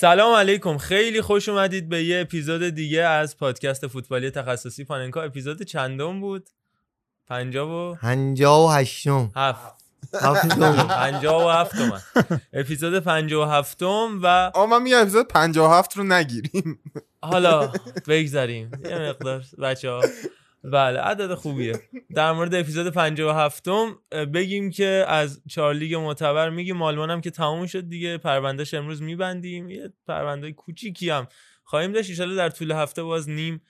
سلام علیکم. خیلی خوش اومدید به یه اپیزود دیگه از پادکست فوتبالی تخصصی پاننکا. اپیزود چندم بود؟ پنجاب و پنجاه و هشتم. هفت. هفتم پنجاب و هفتم اپیزود پنجاب و هفتم و من میگم اپیزود 57 رو نگیریم. حالا بگذاریم. یه مقدار بچه ها بله عدد خوبیه. در مورد اپیزود 57 بگیم که از چهار لیگ معتبر میگیم. مالمان هم که تموم شد دیگه. پروندهش امروز میبندیم. یه پرونده کوچیکی هم خواهیم داشت. ایشالا در طول هفته باز نیم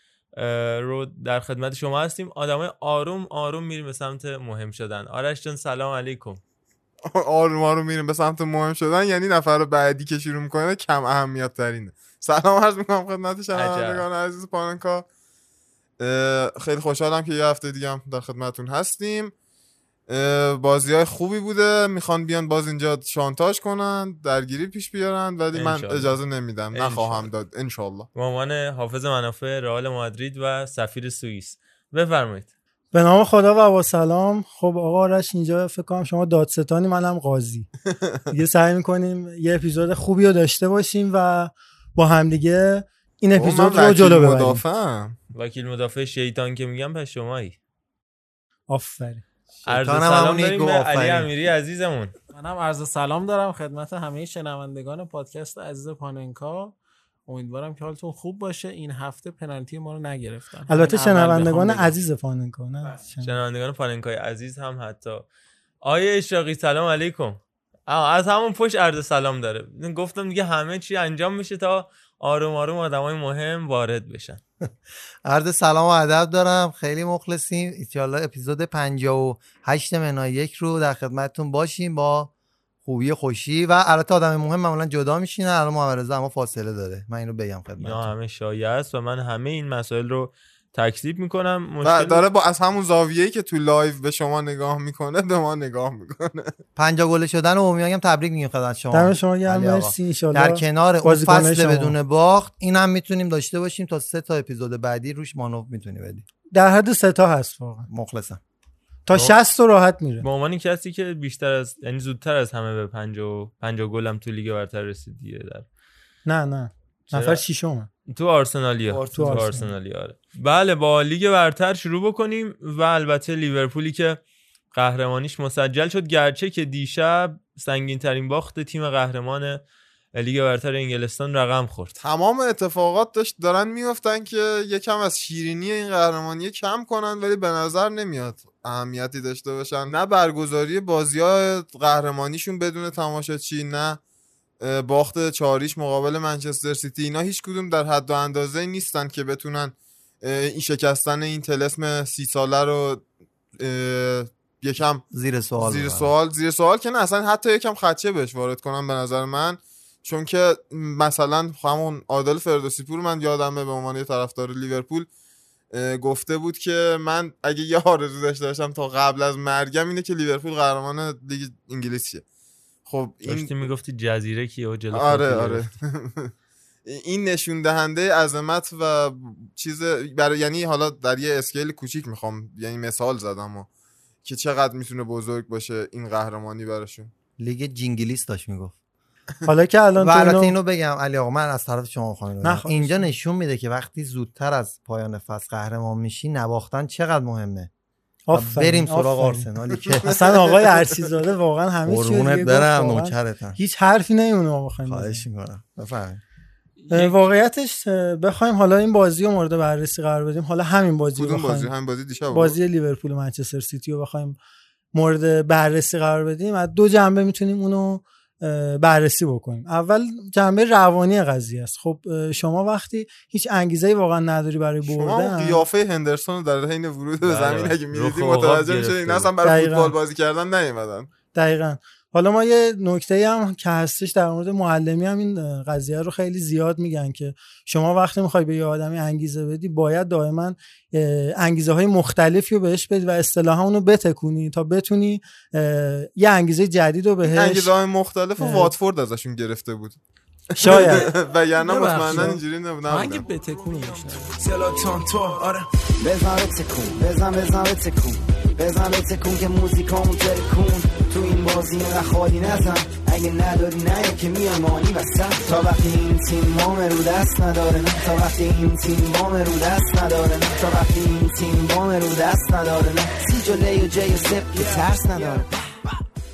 رو در خدمت شما هستیم. آدمای آروم آروم میریم به سمت مهم شدن. آرش جان سلام علیکم. آروم آروم میریم به سمت مهم شدن. یعنی نفر بعدی که شروع می‌کنه کم اهمیت ترینه سلام عرض می‌کنم خدمت شنوندگان عزیز پاننکا اه، خیلی خوشحالم که یه هفته دیگه هم در خدمتتون هستیم. بازی های خوبی بوده. می‌خوان بیان باز اینجا شانتاج کنن درگیری پیش بیارن ولی من. اجازه نمیدم. نخواهم. داد. انشالله. به عنوان حافظ منافع رئال مادرید و سفیر سوئیس. بفرمایید. به نام خدا و با سلام. خب آقا آرش اینجا فکر کنم شما دادستانی منم قاضی. دیگه سعی می‌کنیم یه اپیزود خوبی رو داشته باشیم و با همدیگه این اپیزود رو جلو وکیل ببریم. مدافعم. وکیل مدافع شیطان که میگم پس شمایی. آفرین. عرض سلام داریم به علی. امیری عزیزمون. منم عرض سلام دارم خدمت همه شنوندگان پادکست عزیز پاننکا. امیدوارم که حالتون خوب باشه. این هفته پنالتی ما رو نگرفتن. البته شنوندگان. عزیز پاننکا نه؟ شن- شنوندگان پالنکای عزیز هم حتی. آیه اشراقی سلام علیکم. از همون پشت عرض سلام داره. گفتم دیگه همه چی انجام میشه تا آروم آروم آدمای مهم وارد بشن. عرض سلام و ادب دارم. خیلی مخلصیم. ایشالله اپیزود 58 منای یک رو در خدمتتون باشیم با خوبی خوشی و البته آدم مهم معمولا جدا میشینه الان محمد اما فاصله داره. من اینو بگم خدمتتون. همه شایع است و من همه این مسائل رو تکذیب می‌کنم مشکل داره با از همون زاویه‌ای که تو live به شما نگاه می‌کنه به ما نگاه می‌کنه 50 گل شدن و هم تبریک میگیم خدمت شما دم شما گرم. مرسی در کنار اون فصل شما. بدون باخت این هم می‌تونیم داشته باشیم تا سه تا اپیزود بعدی روش مانور می‌تونی بدی در حد سه تا هست واقعا مخلصم تا خب. 60 تا راحت میره به عنوان کسی که بیشتر از یعنی زودتر از همه به 50 50 گلم تو لیگ برتر رسید دیگه در نه نه؟ نفر ششم. تو آرسنالیا تو تو آرسنال. آرسنالیا آره بله با لیگ برتر شروع بکنیم و البته لیورپولی که قهرمانیش مسجل شد. گرچه که دیشب سنگین ترین باخت تیم قهرمان لیگ برتر انگلستان رقم خورد. تمام اتفاقات داشت دارن میفتن که یکم از شیرینی این قهرمانی کم کنن ولی به نظر نمیاد اهمیتی داشته باشن. نه برگزاری بازی های قهرمانیشون بدون تماشاچی نه باخت چاریش مقابل منچستر سیتی. اینا هیچ کدوم در حد و اندازه نیستن که بتونن این شکستن این تلسم سی ساله رو یکم زیر سوال زیر. سوال زیر سوال که نه اصلا حتی یکم خدشه بهش وارد کنم به نظر من. چون که مثلا همون عادل فردوسی پور من یادمه به عنوان یه طرفدار لیورپول گفته بود که من اگه یه آرزو داشته باشم تا قبل از مرگم اینه که لیورپول قهرمان لیگ انگلیس شه خب این داشتی می‌گفتی جزیره کیه جلو آره آره. این نشون دهنده عظمت و چیز برای یعنی حالا در یه اسکیل کوچیک می‌خوام یعنی مثال زدم و که چقدر می‌تونه بزرگ باشه این قهرمانی براشون. لیگ جینگلیس داشت می‌گفت. حالا که الان تو اینو- اینو بگم علی آقا من از طرف شما. خواهش اینجا. نشون میده که وقتی زودتر از پایان فصل قهرمان میشی نباختن چقدر مهمه؟ بریم سراغ. آرسنالی که اصلا آقای ارشیزاده واقعا همه چی رو دیگه قربونت برم نوکرتم. هیچ حرفی نمیمونه ما بخوایم خواهش می‌کنم. بفرمایید. واقعیتش بخوایم حالا این بازی رو مورد بررسی قرار بدیم. حالا همین بازی رو کدوم بازی؟ همین بازی دیشب؟ بازی لیورپول و منچستر سیتی رو بخوایم مورد بررسی قرار بدیم. از دو جنبه می‌تونیم اونو بررسی بکنیم. اول جنبه روانی قضیه است. خب شما وقتی هیچ انگیزه واقعا نداری برای شما بردن. قیافه هندرسون رو در حین ورود به بله، زمین. اگه می‌دیدی عقاب متوجه می‌شدی گرفته اینا اصلا برای. فوتبال بازی کردن نیومدن. دقیقا. حالا ما یه نکته هم که هستش در مورد معلمی هم این قضیه رو خیلی زیاد میگن که شما وقتی می‌خوای به یه آدمی انگیزه بدی باید دائما انگیزه های مختلفی رو بهش بدی و اصطلاحا اونو بتکونی تا بتونی یه انگیزه جدید رو بهش انگیزه های مختلف و. واتفورد ازشون گرفته بود شاید. و یعنی. مطمئنا اینجوری نب- من بتکون میشنم تلاتون تو آره. بزن به تکون بزن بزن به تکون. بزن به تکون که موزیکامون تکون تو این بازی اینقدر خالی نزن. اگه نداری نه که میای مانی وسط. تا وقتی این تیم وام رو دست نداره نه. تا وقتی این تیم وام رو دست نداره نه. تا وقتی این تیم وام رو دست نداره نه. سی جلوی و جی و سپ که ترس نداره.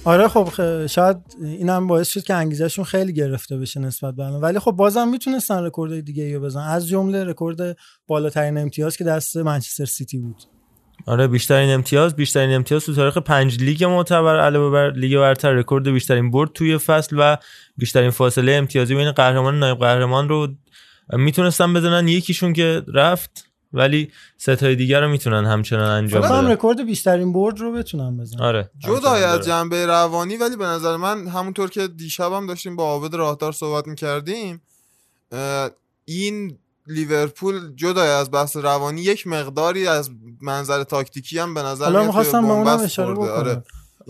آره خب شاید اینم باعث شد که انگیزشون خیلی گرفته بشه نسبت به ولی خب بازم می‌تونستن رکورد دیگه رو بزنن. از جمله رکورد بالاترین امتیاز که دست منچستر سیتی بود. آره بیشترین امتیاز بیشترین امتیاز تو تاریخ پنج لیگ معتبر علاوه بر لیگ برتر رکورد بیشترین برد توی فصل و بیشترین فاصله امتیازی بین قهرمان و نایب قهرمان رو می‌تونستن بزنن. یکیشون که رفت ولی سه تای دیگر رو می‌تونن همچنان انجام بدن. رکورد بیشترین برد رو بتونن بزنن. آره. جدای همچنان از. جنبه روانی ولی به نظر من همونطور که دیشب هم داشتیم با عابد راهدار صحبت می‌کردیم این لیورپول جدای از بحث روانی یک مقداری از منظر تاکتیکی هم به نظر حالا می‌خواستم به اونم اشاره. بکنم. آره.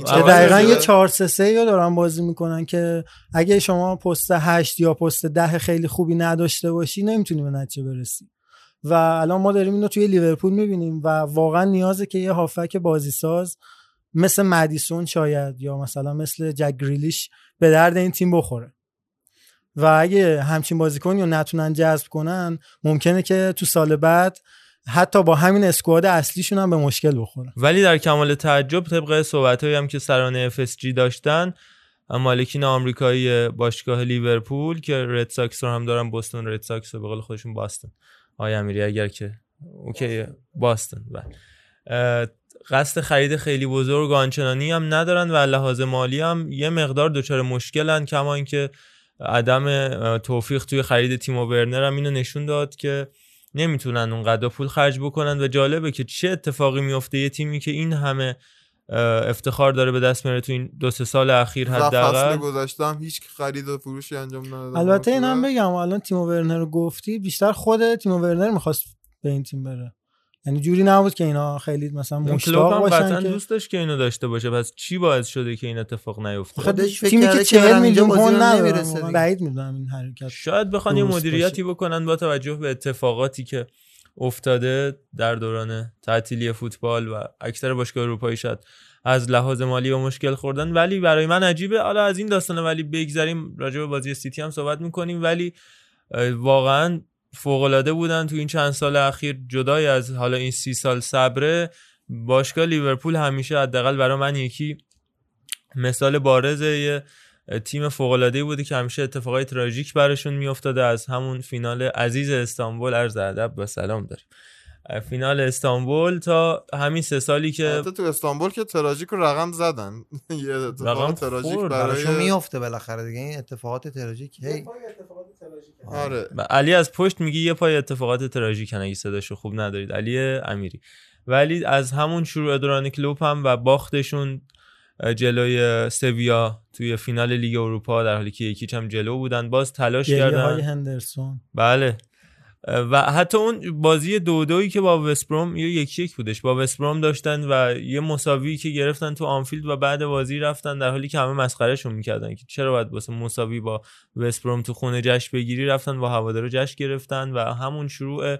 اول دقیقا یه 4 3 3 رو دارن بازی می‌کنن که اگه شما پست 8 یا پست 10 خیلی خوبی نداشته باشی نمی‌تونی به نتیجه برسی. و الان ما داریم اینو توی لیورپول می‌بینیم و واقعا نیازه که یه هافبک بازی ساز مثل مدیسون شاید یا مثلا مثل جک گریلیش به درد این تیم بخوره. و اگه همچین بازیکن رو نتونن جذب کنن ممکنه که تو سال بعد حتی با همین squad اصلیشون هم به مشکل بخورن ولی در کمال تعجب طبق صحبت هم که سران FSG داشتن مالکین آمریکایی باشگاه لیورپول که رد ساکس رو هم دارن بوستون رد ساکس رو به قول خودشون باستن. آقای امیری اگر که. اوکی باستن. بله. قصد خرید خیلی بزرگ آنچنانی هم ندارن و لحاظ مالی هم یه مقدار دچار مشکلن کما اینکه عدم توفیق توی خرید تیم ورنر هم اینو نشون داد که نمی‌تونن اونقدر پول خرج بکنن. و جالبه که چه اتفاقی میفته یه تیمی که این همه افتخار داره به دست میاره تو این دو سه سال اخیر فصل حداقل. گذشته هم هیچ خرید و فروشی انجام ندادن البته این هم خوبه. بگم الان تیمو ورنر رو گفتی بیشتر خود تیمو ورنر می‌خواست به این تیم بره. یعنی جوری نبود که اینا خیلی مثلا مشتاق باشن که دوست داشت که اینو داشته باشه. پس چی باعث شده که این اتفاق نیفته؟ خودش فکر تیمی که کرده که 40 برن اینجا میلیون پوند نمی‌رسه. بعید می‌دونم این حرکت شاید بخوان یه مدیریتی بکنن با توجه به اتفاقاتی که افتاده در دوران تعطیلی فوتبال و اکثر باشگاه اروپایی شاید از لحاظ مالی و مشکل خوردن. ولی برای من عجیبه. حالا از این داستانه ولی بگذریم راجع به بازی سیتی هم صحبت می‌کنیم. ولی واقعا فوقالعاده بودن تو این چند سال اخیر. جدای از حالا این سی سال صبره. باشگاه لیورپول همیشه حداقل برای من یکی مثال بارز یه تیم فوق‌العاده‌ای بوده که همیشه اتفاقای تراژیک براشون میافتاده. از همون فینال عزیز استانبول عرض ادب و سلام داریم. فینال استانبول تا همین سه سالی که حتی تو استانبول که تراژیک رو رقم زدن. یه اتفاق تراژیک برای میفته بالاخره دیگه. این اتفاقات تراژیک هی. آره. و علی از پشت میگه یه پای اتفاقات تراژیکن اگه صداشو خوب ندارید. علی امیری. ولی از همون شروع دوران کلوب هم و باختشون جلوی سویا توی فینال لیگ اروپا در حالی که یکیچ هم جلو بودن. باز تلاش کردن. های هندرسون. بله. و حتی اون بازی دو دویی که با وستبروم یه یکی یک بودش. با وستبروم داشتن و یه مساوی که گرفتن تو آنفیلد و بعد بازی رفتن در حالی که همه مسخرهشون می‌کردن که چرا باید واسه مساوی با وستبروم تو خونه جشن بگیری رفتن با هوادارا جشن گرفتن و همون شروع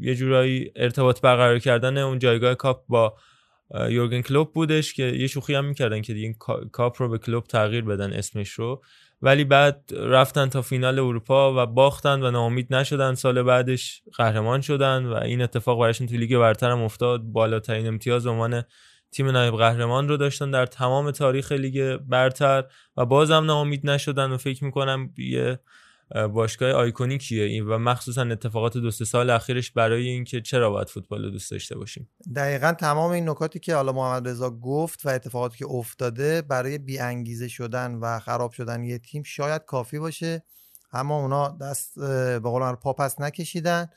یه جورایی ارتباط برقرار کردن اون جایگاه کاپ با یورگن کلوپ بودش که یه شوخی هم می‌کردن که دیگه کاپ رو به کلوپ تغییر بدن اسمش رو. ولی بعد رفتن تا فینال اروپا و باختن و ناامید نشدن. سال بعدش قهرمان شدن و این اتفاق براشون توی لیگ برتر هم افتاد. بالاترین امتیاز به عنوان تیم نایب قهرمان رو داشتن در تمام تاریخ لیگ برتر و بازم ناامید نشدن و فکر می‌کنم یه باشگاه آیکونیکیه این؟ و مخصوصا اتفاقات دو سه سال اخیرش برای اینکه چرا باید فوتبال رو دوست داشته باشیم؟ دقیقا تمام این نکاتی که حالا محمد رضا گفت و اتفاقاتی که افتاده برای بیانگیزه شدن و خراب شدن یه تیم شاید کافی باشه اما اونا دست به قول پا پس نکشیدن.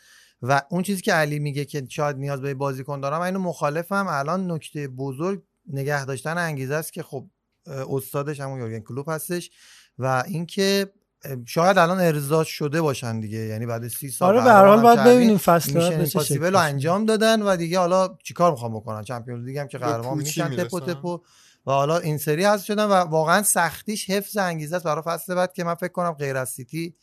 و اون چیزی که علی میگه که شاید نیاز به بازیکن دارم اینو مخالفم. الان نکته بزرگ نگه داشتن انگیزه است که خب استادش همون یورگن کلوپ هستش و اینکه شاید الان ارضا شده باشن دیگه یعنی بعد سی سال آره به هر حال باید. ببینیم فصل impossible رو. انجام دادن و دیگه حالا چیکار می‌خوام بکنن Champions League هم که قهرمان میشن تپو. تپو و حالا این سری هست شدن و واقعا سختیش حفظ انگیزه است برای فصل بعد که من فکر کنم غیر از سیتی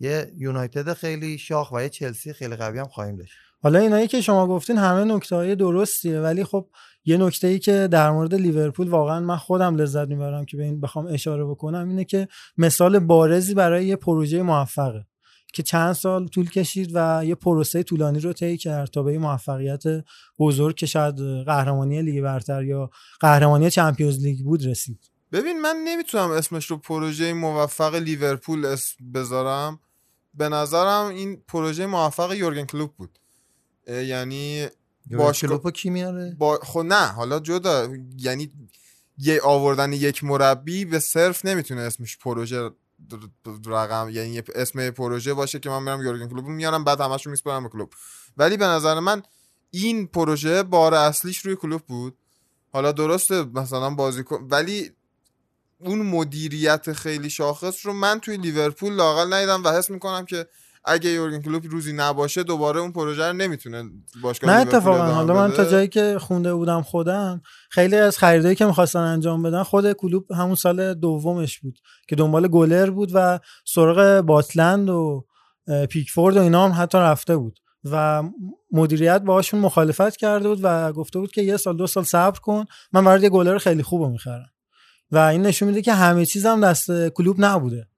یه یونایتد خیلی شاخ و یه چلسی خیلی قوی هم خواهیم داشت حالا اینایی که شما گفتین همه نکته های درستیه ولی خب یه نکته ای که در مورد لیورپول واقعا من خودم لذت می‌برم که به این بخوام اشاره بکنم اینه که مثال بارزی برای یه پروژه موفقه که چند سال طول کشید و یه پروسه طولانی رو طی کرد تا به این موفقیت بزرگ که شاید قهرمانی لیگ برتر یا قهرمانی چمپیونز لیگ بود رسید. ببین من نمی‌تونم اسمش رو پروژه موفق لیورپول اسم بذارم. به نظرم این پروژه موفق یورگن کلوپ بود. یعنی باشگاه- کلوپو کی میاره؟ با خب نه حالا جدا یعنی یه آوردن یک مربی به صرف نمی‌تونه اسمش پروژه رقم یعنی اسم پروژه باشه که من میرم یورگن کلوپ میارم بعد همش رو میسپارم به کلوب. ولی به نظر من این پروژه بار اصلیش روی کلوب بود. حالا درسته مثلا بازیکن ولی اون مدیریت خیلی شاخص رو من توی لیورپول لاقل ندیدم و حس می‌کنم که اگه یورگن کلوپ روزی نباشه دوباره اون پروژه رو نمی‌تونه باشگاه نه اتفاقا. حالا من تا. جایی که خونده بودم خودم خیلی از خریدایی که می‌خواستن انجام بدن خود کلوب همون سال دومش بود که دنبال گلر بود و سراغ باتلند و پیکفورد و اینا هم حتی رفته بود و مدیریت باهاشون مخالفت کرده بود و گفته بود که یه سال دو سال صبر کن من برات یه گلر خیلی خوب می‌خرم. و این نشون میده که همه چیز هم دست کلوب نبوده.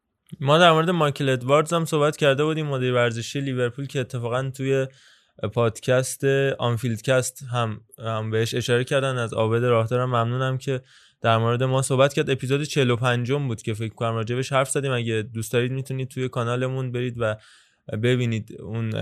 ما در مورد مایکل ادواردز هم صحبت کرده بودیم مدیر ورزشی لیورپول که اتفاقا توی پادکست آنفیلدکست هم, هم بهش اشاره کردن. از عابد راهدارم ممنونم که در مورد ما صحبت کرد. اپیزود 45 بود که فکر کنم راجبش حرف زدیم. اگه دوست دارید می‌تونید توی کانالمون برید و ببینید اون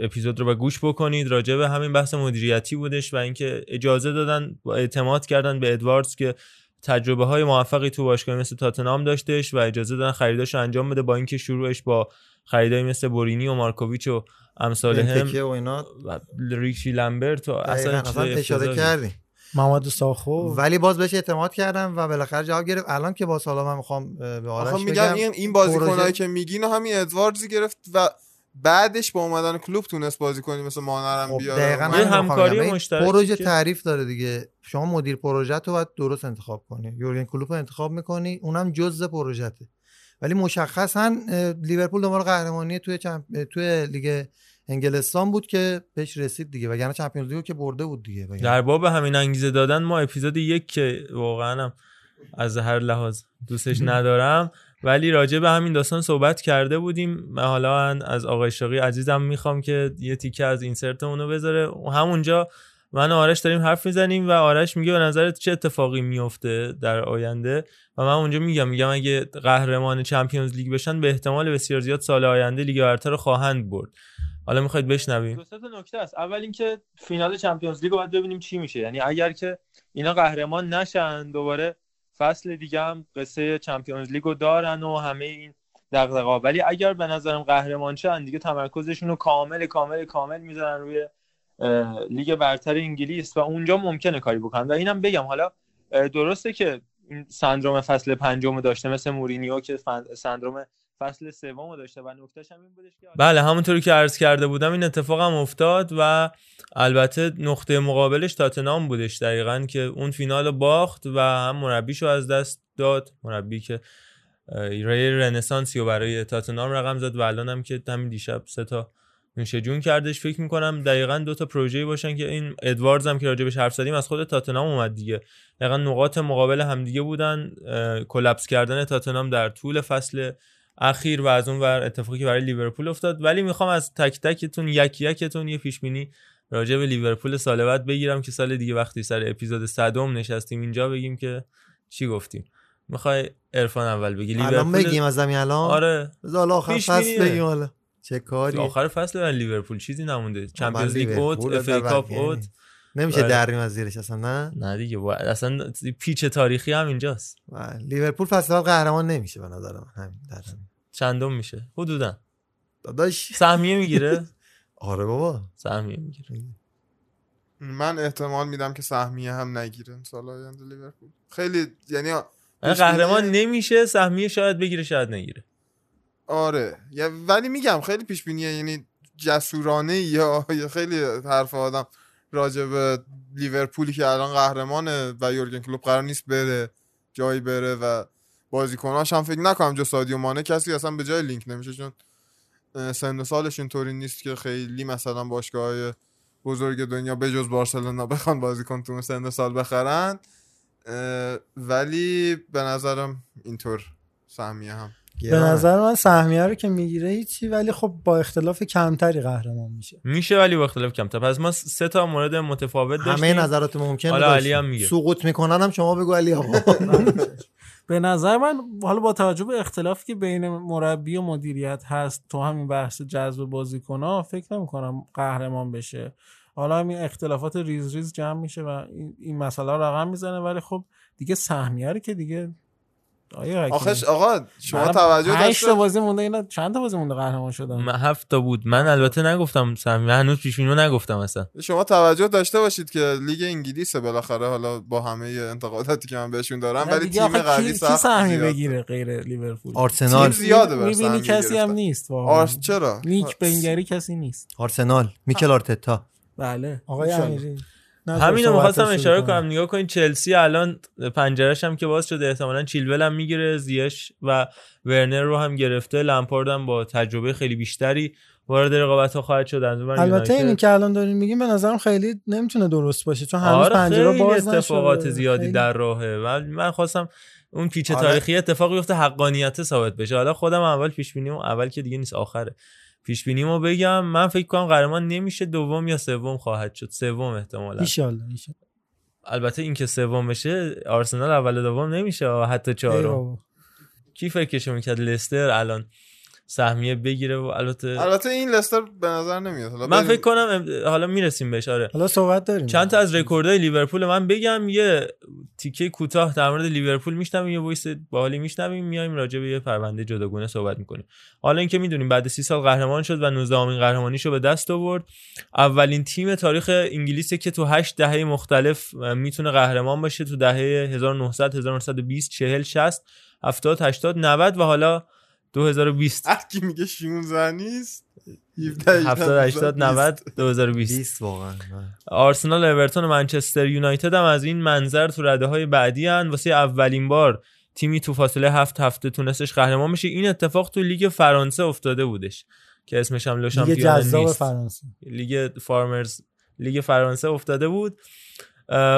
اپیزود رو و گوش بکنید. راجع به همین بحث مدیریتی بودش و اینکه اجازه دادن اعتماد کردن به ادواردز که تجربه های موفقی تو باشگاه مثل تاتنهام داشتش و اجازه دادن خریداش رو انجام بده با اینکه شروعش با خریدای مثل بورینی و مارکوویچ و امثال هم و اینا. و ریکشی لمبرت و اصلا اشاره. کردیم محمد ساخو. ولی باز بهش اعتماد کردم و بالاخره جواب گرفت. الان که با سالا من می‌خوام به آرش بگم میگم این این بازیکنایی که میگین همین ادواردزی گرفت و بعدش با اومدن کلوب تونست بازی کنی مثل مانرم خب بیاره. دقیقاً همکاری بگم. این مشترکی پروژه که- تعریف داره دیگه. شما مدیر پروژه رو باید درست انتخاب کنی. یورگن کلوپ رو انتخاب می‌کنی اونم جزء پروژته ولی مشخصا لیورپول دنبال قهرمانی توی چمپ... اه، توی لیگ انگلستان بود که بهش رسید دیگه. وگرنه چمپیونز لیگ رو که برده بود دیگه. وگرنه. در باب همین انگیزه دادن ما اپیزود یک که واقعا هم از هر لحاظ دوستش ندارم. ولی راجع به همین داستان صحبت کرده بودیم. من حالا از آقای شاقی عزیزم می‌خوام که یه تیکه از اینسرتمون رو بذاره. همونجا من و آرش داریم حرف می‌زنیم و آرش میگه به نظرت چه اتفاقی میفته در آینده؟ و من اونجا میگم میگم اگه قهرمان Champions League بشن به احتمال بسیار زیاد سال آینده لیگ برتر رو خواهند برد. حالا می‌خواید بشنویم. دو تا نکته است. اول اینکه فینال Champions League رو باید ببینیم چی میشه. یعنی اگر که اینا قهرمان نشن دوباره فصل دیگه هم غصه Champions League رو دارن و همه این دغدغه‌ها. ولی اگر به نظرم قهرمان شن دیگه تمرکزشون رو کامل کامل کامل می‌ذارن روی لیگ برتر انگلیس و اونجا ممکنه کاری بکنن. و اینم بگم حالا درسته که این سندروم فصل پنجم داشته مثل مورینیو که سندروم فصل سوم داشته و نکتهش هم این بودش که بله همونطوری که عرض کرده بودم این اتفاق هم افتاد و البته نقطه مقابلش تاتنام بودش دقیقا که اون فینال باخت و هم مربیشو از دست داد. مربی که ری رنسانسی رو برای تاتنام رقم زد و الان هم که همین دیشب سه تا نوشه جون کردش. فکر می‌کنم دقیقا دو تا پروژه‌ای باشن که این ادواردز هم که راجبش حرف زدیم از خود تاتنام اومد دیگه. دقیقا نقاط مقابل همدیگه بودن. کلپس کردن تاتنام در طول فصل اخیر و از اون ور اتفاقی که برای لیورپول افتاد. ولی می‌خوام از تک تکتون یک یکتون یه پیش بینی راجع به لیورپول سال بعد بگیرم که سال دیگه وقتی سر اپیزود صدم نشستیم اینجا بگیم که چی گفتیم. می‌خوای عرفان اول بگی؟ الان لیورپول بگیم از همین الان؟ آره. حالا آخر فصل. بگیم حالا. چه کاری؟ آخر فصل برای لیورپول چیزی نمونده. Champions League out لیورپول FA Cup out. نیست. نمیشه بله. دریم از زیرش اصلا نه؟ نه دیگه با- اصلا پیچ تاریخی هم اینجاست. لیورپول فصل قهرمان نمیشه به نظر من. همین. چندم میشه؟ حدودا. داداش. سهمیه می‌گیره؟ آره بابا. سهمیه می‌گیره. من احتمال میدم که سهمیه هم نگیره. سال آینده لیورپول. خیلی یعنی یعنی قهرمان نمیشه سهمیه شاید بگیره شاید نگیره. آره. یا- ولی میگم خیلی پیش بینیه یعنی جسورانه یا یا خیلی حرف آدم راجع به لیورپولی که الان قهرمانه و یورگن کلوپ قرار نیست بره جایی بره و بازیکناش هم فکر نکنم جو سادیو مانه کسی اصلا به جای لینک نمیشه چون سن سالش اینطوری نیست که خیلی مثلا باشگاه بزرگ دنیا به جز بارسلونا بخوان بازیکن تو سن سال بخرن ولی به نظرم اینطور سهمیه هم به. نظر من سهمیه رو که می‌گیره هیچی ولی خب با اختلاف کمتری قهرمان میشه میشه ولی با اختلاف کمتر پس ما سه تا مورد متفاوت داشتیم همه نظرات ممکن حالا رو علی هم داشتیم. میگه. سقوط می‌کنن هم شما بگو علی آقا به نظر من حالا با توجه به اختلافی که بین مربی و مدیریت هست تو همین بحث جذب بازیکن‌ها فکر نمی‌کنم قهرمان بشه حالا همین اختلافات ریز ریز جمع میشه و این, این مسئله رقم می‌زنه ولی خب دیگه سهمیه که دیگه؟ آخش آقا شما توجه پنج داشته تا بازی مونده اینا چند تا بازی مونده قهرمان شدن؟ من هفت تا بود. من البته نگفتم سهمیه هنوز پیش بینی رو نگفتم اصلا. شما توجه داشته باشید که لیگ انگلیسه بالاخره حالا با همه انتقاداتی که من بهشون دارم ولی تیم قوی سخت سهمی بگیره غیر لیورپول؟ آرسنال. زیاده می‌بینی کسی هم. نیست واقعا. آرس چرا؟ نیک بنگری کسی نیست. آرسنال. میکل آرتتا. بله. آقای. امیری. همین رو می‌خواستم اشاره کنم. نگاه کنید چلسی الان پنجرش هم که باز شده احتمالا چیلول هم می‌گیره زیش و ورنر رو هم گرفته لمپارد هم با تجربه خیلی بیشتری وارد رقابت ها خواهد شد البته. اینی که الان داریم میگیم به نظرم خیلی نمی‌تونه درست باشه چون هنوز آره پنجره باز اتفاقات نشده. زیادی خیلی. در راهه و من خواستم اون پیچ آره. تاریخی اتفاق بیفته حقانیت ثابت بشه حالا خودم اول پیش بینیم اول که دیگه نیست آخره پیش بینیمو بگم من فکر کنم قهرمان نمیشه دوم یا سوم خواهد شد. سوم احتمالا. ایشالله. البته اینکه سوم بشه آرسنال اول دوم نمیشه حتی چهارم. کی فکرشو می‌کرد؟ لستر الان. سهمیه بگیره و البته البته این لستر به نظر نمیاد. حالا من. فکر کنم حالا می‌رسیم بهش آره. حالا صحبت داریم. چند تا از رکوردهای لیورپول من بگم یه تیکه کوتاه در مورد لیورپول میشنویم یه voice باحالی میشنویم میایم راجع به یه پرونده جداگونه صحبت می‌کنیم. حالا اینکه می‌دونیم بعد سی سال قهرمان شد و 19 امین قهرمانیشو به دست آورد. اولین تیم تاریخ انگلیسه که تو 8 دهه مختلف می‌تونه قهرمان باشه تو دهه 1900 1920 40 60 70 80 90 و حالا 2020 هر کی میگه 16 نیست 17 70 80 90 2020 20 واقعا آرسنال اورتون و منچستر یونایتد هم از این منظر تو رده های بعدی هن. واسه اولین بار تیمی تو فاصله هفت هفته تونستش قهرمان بشه. این اتفاق تو لیگ فرانسه افتاده بودش که اسمش هم لو دیگه شامپیون جذاب نیست. فرانسه. لیگ farmers لیگ فرانسه افتاده بود.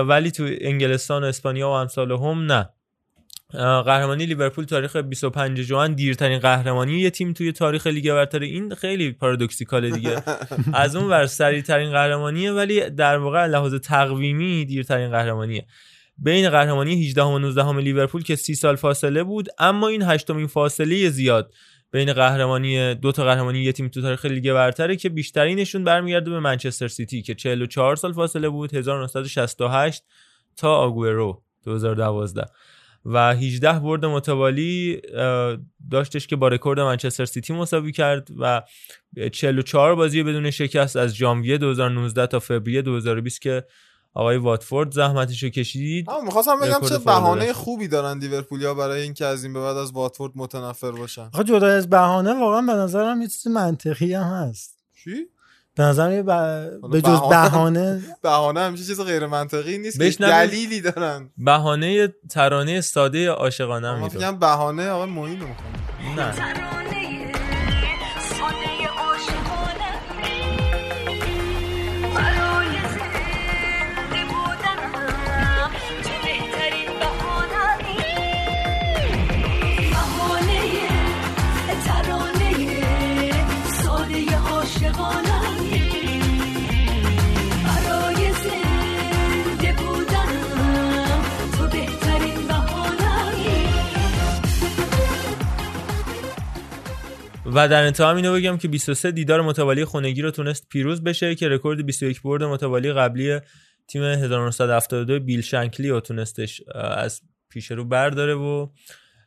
ولی تو انگلستان و اسپانیا و امثال هم نه. قهرمانی لیورپول تاریخ 25 ژوئن دیرترین قهرمانی یه تیم توی تاریخ لیگ برتر این خیلی paradoxical ه دیگه. از اون ور سریعترین قهرمانیه ولی در واقع لحاظ تقویمی دیرترین قهرمانیه. بین قهرمانی 18 و 19 لیورپول که 30 سال فاصله بود اما این هشتمین فاصله زیاد بین قهرمانی دو تا قهرمانی یه تیم تو تاریخ لیگ برتره که بیشترینشون برمیگرده به منچستر سیتی که 44 سال فاصله بود 1968 تا آگورو 2012 و 18 برد متوالی داشتش که با رکورد منچستر سیتی مساوی کرد و 44 بازی بدون شکست از ژانویه 2019 تا فوریه 2020 که آقای واتفورد زحمتشو کشید. اما می‌خواستم بگم چه بهانه. خوبی دارن لیورپولیا برای اینکه از این به بعد از واتفورد متنفر باشن. آخه جدا از بهانه واقعا به نظرم یه چیز منطقی هم هست. چی؟ به ب- به جز بهانه- بهانه همیشه چیز غیر منطقی نیست که. دلیلی دارن. بهانه ترانه ساده عاشقانه فکرم بهانه آقای معین می‌کنه نه. و در انتها هم اینو بگم که 23 دیدار متوالی خونگی رو تونست پیروز بشه که رکورد 21 برد متوالی قبلی تیم 1972 بیل شنکلی رو تونستش از پیش رو برداره و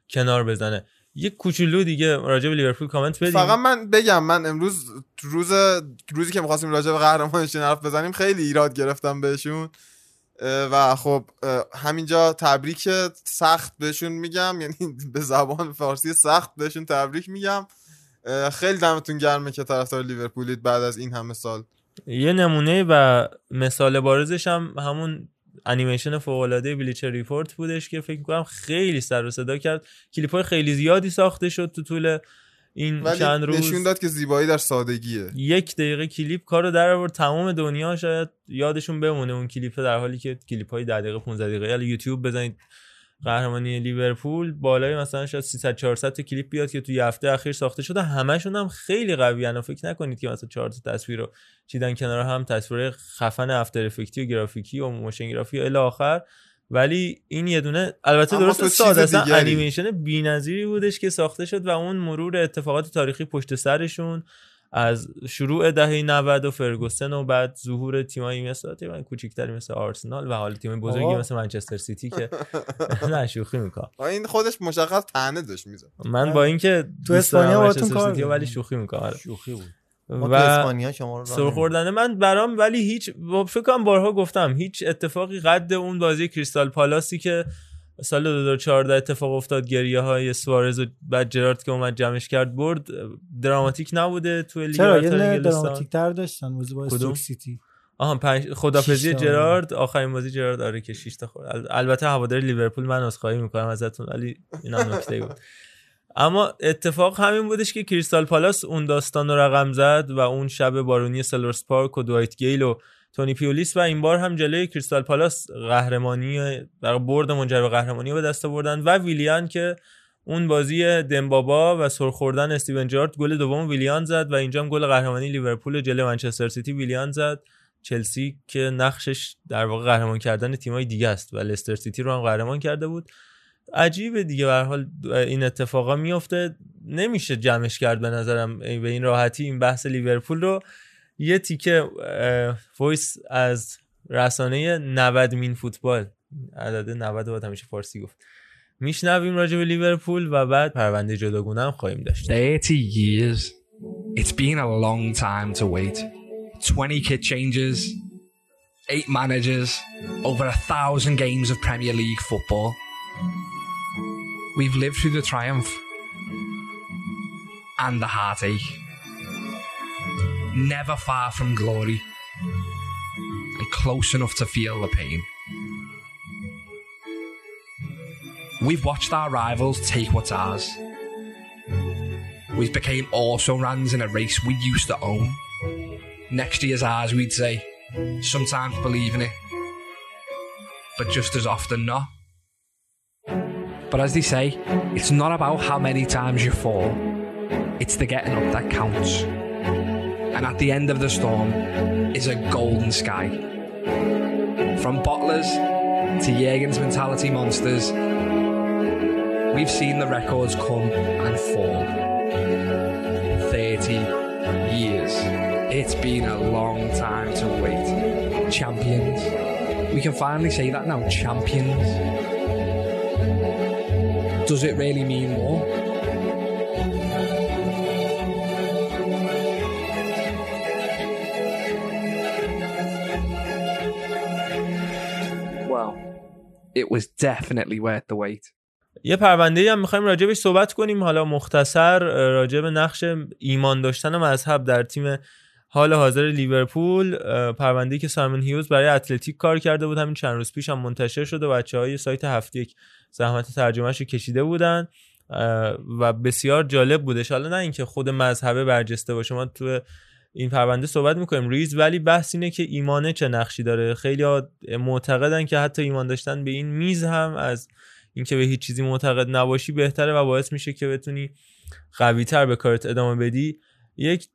کنار بزنه. یه کوچولو دیگه راجع به لیورپول کامنت بدیم فقط من بگم من امروز روز روزی که می‌خواستیم راجع به قهرمانشون حرف بزنیم خیلی ایراد گرفتم بهشون. و خب همینجا تبریک سخت بهشون میگم یعنی به زبان فارسی سخت بهشون تبریک میگم. خیلی دمتون گرمه که طرفدار لیورپولید بعد از این همه سال. یه نمونه و مثال بارزش هم همون انیمیشن فوق العاده Bleacher Report بودش که فکر کنم خیلی سر و صدا کرد. کلیپ های خیلی زیادی ساخته شد تو طول این ولی چند روز. نشون داد که زیبایی در سادگیه. یک دقیقه کلیپ کارو در آورد. تمام دنیا شاید یادشون بمونه اون کلیپ در حالی که کلیپ های 10 دقیقه 15 دقیقه. یا یوتیوب بزنید. قهرمانی لیورپول بالای مثلا شاید 300 400 تا کلیپ بیاد که تو یه هفته اخیر ساخته شده. همشون هم خیلی قوی و فکر نکنید که مثلا 4 تا تصویر رو چیدن کنار هم تصویر خفن After Effect ی و گرافیکی و motion graphy و الی آخر. ولی این یه دونه البته درست ساده اصلا. انیمیشن بی‌نظیری بودش که ساخته شد و اون مرور اتفاقات تاریخی پشت سرشون. از شروع دهه 90 و فرگوسن و بعد ظهور تیمایی مثل تیم کوچیکتری مثل آرسنال و حالا تیم بزرگی. مثل منچستر سیتی که نه شوخی می‌کنم. این خودش مشخص تنه داشت می‌زد. من با اینکه تو اسپانیا باهاتون کار. ولی شوخی می‌کنم شوخی بود. ما و اسپانیا شما رو راه سر خوردن من برام ولی هیچ با- فکر کنم بارها گفتم هیچ اتفاقی قد اون بازی کریستال پالاسی که سال 2014 اتفاق افتاد گریه های سوارز و بعد جرارد که اومد جمعش کرد برد. دراماتیک نبوده تو لیگ چرا؟ یه دراماتیک تر داشتن بازی با؟ استوک سیتی. آها پنج خدافظی. جرارد آخرین بازی جرارد. آره که 6 تا خورد. ال- البته هوادار لیورپول من عذرخواهی می‌کنم ازتون ولی این هم نکته بود. اما اتفاق همین بودش که کریستال پالاس اون داستان رو رقم زد و اون شب بارونی سلهرست پارک و دوایت گیل و تونی پولیس و این بار هم جلوی کریستال پالاس قهرمانی در برد منجر به قهرمانی به دست آوردن و ویلیان که اون بازی دمبا با و سرخوردن استیون جرارد گل دوم ویلیان زد و اینجا هم گل قهرمانی لیورپول جلوی منچستر سیتی ویلیان زد. چلسی که نقشش در واقع قهرمان کردن تیمای دیگه است و لستر سیتی رو هم قهرمان کرده بود. عجیبه دیگه به حال این اتفاقا میفته نمیشه جمعش کرد به نظرم به این راحتی این بحث لیورپول رو. یه تیکه اه، voice از رسانه 90 مین فوتبال عدد 90 باید همیشه فارسی گفت میشنویم راجع به لیورپول و بعد پرونده جداگونه هم خواهیم داشت 30 years. It's been a long time to wait. 20 kit changes, 8 managers, over a thousand games of Premier League football. We've lived through the triumph and the heartache. Never far from glory and close enough to feel the pain. We've watched our rivals take what's ours. We've became also runs in a race we used to own. Next year's ours, we'd say. Sometimes believe in it, but just as often not. But as they say, it's not about how many times you fall, it's the getting up that counts. And at the end of the storm is a golden sky. From bottlers to Jürgen's mentality monsters, we've seen the records come and fall. 30 years. It's been a long time to wait. Champions. We can finally say that now. Champions. Does it really mean more? It was definitely worth the wait. یه پرونده هم می‌خوایم راجبش صحبت کنیم. حالا مختصر راجب نقش ایمان داشتن مذهب در تیم حال حاضر لیورپول. پرونده که سایمون هیوز برای اتلتیک کار کرده بود. همین چند روز پیش هم منتشر شده. و بچه های سایت هفته یک زحمت ترجمهش رو کشیده بودن. و بسیار جالب بودش. حالا نه اینکه خود مذهبه برجسته باشه. ما تو این پرونده صحبت می‌کنیم. ریز ولی بحث اینه که ایمانه چه نقشی داره. خیلی معتقدن که حتی ایمان داشتن به این میز هم از اینکه به هیچ چیزی معتقد نباشی بهتره و باعث میشه که بتونی قوی تر به کارت ادامه بدی. یک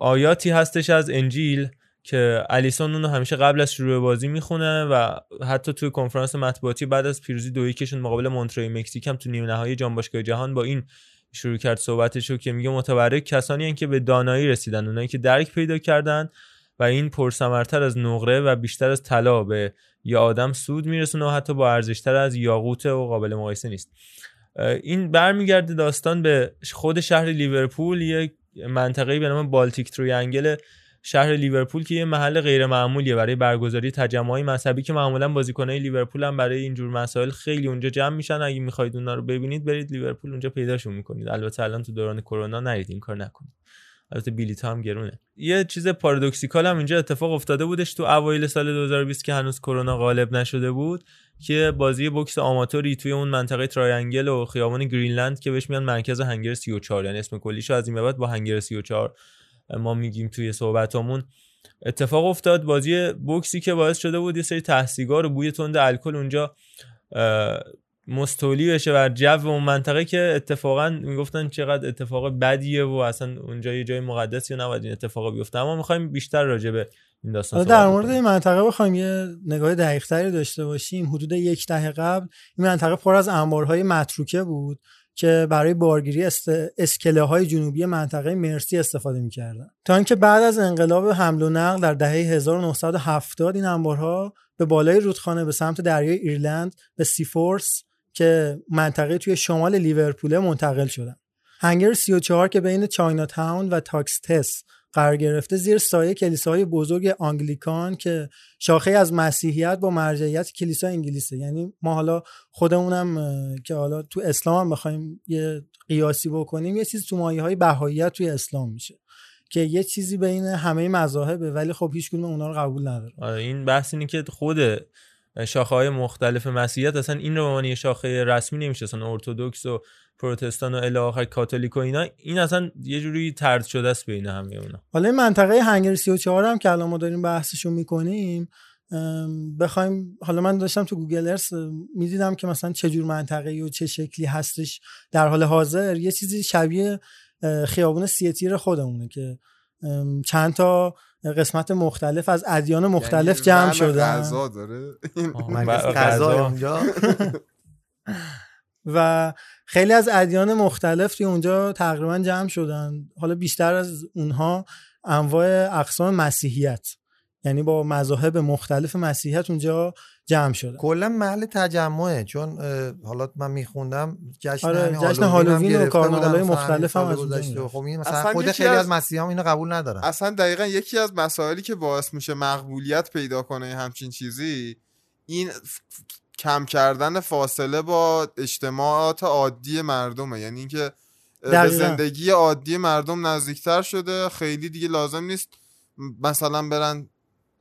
آیاتی هستش از انجیل که الیسون اونو همیشه قبل از شروع بازی می‌خونه و حتی توی کنفرانس مطبوعاتی بعد از پیروزی دو یکشون مقابل مونتری مکزیک هم تو نیمه نهایی جام باشگاه جهان با این شروع کرد صحبتشو که میگه متبرک کسانی هن که به دانایی رسیدن اونایی که درک پیدا کردن و این پرثمرتر از نقره و بیشتر از طلا به یه آدم سود میرسونه و حتی با ارزشتر از یاقوت و قابل مقایسه نیست. این برمیگرده داستان به خود شهر لیورپول یک منطقه‌ای به نام بالتیک تریانگل شهر لیورپول که یه محل غیر معمولیه برای برگزاری تجمعات مذهبی که معمولا بازیکنای لیورپول هم برای اینجور مسائل خیلی اونجا جمع میشن. اگه می‌خواید اونا رو ببینید برید لیورپول اونجا پیداشون می‌کنید. البته الان تو دوران کرونا نرید این کار نکنید. البته بلیط هم گرونه. یه چیز paradoxical هم اینجا اتفاق افتاده بودش تو اوایل سال 2020 که هنوز کرونا غالب نشده بود که بازی بوکس آماتوری توی اون منطقه triangle و خیابان گرینلند که بهش میگن مرکز Hangar 34 یعنی اسم کلیشو از این بعد با Hangar 34 ما میگیم توی صحبتامون. اتفاق افتاد بازی بوکسی که باعث شده بود یه سری ته سیگار و بوی تند الکل اونجا مستولی بشه بر جو اون منطقه که اتفاقا می‌گفتن چقدر اتفاق بدیه و اصلا اونجا یه جای مقدسی نباید این اتفاق بیفته. اما می‌خوایم بیشتر راجع به این داستان در مورد. این منطقه بخوایم یه نگاه دقیق تری داشته باشیم. حدود یک دهه قبل این منطقه پر از انبارهای متروکه بود. که برای بارگیری است... اسکله های جنوبی منطقه مرسی استفاده می‌کردن. تا اینکه بعد از انقلاب حمل و نقل در دهه 1970 این انبارها به بالای رودخانه به سمت دریای ایرلند به سیفورس که منطقه توی شمال لیورپول منتقل شدن. هنگر 34 که بین چاینا تاون و تاکستس قرار گرفته زیر سایه کلیساهای بزرگ آنگلیکان که شاخه از مسیحیت با مرجعیت کلیسا انگلیسه. یعنی ما حالا خودمونم که حالا تو اسلام هم بخوایم یه قیاسی بکنیم یه چیز تو مایه های بهاییت توی اسلام میشه که یه چیزی بین همه مذاهبه ولی خب هیچ کدوم اونا رو قبول نداره. آره این بحث اینه که خود شاخه های مختلف مسیحیت اصلا این رو به شاخه رسمی نمیشه. اصلا ارتودکس و پروتستان و الی آخر کاتولیک و اینا این اصلا یه جوری طرد شده است بین همه اونا. حالا این منطقه هنگر 34 هم که الان ما داریم بحثشو می‌کنیم بخوایم حالا من داشتم تو گوگل ارث می‌دیدم که مثلا چه جور منطقه و چه شکلی هستش در حال حاضر. یه چیزی شبیه خیابون سی تیر خودمونه که چند تا قسمت مختلف از ادیان مختلف یعنی جمع ون شدن. غذا داره. غذا. اونجا و خیلی از ادیان مختلف توی اونجا تقریبا جمع شدن. حالا بیشتر از اونها انواع اقسام مسیحیت. یعنی با مذاهب مختلف مسیحیت اونجا جمع شدن کلا محل تجمعه چون حالا من میخوندم جشن آره، جشن هالووین و کارناوالای مثلا مختلف هم از. خب این مثلا خود یکی خیلی از- از مسیحا اینو قبول ندارن اصلا دقیقا یکی از مسائلی که باعث میشه مقبولیت پیدا کنه همچین چیزی این کم کردن فاصله با اجتماعات عادی مردمه یعنی اینکه به. زندگی عادی مردم نزدیکتر شده خیلی دیگه لازم نیست مثلا برن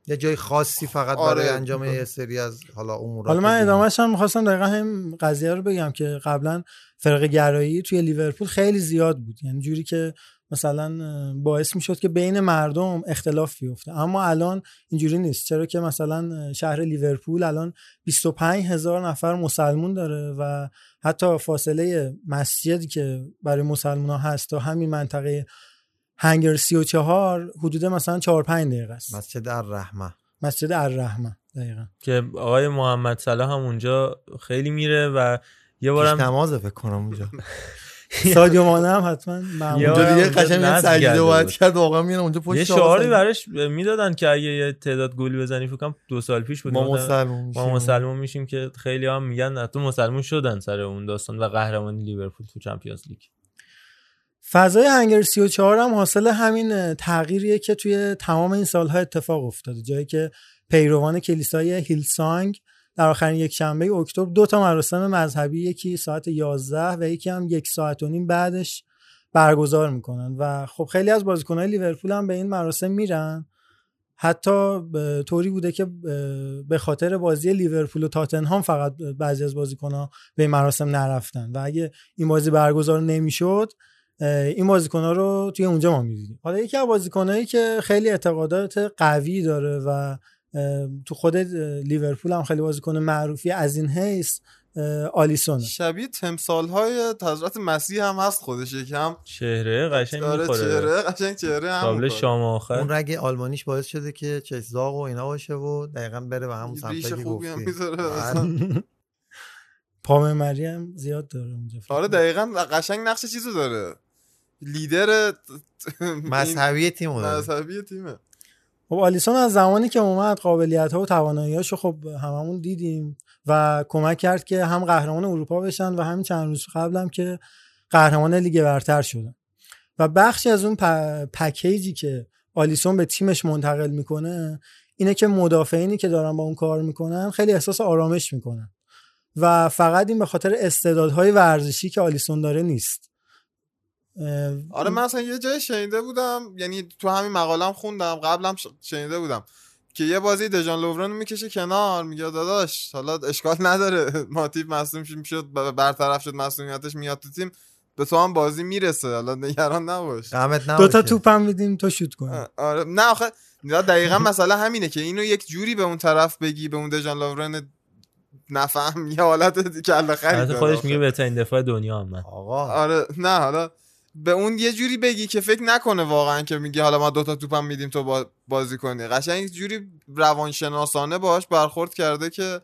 یه جای خاصی فقط آره. برای انجام یه سری از حالا امورات حالا من. ادامهش هم می‌خواستم دقیقا هم قضیه رو بگم که قبلا فرق گرایی توی لیورپول خیلی زیاد بود یعنی جوری که مثلا باعث می‌شد که بین مردم اختلاف بیفته اما الان اینجوری نیست چرا که مثلا شهر لیورپول الان 25 هزار نفر مسلمون داره و حتی فاصله مسجدی که برای مسلمان ها هست تا همین منطقه هنگر 34 حدود مثلا 4 5 دقیقه است. مسجد الرحمه. مسجد الرحمه دقیقا. که آقای محمد صلاح هم اونجا خیلی میره و یه بارم نمازه فکر کنم اونجا. سادیو مانه هم حتما اونجا دیگه قشنگ سجده باید. کرد واقعا میرن اونجا پشت یه شعاری. براش می‌دادن که اگه یه تعداد گل بزنی فکر کنم دو سال پیش بود. ما مثلا مسلمون میشیم. ما مسلمون میشیم که خیلی هم میگن حتی مسلمون شدن سر اون داستان و قهرمانی لیورپول تو چمپیونز لیگ. فضای هنگر 34 هم حاصل همین تغییریه که توی تمام این سالها اتفاق افتاده. جایی که پیروان کلیسای هیلسانگ در آخرین یک شنبه اکتبر دو تا مراسم مذهبی یکی ساعت 11 و یکی هم یک ساعت و نیم بعدش برگزار می‌کنن. و خب خیلی از بازیکنهای لیورپول هم به این مراسم میرن. حتی طوری بوده که به خاطر بازی لیورپول و تاتنهام فقط بعضی از بازیکنها به این مراسم نرفتن. و اگه این بازی برگزار نمی‌شد این بازیکنها رو توی اونجا ما می‌دیدیم. حالا یکی از بازیکنهایی که خیلی اعتقادات قوی داره و تو خود لیورپول هم خیلی بازیکن معروفی از این حیث اه، آلیسونه. شبیه تمثال های حضرت مسیح هم هست خودش یکم. چهره قشنگ آره می‌خوره. چهره قشنگ چهره هم. شام آخر. اون رگ آلمانیش باعث شده که چشزاق و اینا باشه و دقیقا بره به همون سمت ریش که خوبی هم می‌ذاره. اصلا. پاممری هم زیاد داره اونجا. آره دقیقا قشنگ نقش چیزو داره. لیدر مذهبی تیم داره. مذهبی تیمه. خب آلیسون از زمانی که اومد قابلیت ها و توانایی‌هاش رو خب هممون دیدیم و کمک کرد که هم قهرمان اروپا بشن و همین چند روز قبلم که قهرمان لیگ برتر شدن. و بخشی از اون پ- پکیجی که آلیسون به تیمش منتقل می‌کنه اینه که مدافعینی که دارن با اون کار می‌کنن خیلی احساس آرامش می‌کنن. و فقط این به خاطر استعدادهای ورزشی که آلیسون داره نیست. آره من اصلا یه جای شنیده بودم یعنی تو همین مقالم خوندم قبلم شنیده بودم که یه بازی دژان لوورن می‌کشه کنار میگه داداش حالا اشکال نداره. ماتیب مصدوم شد- برطرف شد مسئولیتش میاد تو تیم به تو هم بازی می‌رسه. حالا نگران نباش. غمت دو تا توپ هم میدیم تو شوت کنی آ- آره. نه آخه نه، دقیقا مسئله همینه که اینو یک جوری به اون طرف بگی به اون دژان لوورن نفهم یه حالت کله خری البته داره خودش. میگه بهترین دفاع دنیا هم من. آقا. آره. نه حالا به اون یه جوری بگی که فکر نکنه واقعا که میگه حالا ما دوتا توپم میدیم تو با- بازی کنی. قشنگ جوری روانشناسانه باهاش برخورد کرده که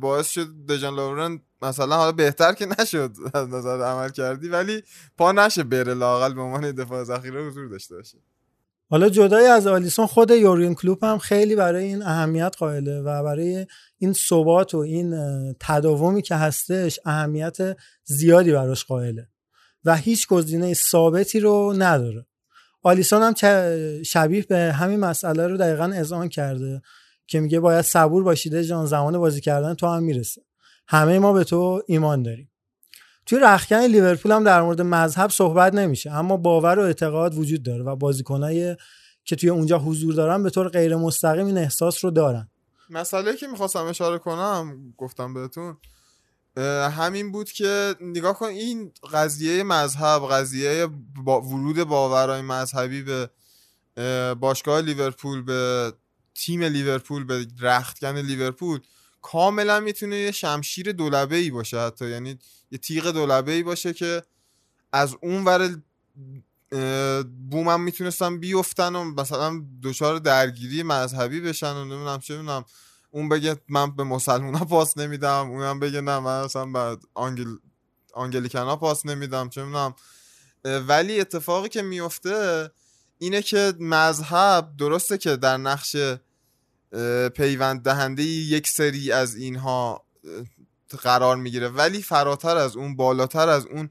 باعث شد دژان لورن مثلا حالا بهتر که نشد از نظر عمل کردی ولی پا نشه بره لاقل به عنوان دفاع ذخیره حضور داشته باشه. حالا جدای از آلیسون خود یورگن کلوپ هم خیلی برای این اهمیت قائله و برای این ثبات و این تداومی که هستش اهمیت زیادی براش قائله. و هیچ گزینه ثابتی رو نداره. آلیسون هم شبیه به همین مسئله رو دقیقا اذعان کرده که میگه باید صبور باشیده جان زمان بازی کردن تو هم می‌رسه. همه ما به تو ایمان داریم. توی رخکن لیورپول هم در مورد مذهب صحبت نمیشه اما باور و اعتقاد وجود داره و بازیکنای که توی اونجا حضور دارن به طور غیر مستقیم این احساس رو دارن. مسئله که می‌خواستم اشاره کنم گفتم بهتون همین بود که نگاه کن این قضیه مذهب قضیه با ورود باورهای مذهبی به اه، باشگاه لیورپول به تیم لیورپول به رختکن لیورپول کاملا می‌تونه یه شمشیر دولبه ای باشه حتی. یعنی یه تیغ دولبه ای باشه که از اون ور اه، بوم هم می‌تونستن بیفتن و مثلا دچار درگیری مذهبی بشن و نمی‌دونم چه می‌دونم. اون بگه من به مسلمان ها پاس نمیدم اونم بگه نه من اصلا به آنگل... آنگلیکن ها پاس نمیدم چه می‌دونم. ولی اتفاقی که میفته اینه که مذهب درسته که در نقش پیوند دهنده یک سری از اینها قرار می‌گیره. ولی فراتر از اون بالاتر از اون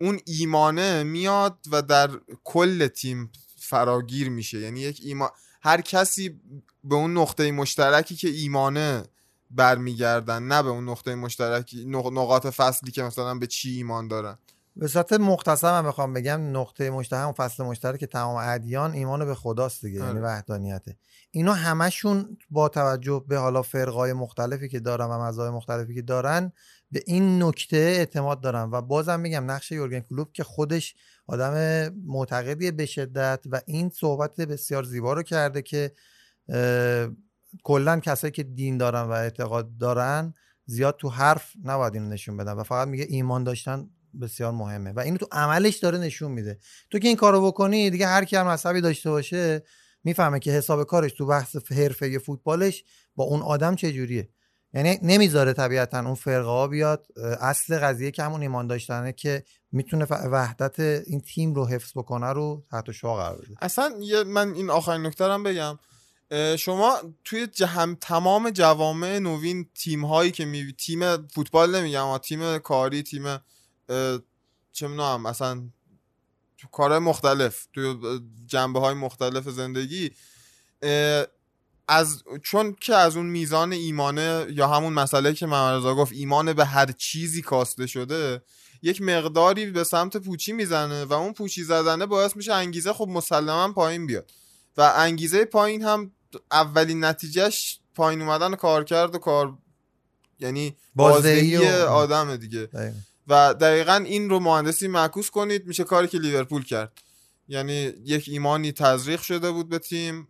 اون ایمانه میاد و در کل تیم فراگیر میشه. یعنی یک ایمان هر کسی به اون نقطه مشترکی که ایمانه برمیگردن نه به اون نقطه مشترکی نق- نقاط فصلی که مثلا به چی ایمان دارن به صورت مختصر من بخوام بگم نقطه مشترک و فصل مشترک تمام ادیان ایمان به خداست دیگه یعنی آره. وحدانیته اینا همشون با توجه به حالا فرقای مختلفی که دارن و مذاهب مختلفی که دارن به این نکته اعتماد دارن و بازم میگم نقش یورگن کلوپ که خودش آدم معتقدیه به شدت و این صحبت بسیار زیبا رو کرده که کلا کسایی که دین دارن و اعتقاد دارن زیاد تو حرف نباید اینو نشون بدن و فقط میگه ایمان داشتن بسیار مهمه و اینو تو عملش داره نشون میده. تو که این کارو بکنی دیگه هر کی هم مذهبی داشته باشه می‌فهمه که حساب کارش تو بحث حرفه فوتبالش با اون آدم چه جوریه یعنی نمی‌ذاره طبیعتا اون فرقه ها بیاد. اصل قضیه که همون ایمان داشتنه که می‌تونه وحدت این تیم رو حفظ بکنه رو تحت شعا قرار بده. اصلا من این آخرین نکته هم بگم. شما توی جهم تمام جوامع نوین تیم هایی که می تیم فوتبال نمیگم تیم کاری تیم چه می‌دونم مثلا تو کارهای مختلف تو جنبه های مختلف زندگی از چون که از اون میزان ایمانه یا همون مسئله که محمد رضا گفت ایمان به هر چیزی کاسته شده یک مقداری به سمت پوچی می‌زنه و اون پوچی زدنه باعث میشه انگیزه خب مسلما پایین بیاد. و انگیزه پایین هم اولین نتیجهش پایین اومدن کار کرد و کار یعنی بازدهی بازدهی و- آدم دیگه. دقیقاً. و دقیقا این رو مهندسی معکوس کنید میشه کاری که لیورپول کرد. یعنی یک ایمانی تزریق شده بود به تیم.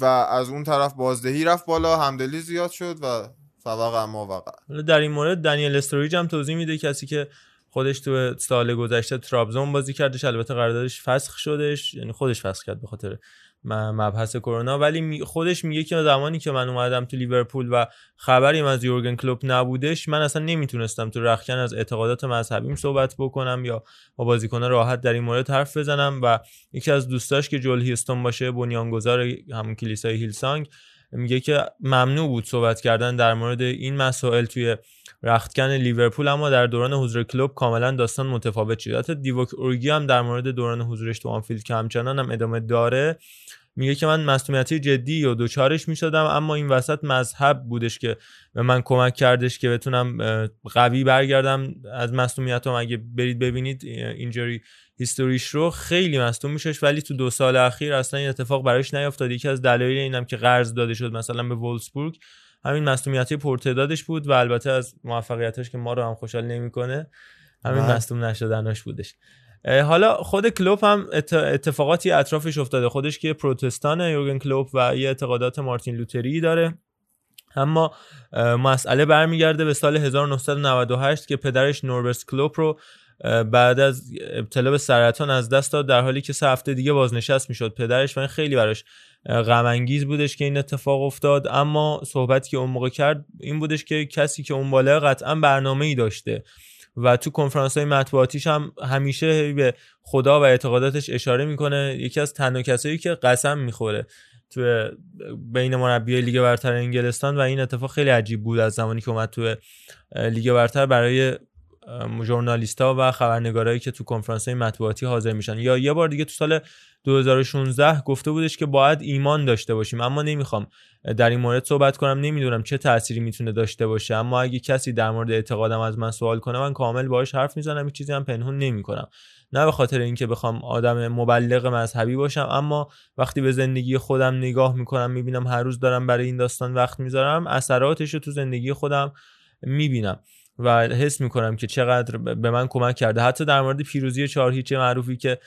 و از اون طرف بازدهی رفت بالا همدلی زیاد شد و وقع ما وقع. در این مورد دنیل استوریج هم توضیح میده کسی که خودش تو سال گذشته ترابزون بازی کردش البته قراردادش فسخ شدش یعنی خودش فسخ کرد به خاطر مبحث کرونا. ولی خودش میگه که زمانی که من اومدم تو لیورپول و خبریم از یورگن کلوپ نبودش من اصلا نمی‌تونستم تو رخکن از اعتقادات مذهبیم صحبت بکنم یا با بازیکنان راحت در این مورد حرف بزنم. و یکی از دوستاش که جول هیستون باشه بنیانگذار همون کلیسای هیلسانگ میگه که ممنوع بود صحبت کردن در مورد این مسائل توی رختکن لیورپول. اما در دوران حضور کلوب کاملا داستان متفاوت شد. حتی دیوک اورگی هم در مورد دوران حضورش تو آنفیلد که همچنان هم ادامه داره میگه که من مسئولیتی جدی و دوچارش می‌شدم اما این وسط مذهب بودش که به من کمک کردش که بتونم قوی برگردم از مسئولیتم اگه برید ببینید اینجوری هیستوریش رو خیلی مصدوم میشش ولی تو دو سال اخیر اصلا این اتفاق براش نیافتاد یکی از دلایل اینم که قرض داده شد مثلا به وولسبورگ همین مسئولیتی پرتعدادش بود و البته از موفقیتش که ما رو هم خوشحال نمی‌کنه همین. مصدوم نشدناش بودش حالا خود کلوپ هم ات- اتفاقاتی اطرافش افتاده. خودش که پروتستان یورگن کلوپ و یه اعتقادات مارتین لوتری داره. اما مسئله برمیگرده به سال 1998 که پدرش نوربرت کلوپ رو بعد از ابتلا به سرطان از دست داد در حالی که سه هفته دیگه بازنشست می‌شد. پدرش و این خیلی براش غم انگیز بودش که این اتفاق افتاد. اما صحبتی که اون موقع کرد این بودش که کسی که اون بالا قطعا برنامه ای داشته. و تو کنفرانس های مطبوعاتیش هم همیشه به خدا و اعتقاداتش اشاره می‌کنه. یکی از تنها کسایی که قسم می‌خوره تو بین مربی لیگ برتر انگلستان و این اتفاق خیلی عجیب بود از زمانی که اومد تو لیگ برتر برای ژورنالیستا و خبرنگارایی که تو کنفرانس های مطبوعاتی حاضر میشن. یا یه بار دیگه تو سال 2016 گفته بودش که باید ایمان داشته باشیم. اما نمی‌خوام در این مورد صحبت کنم. نمی‌دونم چه تأثیری می‌تونه داشته باشه. اما اگه کسی در مورد اعتقادم از من سوال کنه من کامل باهاش حرف می‌زنم. هیچ چیزی هم پنهون نمی‌کنم. نه به خاطر اینکه بخوام آدم مبلغ مذهبی باشم اما وقتی به زندگی خودم نگاه می‌کنم می‌بینم هر روز دارم برای این داستان وقت می‌ذارم اثراتش رو تو زندگی خودم می‌بینم. و حس می‌کنم که چقدر به من کمک کرده حتی در مورد پیروزی چهار هیچ معروفی که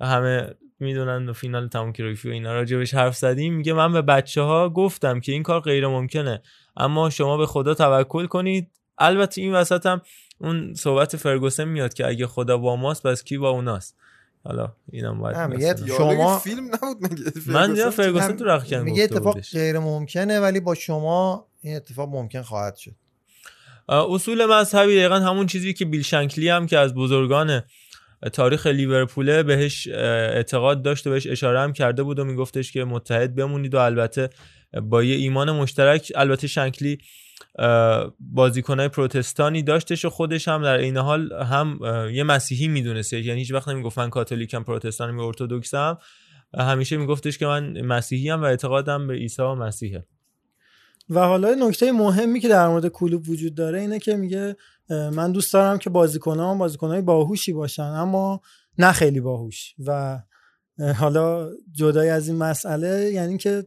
همه می‌دونن و فینال تمام کرویفی و اینا راجبش حرف زدیم میگه من به بچه ها گفتم که این کار غیر ممکنه اما شما به خدا توکل کنید البته این وسط هم اون صحبت فرگوسن میاد که اگه خدا با ماست پس کی با اوناست حالا اینم باید. شما فیلم نبود مگه من دیدم فرگوسن؟ تو رخکن میگه اتفاق. غیر ممکنه ولی با شما این اتفاق ممکن خواهد شد اصول مذهبی دقیقا همون چیزی که بیل شنکلی هم که از بزرگان تاریخ لیورپوله بهش اعتقاد داشت و بهش اشاره هم کرده بود و میگفتش که متحد بمونید و البته با یه ایمان مشترک. البته شنکلی بازیکنهای پروتستانی داشتش و خودش هم در این حال هم یه مسیحی می‌دونسته. یعنی هیچ وقت نمی‌گفت من کاتولیکم پروتستانم یا ارتودکسم همیشه میگفتش که من مسیحی هم و اعتقادم به عیسی و مسیحه. و حالا نکته مهمی که در مورد کلوب وجود داره اینه که میگه من دوست دارم که بازیکنان بازیکنهای باهوشی باشن اما نه خیلی باهوش. و حالا جدای از این مسئله یعنی که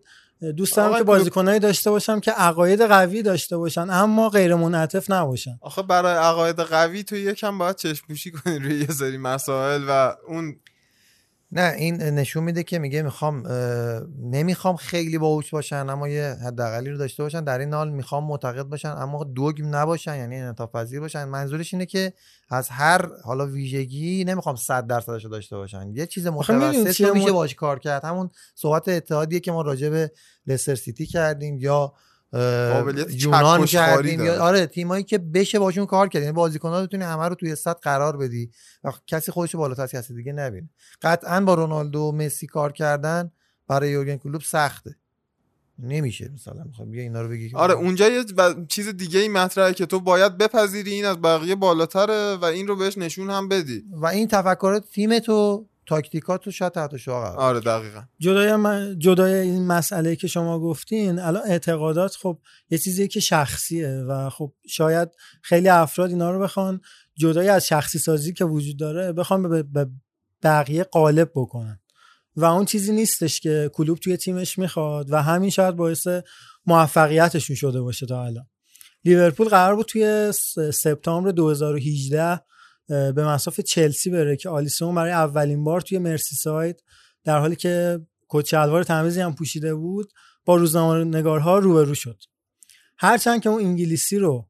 دوست دارم که بازیکنایی داشته باشم که عقاید قوی داشته باشن اما غیر منعطف نباشن. آخه برای عقاید قوی تو یکم باید چشم پوشی کنی روی یه سری مسائل و اون نه این نشون میده که میگه می‌خوام نمی‌خوام خیلی باهوش باشن اما یه حداقلی رو داشته باشن در این حال می‌خوام معتقد باشن اما دوگم نباشن یعنی انعطاف پذیر باشن. منظورش اینه که از هر حالا ویژگی نمی‌خوام 100 درصدش رو داشته باشن. یه چیز متوسط رو میشه باش کار کرد. همون صحبت اتحادیه که ما راجع به لستر سیتی کردیم یا یونان کردیم. یا آره تیمایی که بشه باشون کار کرد یعنی بازیکن‌ها بتونی همه رو توی صد قرار بدی. و کسی خودش بالاتر از کسی دیگه نبینه. قطعا با رونالدو و مسی کار کردن برای یورگن کلوپ سخته. نمیشه مثلا. می‌خوام بیا اینا رو بگی آره اونجا یه ب- چیز دیگه ای مطرحه که تو باید بپذیری. این از بقیه بالاتره و این رو بهش نشون هم بدی. و این تفکرات تیم تو تاکتیکات تو شاید تحت شعار قرار آره دقیقا. جدای, من- جدای این مسئله که شما گفتین الان اعتقادات خب یه چیزی که شخصیه و خب شاید خیلی افراد اینا رو بخوان جدای از شخصی سازی که وجود داره بخوان به, بقیه قالب بکنن. و اون چیزی نیستش که کلوب توی تیمش می‌خواد و همین شاید باعث موفقیتشون شده باشه تا الان. لیورپول قرار بود توی سپتامبر 2018 اه، به مساف چلسی بره که آلیسون برای اولین بار توی مرسی ساید در حالی که کت شلوار تمیزی هم پوشیده بود با روزنامه نگارها روبرو شد. هرچند که اون انگلیسی رو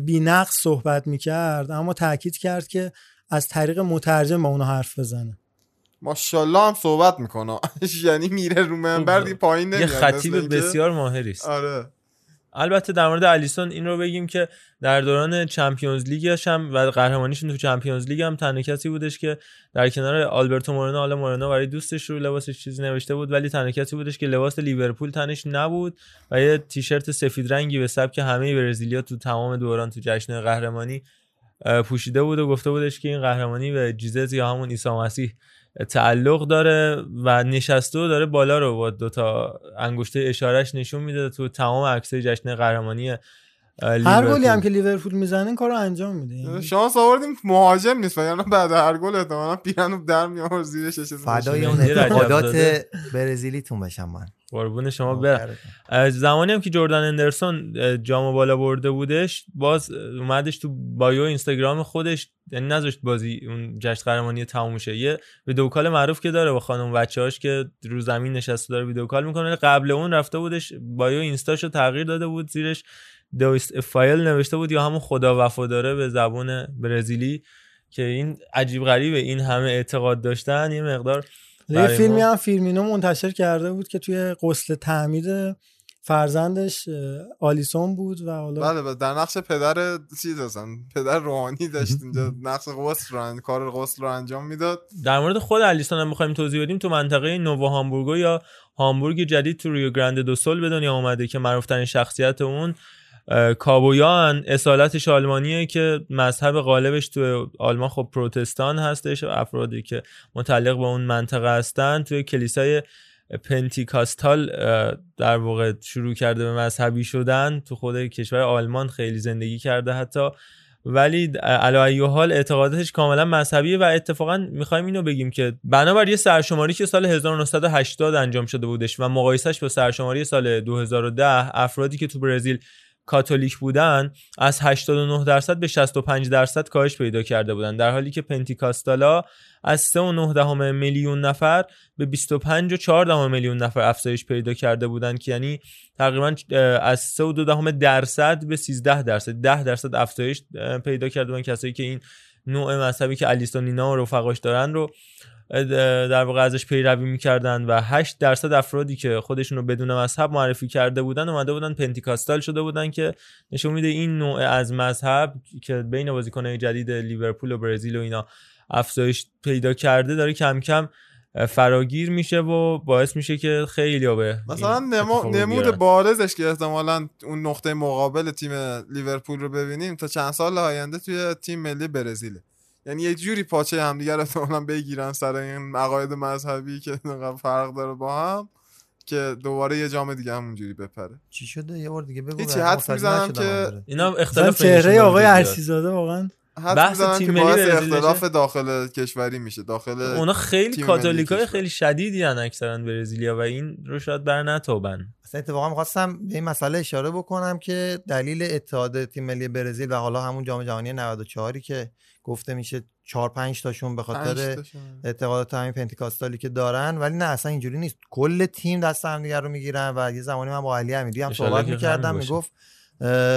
بی نقص صحبت می‌کرد اما تاکید کرد که از طریق مترجم با اونو حرف بزنه. ماشاءالله هم صحبت می‌کنه. یعنی میره رو منبر دیگه پایین یه خطیب بسیار ماهری است. آره. البته در مورد الیسون این رو بگیم که در دوران چمپیونز لیگش هم و قهرمانیشون تو چمپیونز لیگ هم تنها کسی بودش که در کنار آلبرتو مورنو حالا مورنو برای دوستش رو لباسش چیزی نوشته بود ولی تنها کسی بودش که لباس لیورپول تنش نبود و یه تیشرت سفید رنگی به سبک همه برزیلیا تو تمام دوران تو جشن قهرمانی پوشیده بود و گفته بودش که این قهرمانی به جیزس یا همون عیسی مسیح تعلق داره و نشسته و داره بالا رو با دوتا انگشته اشارش نشون میده تو تمام عکسای جشن قهرمانی هر. گلی هم که لیورپول می‌زنه این کارو انجام میده یعنی شانس آوردیم مهاجم نیست وگرنه بعد هر گل احتمالاً پیرنو در میآورد زیرش فدای اون اعتقادات. برزیلیتون بشم من قربون شما. برم از زمانی هم که جردن هندرسون اه، جام بالا برده بودش باز اومدش تو bio اینستاگرام خودش یعنی نذاشت بازی اون جشن قهرمانی تموم شه. یه video call معروف که داره با خانم بچه‌هاش که رو زمین نشسته داره video call می‌کنه. قبل اون رفته بودش bio اینستاشو تغییر داده بود زیرش. دویست فایل نوشته بود یا همون خدا وفاداره به زبان برزیلی که این عجیب غریبه این همه اعتقاد داشتن یه مقدار یه فیلمی هم فیلمینو منتشر کرده بود که توی غسل تعمید فرزندش آلیسون بود و حالا بله بله. در نقش پدر چیز هستن پدر روحانی داشت اینجا. نقش غسل رو کار غسل رو انجام می‌داد. در مورد خود الیسون هم بخوایم توضیح بدیم تو منطقه نووا هامبورگو یا هامبورگ جدید تو ریو گرانده دو سول به دنیا اومده که معروفترین شخصیت اون کابویان اصالتش آلمانیه که مذهب غالبش تو آلمان خب پروتستان هستش و افرادی که متعلق به اون منطقه هستن. توی کلیسای پنتیکاستال در واقع شروع کرده به مذهبی شدن. تو خود کشور آلمان خیلی زندگی کرده حتی. ولی علی حال اعتقاداتش کاملا مذهبیه و اتفاقا می‌خوایم اینو بگیم که بنابر یه سرشماری که سال 1980 انجام شده بودش و مقایسش با سرشماری سال 2010 افرادی که تو برزیل کاتولیک بودن از 89 درصد به 65 درصد کاهش پیدا کرده بودن. در حالی که پنتیکاستالا از 3.9 دهم میلیون نفر به 25 و 4 دهم میلیون نفر افزایش پیدا کرده بودن که یعنی تقریبا از 3 و 2 دهم درصد به 13 درصد 10 درصد افزایش پیدا کرده بودن کسایی که این نوع مذهبی که الیسون نینا و رفقاش دارن رو در واقع ازش پیروی می‌کردن و 8 درصد افرادی که خودشون رو بدون مذهب معرفی کرده بودن اومده بودن پنتیکاستال شده بودن که نشون میده این نوع از مذهب که بین بازیکنهای جدید لیورپول و برزیل و اینا افزایش پیدا کرده داره کم کم فراگیر میشه و باعث میشه که خیلی به مثلا نمو- نمود. بارزش که احتمالا اون نقطه مقابل تیم لیورپول رو ببینیم تا چند سال آینده توی تیم ملی برزیله یعنی یه جوری پاچه همدیگه رو احتمالا بگیرن سر این عقاید مذهبی که فرق داره با هم که دوباره یه جام دیگه همونجوری بپره چی شده یه بار دیگه بگو حدس متوجه می‌زنم که-. اینا اختلاف چهره آقای. ارشیزاده واقعا بحث تیم ملی اختلاف؟ داخل کشوری میشه داخل اونا خیلی کاتولیکای خیلی شدیدی هن اکثرا برزیلیا و این رو شاید بر نتابن اصلا اتفاقا می‌خواستم به این مسئله اشاره بکنم که دلیل اتحاد تیم ملی برزیل و حالا همون جام جهانی 94 که گفته میشه 4 5 تاشون به خاطر. اعتقادات همین پنتیکاستالی که دارن ولی نه اصلا اینجوری نیست کل تیم دست هم دیگه رو می‌گیرن و یه زمانی من با علی امیری هم صحبت می‌کردم. می‌گفت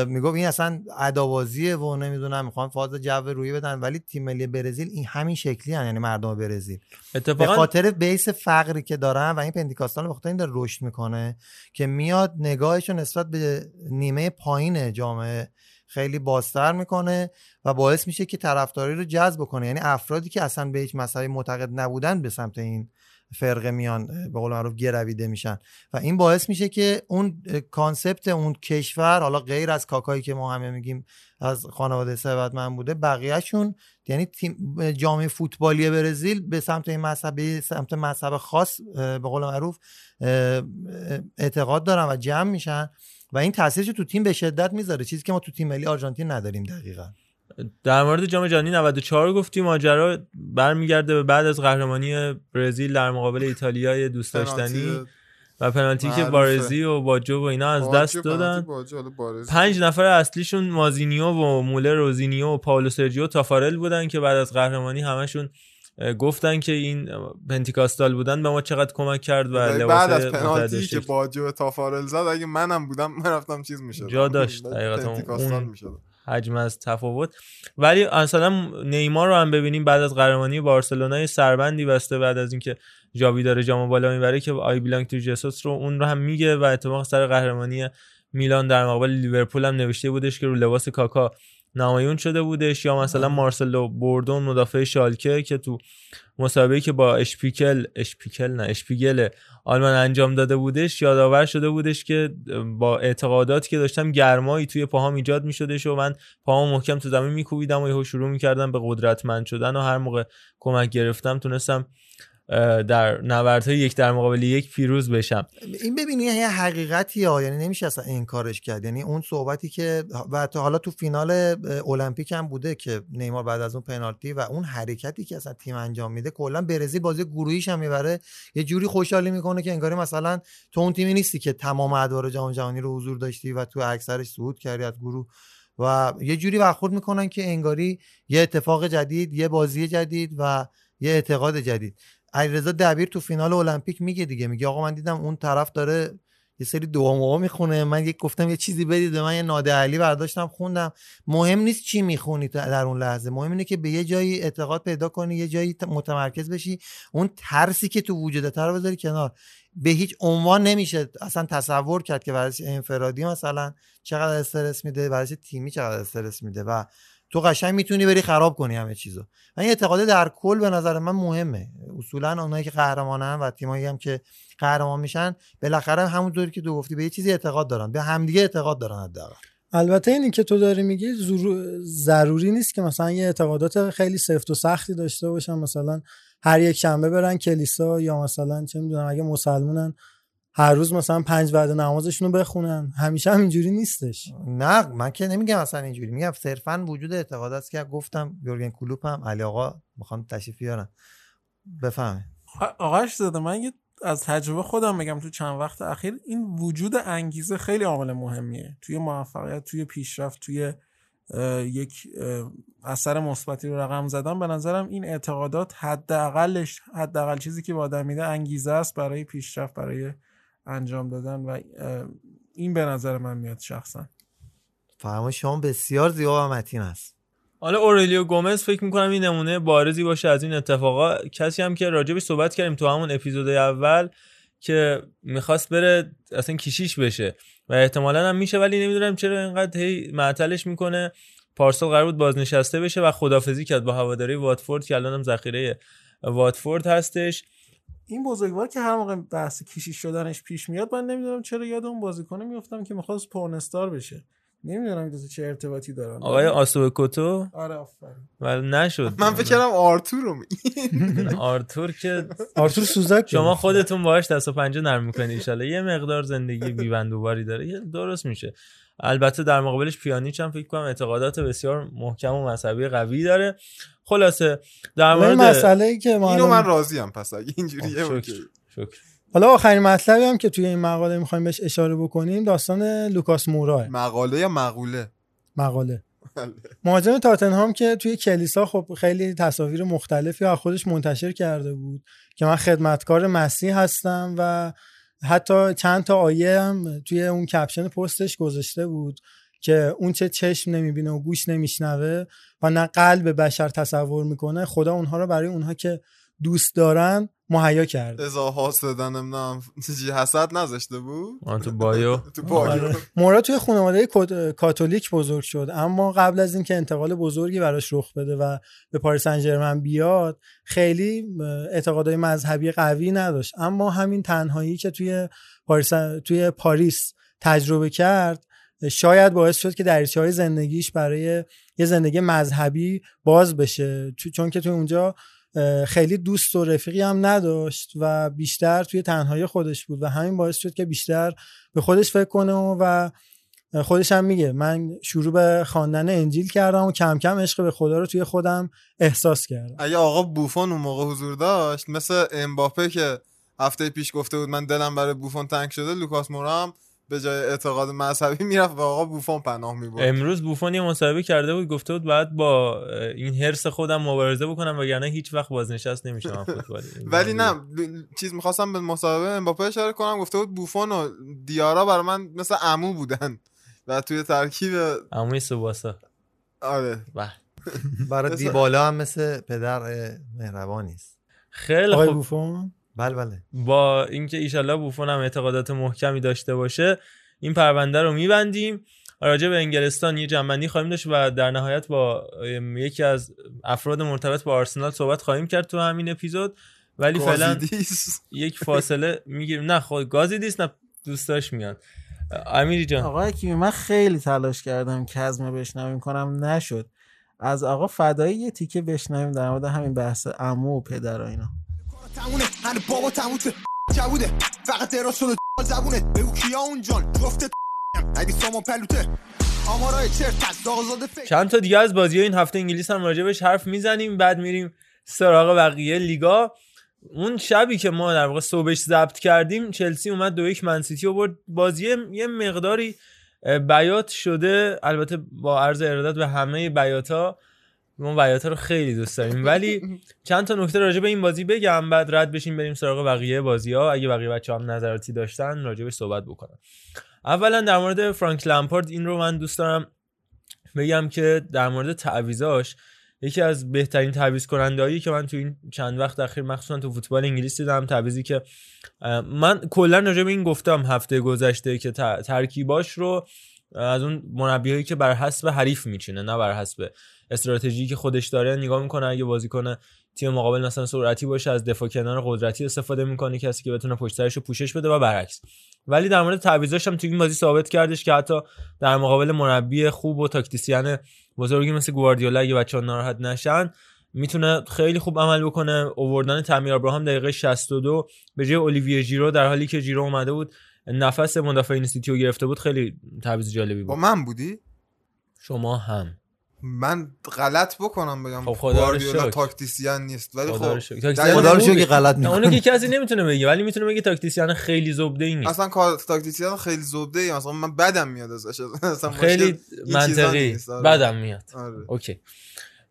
می‌گفت این اصلا ادابازیه و نمی‌دونم می‌خوان فاز جو روی بدن. ولی تیم ملی برزیل این همین شکلی هن یعنی مردم برزیل. به اتفاقا خاطر بیس فقری که دارن و این پنتیکاستال به خاطر این داره رشد می‌کنه که میاد نگاهش رو نسبت به نیمه پایین جامعه خیلی بازتر می‌کنه و باعث میشه که طرفداری رو جذب کنه یعنی افرادی که اصلا به هیچ مذهبی معتقد نبودن به سمت این فرقه میان به قول معروف گرویده میشن. و این باعث میشه که اون کانسپت اون کشور حالا غیر از کاکایی که ما همه میگیم از خانواده ثروتمند بوده بقیهشون یعنی تیم جامعه فوتبالی برزیل به سمت این مذهب سمت مذهب خاص به قول معروف اعتقاد دارن و جمع میشن. و این تاثیرش تو تیم به شدت می‌ذاره چیزی که ما تو تیم ملی آرژانتین نداریم دقیقا. در مورد جام جهانی 94 گفتیم ماجرا برمیگرده به بعد از قهرمانی برزیل در مقابل ایتالیا دوست داشتنی و پنالتی که. بارزی و باجو و اینا از دست دادن. پنج نفر اصلیشون مازینیو و موله روزینیو و پاولو سرجیو تافارل بودن که بعد از قهرمانی همشون گفتن که این پنتیکاستال بودن به ما چقدر کمک کرد و لباس بعد از پنالتی که باجو تافارل زد اگه منم بودم من رفتم چیز می‌شد جا داشت، حقیقتا پنتیکاستال اون- می‌شد حجم از تفاوت. ولی مثلا نیمار رو هم ببینیم بعد از قهرمانی بارسلونا یه سربندی بسته بعد از اینکه جاوی داره جام بالا می‌بره که آی بلانک تو جسوس رو اون رو هم میگه و اتفاق سر قهرمانی میلان در مقابل لیورپول هم نوشته بودش که رو لباس کاکا نمایون شده بودش یا مثلا مارسلو بوردون مدافع شالکه که تو مسابقه که با اشپیکل اشپیکل نه اشپیگل آلمان انجام داده بودش یادآور شده بودش که با اعتقاداتی که داشتم گرمایی توی پاهام ایجاد میشدش و من پاهام محکم تو زمین میکوبیدم و یهو شروع می‌کردم به قدرتمند شدن و هر موقع کمک گرفتم تونستم در نبردهای یک در مقابل یک پیروز بشم. این ببینی یه حقیقتی ها یعنی نمیشه اصلا انکارش کرد. یعنی اون صحبتی که و تا حالا تو فینال المپیک هم بوده که نیمار بعد از اون پنالتی و اون حرکتی که اصلا تیم انجام میده کلا برزیل بازی گروهیش هم می‌بره. یه جوری خوشحالی می‌کنه که انگاری مثلا تو اون تیمی نیستی که تمام ادوار جام جهانی رو حضور داشتی و تو اکثرش صعود کردی از گروه. و یه جوری برخورد می‌کنن که انگاری یه اتفاق جدید یه بازی جدید و یه اعتقاد جدید. علیرضا دبیر تو فینال المپیک میگه دیگه میگه آقا من دیدم اون طرف داره یه سری دعا می‌خونه. من یک گفتم یه چیزی بدید من یه ناده علی برداشتم خوندم. مهم نیست چی می‌خونی در اون لحظه. مهم اینه که به یه جایی اعتقاد پیدا کنی یه جایی متمرکز بشی. اون ترسی که تو وجودت رو بذاری کنار. به هیچ عنوان نمیشه اصلا تصور کرد که ورزش انفرادی مثلا چقدر استرس میده ورزش تیمی چقدر استرس میده و تو قشنگ می‌تونی بری خراب کنی همه چیزو. من این اعتقاده در کل به نظر من مهمه. اصولا اونایی که قهرمانن و تیمایی هم که قهرمان میشن بالاخره همونطوری که تو گفتی به یه چیزی اعتقاد دارن به همدیگه اعتقاد دارن حداقل. البته اینی که تو داری میگی ضروری نیست که مثلا یه اعتقادات خیلی سفت و سختی داشته باشن مثلا هر یک شنبه برن کلیسا یا مثلا چه می‌دونم اگه مسلمونن هر روز مثلا پنج وعده نمازشون رو بخونن. همیشه هم اینجوری نیستش. نه من که نمیگم اصلا اینجوری. میگم صرفا وجود اعتقاد است که گفتم یورگن کلوپ هم علی آقا می‌خوام تشریف بیارن. بفهمه. آقاش زاده من یه از تجربه خودم بگم تو چند وقت اخیر. این وجود انگیزه خیلی عامل مهمیه. توی موفقیت توی پیشرفت توی یک اثر مثبتی رو رقم زدن. به نظرم این اعتقادات حداقلش حداقل چیزی که به آدم میده انگیزه است برای پیشرفت برای انجام دادن و این به نظر من میاد شخصا. فرما شما بسیار زیبا و متین است. حالا اورلیو گومز فکر می‌کنم این نمونه بارزی باشه از این اتفاقا. کسی هم که راجبش صحبت کردیم تو همون اپیزود اول که می‌خواست بره اصلا کشیش بشه و احتمالا هم میشه ولی نمی‌دونم چرا اینقدر هی معطلش می‌کنه. پارسال قرار بود بازنشسته بشه و خدافزی کرد با هواداری واتفورد که الان هم ذخیره واتفورد هستش. این بزرگوار که هر موقع بحث کشیش شدنش پیش میاد من نمی‌دونم چرا یاد اون بازیکنه میفتم که می‌خواست پورنستار بشه. نمی‌دونم این چه ارتباطی دارن. آقای آسو کوتو آره آفرین. ولی نشد. من فکر کردم آرتور رو می- آرتور که آرتور سوزاک شما خودتون باهاش دست و پنجه نرم می‌کنید ایشالا یه مقدار زندگی بیبندوباری داره. یه درست میشه. البته در مقابلش پیانیچ هم فکر کنم اعتقادات بسیار محکم و مذهبی قوی داره. خلاصه در مورد مسئله ای که ما اینو من راضیم پس اگه اینجوریه شکر okay. شکر. حالا آخرین مطلبی هم که توی این مقاله می‌خوایم بهش اشاره بکنیم داستان لوکاس مورائه. مقاله یا مقوله؟ مقاله. مهاجم تاتنهام که توی کلیسا خب خیلی تصاویر مختلفی از خودش منتشر کرده بود که من خدمتکار مسیح هستم و حتی چند تا آیه هم توی اون کپشن پستش گذاشته بود که اون چه چشم نمی‌بینه و گوش نمیشنوه و نه قلب بشر تصور می‌کنه خدا اونها رو برای اونها که دوست دارن مهیا کرده. ازا نمی‌دونم چیزی حسد نذاشته بود؟ آن تو بایو؟ تو بایو. مورا توی خانواده کات- کاتولیک بزرگ شد. اما قبل از اینکه انتقال بزرگی براش رخ بده و به پاریس سن ژرمن بیاد خیلی اعتقادات مذهبی قوی نداشت. اما همین تنهایی که توی پاریس توی پاریس تجربه کرد شاید باعث شد که دریچه های زندگیش برای یه زندگی مذهبی باز بشه. چون- که توی اونجا خیلی دوست و رفیقی هم نداشت و بیشتر توی تنهایی خودش بود و همین باعث شد که بیشتر به خودش فکر کنه و خودش هم میگه من شروع به خواندن انجیل کردم و کم کم عشق به خدا رو توی خودم احساس کردم. اگه آقا بوفون اون موقع حضور داشت مثل امباپه که هفته پیش گفته بود من دلم برای بوفون تنگ شده لوکاس مورا به جای اعتقاد مذهبی می‌رفت و آقا بوفون پناه می‌برد. امروز بوفون یه مصاحبه کرده بود گفته بود بعد با این هرس خودم مبارزه بکنم وگرنه هیچ وقت بازنشست نمیشم فوتبال ولی نه ب- چیز می‌خواستم به مصاحبه امباپه اشاره کنم گفته بود بوفون و دیارا برای من مثل عمو بودن و توی ترکیب عموی سوباسا. آره. برای دیبالا هم مثل پدر اه، مهربانی است خیلی خوب. بوفون؟ بله بله. با اینکه ایشالله بوفون هم اعتقادات محکمی داشته باشه این پرونده رو میبندیم. راجع به انگلستان یه جنبندی خواهیم داشت و در نهایت با یکی از افراد مرتبط با آرسنال صحبت خواهیم کرد تو همین اپیزود. ولی فعلا. یک فاصله می‌گیریم. نه خود گازی دیست نه دوست داشت میاد. امیری جان. آقا حکیمی من خیلی تلاش کردم کزمه بشنویم کنم نشد. از آقا فدایی یه تیکه بشنویم در مورد همین بحث عمو و پدر و اینا. تمونه هنو بابا تموم شد. جووده فقط دراز شده زبونه. بگو کیا اونجان جفت اگه سامان پلوته. چند تا دیگه از بازی این هفته انگلیس هم راجبش حرف می‌زنیم. بعد میریم سراغ بقیه لیگا. اون شبی که ما در واقع صبحش ضبط کردیم چلسی اومد دو یک منسیتی و برد. بازی یه مقداری بیات شده. البته با عرض ارادت به همه بیاتا ما بیاتا رو خیلی دوست داریم. ولی چند تا نکته راجع به این بازی بگم بعد رد بشیم بریم سراغ بقیه بازی ها اگه بقیه بچه هم نظراتی داشتن راجبش صحبت بکنم. اولا در مورد فرانک لمپارد این رو من دوست دارم بگم که در مورد تعویضاش یکی از بهترین تعویض کنندهایی که من تو این چند وقت اخیر مخصوصا تو فوتبال انگلیس دیدم تعویضی که من کلا راجع به این گفتم هفته گذشته که ترکیباش رو از اون مربیایی که بر حسب حریف میچینه نه بر حسب استراتژی که خودش داره نگاه می‌کنه اگه بازیکن تیم مقابل مثلا سرعتی باشه از دفاع کنار قدرتی استفاده می‌کنه کسی که بتونه پشت رو پوشش بده و برعکس. ولی در مورد تعویضاش هم تو این بازی ثابت کردش که حتی در مقابل مربی خوب و تاکتیسیان بزرگی مثل گواردیولا اگه بچه‌ها ناراحت نشن می‌تونه خیلی خوب عمل بکنه. اووردن تامیر ابراهام دقیقه 62 به جای اولیویه ژیرو در حالی که ژیرو اومده بود نفس مدافعین سیتی رو گرفته بود خیلی تعویض جالبی با بود. من بودی؟ شما هم. من غلط بکنم بگم. خب خدا رو گواردیولا شکر. تاکتیسیان نیست ولی خب خدا رو شکر خوبی. که غلط نه، اونو می‌کنه. که کسی نمی‌تونه بگه ولی می‌تونه بگه تاکتیسیان خیلی زبده ای نیست اصلا کار تاکتیسیان خیلی زبده ای مثلا من بدم میاد ازش. اصلا خیلی این منطقی. آره. بدم میاد. آره. اوکی.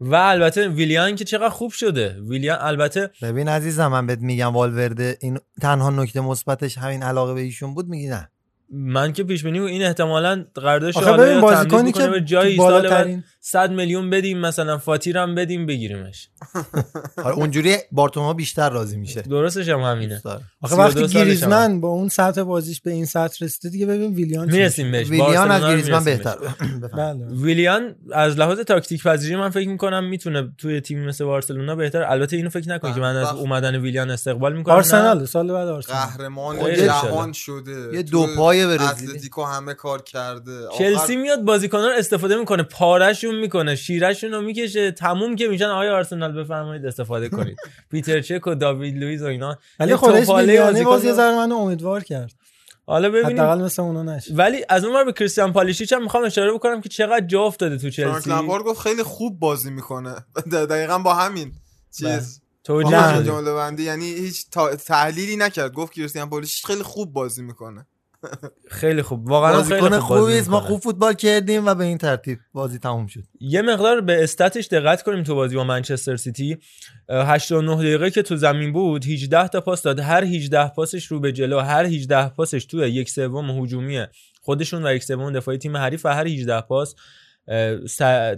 و البته ویلیان که چقدر خوب شده. ویلیان البته ببین عزیزم من بهت میگم والورده این تنها نکته مثبتش همین علاقه به ایشون بود میگی نه. من که پیش بینی این احتمالا قراردادش آخه حالا ببین یا بازیکنی که جایی بالاترین 100 میلیون بدیم مثلا فاتیر هم بدیم بگیریمش. آره اونجوری بارتوما بیشتر راضی میشه. درستش هم همینه. آخه 32 وقتی. گریزمن با اون سطح بازیش به این سطح رسیده دیگه ببین ویلیان می‌رسیم بهش. ویلیان از گریزمن بهتر. بله. ویلیان از لحاظ تاکتیک پذیری من فکر می‌کنم می‌تونه توی تیم مثل بارسلونا بهتر. البته اینو فکر نکنید که من از اومدن ویلیان استقبال می‌کنم. آرسنال سال بعد آرسنال. قهرمان جهان شده. یه دو پای برزیلی. اتلتیکو همه کار کرده. چلسی میاد بازیکنان رو استفاده می‌کنه. پارهشون می‌کنه شیرشون رو می‌کشه تموم که میشن آیا آرسنال بفرمایید استفاده کنید. پیتر چک و داوید لوئیز و اینا. ولی خودش ویلیانی بازیکن باز یه ذره منو امیدوار کرد. حالا ببینیم. حداقل مثل اونا نشه. ولی از اون به کریستیان پالیشیچ هم می‌خوام اشاره بکنم که چقدر جا افتاده تو فرانک چلسی. لمپارد گفت خیلی خوب بازی می‌کنه. دقیقا با همین چیز. توجیه. جمله بندی یعنی هیچ تحلیلی نکرد. گفت کریستیان پولیش خیلی خوب بازی می‌کنه. خیلی خوب. واقعا خیلی خوب خوبی است. ما. خوب فوتبال کردیم و به این ترتیب بازی تموم شد. یه مقدار به استاتش دقت کنیم تو بازی با منچستر سیتی. اه، 89 دقیقه که تو زمین بود 18 تا پاس داد. هر 18 پاسش رو به جلو هر 18 پاسش تو یک سوم هجومی خودشون و یک سوم دفاعی تیم حریف و هر 18 پاس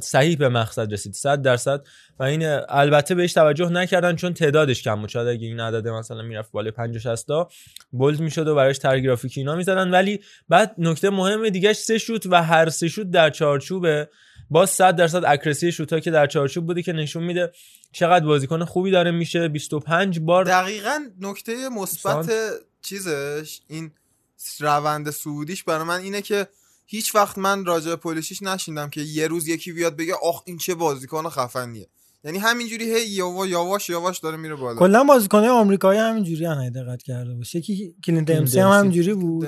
صحیح به مقصد رسید 100 درصد. و این البته بهش توجه نکردن چون تعدادش کم بود. شاید اگه این عدد مثلا می‌رفت بالای 50 60 تا بولد می‌شد و براش تر گرافیکی اینا می‌زدن. ولی بعد نکته مهم دیگهش سه شوت و هر سه شوت در چارچوبه. باز 100 درصد اکرسی شوتا که در چارچوب بوده که نشون میده چقدر بازیکن خوبی داره میشه. 25 بار دقیقا نکته مثبت چیزش این روند سعودیش برای من اینه که هیچ وقت من راجع به پولیشیش نشیندم که یه روز یکی بیاد بگه آخ این چه بازیکن خفنیه. یعنی همینجوری هی یوا یواش یواش داره میره بالا. کلا بازیکنای آمریکایی همینجوری ان دقت کرده باشه یکی کلین دمسی هم. همینجوری بود.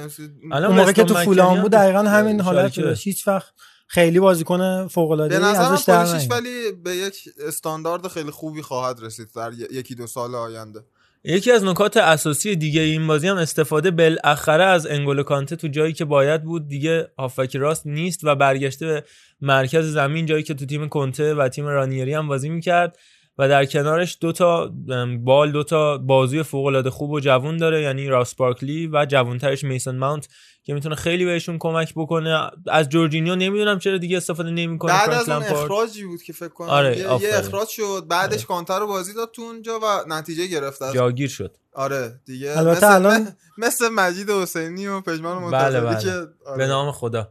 الان اون موقع که تو مکنی بود هم دقیقا همین حالت هیچ وقت خیلی بازیکن فوق العاده به ازش در. ولی به یک استاندارد خیلی خوبی خواهد رسید در یکی دو سال آینده. یکی از نکات اساسی دیگه این بازی هم استفاده بالاخره از انگولو کانته تو جایی که باید بود. دیگه هافک راست نیست و برگشته به مرکز زمین جایی که تو تیم کنته و تیم رانیری هم بازی می‌کرد. و در کنارش دوتا بال دوتا بازوی فوق العاده خوب و جوون داره یعنی راس بارکلی و جوونترش میسن ماونت. که می‌تونه خیلی بهشون کمک بکنه از جورجینیو نمی‌دونم چرا دیگه استفاده نمی‌کنه بعد از اون. اخراجی بود که فکر کنم آره، یه. یه اخراج شد بعدش آره. کانتر رو بازی داد تو اونجا و نتیجه گرفت از جاگیر شد آره دیگه البته مثل, الان- مثل مجید حسینی و پژمان بله منتظری بله که آره. به نام خدا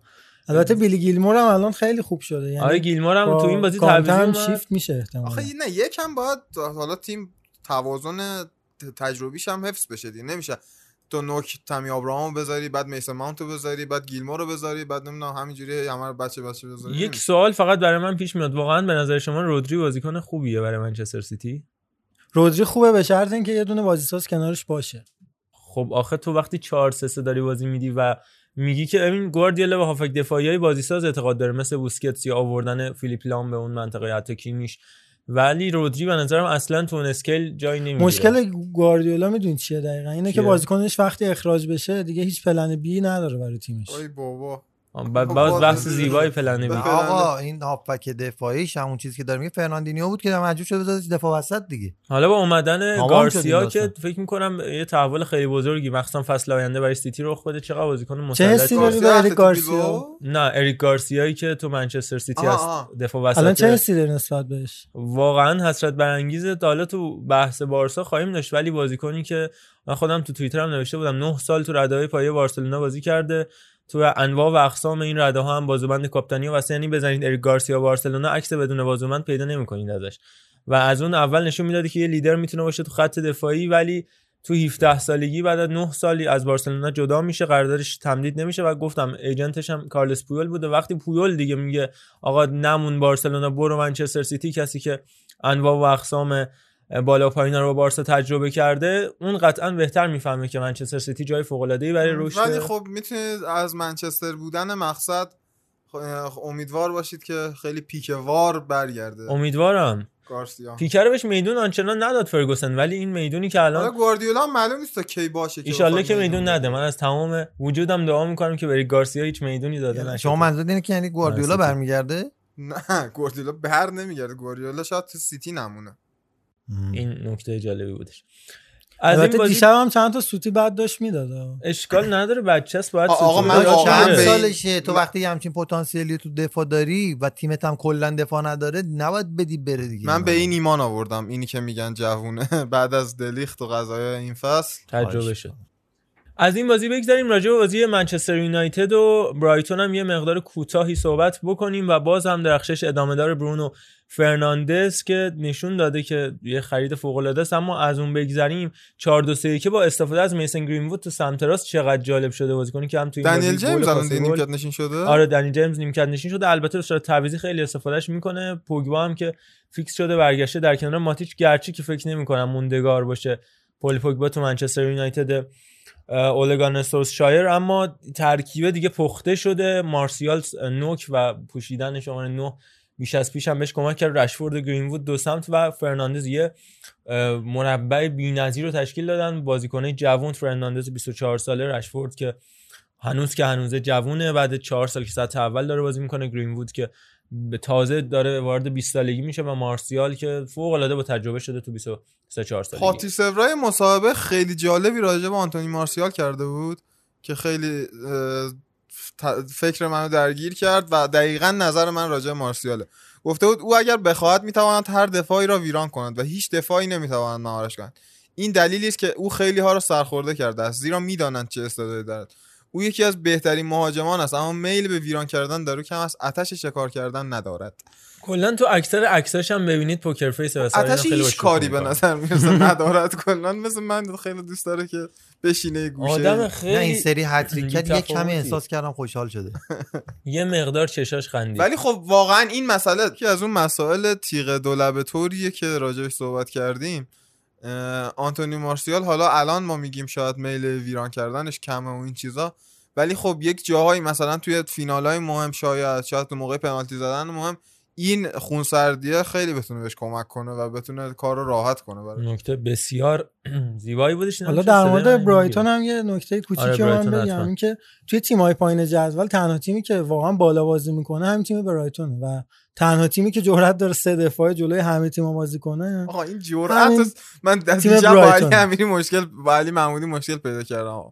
البته بیلی گیلمور هم الان خیلی خوب شده یعنی آره گیلمور هم با تو این بازی اومد. شیفت میشه احتمالاً آخه نه یکم باید حالا تیم توازن تجربیش هم حفظ بشه دیگه نمیشه تو نوک تامی ابراهامو بذاری بعد میسن ماونتو بذاری بعد گیلمور رو بذاری بعد نمی‌دونم همینجوری همه رو بچه بچه بذاری. یک سوال فقط برای من پیش میاد. واقعا به نظر شما رودری بازیکن خوبیه برای منچستر سیتی؟ رودری خوبه به شرط اینکه یه دونه بازیساز کنارش باشه. خب آخه تو وقتی 4 3 3 داری بازی میدی و میگی که ببین گواردیولا به هافک دفاعی های بازیساز اعتقاد داره مثل بوسکتس یا آوردن فیلیپ لام به اون منطقه حتی کیمیش. ولی رودری به نظرم اصلا تو اون skill جای نمی‌گیره مشکل گواردیولا می‌دونید چیه دقیقا؟ اینه که؟ بازیکنش وقتی اخراج بشه دیگه هیچ plan B نداره برای تیمش. ای بابا. بعد باز بحث زیبای plan B آقا این هافبک دفاعیش همون چیزی که داره میگه فرناندینیو بود که مجبور شده بذاره دفاع وسط دیگه. حالا با اومدن گارسیا شد که فکر می‌کنم یه تحول خیلی بزرگی مخصوصا فصل آینده برای سیتی رخ بده. چقدر بازیکن چه مسلط حسی داری گارسیا؟ نه اریک گارسیایی که تو منچستر سیتی هست. دفاع وسط الان چه حسی داری نسبت بهش؟ واقعا حسرت برانگیزه. تا حالا تو بحث بارسا خواهیم داشت ولی بازیکنی که من خودم تو توییترم نوشته بودم 9 سال تو رده‌های پایه بارسلونا بازی کرده. تو انواع و اقسام این رده ها هم بازوبند کاپیتانی و واسه یعنی بزنید اریک گارسیا بارسلونا عکس بدون بازوبند پیدا نمی‌کنید ازش. و از اون اول نشون می‌داده که یه لیدر می‌تونه باشه تو خط دفاعی ولی تو 17 سالگی بعد از 9 سالی از بارسلونا جدا میشه قراردادش تمدید نمیشه و گفتم ایجنتش هم کارلس پویول بوده. وقتی پویول دیگه میگه آقا نمون بارسلونا برو منچستر سیتی کسی که انواع و اقسام بالا و پایینا رو با بارسا تجربه کرده اون قطعا بهتر می‌فهمه که منچستر سیتی جای فوق العاده ای برای رشد. ولی خب می‌تونید از منچستر بودن مقصد امیدوار باشید که خیلی پیکوار برگرده. امیدوارم. گارسیا. پیکر بهش میدون آنچنان نداد فرگوسن ولی این می‌دونی که الان گواردیولا معلوم نیست تا کی باشه که ایشالله بخواد که میدون نده. من از تمام وجودم دعا می‌کنم که بری گارسیا هیچ می‌دونی داده نشه شما منظور اینه که یعنی گواردیولا. برمیگرده؟ نه گواردیولا بر نمیگرده. گواردیولا شاید تو سیتی نمونه. این نکته جالبی بودش. از این بازی دیشب هم چند تا سوتی بعد داشت می‌داد. اشکال نداره بچه است باید آقا من واقعاً این- سالشه؟ تو وقتی همچین پتانسیلی تو دفاع داری و تیمت هم کلا دفاع نداره نباید بدی بره دیگه. من به این ایمان آوردم اینی که میگن جوونه. بعد از دلیخت و قضایای این فصل. تجربه شد. از این بازی بگذاریم راجع به بازی منچستر یونایتد و برایتون هم یه مقدار کوتاهی صحبت بکنیم و باز هم درخشش ادامه دار برونو فرناندز که نشون داده که یه خرید فوق العاده است اما از اون بگذریم 4 2 3 که با استفاده از میسن گرین‌وود تو سمت راست چقدر جالب شده بازیکنی که هم تو این دنیل جیمز الان. نیمکت نشین شده؟ آره دنی جیمز نیمکت نشین شده. البته به صورت تعویضی خیلی استفادهش می‌کنه. پوگبا هم که fix شده برگشته در کنار ماتیچ. گرچه که فکر نمی‌کنم موندگار باشه. پول پوگبا تو منچستر یونایتد اوله گنار سولشر اما ترکیبه دیگه پخته شده. مارسیال نوک و پوشیدن شماره 9 بیش از پیش هم بهش کمک کرد. رشفورد و گرینوود دو سمت و فرناندز یه مربع بی‌نظیر رو تشکیل دادن. بازیکنه جوون فرناندز 24 ساله رشفورد که هنوز که هنوزه جوونه بعد چهار سال که سطح اول داره بازی می‌کنه. گرینوود که به تازه داره وارد 20 سالگی میشه و مارسیال که فوق العاده با تجربه شده تو 23 4 سالگی. پاتی سورای مصاحبه خیلی جالبی راجع به آنتونی مارسیال کرده بود که خیلی فکر منو درگیر کرد و دقیقا نظر من راجع به مارسیاله. گفته بود او اگر بخواهد می‌تواند هر دفاعی را ویران کند و هیچ دفاعی نمی‌تواند مهارش کند. این دلیلی است که او خیلی ها را سرخورده کرده است زیرا می‌دانند چه استعدادی دارد. او یکی از بهترین مهاجمان است اما میل به ویران کردن در او کم است آتش شکار کردن ندارد. کلا تو اکثر عکساش هم ببینید poker face و خیلی هیچ کاری به. نظر می‌رسه ندارد. کلا مثل من خیلی دوست داره که بشینه یه گوشه. آدم نه خیلی این سری هت‌تریک کرد یه. کمی احساس کردم خوشحال شده. یه مقدار چشاش خندید. ولی خب واقعا این مسئله که از اون مسائل تیغ دولبه طوریه که راجعش صحبت کردیم. آنتونی مارسیال حالا الان ما میگیم شاید میل ویران کردنش کمه و این چیزا. ولی خب یک جاهایی مثلا توی فینال های مهم شاید شاید تو موقع پنالتی زدن مهم این خونسردیه خیلی بتونه بهش کمک کنه و بتونه کار رو راحت کنه برای نکته بسیار زیبایی بودش حالا در مورد برایتون هم یه نکته کوچیکی آره، رو من برایتون بگم. این که توی تیم‌های پایین جدول تنها تیمی که واقعا بالا بازی می‌کنه همین تیم برایتونه و تنها تیمی که جرأت داره سه دفاع جلوی همه تیم‌ها بازی کنه آقا این جرأت. من تیم دیشب با علی برایتون. امیری مشکل با علی محمودی مشکل پیدا کردم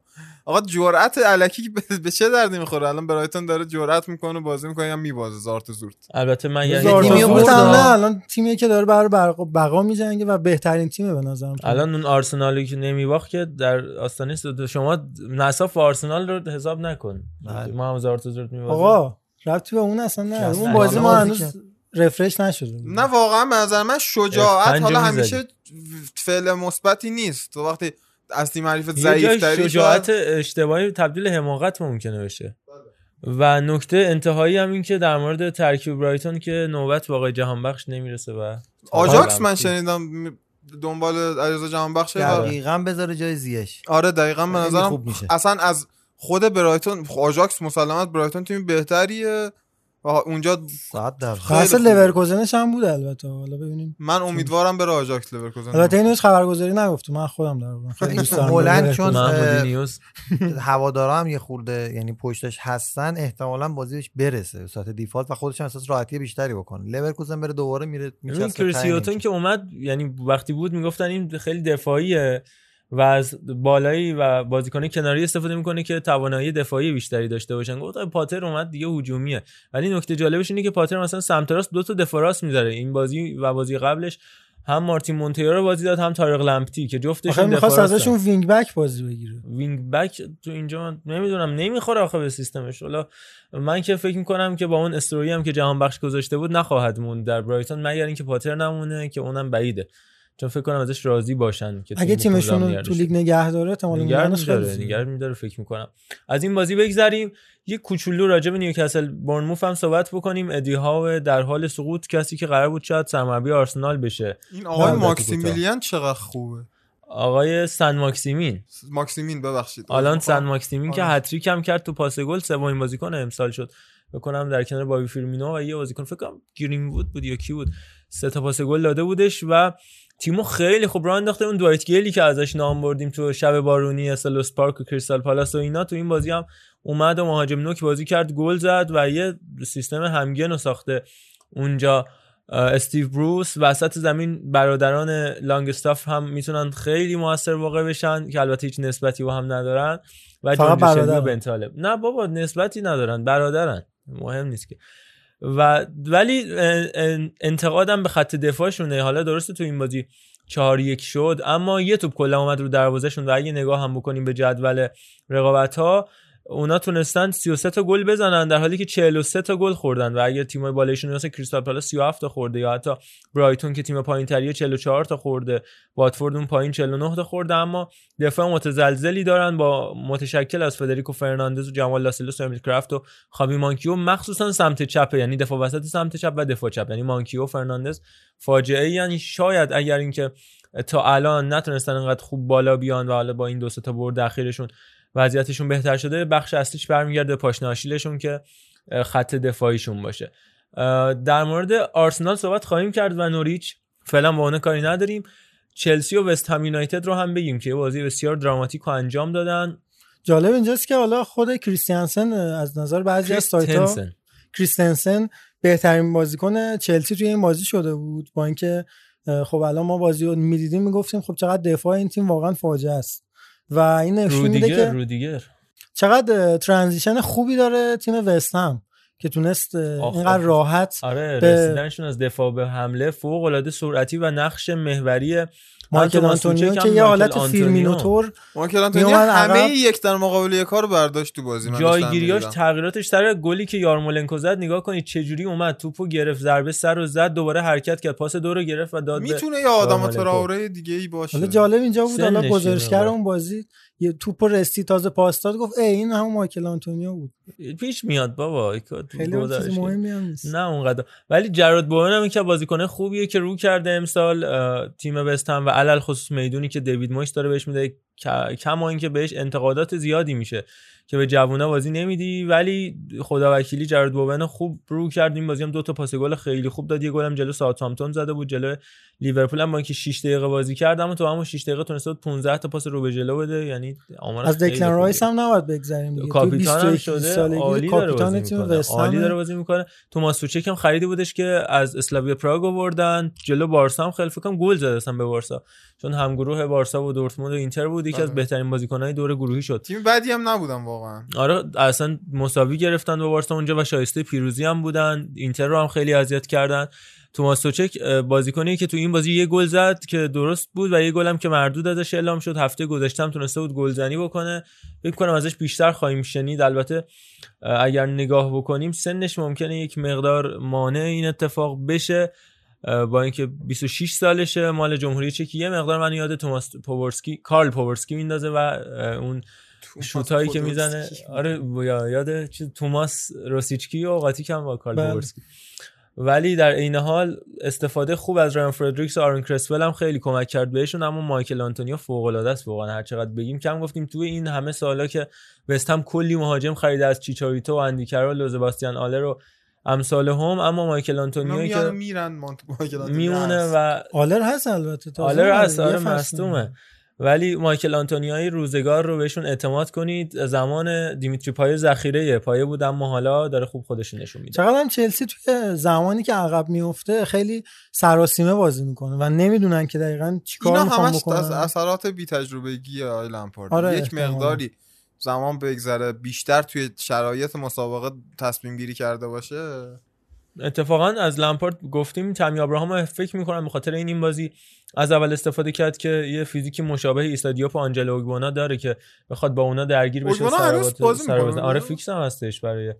آقا. جرأت الکی به- چه دردی می‌خوره الان برایتون داره جرأت می‌کنه بازی می‌کنه یا میبازه زارت زورت البته من یعنی تیمی. نه الان تیمیه که داره برای بقا, بقا میجنگه و بهترین تیمه به نظرم الان اون آرسنالی که نمیباخت که در آستانه است شما نصاف آرسنال رو حساب نکن بله. ما هم زارت زورت میبازیم آقا ربطی به اون اصلا نه اون بازی ما هنوز. رفرش نشده بود. نه واقعا به نظر من شجاعت حالا. همیشه فعل مثبتی نیست تو وقتی از تیم حریفت یه جای ضعیف تری شجاعت اشتباهی تبدیل حماقت ممکنه بشه. و نکته انتهایی هم این که در مورد ترکیب برایتون که نوبت واقع جهان بخش نمی‌رسه و آجاکس من شنیدم دنبال علیرضا جهانبخشه و- دقیقا بذاره جای زیاش آره دقیقا به نظرم خوب میشه. اصلا از خود برایتون آژاکس مسلمت برایتون تیم بهتریه. اونجا ساعت در خوبه. لورکوزنش هم بود البته حالا ببینیم من امیدوارم بره آژاکس لورکوزن البته اینو هیچ خبرگزاری نگفته من خودم در آوردم. خیلی دوست دارم هلند. چون هوادارا هم یه خورده یعنی پشتش هستن احتمالا بازی بهش برسه به صورت دیفالت و خودش هم احساس راحتی بیشتری بکنه لورکوزن بره دوباره میره میچسبه کریسیوتون. که اومد یعنی وقتی بود می‌گفتن این خیلی دفاعیه و از بالایی و بازیکن کناری استفاده می‌کنه که توانایی دفاعی بیشتری داشته باشن. گفت پاتر اومد دیگه هجومیه. ولی نکته جالبش اینه که پاتر مثلا سمت راست دو تا دفاع راست می‌ذاره. این بازی و بازی قبلش هم مارتین مونتیرو رو بازی داد هم تارق لمپتی که جفتشون می‌خواست. ازشون wing back بازی بگیره. wing back تو اینجا من نمی‌دونم نمی‌خوره آخه به سیستمش. حالا من که فکر می‌کنم که با اون استوری هم که جهان بخش گذاشته بود نخواهد موند در برایتون مگر اینکه پاتر نمونه که اونم بعیده. چون فکر کنم ازش راضی باشن که اگه تیم تیمشون رو تو. لیگ نگه داره احتمال موندنش خیلی میداره فکر می‌کنم. از این بازی بگذریم. یه کوچولو راجع به نیوکاسل بورنموث هم صحبت بکنیم. ادی هاو در حال سقوط کسی که قرار بود شاید سرمربی آرسنال بشه. این آقای ماکسیمیلیان چقدر خوبه؟ آقای سن ماکسیمین. ماکسیمین ببخشید. آلان سن ماکسیمین. که آره. هتریک هم کرد تو پاس گل سومین بازیکن امسال شد. بکنم در کنار بابی فیرمینو و یه بازیکن فکر کنم گرینوود بود یا کی بود. سه تا پاس گل داده بودش و تیمو خیلی خوب راه انداخته. اون دوایت گیلی که ازش نام بردیم تو شب بارونی سلهرست پارک و کریستال پالاس و اینا تو این بازی هم اومد و مهاجم نوک بازی کرد گل زد و یه سیستم همگن رو ساخته اونجا استیو بروس. وسط زمین برادران لانگستاف هم می‌تونن خیلی موثر واقع بشن که البته هیچ نسبتی با هم ندارن. و فقط جان جوشلبی و برادرن. بن طالب. نه بابا نسبتی ندارن برادرن. مهم نیست که. و ولی انتقادم به خط دفاعشونه. حالا درسته تو این بازی چهار یک شد اما یه توپ کلا اومد رو دروازهشون و اگه نگاه هم بکنیم به جدول رقابت ها اونا تونستن 33 تا گل بزنن در حالی که 43 تا گل خوردن و اگه تیمای بالایشون مثل کریستال پالاس 37 تا خورده یا حتی برایتون که تیم پایینتریه 44 تا خورده واتفورد اون پایین 49 تا خورده اما دفاع متزلزلی دارن با متشکل از فدریکو فرناندز و جمال لاسلس و امیل کرافت و خاوی مانکیو مخصوصا سمت چپ یعنی دفاع وسط سمت چپ و دفاع چپ. یعنی مانکیو فرناندز فاجعه یعنی شاید اگر اینکه تا الان نتونستن انقدر خوب بالا بیان و حالا با این دو تا برد اخیرشون وضعیتشون بهتر شده بخش اصلیش برمیگرده به پاشنه آشیلشون که خط دفاعیشون باشه. در مورد آرسنال صحبت خواهیم کرد و نوریچ فعلا با اون کاری نداریم. چلسی و وست هم یونایتد رو هم بگیم که بازی بسیار دراماتیک رو انجام دادن. جالب اینجاست که حالا خود کریستیانسن از نظر بعضی از سایت ها کریستنسن. بهترین بازیکن چلسی توی این بازی شده بود. با اینکه خب الان ما بازی رو می‌دیدیم می‌گفتیم خب چقدر دفاع این تیم واقعا فاجعه است. و این نشون میده که رودیگر چقدر transition خوبی داره تیم وستهم که تونست اینقدر. راحت آره به- رسیدنشون از دفاع به حمله فوق العاده سرعتی و نقش محوری مایکل آنتون آنتونیو که یه حالت. فیرمینوتور مایکل آنتونیو همه. یک در مقابل یک رو برداشت تو بازی من جایگیریاش. تغییراتش سر گلی که یارمولنکو زد نگاه کنید چه جوری اومد توپو گرفت ضربه سر رو زد دوباره حرکت کرد پاس دو رو گرفت و داد می‌تونه یه آدم. تراوره دیگه ای باشه حالا جالب اینجا بود حالا گزارشگر اون بازی یه توپ رسی تازه پاس داد گفت ای این همون مایکل آنتونیو بود. پیش میاد بابا خیلی چیز. مهمی هم نیست. نه اونقدر. ولی جراد بوئن هم که بازیکن خوبیه که رو کرده امسال تیم وست هم و علل خصوص می‌دونی که دیوید مویس داره بهش میده کما اینکه بهش انتقادات زیادی میشه. که به جوونا بازی نمیدی ولی خدا وکیلی جرد بوون خوب رو کرد این بازی هم دو تا پاس گل خیلی خوب داد. یه گل هم جلو ساوثهامپتون زده بود جلو لیورپول هم با اینکه 6 دقیقه بازی کرد اما تو همون 6 دقیقه تونسته بود 15 تا پاس رو به جلو بده. یعنی آمار از دکلن. رایس هم نباید بگذریم کاپیتان هم 21 شده عالی داره بازی می‌کنه. عالی. داره بازی می‌کنه. توماس توچک هم خریدی بودش که از اسلاویا پراگ آوردن. جلو بارسا هم خیلی فکر گل زده اصلا به بارسا. چون هم گروه بارسا و دورتموند و اینتر بود یکی از بله. بهترین بازیکنهای دور گروهی شد. تیم بدی هم نبودم واقعا. آره اصلا مساوی گرفتن با بارسا اونجا و شایسته پیروزی هم بودن. اینتر رو هم خیلی اذیت کردن. توماس توچک بازیکنی که تو این بازی یه گل زد که درست بود و یه گل هم که مردود ازش اعلام شد. هفته گذشته هم تونسته بود گلزنی بکنه. فکر کنم ازش بیشتر خواهیم شنید. البته اگر نگاه بکنیم سنش ممکنه یک مقدار مانع این اتفاق بشه. با اینکه 26 سالشه مال جمهوری چکی یه مقدار من یاد توماس پوورسکی کارل پوورسکی میندازه و اون شوتایی که می‌زنه. آره یا یاد چیز توماس روسیچکی و قاطی کم با کارل بله. پوورسکی ولی در عین حال استفاده خوب از رایان فردریکس و آرون کرسول هم خیلی کمک کرد بهشون اما مایکل آنتونیو فوق العاده است واقعا. هر چقدر بگیم کم گفتیم. توی این همه سالا که وست هم کلی مهاجم خریده از چیچاریتو و اندی کرول و زباستیان آلر و امثال هم اما مایکل آنتونیو که میرن مایکل میمونه. و آلر هست البته تازه آلر هست آره مصدومه. ولی مایکل آنتونیایی روزگار رو بهشون اعتماد کنید. زمان دیمیتری پایه ذخیره پایه بود اما حالا داره خوب خودش نشون میده. چقدر هم چلسی توی زمانی که عقب میفته خیلی سراسیمه بازی می‌کنه و نمی‌دونن که دقیقا چیکار اینا می‌خوان همش از بکنن اثرات بی تجربگی آقای لمپارد آره، یک احتمالاً. مقداری زمان بگذره بیشتر توی شرایط مسابقه تصمیم گیری کرده باشه اتفاقا از لمپارد گفتیم تامی ابراهام فکر می‌کنم به خاطر این این بازی از اول استفاده کرد که یه فیزیکی مشابه ایستادیوپ و آنجلو اوگبونا داره که بخواد با اونا درگیر بشه سر. آره فیکس هم هستش برای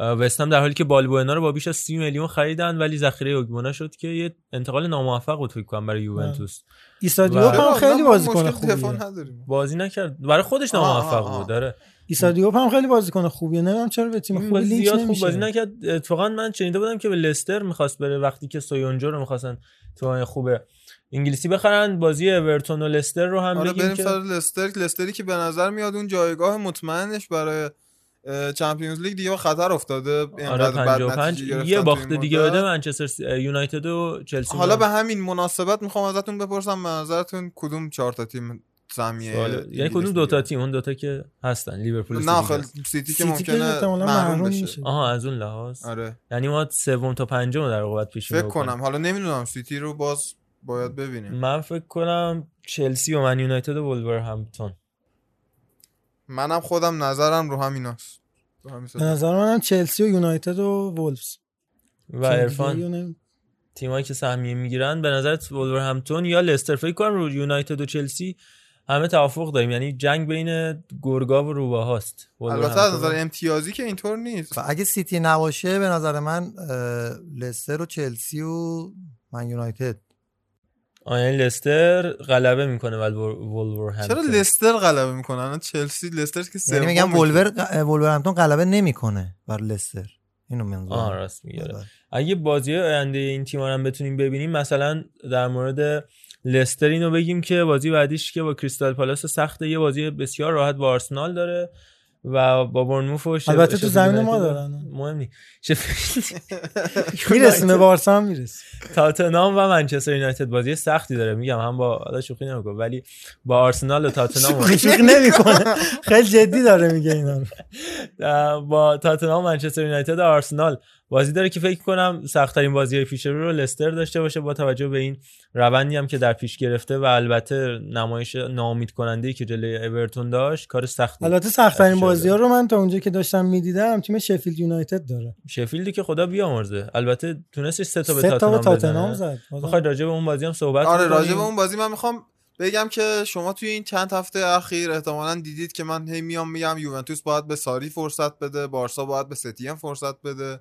اه، وست هم در حالی که بالبوئنا رو با بیش از 30 میلیون خریدن ولی ذخیره اوگبونا شد که یه انتقال ناموفق بود فکر کنم برای یوونتوس. عیسی دیوپ و- هم خیلی بازیکن خوبیه. بازی نکرد. برای خودش ناموفق. بود داره عیسی دیوپ هم خیلی بازیکن خوبیه. نمی‌دونم چرا به تیم لینک زیاد خوب بازی نکرد. اتفاقا من شنیده بودم که به لستر می‌خواست بره وقتی که سویونجو رو می‌خواستن تو خوبه انگلیسی بخرن. بازی اورتون و لستر رو هم آره بگیم بریم که سر لستر. لستری که به نظر میاد اون جایگاه مطمئنش برای چمپیونز لیگ دیگه خطر افتاده آره اینقدر بد 55 نتیجه گرفتن یه تو باخت این دیگه. بده منچستر یونایتد و چلسی حالا. به همین مناسبت می‌خوام ازتون بپرسم به نظرتون کدوم چهار تا تیم سهمیه سوال- یعنی کدوم دوتا می‌گیره؟ تیم اون دوتا که هستن لیورپول و نه سیتی که ممکنه محروم بشه. آها از اون لحاظ آره یعنی ما سوم تا پنجم در واقع پیش فکر بینی کنم. حالا نمی‌دونم سیتی رو باز باید ببینیم من فکر کنم چلسی و من یونایتد و ولورهمپتون منم خودم نظرم رو همیناست رو همین به. نظر منم چلسی و یونایتد و وولفز. و عرفان. تیمایی که سهمیه می‌گیرن. به نظرت ولورهمپتون یا لستر فکر کنم رو یونایتد و چلسی همه توافق داریم. یعنی جنگ بین گرگا و روباهاست البته از نظر امتیازی که اینطور نیست. اگه سیتی نباشه به نظر من لستر و چلسی و من یونایتد. آه یعنی لستر غلبه می‌کنه ولی ولورهمپتون چرا لستر غلبه می‌کنه الان چلسی لستر که یعنی میگم سومه که- ولور ولورهمپتون غلبه نمی‌کنه بر لستر. اینو منظورم آه راست میگه آره. اگه بازی آینده این تیم هم بتونیم ببینیم مثلا در مورد لستر اینو بگیم که بازی بعدیش که با کریستال پالاس سخته یه بازی بسیار راحت با آرسنال داره. و با بورنموث و البته تو زمین ما دارن. مهم نیست میرسونه بارسا هم می‌رسه. تاتنهام و منچستر یونایتد بازی سختی داره میگم هم با حالا شوخی نمی‌کنم ولی با آرسنال و تاتنهام شوخی نمی‌کنه. خیلی جدی داره میگه اینا با تاتنهام منچستر یونایتد و آرسنال بازی داره که فکر کنم سختترین بازی پیش رو رو لستر داشته باشه با توجه به این روندی هم که در پیش گرفته و البته نمایش ناامید کننده ای که جلوی اورتون داشت کار سختی البته سختترین. بازی ها رو من تا اونجا که داشتم می‌دیدم تیم شفیلد یونایتد داره. شفیلدی که خدا بیامرزه. البته تونستش سه تا به سه تا تاتنهام زد. بخوای راجع به اون بازی هم صحبت آره؟ راجع به اون بازی من می‌خوام بگم که شما توی این چند هفته اخیر احتمالا دیدید که من هی میام میگم یوونتوس باید به ساری فرصت بده بارسا باید به ستیم فرصت بده.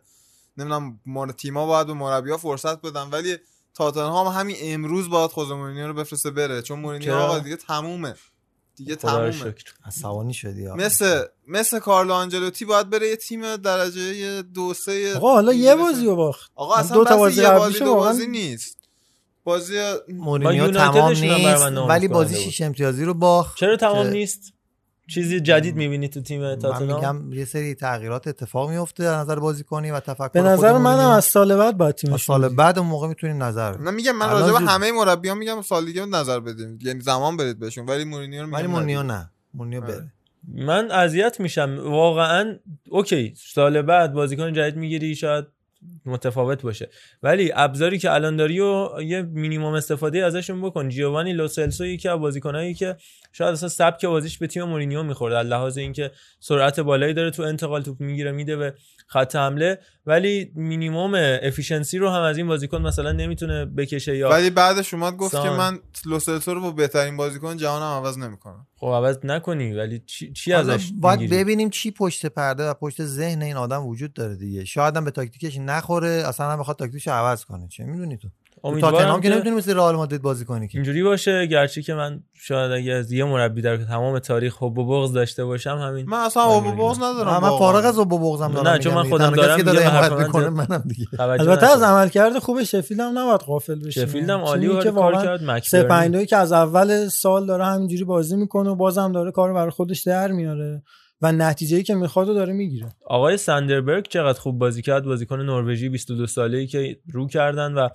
نمی‌دونم مار تیما باید به مربیا فرصت بدن ولی تاتنهام همین امروز باید خوزه مورینیو رو بفرسته بره چون مورینیو؟ آقا دیگه تمومه دیگه تمومه عصبانی شدی ها. مثل مثل کارلو آنجلوتی باید بره یه تیم درجه دو سه آقا حالا یه. بازی رو باخت آقا اصلا دو تا بازی یه بازی دو بازی نیست بازی مورینیو تمام نیست ولی بازی. شیش امتیازی رو باخت چرا تمام نیست چیزی جدید می‌بینی تو تیم من تاتنهام میگم یه سری تغییرات اتفاق میفته از نظر بازیکنی و تفکر به نظر منم. از سال بعد باید از تیمش سال بعد اون موقع می‌تونیم نظر بدیم. نه میگم من راجع به. همه مربیان میگم سال دیگه نظر بدیم یعنی زمان بدید بهشون ولی مورینیو رو میگم ولی مورینیو. نه مورینیو بره من اذیت میشم واقعا okay سال بعد بازیکن جدید می‌گیری شاید متفاوت باشه ولی ابزاری که الان داری و یه مینیمم استفاده ازشون بکن جیوانی لوسلسو یکی از بازیکنایی که شاید اصلا سبک بازیش به تیم مورینیو می‌خورد از لحاظ اینکه سرعت بالایی داره تو انتقال توپ می‌گیره میده به خط حمله ولی minimum efficiency رو هم از این بازیکن مثلا نمی‌تونه بکشه یا ولی بعدش اومد گفت سان که من لوسلسو رو با بهترین بازیکن جهانم عوض نمی‌کنم خب عوض نکنی ولی چی, چی ازش باید می‌گیری؟ ببینیم چی پشت پرده و پشت ذهن این آدم وجود داره دیگه شاید هم به تاکتیکش نخوره اصلا هم بخواد تاکتیکش عوض کنه چه می‌دونی تو تاتنهام که که- نمی‌تونی مثل رئال مادرید بازی کنی که. اینجوری باشه گرچه که من شاید اگه از یه مربی در تمام تاریخ حب و بغض داشته باشم همین من اصلا ابو بغض ندارم من. فارغ از ابو بغضم دارم نه چون من خودم دیگه. دارم که داره میگم حمایت حرف من می‌کنه زیاد منم دیگه. البته از. عملکرد خوب شفیلد هم نباید غافل بشیم. شفیلد هم عالی و که کار کرد، دویی که از اول سال داره همینجوری بازی می‌کنه و بازم داره کار برای خودش در میاره و نتیجه‌ای که می‌خواد رو داره می‌گیره. آقای ساندربرگ چقدر خوب بازی کرد. بازیکن نروژی 22 ساله‌ای که رو کردن و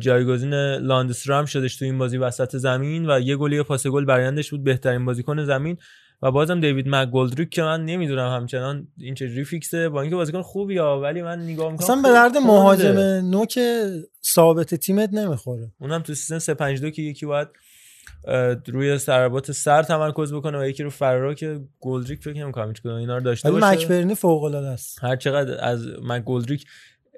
جایگزین لاندسترام شدش تو این بازی وسط زمین و یه گل یه پاس گل برایندش بود بهترین بازیکن زمین. و بازم دیوید مکگولدریک که من نمی‌دونم همچنان این چجوری فیکسه. با اینکه بازیکن خوبی ها ولی من نگاه می‌کنم اصلا به درد مهاجم نوک ثابت تیمت نمی‌خوره. اونم تو سیزن 352 که یکی باید روی ضربات سر تمرکز بکنه و یکی رو فرارا که گلدریک فکر نمی‌کنم هیچ اینا رو داشته باشه. مکبرنی فوق العاده است. هر چقدر از مک گلدریک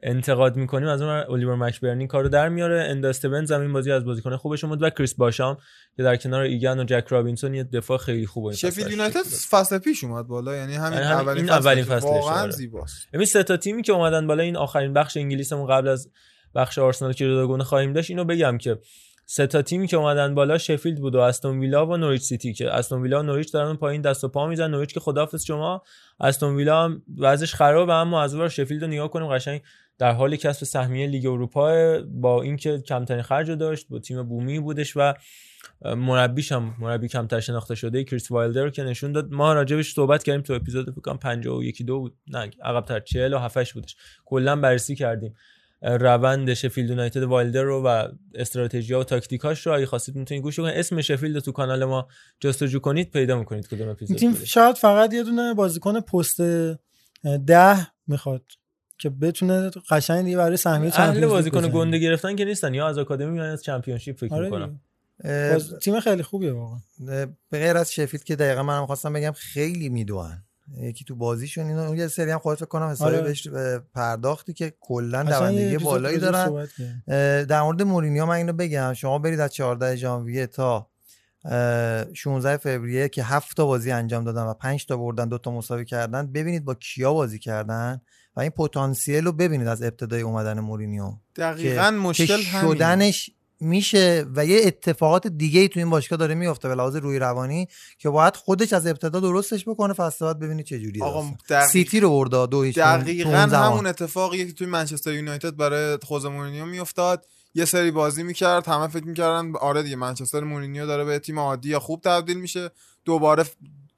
انتقاد می‌کنیم از اون ور الیور مکبرنی کارو در میاره. انداستون زمین بازی از بازیکن خوبش بود و کریس باشام که در کنار ایگن و جک رابینسون یه دفاع خیلی خوبه شفیلد یونایتد فصل پیش اومد بالا یعنی همین یعنی همین- اولین این فصل اولین فصلش، واقعا آره. زیباست. ببین سه تا تیمی که اومدن بالا این آخرین بخش انگلیسمون قبل از بخش آرسنال که جداگونه خواهیم داشت اینو بگم که سه تا تیمی که اومدن بالا شفیلد بود و استون ویلا و نوریچ سیتی که استون ویلا و نوریچ دارن پایین دست و پا می‌زنن. نوریچ که خداحافظ شما استون ویلا هم وضعش خرابه اما از اون شفیلد رو نگاه کنیم قشنگ در حال کسب سهمیه لیگ اروپا با اینکه کمترین خرج رو داشت با تیم بومی بودش و مربیش هم مربی کمتر شناخته شده کریس وایلدر رو که نشون داد. ما راجبش صحبت کردیم تو اپیزود فکر کنم 51 دو بود. نه عقب‌تر 40 و 7 بودش. کلا بررسی کردیم. روند شفیلد یونایتد وایلدر رو و استراتژی و تاکتیکاش رو اگه خواستید می‌تونید گوش کنید. اسم شفیلد رو تو کانال ما جستجو کنید پیدا می‌کنید کدوم اپیزود تیم. شاید فقط یه دونه بازیکن پست ده می‌خواد. که بتونه قشنگ دیگه برای سهمیه چمپیونز لیگ بازیکن. گنده گرفتن که نیستن. یا از آکادمی یا از چمپیونشیپ فکر آره می‌کنم. تیم خیلی خوبیه واقعا. به غیر از شفیلد که دقیقا منم خواستم بگم خیلی می‌دونن یکی تو بازیشون اینو یه سری هم خودت فکر کنم حسابی آره. بهش پرداختی که کلا دوندگی بالایی دارن. در مورد مورینیو من اینو بگم. شما برید از 14 ژانویه تا اه، 16 فوریه که هفت تا بازی انجام دادن و 5 تا بردن دو تا مساوی کردن ببینید با کیا بازی کردن. و این پتانسیل رو ببینید از ابتدای اومدن مورینیو دقیقاً که- مشکل که. شدنش میشه و یه اتفاقات دیگه ای تو این باشگاه داره میفته به لحاظ روی روانی که باید خودش از ابتدا درستش بکنه فصل بعد ببینید چه جوریه آقا. دقیق- سیتی رو برده دو هیچ دقیقا. همون اتفاقیه که توی منچستر یونایتد برای خوزه مورینیو میافتاد یه سری بازی می‌کرد همه فکر می‌کردن آره دیگه منچستر مورینیو داره به تیم عادی یا خوب تبدیل میشه دوباره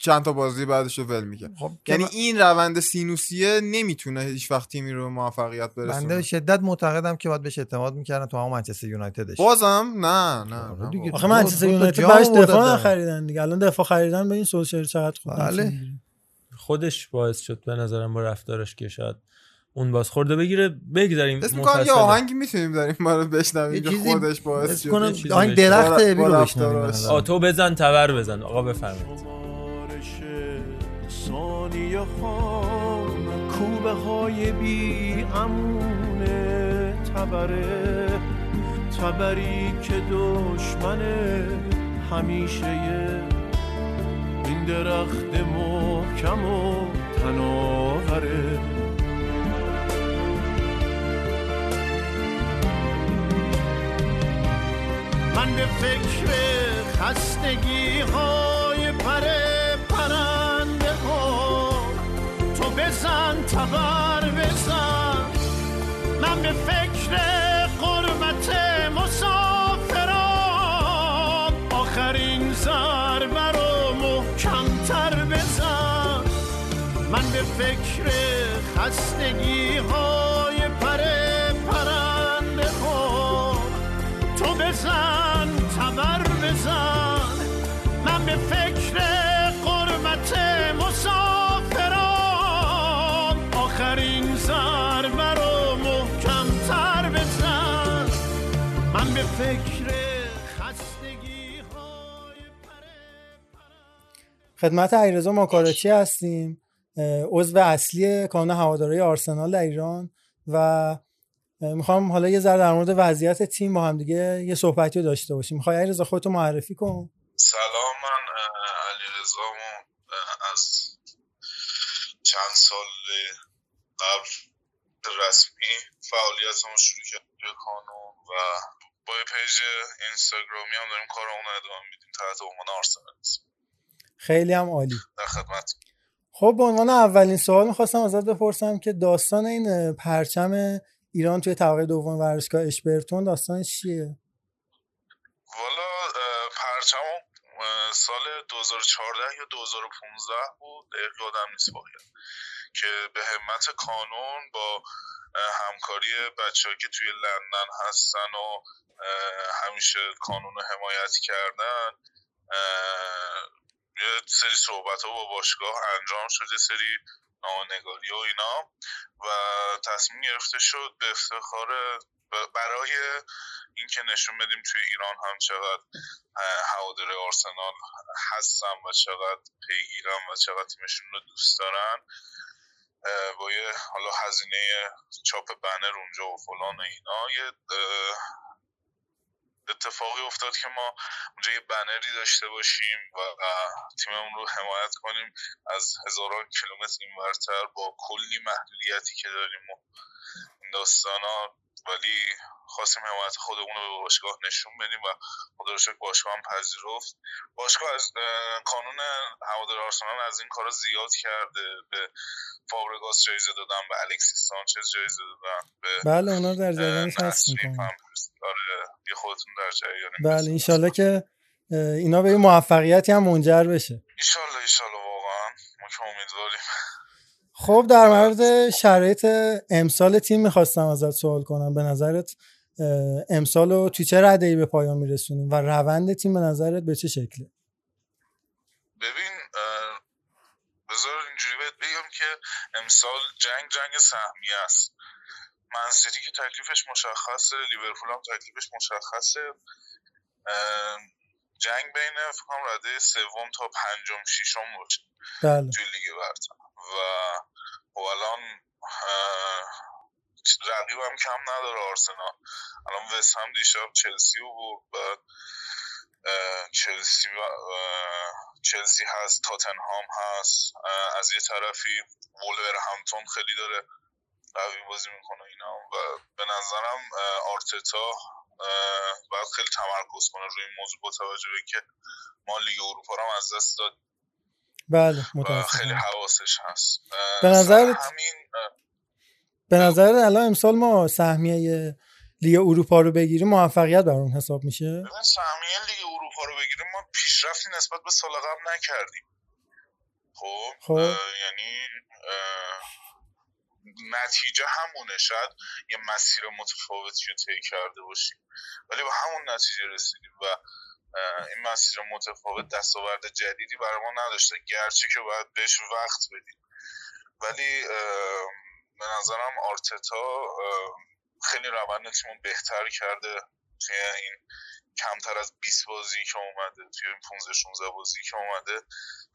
چند تا بازی بعدش رو ول می‌کرد خب، یعنی که این روند سینوسیه نمی‌تونه هیچ وقت تیمی رو موفقیت بنده برسونه به شدت معتقدم که باید بهش اعتماد می‌کردن تو همون منچستر یونایتدش بازم نه نه, دیگه. آخه منچستر یونایتد آوردن دفاع دارن. نخریدن دیگه الان دفاع خریدن به این سولشر چقدر خوب بله. خودش باعث شد به نظرم با رفتارش که شاید اون باز خورده بگیره بگذاریم اسم می‌کنم یه. آهنگی می‌تونیم داریم ما رو بشنویم که خودش باعث اسم شد کنم آهنگ درخت با- ابی با رو بشنویم به رفتاراش. نظرم. آ تو بزن تبر بزن آقا بفرمایید ثانیه خان کوبه های بی امونه تبره. تبری که دشمن همیشه این درخت محکم و تناوره. من به فکر خستگی های پر بزن تبر بزن. من به فکر قربت مسافران آخرین ضربه رو محکمتر بزن. من به فکر خستگی های پر پرنده ها تو بزن تبر بزن. من به فکر فکر خستگی خدمت علیرضا ماکارچی هستیم عضو اصلی کانون هواداری آرسنال در ایران و می‌خوام حالا یه ذره در مورد وضعیت تیم با هم دیگه یه صحبتی رو داشته باشیم. می‌خوای علیرضا خودتو معرفی کن؟ سلام من علی از چند سال قبل رسمی فعالیتمو شروع کردم توی کانون و با پیج اینستاگرامی هم داریم کارمون رو ادامه میدیم تحت عنوان آرسنال خیلی هم عالی. در خدمت. خب به عنوان اولین سوال می‌خواستم ازت بپرسم که داستان این پرچم ایران توی طبقه دوم ورزشگاه اشبرتون داستانش چیه؟ والا پرچم سال 2014 یا 2015 بود. دقیق یادم نیست واقعا. که به همت کانون با همکاری بچه که توی لندن هستن و همیشه کانون حمایت کردن. یه سری صحبت ها با باشگاه انجام شد یه سری نامنگاری و اینا. و تصمیم گرفته شد به افتخار برای اینکه نشون بدیم توی ایران هم چقدر اه، هوادار آرسنال هستن و چقدر پیگیرن و چقدر تیمشون رو دوست دارن. با یه حالا هزینه چاپ بنر اونجا و فلان و اینا یه اتفاقی افتاد که ما اونجا یه بنری داشته باشیم و تیممون رو حمایت کنیم از هزاران کیلومتر اینورتر با کلی محدودیتی که داریم و داستانا ولی خواستیم حمایت خودمون رو به باشگاه نشون بدیم و خدا رو باشگاه هم پذیرفت. باشگاه از اه، قانون هوادار آرسنال از این کارا زیاد کرده. به فابرگاس جایزه دادن به الکسیس سانچز جایزه دادن به بله اونا در جریانش هست. آره یه خودتون در جریان بله انشالله که اینا به یه موفقیتی هم منجر بشه. ایشالله ایشالله واقعا. ما که امیدواریم. خب در مورد شرایط امسال تیم می‌خواستم ازت سوال کنم. به نظرت امسال رو توی چه رده به پایان میرسونیم و روند تیم به نظرت به چه شکله؟ ببین بذار اینجوری بهت بگم که امسال جنگ جنگ سهمیه است. منسیتی که تکلیفش مشخصه لیورپول هم تکلیفش مشخصه. جنگ بین فکر کنم رده سوم تا پنجم ششم باشه بله. توی لیگ برتر. و خب الان رقیبم کم نداره آرسنال. الان وست هم دیشب چلسی رو برد بعد چلسی و چلسی هست تاتنهام هست. از یه طرفی وولور همتون خیلی داره قوی بازی می‌کنه اینا. و به نظرم آرتتا باید خیلی تمرکز کنه روی این موضوع با توجه به اینکه ما لیگ اروپا رو از دست داد بله و خیلی حواسش هست. به سر نظرت؟ همین به نظرت الان امسال ما سهمیه لیگ اروپا رو بگیریم موفقیت بر اون حساب میشه؟ ببین سهمیه لیگ اروپا رو بگیریم ما پیشرفتی نسبت به سال قبل نکردیم. خب؟ خب. اه، یعنی اه، نتیجه همونه شاید یه مسیر متفاوتی رو طی کرده باشیم. ولی به همون نتیجه رسیدیم و این مسیر متفاوت دستاورد جدیدی برای ما نداشته. گرچه که باید بهش وقت بدیم. ولی به نظرم آرتتا خیلی روند تیمو بهتر کرده توی این کمتر از 20 بازی که اومده توی این 15 16 بازی که اومده.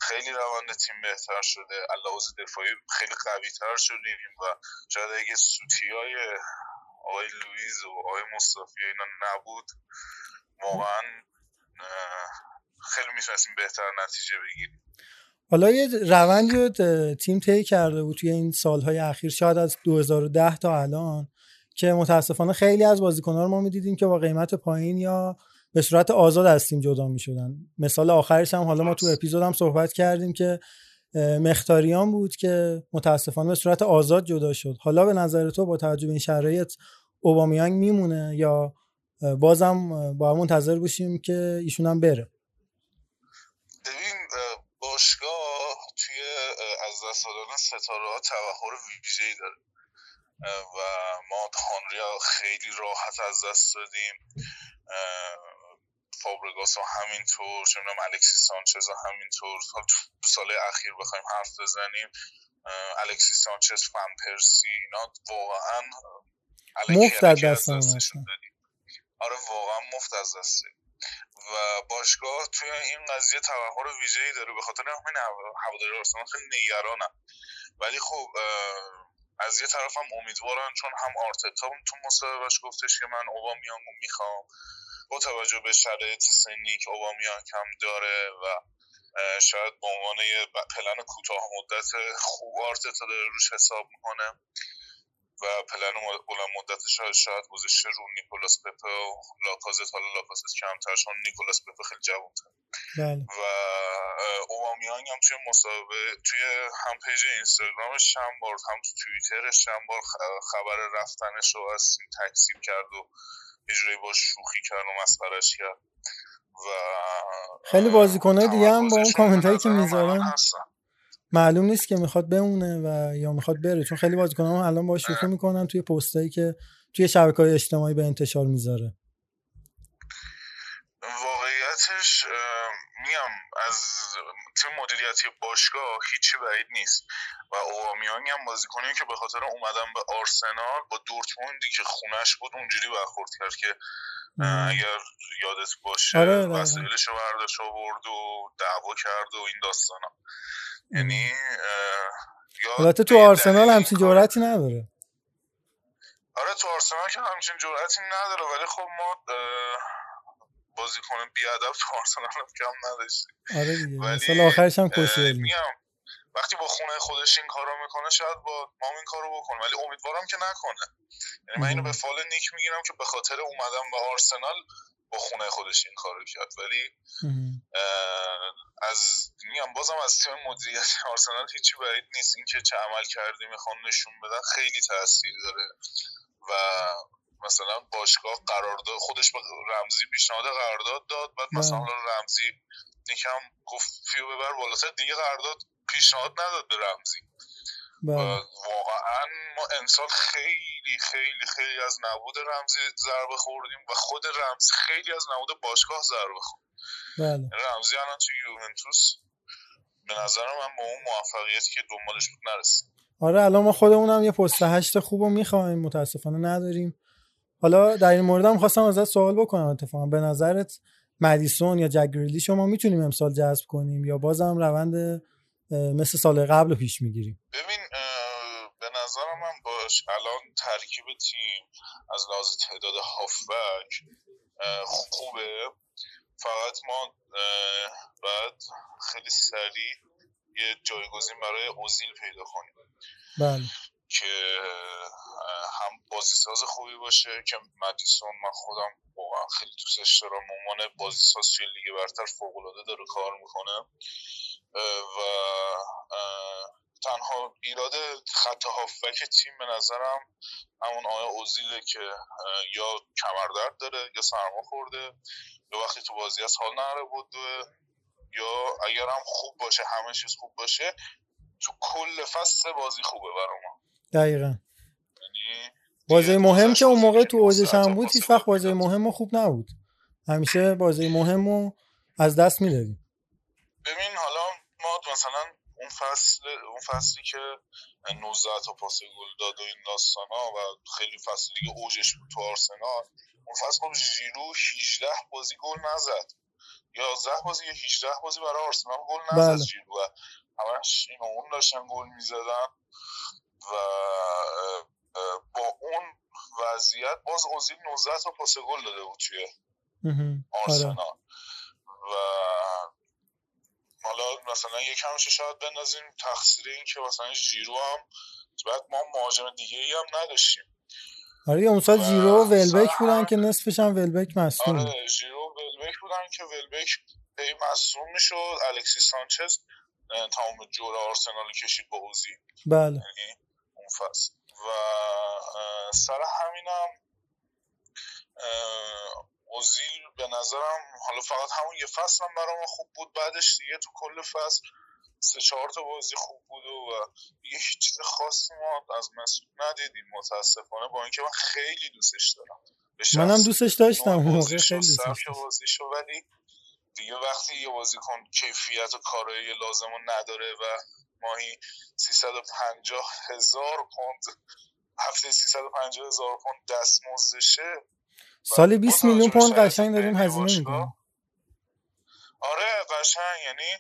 خیلی روند تیم بهتر شده. لحاظ دفاعی خیلی قوی تر شدیم و شاید اگه سوتی های آقای لویز و آقای مصطفی اینا نبود واقعا خیلی می‌تونستیم بهتر نتیجه بگیریم. حالا یه روندی رو تیم طی کرده بود توی این سالهای اخیر شاید از 2010 تا الان که متاسفانه خیلی از بازیکن‌ها رو ما می‌دیدیم که با قیمت پایین یا به صورت آزاد از تیم جدا می‌شدن. مثال آخرش هم حالا ما تو اپیزود هم صحبت کردیم که مختاریان بود که متاسفانه به صورت آزاد جدا شد. حالا به نظر تو با توجه به این شرایط اوبامیانگ میمونه یا بازم اه، باید منتظر باشیم که ایشون هم بره. ببین اه، باشگاه توی از دست دادن ستاره ها توهر ویژه‌ای داره. و ما هانریا خیلی راحت از دست دادیم. فابرگاس ها همینطور چه می‌دونم الکسی سانچز ها همینطور. حالا تو سال اخیر بخوایم حرف بزنیم الکسی سانچز فن پرسی اینا واقعا مفت از دستشون. دادیم. آره واقعا مفت از دست دادیم. و باشگاه توی این قضیه توهر ویژه‌ای داره به خاطر همین هوا- هواداری آرسنال خیلی نگرانم ولی خب از یه طرف هم امیدوارن چون هم آرتتا تو مصاحبهش گفتش که من اوبامیانگو می‌خوام. با توجه به شرایط سنی که اوبامیانگ هم داره و شاید به عنوان یه پلن کوتاه مدت خوب آرتتا داره روش حساب می‌کنه. و پلن بلند مدت شاید گذاشته رو نیکولاس پپه و لاکازت حالا لاکازت کمتر چون نیکولاس پپه خیلی جوان‌تره. بله. و اه، اوبامیانگ هم توی مصاحبه توی هم پیج اینستاگرامش چند بار هم تو توییترش چند بار خبر رفتنش رو از تیم تکذیب کرد و جوری با شوخی کرد و مسخرش کرد. و خیلی بازیکنهای دیگه هم با اون کامنت هایی که می‌ذارن. معلوم نیست که می‌خواد بمونه و یا می‌خواد بره چون خیلی بازیکن هم الان با شوخی می‌کنن توی پستایی که توی شبکه های اجتماعی به انتشار می‌ذاره. واقعیتش اه، میگم از تیم مدیریتی باشگاه هیچی بعید نیست. و اوبامیانگ هم بازیکنی که به خاطر اومدن به آرسنال با دورتموندی که خونش بود اونجوری برخورد کرد که اگر یادت باشه آره،. وسایلش رو برداشت آورد و دعوا کرد و این داستانا. یعنی البته تو آرسنال همچین جرأتی نداره. آره تو آرسنال که همچین جرأتی نداره ولی خب ما بازیکن بیادب تو آرسنال هم کم نداشتیم. آره دیگه ولی مثال آخرش هم میگم وقتی با خونه خودش این کارو می‌کنه شاید با ما این کارو بکنه ولی امیدوارم که نکنه. یعنی من اینو به فال نیک می‌گیرم که به خاطر اومدن به آرسنال با خونه خودش این کارو کرد. ولی از میگم بازم از تیم مدیریت آرسنال هیچی بعید نیست. اینکه چه عمل کردی می‌خوان نشون بدن خیلی تاثیر داره. و مثلا باشگاه قرارداد خودش به رمزی پیشنهاد قرارداد داد. بعد مثلا بله. حالا رمزی یکم گفت فیو ببر بالاتر دیگه قرارداد پیشنهاد نداد به رمزی. واقعا ما امسال خیلی خیلی خیلی از نبود رمزی ضربه خوردیم و خود رمزی خیلی از نبود باشگاه ضربه خورد. بله. رمزی الان توی یوونتوس به نظر من با اون موفقیتی که دنبالش بود نرسید. آره الان ما خودمون هم یه پست هشت خوب رو می‌خوایم متاسفانه نداریم. حالا در این مورد هم خواستم ازت سوال بکنم اتفاقا. به نظرت مدیسون یا جک گریلی شما می‌تونیم امسال جذب کنیم یا بازم روند مثل سال قبل رو پیش می‌گیریم؟ ببین به باش الان ترکیب تیم از لحاظ تعداد هافبک خوبه. فقط ما باید خیلی سریع یه جایگزین برای اوزیل پیدا کنیم. بله. که هم بازیساز خوبی باشه که مدیسون من خودم واقعا خیلی دوستش دارم. عنوان بازیساز توی لیگ برتر فوق‌العاده داره کار می‌کنه. و تنها ایراد خط هافبک تیم به نظرم همون آقای اوزیله که یا کمردرد داره یا سرما خورده یا وقتی تو بازی از حال نره بود یا اگر هم خوب باشه همه چیز خوب باشه تو کل فصل بازی خوبه برا ما. دقیقا. یعنی بازی مهم که اون موقع تو اوجش هم بود هیچ وقت بازی مهم و خوب نبود. همیشه بازی مهم رو از دست می‌دادیم. ببین حالا ما مثلا اون فصل اون فصلی که 19 تا پاس گل داد و این داستانا و خیلی فصل دیگه اوجش بود تو آرسنال اون فصل خب ژیرو 18 بازی گل نزد 11 بازی یا 18 بازی برای آرسنال گل نزد بله. ژیرو و همش این اون داشتن گل می‌زدن و با اون وضعیت باز اوزیل 19 تا پاس گل داده بود توی. آره آرسنال و حالا مثلا یکمش شاید بندازیم تقصیر این که مثلا ژیرو هم بعد ما مهاجم دیگه ای هم نداشتیم. آره اون سال جیرو و ولبک سر بودن که نصفش هم ولبک مصدوم. آره ژیرو و ولبک بودن که ولبک هی مصوم می‌شد. الکسی سانچز تمام جور آرسنال کشید با اوزی. بله. یعنی اون فصل. و سر همینم اوزیل به نظرم حالا فقط همون یه فصل هم برای ما خوب بود بعدش دیگه تو کل فصل سه چهار تا بازی خوب بود و هیچ چیز خاصی ما از مسعود ندیدیم متاسفانه با اینکه من خیلی دوستش دارم. منم دوستش داشتم موقع خیلی دوستش سبک داشتم. بازیش رو، ولی دیگه وقتی یه بازیکن کیفیت و کارایی لازم رو نداره و ماهی 350 هزار پوند هفته 350 هزار پوند دستمزدشه سالی 20 میلیون توجه به پوند قشنگ داریم هزینه می‌کنیم. آره قشنگ. یعنی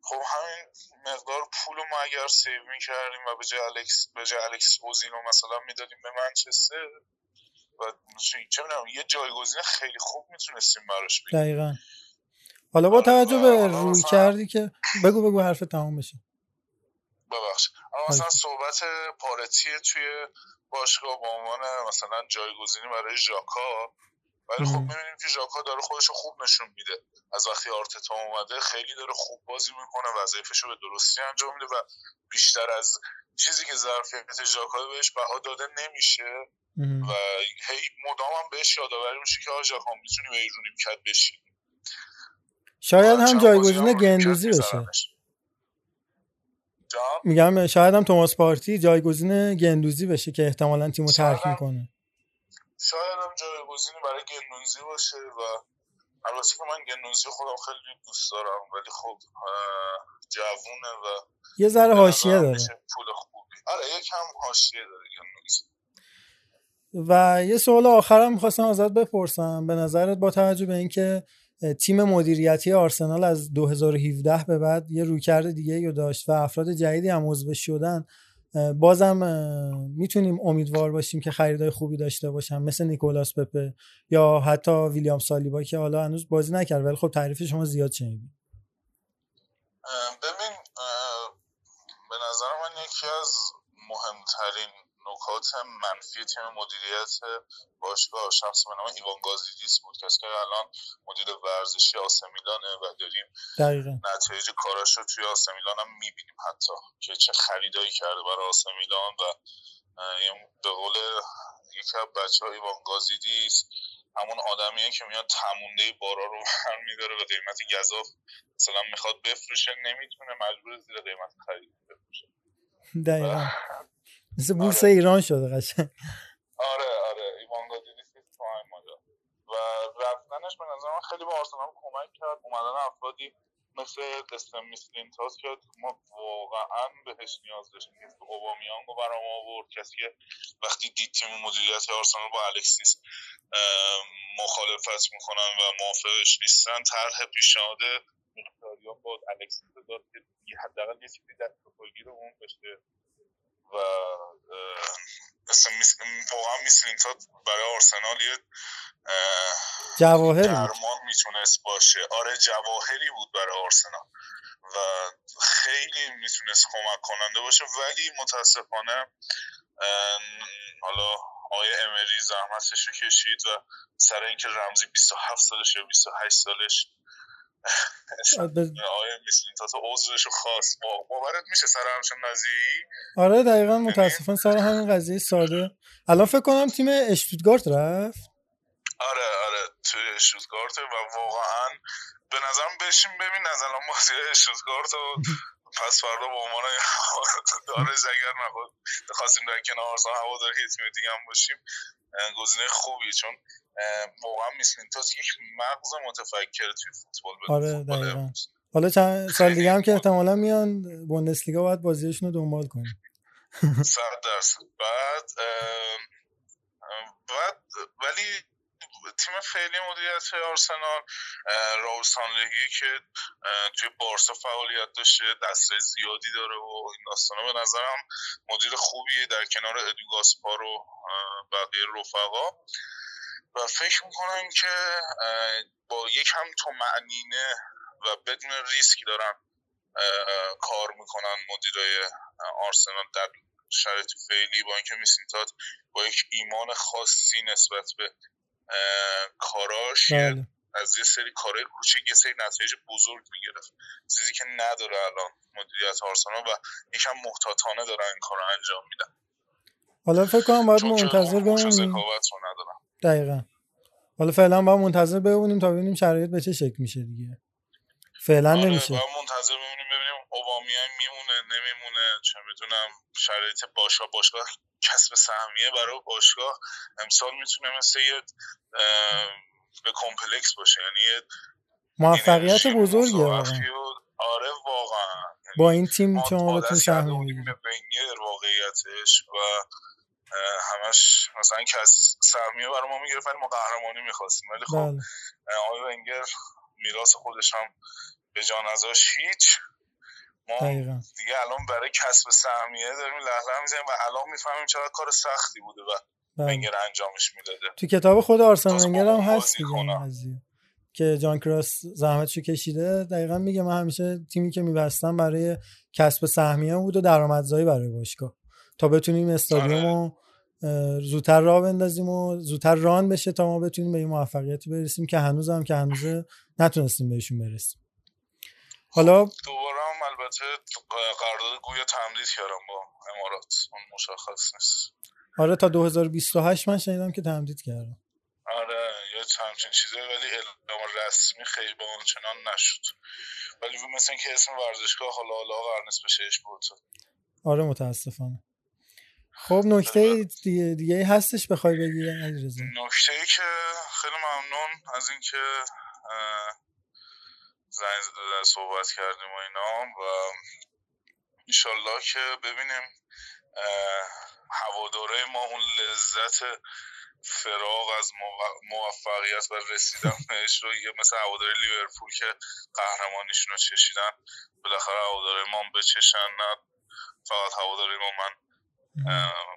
خب همین مقدار پول ما اگر save می‌کردیم و به جای الکس به جای الکس اوزیل رو مثلا می‌دادیم به منچستر و چه می‌دونم یه جایگزین خیلی خوب می‌تونستیم براش بگیریم. دقیقا. حالا با توجه به روی کردی که بگو بگو حرف تمام بشه. ببخش اما. مثلا صحبت پارتی توی باشگاه به عنوان مثلا جایگزینی برای ژاکا. ولی خب. می‌بینیم که ژاکا داره خودش رو خوب نشون میده. از وقتی آرتتا اومده خیلی داره خوب بازی می‌کنه وظایفش رو به درستی انجام میده و بیشتر از چیزی که ظرفیت ژاکا بهش بها داده نمیشه. و هی مدام هم بهش یادآوری میشه که ژاکا می‌تونی به ایرونی کرد بشین شاید هم چند بازی جایگزین هم رو گندوزی بشه میگم شاید هم توماس پارتی جایگزین گندوزی بشه که احتمالا تیمو ترک می‌کنه. شاید هم جایگزینی برای گندوزی باشه و البته که من گندوزی خودم خیلی دوست دارم ولی خب جوونه و یه ذره حاشیه داره. پول خوبی. آره یکم حاشیه داره گندوزی. و یه سوال آخرم می‌خواستم ازت بپرسم. به نظرت با توجه به اینکه تیم مدیریتی آرسنال از 2017 به بعد یه رویکرد دیگه رو داشت و افراد جدیدی هم عضو شدن. بازم می‌تونیم امیدوار باشیم که خریدای خوبی داشته باشن مثل نیکولاس پپه یا حتی ویلیام سالیبا که حالا هنوز بازی نکرد ولی خب تعریف شما زیاد اه، ببین به نظر من یکی از مهمترین نکات منفی تیم مدیریت باشگاه شخص به نام ایوان گازیدیس بود. کسی که الان مدیر ورزشی آسمیلانه و داریم دقیقا. نتایج کاراش رو توی آسمیلان هم می‌بینیم حتی که چه خریدایی کرده برای آسمیلان و به قول یکی از بچه های ایوان گازیدیس همون آدمیه که میاد تمونده بارا رو برمیداره به قیمت گذاف مثلا می‌خواد بفروشه نمی‌تونه مجبور زیر قیمت خرید بفروشه. دقیقا. مثل بورس ایران شده قشنگ. آره آره. ایوان تو همین ماجرا و رفتنش به نظر من خیلی به آرسنال کمک کرد. اومدن افرادی مثل اسون میسلینتات که ما واقعا بهش نیاز داشتیم. اوبامیانگ رو برام آورد. کسی که وقتی دید تیم مدیریت آرسنال با الکسیس مخالفت می‌کنن و موافقش نیستن طرح پیشنهاد مختاریان با الکسیس داد که حداقل یه چیزی دست پایگیر اون بشه. و مثل میس... واقعا میسلینتات برای آرسنال یه اه، جواهر درمان می‌تونست باشه. آره جواهری بود برای آرسنال. و خیلی می‌تونست کمک کننده باشه. ولی متاسفانه حالا آقای امری زحمتش رو کشید و سر اینکه رمزی 27 سالش یا 28 سالش به- آقای میسلینتات عضوش رو خواست. با- باورت میشه سر همچین قضیه‌ای؟ آره دقیقا متاسفانه سر همین قضیه ساده. الان فکر کنم تیم اشتوتگارت رفت. آره آره توی شوتگارت و واقعا به نظرم بشین ببین از الان بازی شوتگارت و پس فردا به عنوان دارش اگر نخواد خواستیم در کنار آرسنال هوادار یه تیم دیگه هم باشیم گزینه خوبی چون واقعا میسلین تاس یک مغز متفکر توی فوتبال به آره فوتبال. حالا چند سال دیگه هم که احتمالا میان بوندسلیگا باید بازیشون رو دنبال کنیم صد درصد. بعد بعد ولی تیم فعلی مدیریت آرسنال راول سانلهی که توی بارسا فعالیت داشته دسته زیادی داره و این داستانا به نظرم مدیر خوبیه در کنار ادو گاسپار و بقیه رفقا. و فکر می‌کنم که با یک هم تو معنینه و بدون ریسک دارن کار می‌کنن مدیرای آرسنال در شرایط فعلی. با اینکه میسینتات با یک ایمان خاصی نسبت به کاراش بله. از یه سری کارهای کوچک یه سری نتایج بزرگ می‌گرفت. چیزی که نداره الان مدیریت آرسنال و یکم محتاطانه دارن این کار انجام میدن حالا فکر کنم باید منتظر بمونیم دقیقا. حالا فعلا باید منتظر بمونیم تا ببینیم شرایط به چه شکل میشه دیگه. فعلا آره نمیشه. باید منتظر ببینیم میایم میمونه نمیمونه. چه می‌دونم شرایط باشگاه باشگاه کسب سهمیه برای باشگاه امسال می‌تونه مثل یه به کمپلکس باشه. یعنی یه موفقیت بزرگیه و آره واقعا. با این تیم ما شما کرده سهمیه واقعیتش و همش مثلا کس سهمیه برای ما می‌گرفت ولی ما قهرمانی می‌خواستیم. ولی خب بله. آقای ونگر میراث خودش هم به جا هیچ ما دقیقا. دیگه الان برای کسب سهمیه داریم لهله می‌زنیم و الان می‌فهمیم چقدر کار سختی بوده و بله. ونگر انجامش می‌داده. تو کتاب خود آرسن ونگر هم هست که جان کراس زحمتشو کشیده دقیقا میگه من همیشه تیمی که میبستم برای کسب سهمیه بود و درآمدزایی برای باشگاه. تا بتونیم استادیوم رو اه، زودتر راه بندازیم و زودتر ران بشه تا ما بتونیم به این موفقیتی برسیم که هنوز هم که هنوز نتونستیم بهشون برسیم. حالا دوباره هم البته قرارداد گویا تمدید کردم با امارات. اون مشخص نیست. آره تا 2028 من شنیدم که تمدید کردم. آره یه همچین چیزی ولی اعلام رسمی خیلی به آنچنان نشد. ولی مثل اینکه اسم ورزشگاه حالا حالا قرار نیست بشه اشپورت آره متاسفانه. خب نکته دیگه, دیگه هستش بخوای بگی علیرضا؟ نکته ای که خیلی ممنون از اینکه زنگ زده صحبت کردیم و اینا و ایشالله که ببینیم هواداره ما اون لذت فراغ از مو- موفقیت و رسیدن بهش رو یه مثل هواداره لیورپول که قهرمانیشون رو چشیدن بالاخره هواداره ما بچشن نه فقط هواداره ما من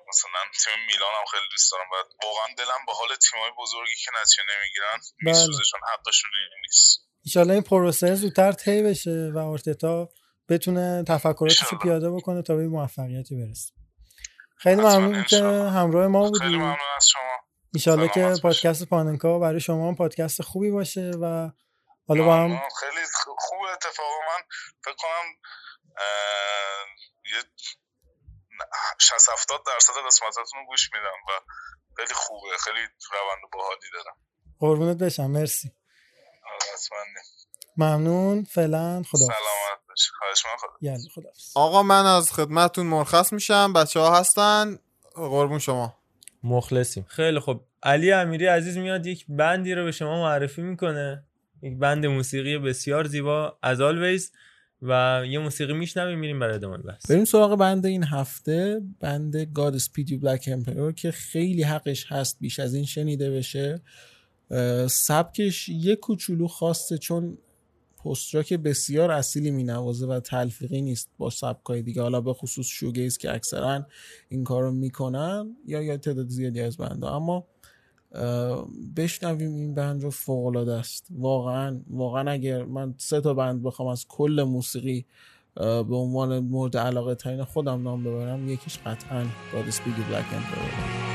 مثلا تیم میلان هم خیلی دوست دارم و واقعا دلم به حال تیمای بزرگی که نتیجه نمی‌گیرن بله. میسوزه چون حقشون نیست ایشالله این پروسه زودتر طی بشه و آرتتا بتونه تفکراتش رو پیاده بکنه تا به موفقیتی برسه. خیلی ممنون که همراه ما خیلی بودی ممنون از شما. ایشالله که. پادکست پاننکا برای شما هم پادکست خوبی باشه و حالا با هم. خیلی خوب اتفاقا من فکر کنم یه 60 70 درصد قسمتاتون رو گوش میدم و خیلی خوبه. خیلی روند باحالی دارم. قربونت بشم. مرسی. حتما ممنون. فعلا خدا سلامت باشی خواهش من خدا یعنی خدا آقا من از خدمتتون مرخص میشم. بچه ها هستن. قربون شما. مخلصیم. خیلی خب علی امیری عزیز میاد یک بندی رو به شما معرفی می‌کنه. یک بند موسیقی بسیار زیبا. از آلویز و یه موسیقی میشنویم میریم برای ادامه بحث. بریم سراغ بند این هفته. بند God Speed You Black Emperor که خیلی حقش هست بیش از این شنیده بشه. سبکش یه کوچولو خواسته چون پستراک بسیار اصیلی می نوازه و تلفیقی نیست با سبکای دیگه. حالا به خصوص شوگیز که اکثرا این کار رو می‌کنن یا یا تعداد زیادی از بنده اما بشنویم این بند رو فوق العاده است. واقعا واقعا اگر من سه تا بند بخوام از کل موسیقی به عنوان مورد علاقه ترین خودم نام ببرم یکیش قطعا God Speed You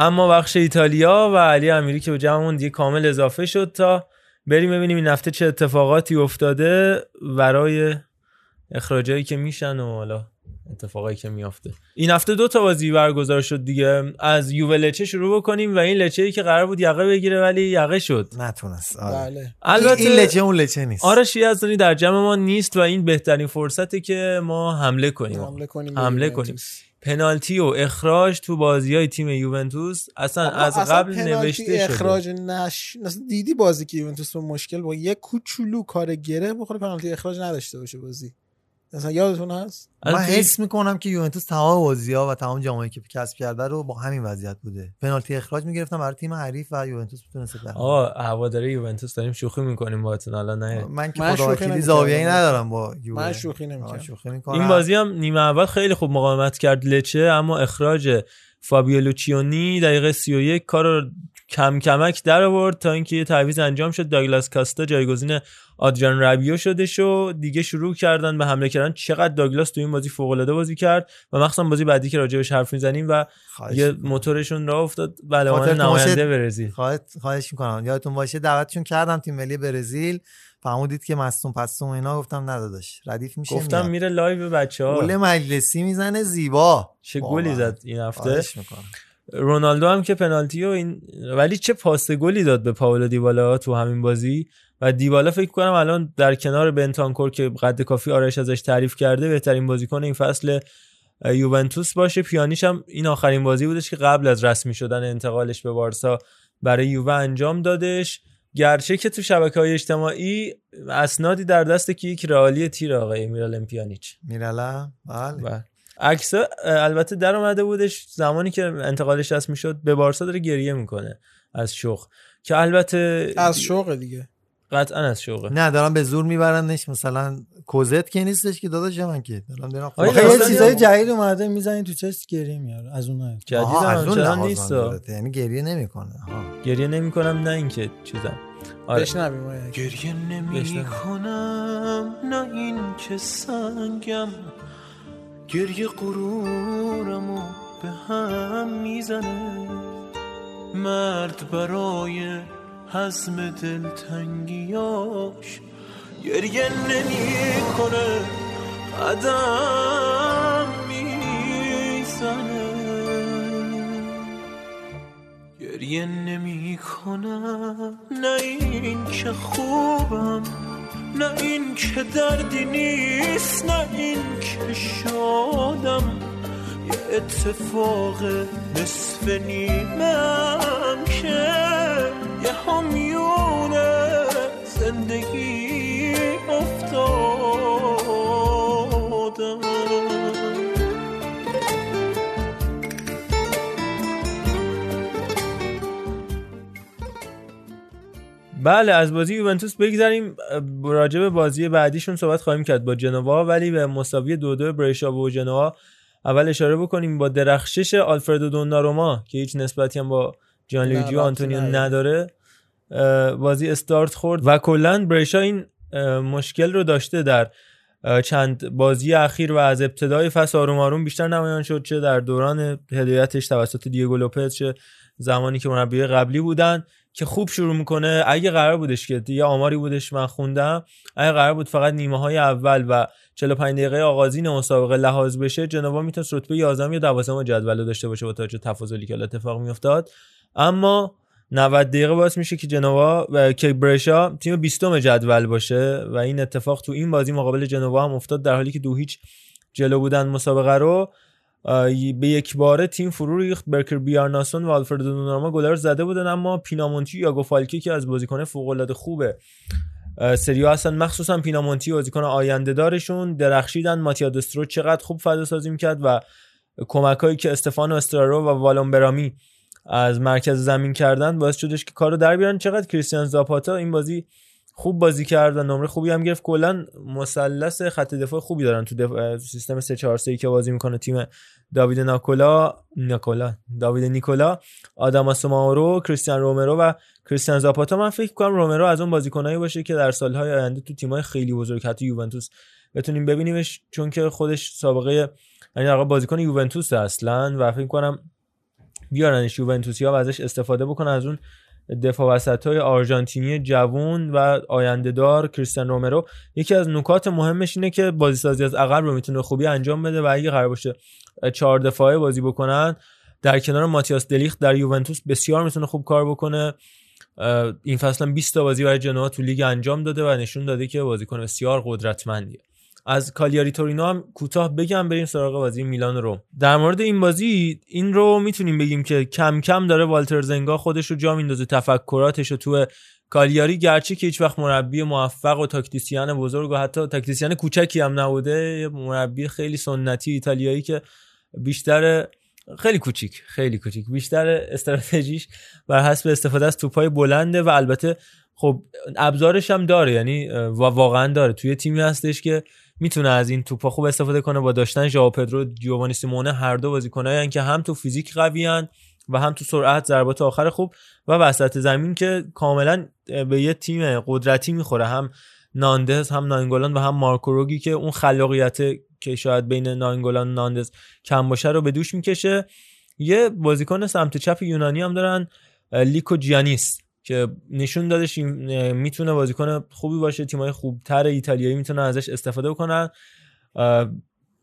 اما بخش ایتالیا و علی امیری که به جمعمون دیگه کامل اضافه شد تا بریم ببینیم این هفته چه اتفاقاتی افتاده برای اخراجایی که میشن و حالا اتفاقایی که میافته. این هفته دو تا بازی برگزار شد دیگه. از یووه لچه شروع بکنیم و این لچه ای که قرار بود یقه بگیره ولی یقه شد. نتونست. آره. بله. البته این لچه اون لچه نیست. آرش یزدانی در جمع ما نیست و این بهترین فرصته که ما حمله کنیم. حمله کنیم. حمله. کنیم. پنالتی و اخراج تو بازی های تیم یوونتوس اصلا از اصلا قبل نوشته شده. اخراج نش دیدی بازی که یوونتوس به مشکل با یک کوچولو کار گره بخوره پنالتی اخراج نداشته باشه بازی. اصلا یادتون هست؟ من حس می‌کنم که یوونتوس تمام بازی ها و تمام جامایی که کسب کرده رو با همین وضعیت بوده. پنالتی اخراج می‌گرفتم برای تیم حریف و یوونتوس می‌تونست در آقا هواداره یوونتوس داریم شوخی می‌کنیم باهاتون الان نه. من که خدا شوخی وکیلی. زاویه‌ای ندارم با یووه. من شوخی آه، نمی‌کردم. شوخی می‌کنم. این بازی هم نیمه اول خیلی خوب مقاومت کرد لچه اما اخراج فابیو لوچیونی دقیقه 31 کار رو کم کمک در آورد تا اینکه یه تعویض انجام شد. داگلاس کاستا جایگزین آدریان ربیو شده شو دیگه شروع کردن به حمله کردن. چقدر داگلاس تو این بازی فوق العاده بازی کرد و مخصوصا بازی بعدی که راجبش حرف می‌زنیم و خواهش یه. موتورشون راه افتاد. بله خاطرتون نماینده برزیل. خواهد خواهش می‌کنم. یادتون باشه دعوتشون کردم تیم ملی برزیل. فرمودید که مصوم پستون اینا. گفتم نداداش ردیف میشه گفتم میاد. میره لایو. بچه گل مجلسی می‌زنه زیبا. چه. گلی زد این هفته. خواهش رونالدو هم که پنالتی و این ولی چه پاس گلی داد به پاولو دیبالا تو همین بازی. و دیبالا فکر کنم الان در کنار بنتانکور که قد کافی آرش ازش تعریف کرده بهترین بازیکن این فصل یوونتوس باشه. پیانیش هم این آخرین بازی بودش که قبل از رسمی شدن انتقالش به بارسا برای یووه انجام دادش. گرچه که تو شبکه های اجتماعی اسنادی در دست که یک رئالی تیر آقای میرالم پیانیچ میرالم؟ بله. بله. عکس البته در اومده بودش زمانی که انتقالش رسمی شد به بارسا داره گریه می‌کنه از شوق که البته از شوق دیگه. قطعا از شوقه. نه دارم به زور میبرنش مثلا کوزت که نیستش که داداش من که. دارم دارم اصلا یه چیزای جدید اومده می‌زنی تو چست گریه میاره از اونها جدید از اون نیست. یعنی گریه نمی‌کنه. گریه نمی‌کنم نه اینکه چیزم. آره. بشنویم. گریه نمی کنم نه این که سنگم. گریه غرورمو به هم می‌زنه. مرد برای حزم دلتنگیاش گریه نمی کنه قدم می‌زنه. گریه نمی کنم نه این که خوبم. نه این که دردی نیست نه این که شادم. یه اتفاق نصف نیمم که یه همیون زندگی بله از بازی یوونتوس بگذریم. راجع به بازی بعدیشون صحبت خواهیم کرد با جنوا ولی به مساوی دو دو بریشا و جنوا اول اشاره بکنیم با درخشش آلفردو دوناروما که هیچ نسبتی هم با جان و آنتونیو نداره. بازی استارت خورد و کلا بریشا این مشکل رو داشته در چند بازی اخیر و از ابتدای فصل آروم آروم بیشتر نمایان شد چه در دوران هدایتش توسط دیگو لوپز چه زمانی که مربی قبلی بودن. که خوب شروع می‌کنه. اگه قرار بودش که یه آماری بودش من خوندم اگه قرار بود فقط نیمه های اول و 45 دقیقه آغازین مسابقه لحاظ بشه جنوا می‌تونست رتبه 11 یا 12 جدول رو داشته باشه با توجه تفاضلی که اتفاق میافتاد. اما 90 دقیقه باعث میشه که جنوا و که برشا تیم 20 جدول باشه و این اتفاق تو این بازی مقابل جنوا هم افتاد در حالی که دو هیچ جلو بودن مسابقه رو. به یک باره تیم فرو ریخت. برکر بیارناسون و آلفردو دوناروما گل رو زده بودن اما پینامونتی یا گوفالکی که از بازیکن فوق العاده خوبه سریو هستن. مخصوصا پینامونتی بازیکن آینده دارشون. درخشیدن. ماتیا دسترو چقدر خوب فضا سازی کرد و کمک هایی که استفانو استرارو و والون برامی از مرکز زمین کردن باعث شدش که کارو در بیارن. چقدر کریستیان زاپاتا این بازی خوب بازی کرد و نمره خوبی هم گرفت. کلا مثلث خط دفاع خوبی دارن تو دف... سیستم 3 4 3 که بازی می‌کنه تیم داوید ناکولا نیکولا داوید نیکولا آداما سوماورو کریستیان رومرو و کریستیان زاپاتا. من فکر کنم رومرو از اون بازیکنایی باشه که در سالهای آینده تو تیمای خیلی بزرگ حتی یوونتوس. بتونیم ببینیمش چون که خودش سابقه یعنی بازیکن یوونتوس اصلا و فکر کنم بیارنش یوونتوسیا و ازش استفاده بکنن از اون دفاع وسط های آرژانتینی جوون و آینده دار کریستیان رومرو. یکی از نکات مهمش اینه که بازی سازی از عقب رو می‌تونه خوبی انجام بده و اگه قرار باشه چهار دفاعه بازی بکنن در کنار ماتیاس دلیخت در یوونتوس بسیار می‌تونه خوب کار بکنه. این فصل هم 20 تا بازی برای جنوا تو لیگ انجام داده و نشون داده که بازیکن بسیار قدرتمندیه. از کالیاری تورینو هم کوتاه بگم بریم سراغ بازی میلان و روم. در مورد این بازی این رو می‌تونیم بگیم که کم کم داره والتر زنگا خودش رو جا میندازه تفکراتش رو تو کالیاری. گرچه که هیچ وقت مربی موفق و تاکتیسیان بزرگ و حتی تاکتیسیان کوچکی هم نبوده مربی خیلی سنتی ایتالیایی که بیشتر خیلی کوچیک خیلی کوچیک بیشتر استراتژیش بر حسب استفاده از توپای بلنده و البته خب ابزارش هم داره یعنی واقعا داره. توی تیمی هستش که می‌تونه از این توپا خوب استفاده کنه با داشتن ژائو پدرو جوانی سیمونه هر دو بازیکنایی که هم تو فیزیک قویان و هم تو سرعت ضربات آخر خوب و وسط زمین که کاملا به یه تیم قدرتی می‌خوره. هم ناندز هم ناینگولان و هم مارکوروگی که اون خلاقیت که شاید بین ناینگولان و ناندز کم باشه رو به دوش می‌کشه. یه بازیکن سمت چپ یونانی هم دارن لیکو جیانیس که نشون دادش می‌تونه بازیکن خوبی باشه تیمای خوبتر ایتالیایی می‌تونن ازش استفاده بکنن.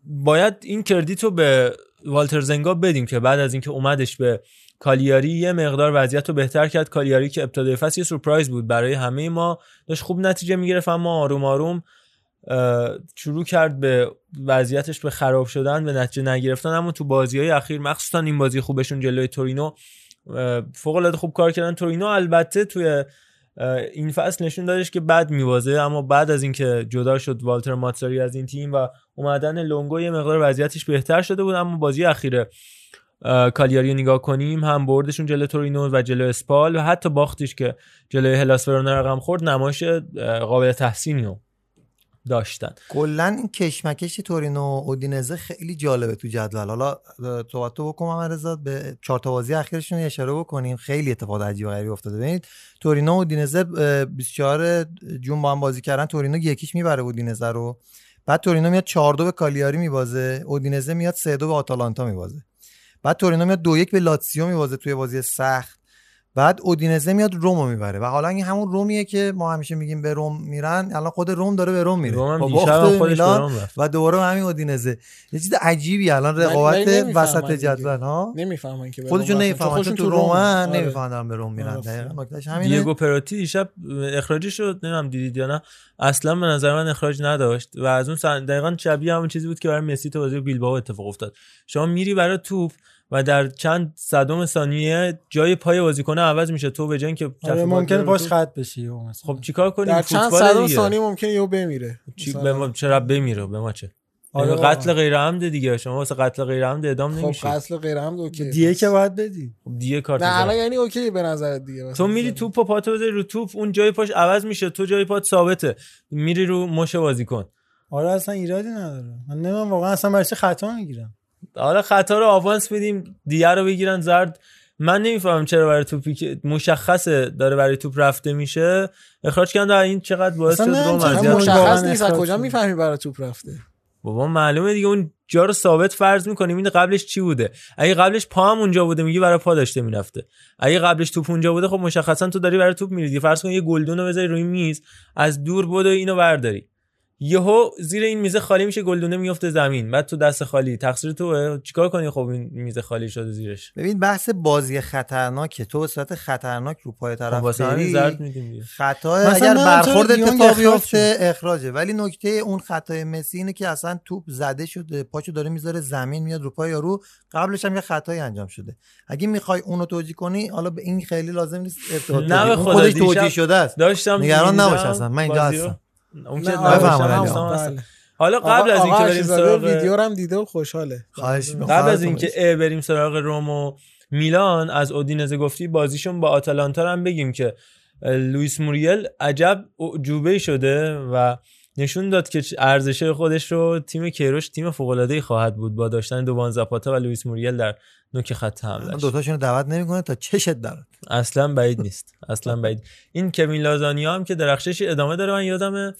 باید این کردیت رو به والتر زنگا بدیم که بعد از اینکه اومدش به کالیاری یه مقدار وضعیت رو بهتر کرد. کالیاری که ابتدای فصل یه سورپرایز بود برای همه ما. داشت خوب نتیجه می‌گرفت اما آروم آروم شروع کرد به وضعیتش به خراب شدن به نتیجه نگرفتن. اما تو بازی های اخیر مخصوصا این بازی خوبشون جلوی تورینو فوق العاده خوب کار کردن تورینو البته توی این فصل نشون دادش که بد میوازه اما بعد از اینکه جدا شد والتر ماتساری از این تیم و اومدن لونگو یه مقدار وضعیتش بهتر شده بود اما بازی اخیر اه، کالیاری نگاه کنیم هم بردشون جلو تورینو و جلو اسپال و حتی باختش که جلوی هلاس رقم خورد نمایش قابل تحسینی داشتن. کلا این کشمکش تورینو و اودینزه خیلی جالبه تو جدول. حالا صحبت تو بکنم رضا به چهار تا بازی اخیرشون اشاره بکنیم. خیلی اتفاق عجیب غریبی افتاده. ببینید تورینو و اودینزه اه، 24 جون با هم بازی کردن تورینو یکیش می‌بره اودینزه رو. بعد تورینو میاد 4 2 به کالیاری میبازه اودینزه میاد 3 2 به آتالانتا میبازه. بعد تورینو میاد 2 1 به لاتسیو میبازه توی بازی سخت. بعد اودینزه میاد رومو می‌بره و حالا این همون رومیه که ما همیشه میگیم به روم میرن الان خود روم داره به روم میره روم هم با به میلان روم. و دوباره همین اودینزه یه چیز عجیبی الان رقابت وسط. جدول ها نمی‌فهمن که خودشون روم. نمی‌فهمن چون تو آره. نمی‌فهمن دارن به روم میرن آره. دقیقاً نکتهش همینه دیگو پراتی دیشب اخراجی شد نمی‌دونم دیدید یا نه اصلا به نظر من اخراج نداشت و از اون. دقیقا شبیه همون چیزی بود که برای مسی تو بازی بیلبائو اتفاق افتاد شما میری برای توپ و در چند صدم ثانیه جای پای بازیکن عوض میشه. تو به جای اینکه آره ممکنه تو- خط بشی. خب چیکار کنیم؟ در چند صدم. ثانیه ممکنه یهو بمیره. چی. به ما چرا بمیره؟ به ما چه؟ آره یعنی. قتل غیر عمد دیگه. شما واسه قتل غیر عمد اعدام خب نمیشه قتل غیر عمد okay دیگه که باید بدی. خب دیگه کارت نه. الان یعنی okay به نظرت دیگه. تو میری توپ و پاتو بذاری رو توپ اون جای پاش عوض میشه تو جای پات ثابته. میری رو مش بازیکن. آره اصلا ایرادی نداره. من نمی‌دونم واقعا اصلا برای چی خطا می‌گیرم؟ حالا خطا رو آوانس میدیم دیگه رو بگیرن. زرد من نمی‌فهمم چرا برای توپی که مشخصه داره برای توپ رفته میشه. اخراج کردن در این چقدر باعث شد اذیت مشخص نیست از کجا. می‌فهمی برای توپ رفته؟ بابا معلومه دیگه اون جا رو ثابت فرض می‌کنیم. این قبلش چی بوده؟ اگه قبلش پا هم اونجا بوده میگی برای پا داشته می‌رفته. اگه قبلش توپ اونجا بوده خب مشخصا تو داری برای توپ میری فرض کن یه گلدون رو بذاری روی میز از دور بدو اینو برداری. یهو زیر این میز خالی میشه گلدونه میفته زمین. بعد تو دست خالی. تقصیر توه؟ چیکار کنی خب این میز خالی شده زیرش؟ ببین بحث بازی خطرناکه. تو به صورت خطرناک رو پای خب طرف همین بری. زرد میدیم دیگه. خطا اگر برخورد اتفاق بیفته اخراجه. ولی نکته اون خطای مسی اینه که اصلا توپ زده شده پاشو داره می‌ذاره زمین میاد رو پای یارو. قبلش هم یه خطایی انجام شده. اگه می‌خوای اونو توجیه کنی حالا به این خیلی لازم نیست ارتباط نه خودش توجیه شده است. داشتم نگران نباش اصلا. من اینجا. هستم. اون نه، که. بله. حالا قبل از اینکه بریم سراغ ویدیو رو هم دیده و خوشحاله خواهش می‌کنم. قبل از اینکه بریم سراغ روم و میلان از اودینزه گفتی بازیشون با آتالانتا رو هم بگیم که لوئیس موریل عجب اعجوبه شده و نشون داد که ارزش خودش رو تیم کیروش تیم فوق العاده خواهد بود با داشتن دوان زاپاتا و لوئیس موریل در نوک خط حمله دوتاشون رو دعوت نمی‌کنه تا چشت درات اصلا بعید نیست. اصلا بعید. این کوین لازانیا هم که درخشش ادامه داره من یادم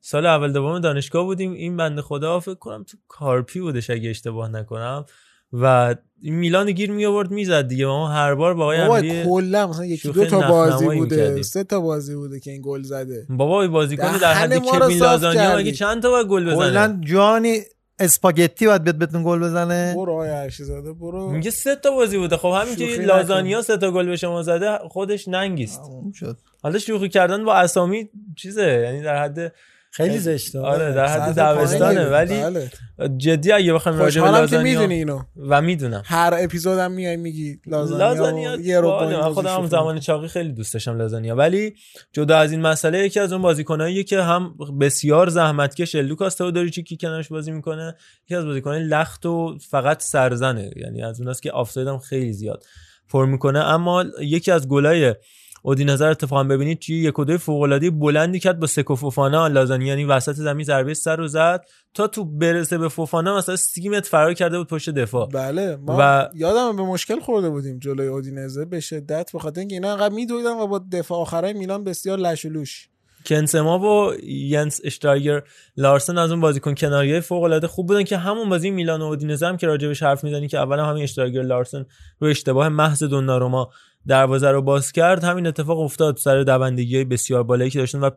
سال اول دوم دانشگاه بودیم. این بنده خدا فکر کنم تو کارپی بودش اگه اشتباه نکنم. و این میلان گیر می آورد می‌زد دیگه. ما هر بار با آقای کلا مثلا یکی شوخی دو تا بازی بوده. سه تا بازی بوده که این گل زده. بابا بازیکن در حد صاف لازانیا. مگه چند تا باید گل بزنه؟ کلا جانی اسپاگتی باید بیاد بهتون گل بزنه. برو آقای هرشی زاده برو. میگه سه تا بازی بوده. خب همین که لازانیا سه تا گل به شما زده خودش ننگیست. شد. حالا شوخی کردن با اسامی چیزه؟ یعنی در حد خیلی زشته. آره در حد دبستانه پایینه. ولی بله. جدی اگه بخوایم راجع به که لازانیا می‌دونی اینو. و می‌دونم. هر اپیزودم میای میگی لازانیا, یه رو بازی خودم هم. زمان چاقی خیلی دوست داشتم لازانیا. ولی جدا از این مسئله یکی از اون بازیکناییه که هم بسیار زحمتکش لوکاس تئودوریچی که کنارش بازی می‌کنه. یکی از بازیکنای لخت و فقط سرزنه. یعنی از اوناست که آفساید هم خیلی زیاد پر می‌کنه. اما یکی از گلای اودینزه رو اتفاقا ببینید چی یک و دوی فوق‌العاده بلندی کرد با سکو فوفانا. لازانی یعنی وسط زمین ضربه سر رو زد تا تو برسه به فوفانا مثلا 30 متر فرار کرده بود پشت دفاع. بله ما و- یادم به مشکل خورده بودیم جلوی اودینزه به شدت به خاطر اینکه اینا انقدر میدویدن و با دفاع آخرای میلان بسیار لش و لوش کنسما و ینس اشترایگر لارسن از اون بازیکن کناریای فوق العاده خوب بودن که همون بازی میلان و اودینزه هم که راجبش حرف می‌زنی که اول هم همین اشترایگر لارسن رو اشتباه محض دوناروما دروازه رو باز کرد همین اتفاق افتاد. سر دوندگی بسیار بالایی که داشتن و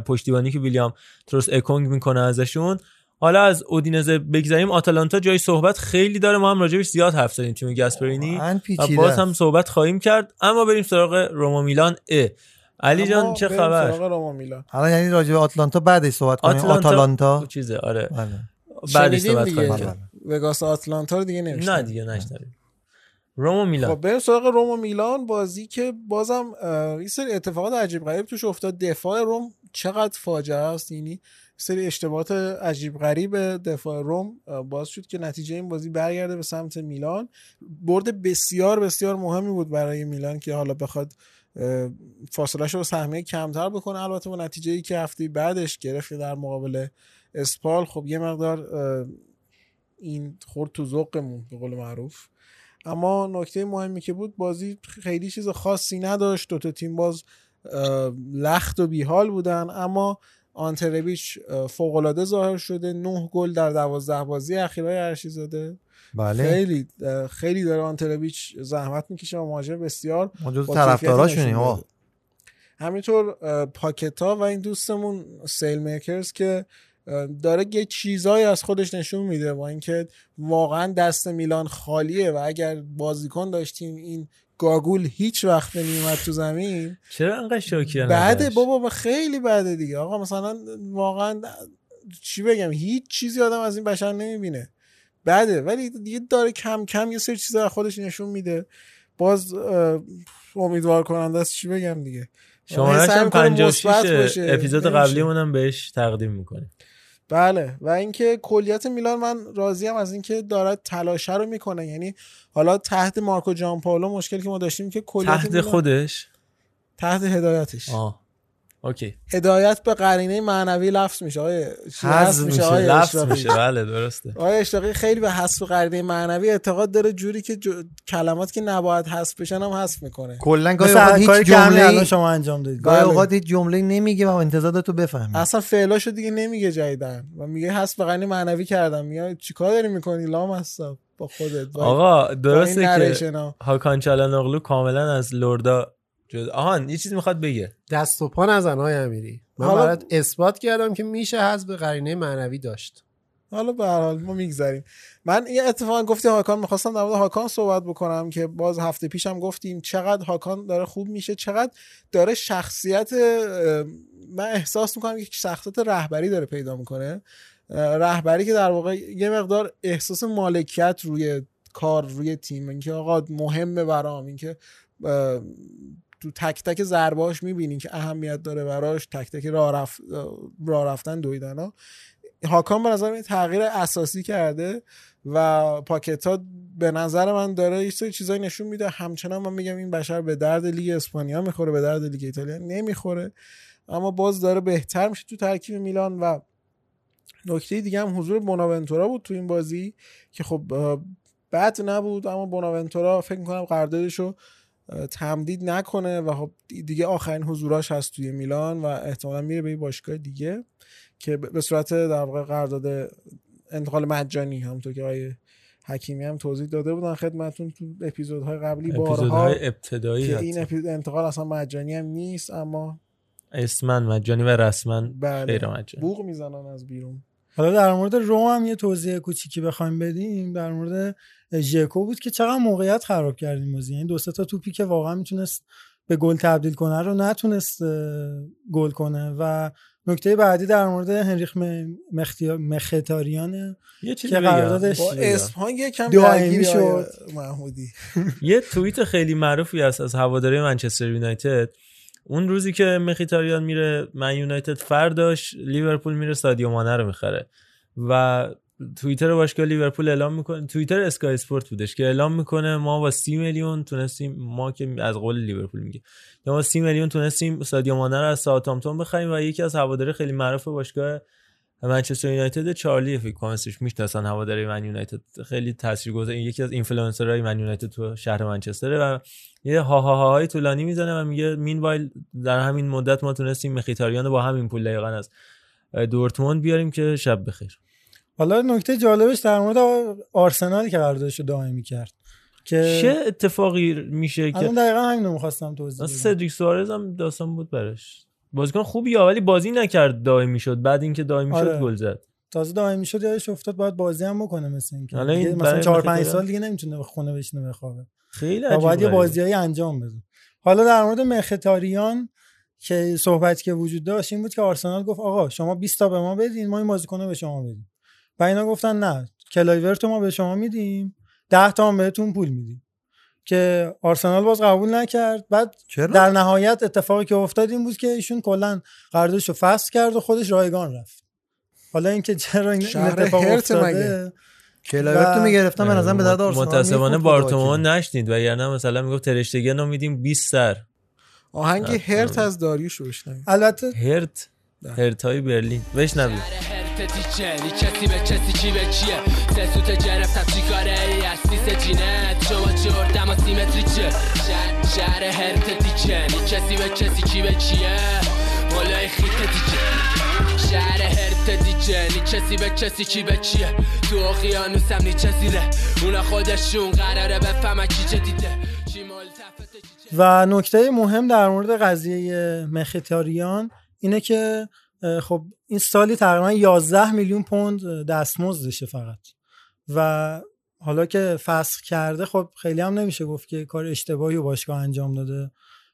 پشتیبانی که ویلیام تروس اکونگ می‌کنه ازشون. حالا از اودینزه بگذریم. آتالانتا جای صحبت خیلی داره. ما هم راجبش زیاد حرف زدیم. تیم گاسپرینی. و باز. هم صحبت خواهیم کرد. اما بریم سراغ روما میلان ا. علی جان چه خبر؟ سراغ روما میلان. حالا یعنی راجع به آتلانتا بعدش صحبت کنیم. آتلانتا آتالانتا؟ چیزه. آره. بله. بعدش صحبت دیگه. خواهیم کرد وگاس آتلانتا رو دیگه نمیشه نه دیگه نشنویم روما میلان. خب بریم سراغ روم و میلان. بازی که بازم اه، یه سری اتفاقات عجیب غریب توش افتاد. دفاع روم چقدر فاجعه است؟ یعنی سری اشتباهات عجیب غریب دفاع روم باز شد که نتیجه این بازی برگرده به سمت میلان. برد بسیار بسیار مهمی بود برای میلان که حالا بخواد فاصله رو سهمیه کمتر بکنه. البته با نتیجه ای که هفته بعدش گرفت در مقابل اسپال خب یه مقدار این خورد تو ذوقمون به قول معروف. اما نکته مهمی که بود بازی خیلی چیز خاصی نداشت. دو تا تیم باز لخت و بیحال بودن. اما آنتربیچ فوق العاده ظاهر شده. نه گل در دوازده بازی اخیرای ارشی زاده. بله. خیلی خیلی داره آنتربیچ زحمت می‌کشه و مهاجم بسیار جز آقا. داده. همینطور پاکتا و این دوستمون سیل میکرز که داره یه چیزایی از خودش نشون میده با اینکه واقعا دست میلان خالیه و اگر بازیکن داشتیم این گاگول هیچ وقت نمیومد تو زمین چرا انقدر شوکیه بعده بابا با خیلی بعده دیگه. آقا مثلا واقعا چی بگم هیچ چیزی آدم از این بشر نمی‌بینه. بعده ولی دیگه داره کم کم یه سری چیزا از خودش نشون میده. باز امیدوار کننده است. چی بگم دیگه؟ شمارش هی سعی هم می‌کنه 56 مثبت باشه. اپیزود. قبلیمون هم بهش تقدیم می‌کنیم. بله. و اینکه کلیت میلان من راضیم از اینکه داره تلاشه رو می‌کنه. یعنی حالا تحت مارکو جان پاولو مشکلی که ما داشتیم که کلیت تحت میلان- خودش؟ تحت هدایتش. آه. اوکی. هدایت به قرینه معنوی لفظ میشه. آقای چی حذف میشه؟ آقای لفظ؟ میشه. بله درسته. آقای اشتاقی خیلی به حذف قرینه معنوی اعتقاد داره. جوری که جو... کلمات که نباید حذف بشن هم حذف می‌کنه. کلا گاهی اوقات هیچ که همین الان جمله شما انجام دادید. گاهی بله. اوقات هیچ جمله نمیگه و انتظارات تو بفهمی اصلا فعلاشو دیگه نمیگه جیدن و میگه حذف قرینه معنوی کردم. میگه چیکار داری می‌کنی؟ لام هستم با خودت. با- آقا درسته که. هاکان چالانوغلو کاملا از لوردا جد آهان یه چیزی می‌خواد بگه. دست و پا نزن های امیری. من حالا- برات اثبات کردم که میشه حذف قرینه معنوی داشت. حالا به هر حال ما میگذریم. من یه اتفاقا گفتی هاکان می‌خواستم در مورد هاکان صحبت بکنم که باز هفته پیشم گفتیم چقدر هاکان داره خوب میشه چقدر داره شخصیت من احساس می‌کنم که شخصیت رهبری داره پیدا می‌کنه. رهبری که در واقع یه مقدار احساس مالکیت روی کار روی تیم اینکه آقا مهمه برام اینکه تو تک تک ضرباش می‌بینین که اهمیت داره براش تک تک راه, رف... راه رفتن دویدن ها هاکان به نظر تغییر اساسی کرده و پاکتا به نظر من داره یه سری چیزایی نشون میده. همچنان من میگم این بشر به درد لیگ اسپانیا می‌خوره به درد لیگ ایتالیا نمی‌خوره. اما باز داره بهتر میشه تو ترکیب میلان و نکته دیگه هم حضور بوناونتورا بود تو این بازی که خب بد نبود اما بوناونتورا فکر می‌کنم قراردادش رو تمدید نکنه و خب دیگه آخرین حضوراش هست توی میلان و احتمالا میره به یه باشگاه دیگه که به صورت در واقع قرارداد انتقال مجانی همونطور که آقای حکیمی هم توضیح داده بودن خدمتون تو اپیزودهای قبلی بارها ابتدایی که. این اپیزود انتقال اصلا مجانی هم نیست اما اسما مجانی و رسما بله. غیر مجانی بوق می‌زنن از بیرون. حالا در مورد روم هم یه توضیح کوچیکی بخوایم بدیم. در مورد ژکو بود که چقدر موقعیت خراب کردیم بازی. یعنی دو سه تا توپی که واقعا می‌تونست به گل تبدیل کنه رو نتونست گل کنه. و نکته بعدی در مورد هنریخ یه چیزی که. قراردادش با اسم ها یکم دائمی درگیری شد. شد محمودی. یه توییت خیلی معروفی هست از هواداری منچستر یونایتد. اون روزی که مخیتاریان میره من یونایتد فرداش لیورپول میره سادیو مانه رو می‌خره. و توییتر باشگاه لیورپول اعلام می‌کنه توییتر اسکای اسپورت بودش که اعلام می‌کنه ما با سی میلیون تونستیم ما که از قول لیورپول میگه ما سی میلیون تونستیم سادیو مانه رو از ساوثهامپتون بخریم و یکی از هواداری خیلی معروف باشگاه منچستر یونایتد چارلی فکر کنم اسمش می‌شناسن هوادارای من یونایتد. خیلی تاثیرگذار. یکی از اینفلوئنسرهای من یونایتد تو شهر منچستر و یه ها ها ها های طولانی می‌زنه و میگه meanwhile در همین مدت ما تونستیم مخیتاریان با همین پول دقیقا از دورتموند بیاریم که شب بخیر. حالا نکته جالبش در مورد آرسنال که قراردادش رو دائمی کرد که چه اتفاقی میشه که الان دقیقا همین رو می‌خواستم توضیح بدم. سدریک سوارز هم داستان بود براش. بازیکن خوبیه ولی بازی نکرد دائمی شد بعد اینکه دائمی شد آره. گل زد. تازه دائمی شد یادش افتاد باید بازی هم بکنه مثل اینکه. این مثلا 4 5 مخیتاریان- سال دیگه نمی‌تونه به خونه بشینه بخوابه خیلی و عجیب باید یه غریبه. بازیایی انجام بده. حالا در مورد مختاریان که صحبتی که وجود داشت این بود که آرسنال گفت آقا شما 20 تا به ما بدین ما این بازیکن رو به شما بدیم. و اینا گفتن نه کلایورت ما به شما میدیم 10 تا هم بهتون پول میدیم. که آرسنال باز قبول نکرد. بعد چرا؟ در نهایت اتفاقی که افتاد این بود که ایشون کلا قراردادش رو فسخ کرد و خودش رایگان رفت. حالا اینکه چرا این این اتفاق هرت افتاده؟ رو و- می‌گرفتم به نظرم به درد آرسنال متاسفانه بارتومان وکیلی. نشنید و یعنی مثلا می‌گفت ترشتگن رو میدیم 20 سر. آهنگ. هرت از داریوش رو بشنویم. البته هرت. هرت های برلین. نی کسی به کسی به سه سوت چی ای سیس جینت شما چردم و سیمتری چه شهر, هرت دیچه نی کسی به کسی کی به کیه؟ بالای خیت دیچه شهر هرت دیچه نی کسی به کسی کی به کیه؟ تو اقیانوسم نی چه زیره اونا خودشون قراره بفهمن کی چه دیده و نکته مهم در مورد قضیه مختاریان اینه که خب این سالی تقریبا 11 میلیون پوند دستمزدشه فقط. و حالا که فسخ کرده خب خیلی هم نمیشه گفت که کار اشتباهی و باشگاه انجام داده.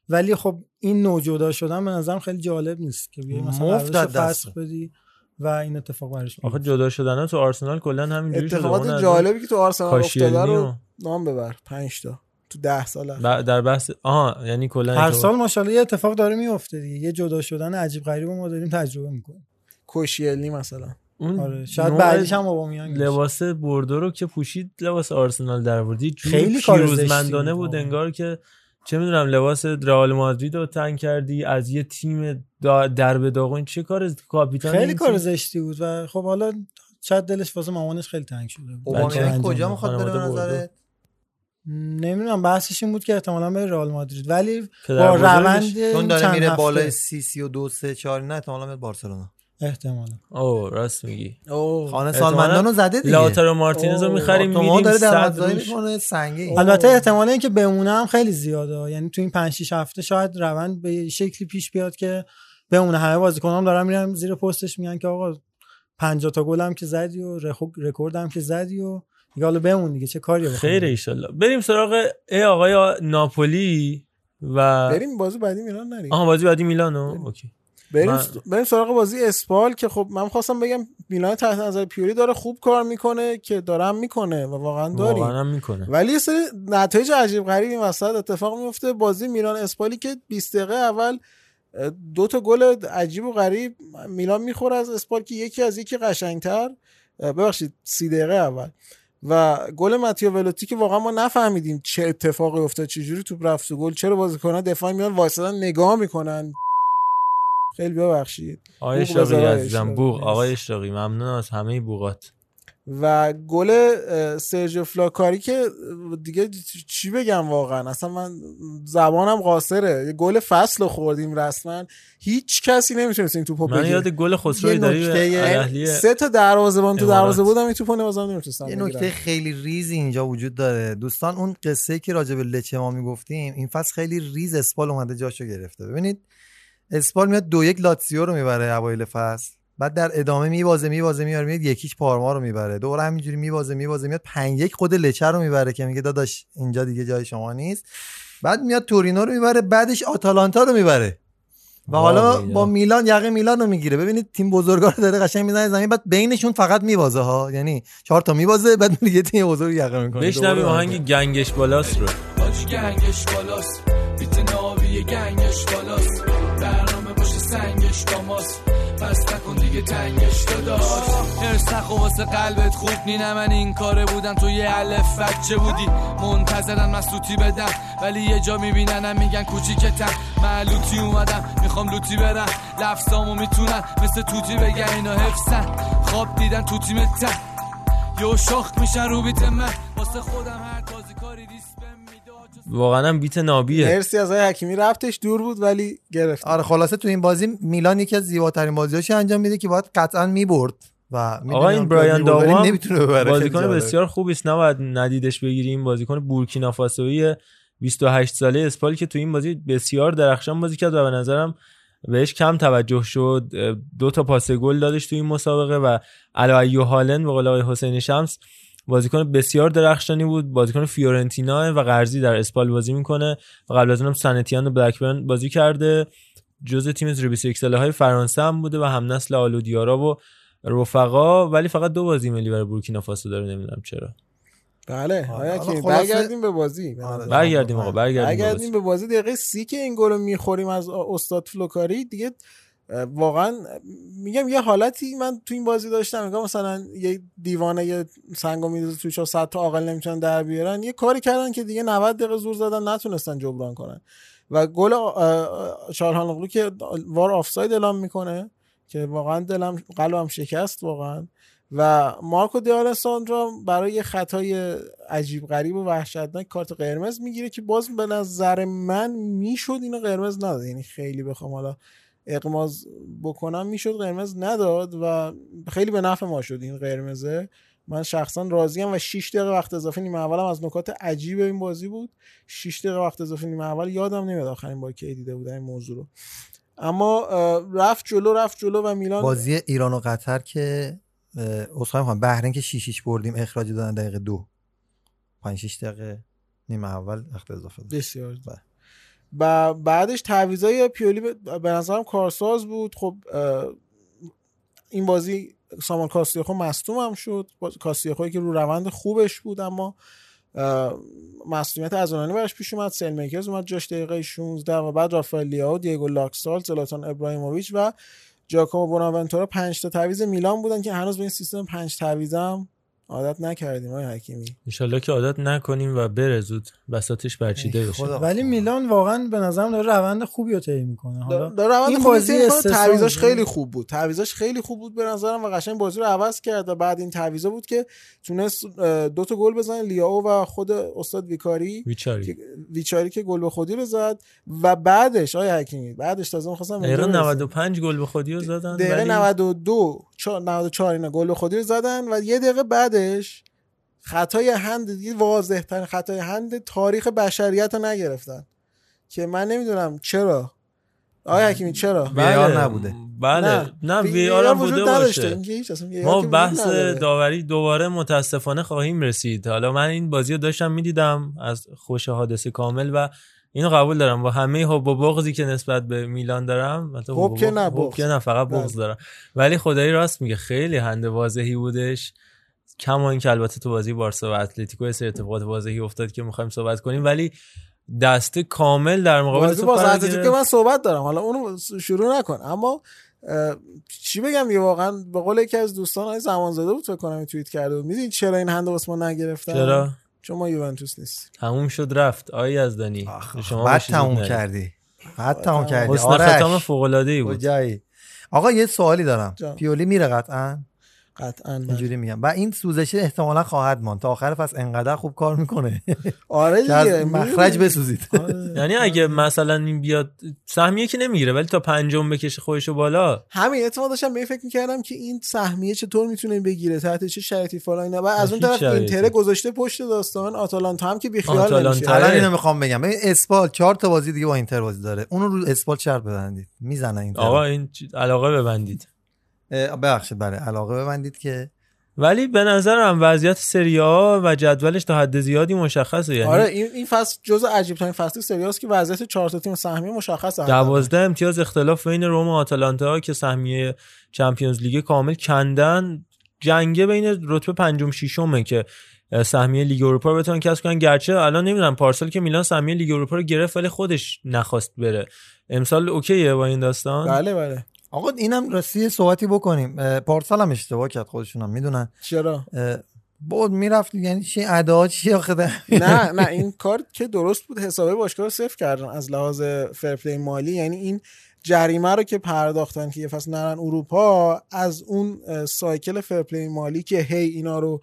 ولی خب این نوع جدا شدن به نظرم خیلی جالب نیست که بیای مثلا فسخ بدی و این اتفاق براش آخه جدا شدن تو آرسنال کلا همینجوری شده. اتفاقات جالبی که تو آرسنال افتاده رو نام ببر. 5 تا. تو 10 سال در بحث آها یعنی کلا هر سال ماشاءالله یه اتفاق داره میفته دیگه. یه جدا شدن عجیب غریب ما داریم تجربه می‌کنیم. کوشیلی مثلا. اون آره شاید نوع بعدیش هم اوبامیانگ. لباس بردو رو که پوشید لباس آرسنال در بردی خیلی پیروزمندانه بود. انگار که چه می‌دونم لباس رئال مادرید رو تنگ کردی از یه تیم در به داغون چه کار کاپیتان خیلی کار؟ زشتی بود و خب حالا شاید دلش واسه مامانش خیلی تنگ شده اوبامیانگ انجام کجا. می‌خواد بره به. نظرت نمی‌دونم بحثش این بود که احتمالا به رئال مادرید ولی با روند چون داره میره بالای سی سی و دو سه چهار نه احتمالا میاد بارسلونا احتمالا. اوه راست میگی. اوه خانه سالمندان رو زده دیگه. لاتارو مارتینز رو. می‌خریم میدیم داره روش. می‌کنه سنگین البته احتمال اینکه بمونه هم خیلی زیاده. یعنی تو این 5 6 هفته شاید روند به شکلی پیش بیاد که بمونه. همه بازیکنام دارن میرن زیر پستش میگن که آقا 50 تا گل هم که زدی و رکورد هم که زدی و دیگه حالا بمون دیگه چه کاری؟ خیر ایشالله. بریم سراغ ای آقای ناپولی و بریم بازی بعدی میلان نریم. آها بازی بعدی میلانو؟ okay. بریم من- سراغ بازی اسپال که خب من خواستم بگم میلان تحت نظر پیولی داره خوب کار می‌کنه که دارم می‌کنه و واقعا داریم واقعا می‌کنه. ولی یه سری نتایج عجیب غریب این وسط اتفاق میفته. بازی میلان اسپالی که 20 دقیقه اول دو تا گل عجیب و غریب میلان می‌خوره از اسپال که یکی از یکی قشنگتر. ببخشید 30 دقیقه اول. و گل ماتیو ولوتی که واقعا ما نفهمیدیم چه اتفاقی افتاد چجوری توپ رفت تو گل چرا بازیکنان دفاع میان وایسادن نگاه می‌کنن. خیلی ببخشید. آقای اشراقی عزیزم مرسی. آقای اشراقی ممنون از همه بوقات و گل سرژیو فلاکاری که دیگه چی بگم واقعا؟ اصلا من زبانم قاصره. یه گل فصل رو خوردیم رسما. هیچ کسی نمی‌تونست این توپو من بگیره. یاد گل خسروی داری سه تا دروازه‌بان تو. دروازه بودم این توپو نوازم نمی‌تونستم یه نکته خیلی ریزی اینجا وجود داره. دوستان اون قصه که راجع به لچه ما می‌گفتیم این فصل خیلی ریز اسپال اومده جاشو گرفته. ببینید اسپال میاد دو یک لاتسیو رو می‌بره اوایل فصل. بعد در ادامه میوازه میوازه میاره میاد یکیش پارما رو می‌بره. دوره همینجوری میوازه میوازه میاد پنج یک خود لچه رو می‌بره که میگه داداش اینجا دیگه جای شما نیست. بعد میاد تورینو رو می‌بره بعدش آتالانتا رو می‌بره. و حالا. با میلان یقه میلان رو می‌گیره. ببینید تیم بزرگا رو داره قشنگ می‌زنه زمین بعد بینشون فقط میوازه ها. یعنی چهار تا میوازه بعد میگه تیم بزرگ یقه می‌کنه. بشنویم آهنگ گنگش بالاست رو. گنگش بالاست. بیت ناوی گنگش بالاست. سنگش با ماست. پس نکن دیگه تنگش داداش. ارسخ و واسه قلبت خوب نی. نه من این کاره بودم. تو یه الف بچه بودی. منتظرن من سوتی بدم ولی یه جا میبیننم میگن کوچیکتم من لوتی اومدم. می‌خوام لوتی برم. لفظامو می‌تونن. مثل توتی بگن اینا حفظن. خواب دیدن تو تیمتن. یو شاخ میشن رو بیت من. واسه خودم هر واقعا هم بیت نابیه. مرسی از آقای حکیمی. رفتش دور بود ولی گرفت آره خلاصه تو این بازی میلان یکی از زیباترین بازیاشو انجام میده که باید قطعا می‌برد و آقا این برایان داوا داوا هم نمی‌تونه ببره خیلی بازیکن. بسیار خوبی است. نباید ندیدش بگیریم بازیکن بورکینافاسویی 28 ساله اسپال که تو این بازی بسیار درخشان بازی کرد و به نظرم بهش کم توجه شد. دو تا پاس گل دادش تو این مسابقه و علی هالن به قول آقای حسین شمس بازیکن بسیار درخشانی بود. بازیکن فیورنتینا و قرضی در اسپال بازی می‌کنه و قبل از اونم سنتیان و بلکبرن بازی کرده. جزء تیم 21 ساله های فرانسه هم بوده و هم نسل آلو دیارا و رفقا. ولی فقط دو بازی ملی برای بورکینافاسو داره نمی‌دونم چرا. بله. حالا حکیمی خلاصه- برگردیم به بازی. نظر. برگردیم آقا برگردیم به بازی. برگردیم به بازی. دقیقه سی که این گل رو می‌خوریم از استاد فلوکاری دیگه واقعا میگم یه حالتی من تو این بازی داشتم میگم مثلا یه دیوانه یه سنگو میدازه توش و صد تا عاقل نمی‌تونن در بیارن. یه کاری کردن که دیگه 90 دقیقه زور زدن نتونستن جبران کنن. و گل چارهان که وار آفساید اعلام می‌کنه که واقعا دلم قلبم شکست واقعا. و مارکو دیالساندرو برای خطای عجیب غریب و وحشتناک کارت قرمز می‌گیره که باز به نظر من می‌شد اینو قرمز نداد. یعنی خیلی بخوام حالا اقماز بکنم می‌شد قرمز نداد و خیلی به نفع ما شد این قرمزه. من شخصا راضیم و 6 دقیقه وقت اضافه نیمه اولم از نکات عجیب این بازی بود. 6 دقیقه وقت اضافه نیمه اول یادم نمیاد آخرین بار کی دیده بودم این موضوع رو. اما رفت جلو رفت جلو و میلان بازی ایران و قطر که اصخایی می‌خوام بحرین که 6 6 بردیم اخراج دادن دقیقه دو. 5 6 دقیقه نیمه اول وقت اضافه. بسیار. و بعدش تعویضای پیولی به نظرم کارساز بود. خب این بازی سامان کاستیاخو مصدوم هم شد. کاستیاخویی که رو روند خوبش بود اما اه، مصدومیت ازونانی براش پیش اومد. سیل میکرز اومد جاش دقیقه 16 و بعد رافائل لیاو دیگو لاکسال زلاتان ابراهیموویچ و جاکومو بوناونتورا پنج تا تعویض میلان بودن که هنوز به این سیستم پنج تعویضم عادت نکردیم آقای حکیمی. انشالله که عادت نکنیم و بره زود بساتش برچیده بشه. ولی میلان واقعا به نظرم داره روند خوبی رو طی می‌کنه. حالا داره روند این خوبی بازی تعویضاش بود. خیلی خوب بود. تعویضاش خیلی خوب بود به نظرم و قشنگ بازی رو عوض کرد و بعد این تعویضا بود که تونست دو تا گل بزنه لیاو و خود استاد ویکاری. ویچاری. که- ویچاری که گل به خودی رو زد و بعدش آیا حکیمی بعدش تازه می‌خواستم دقیقه اینجا برسم. 95 گل به خودی رو زدن دقیقه ولی 92 چا- 94 اینا گل به خودی رو زدن و یه دقیقه بعدش خطای هند دیگه واضح ترین خطای هند تاریخ بشریت رو نگرفتن. که من نمی‌دونم چرا. آیا حکیمی چرا؟ بله. بله. نه. وی آر بوده. باشه. ما بحث نداره. داوری دوباره متاسفانه خواهیم رسید. حالا من این بازی رو داشتم می‌دیدم از خوش حادثه کامل و اینو قبول دارم. با همه حب و بغضی که نسبت به میلان دارم حب که نه،. که نه فقط بغض بله. دارم. ولی خدایی راست میگه خیلی هند واضحی بودش. کما اینکه البته تو بازی بارسا و اتلتیکو یه سری اتفاقات واضحی افتاد که می‌خوایم صحبت کنیم ولی دسته کامل در مقابل تو با قرار اتلتیکو گرفت. من صحبت دارم. حالا اونو شروع نکن. اما چی بگم دیگه؟ واقعا به قول یکی از دوستان های زمان زده بود فکر کنم توییت کرده بود. می‌دونی چرا این هند واسه ما نگرفتن؟ چرا؟ چون ما یوونتوس نیست. تموم شد رفت. آقای یزدانی شما بعد تموم. کردی. بعد تموم کردی. حسن. ختام فوق العاده ای بود آقا یه سوالی دارم. جان. پیولی میره قطعا؟ قطعا بله. اینجوری میگم. و این سوزشه احتمالا خواهد ماند. تا آخر فصل انقدر خوب کار می‌کنه. آره دیگه مخرج. بسوزید. یعنی اگه مثلا این بیاد سهمیه که نمی‌گیره ولی تا پنجم بکشه خودشو بالا. همین اتفاق داشتم به این فکر می‌کردم که این سهمیه چطور می‌تونه بگیره تحت چه شرایطی فلان اینا. و از اون طرف. اینتر گذاشته پشت داستان آتالانتا هم که بیخیال آتالانتا. نمیشه. الان آره. اینو می‌خوام بگم. ببین اسپال چهار تا بازی دیگه با اینتر بازی داره. اونو رو اسپال شرط ببندید. می‌زنن اینتر. آقا این علاقه ببندید. ببخشید بله علاقه ببندید که ولی به نظرم وضعیت سری آ و جدولش تا حد زیادی مشخصه یعنی آره این این فصل جزء عجیب ترین فصل سری است که وضعیت چهار تا تیم سهمیه مشخصه دوازده امتیاز اختلاف بین روم و آتالانتا که سهمیه چمپیونز لیگ کامل کندن. جنگه بین رتبه پنجم ششمه که سهمیه لیگ اروپا رو بتونن کسب کنن. گرچه الان نمی‌دونم پارسال که میلان سهمیه لیگ اروپا رو گرفت ولی خودش نخواست بره. امسال اوکیه با این داستان؟ بله بله. آقا اینم راستی صحبتی بکنیم. پارسال هم اشتباه کرد خودشونم می‌دونن. چرا؟ بود می‌رفت یعنی چی ادا چی آخه؟ نه نه این کار که درست بود حسابه باشگاه رو صفر کردن از لحاظ fair play مالی. یعنی این جریمه رو که پرداختن که یه فصل نرن اروپا از اون cycle fair play مالی که هی اینا رو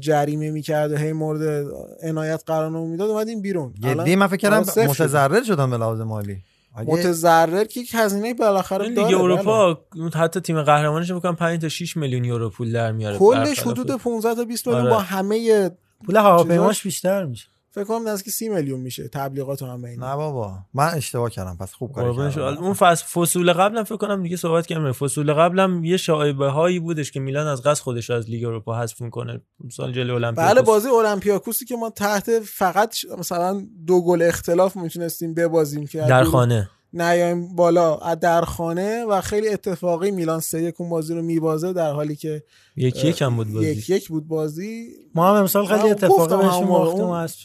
جریمه می‌کرد و هی مورد عنایت قرار نمی‌داد اومدیم بیرون. جدی الان- من فکر کردم. متضرر شدن به لحاظ مالی. متضرر که یک هزینه بالاخره داره لیگ بله. اروپا حتی تیم قهرمانش بکنم 5 تا 6 میلیون یورو پول در میاره کلش حدود 15 تا 20 میلیون آره. با همه بیشتر هواپیماش بیشتر میشه فکر کنم نزدیک 30 میلیون میشه. تبلیغات و همه اینا نه بابا. من اشتباه کردم پس خوب کاری قربونش کردم. اون فصل فصول قبلم فکر کنم دیگه صحبت کردم. فصول قبلم یه شایبه هایی بودش که میلان از قصد خودش رو از لیگ اروپا حذف می‌کنه. سال جلوی المپیاکوس بله بازی اولمپیاکوسی که ما تحت فقط ش- مثلا دو گل اختلاف می‌تونستیم ببازیم که در خانه. نیایم بالا در خانه و خیلی اتفاقی میلان سه یک اون بازی رو میبازه در حالی که یکی یک هم بود بازی. یک یک بود بازی. ما هم امسال خیلی اتفاقی بهشون اون- هست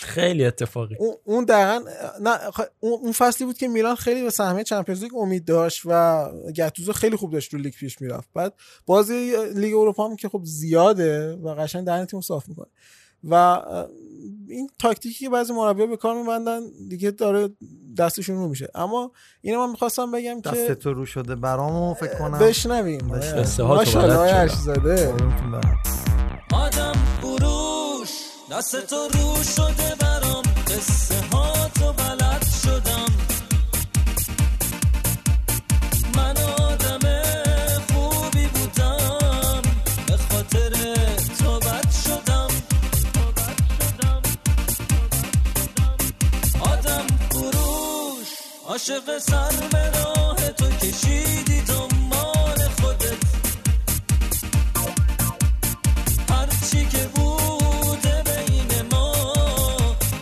خیلی اتفاقی. اون- دقیقا نه خ- اون اون فصلی بود که میلان خیلی به سهمیه چمپیونز لیگ امید داشت و گتوزو خیلی خوب داشت رو لیگ پیش می‌رفت. بعد بازی لیگ اروپا هم که خب زیاده و قشنگ دهن تیم صاف می‌کنه. و این تاکتیکی که بعضی مربی‌ها به کار میبندن دیگه داره دستشون رو میشه. اما اینو من می‌خواستم بگم دست که تو رو شده برامو فکر کنم. بشنویم. ماشاءالله. ارشیزاده آدم فروش دست تو رو شده برام. قصه ها تو بلد عاشق سر به راه تو کشیدی دنبال خودت. هرچی که بوده بین ما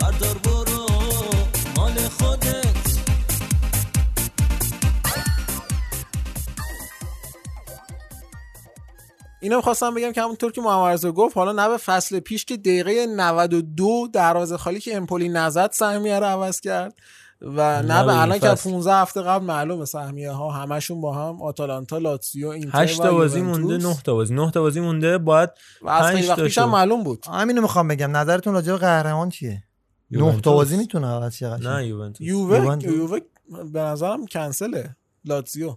بردار برو مال خودت. اینو می‌خواستم بگم که همونطور که محمد گفت حالا نه به فصل پیش که دقیقه 92 دروازه خالی که امپولی نزد سهمیه رو عوض کرد و نه, به الان که فصل. 15 هفته قبل معلومه سهمیه ها همشون با هم آتالانتا لاتزیو اینتر 8 و تا بازی. مونده 9 تا بازی 9 تا بازی مونده باید و از خیلی 5 وقت هم معلوم بود همینو می‌خوام بگم نظرتون راجع به قهرمان چیه نه یوونتوس. تا بازی می‌تونه عوض شه قشنگ. نه یوونتوس یووه. یووه به نظرم کنسله لاتزیو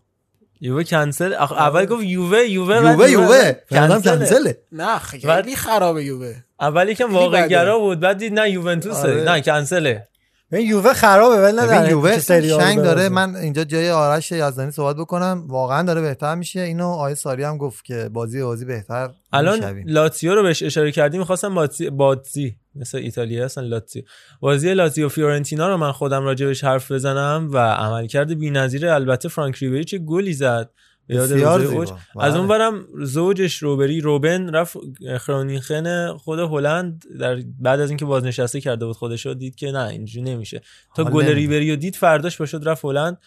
یووه کنسل اول گفت یووه یووه یووه یووه کنسله. نه خیلی خرابه یووه اول یکم خیلی واقع. گرا بود بعد دید نه یوونتوسه آره. نه کنسله ببین یووه خرابه ولی نه یووه آره شنگ داره من اینجا جای آرش یزدانی صحبت بکنم. واقعا داره بهتر میشه. اینو آیه ساری هم گفت که بازی بازی بهتر الان. لاتزیو رو بهش اشاره کردیم. می‌خواستم باتزی, باتزی مثل ایتالیا هستن لاتزیو. بازی لاتزیو فیورنتینا رو من خودم راجبش حرف بزنم و عملکرد بی‌نظیر البته فرانک ریبری چه گلی زد. بسیار زیبا. اوج. بله. از اون برم زوجش روبری روبن رفت خرونینگن خود هلند در بعد از اینکه بازنشسته کرده بود خودش رو دید که نه اینجوری نمیشه تا گل. ریبری رو دید فرداش باشد رفت هلند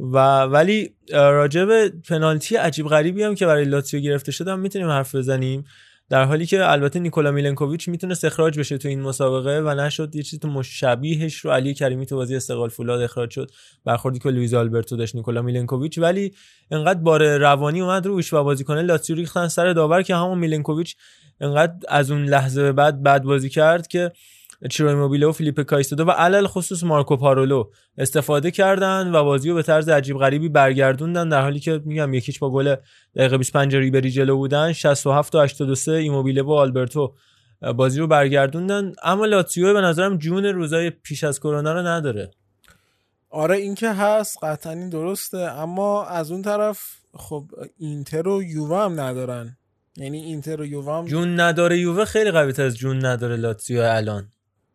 و ولی راجع به پنالتی عجیب غریبی هم که برای لاتزیو گرفته هم می‌تونیم حرف بزنیم در حالی که البته نیکولا میلنکوویچ می‌تونه اخراج بشه تو این مسابقه و نشد یه چیز مشابهش رو علی کریمی تو بازی استقلال فولاد اخراج شد. برخوردی که لوئیز آلبرتو داشت نیکولا میلنکوویچ. ولی انقدر بار روانی اومد روش و بازیکن لاتزیو ریختن سر داور که همون میلنکوویچ انقدر از اون لحظه به بعد بد بازی کرد که چیرو ایموبیله و فیلیپ کایستادو و علل خصوص مارکو پارولو استفاده کردن و بازی رو به طرز عجیب غریبی برگردوندن در حالی که میگم یکیش با گل دقیقه 25 ریبری جلو بودن 67 و 83 ایموبیله و آلبرتو بازی رو برگردوندن. اما لاتزیو به نظرم جون روزای پیش از کرونا رو نداره. آره این که هست قطعا این درسته اما از اون طرف خب اینتر و یووه هم ندارن. یعنی اینتر و یووه هم جون نداره یووه خیلی قوی از جون نداره لاتزیو الان.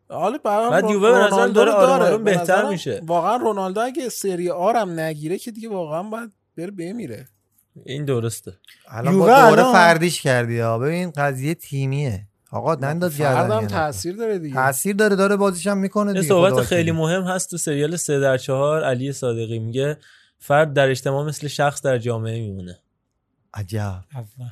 حالا برام یووه به رونالدو داره آروم بهتر میشه. واقعا رونالدو اگه سری آرم نگیره که دیگه واقعا باید بره بمیره. این درسته. الان یووه با دوباره الان- فردیش کردی ها. ببین قضیه تیمیه. آقا ننداز گردن. تاثیر داره دیگه. تاثیر داره داره بازیش هم می‌کنه دیگه صحبت خیلی. مهم هست تو سریال سه در چهار. علی صادقی میگه فرد در اجتماع مثل شخص در جامعه میمونه. عجب.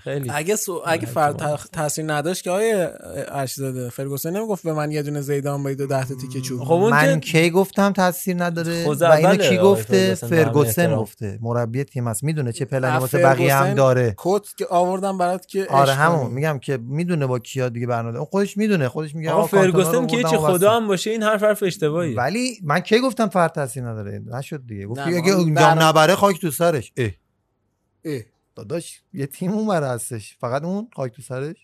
خیلی. اگه سو... اگه فرد تا- تاثیر نداشت که آیه ارشزاده فرگوسن نمی‌گفت به من یه دونه زیدان باید و ده تا تیکه چوب خب من که کی گفتم تاثیر نداره؟ و اینو کی گفته؟ فرگوسن،. گفته. مربی تیم است می‌دونه چه پلنی واسه بقیه هم داره. کد که آوردم برات که آره همون. میگم که می‌دونه با کیا دیگه برنامه اون خودش می‌دونه. خودش میگه آقا فرگوسن که چه خدا. هم باشه؟ این حرف حرف اشتباهی ولی من کی گفتم فرد تاثیر نداره؟ نشد دیگه. گفتی نه، اگه برنامه- نبره خاک تو سرش. اه. اه. داداش یه تیم اون بره هستش فقط اون خاک تو سرش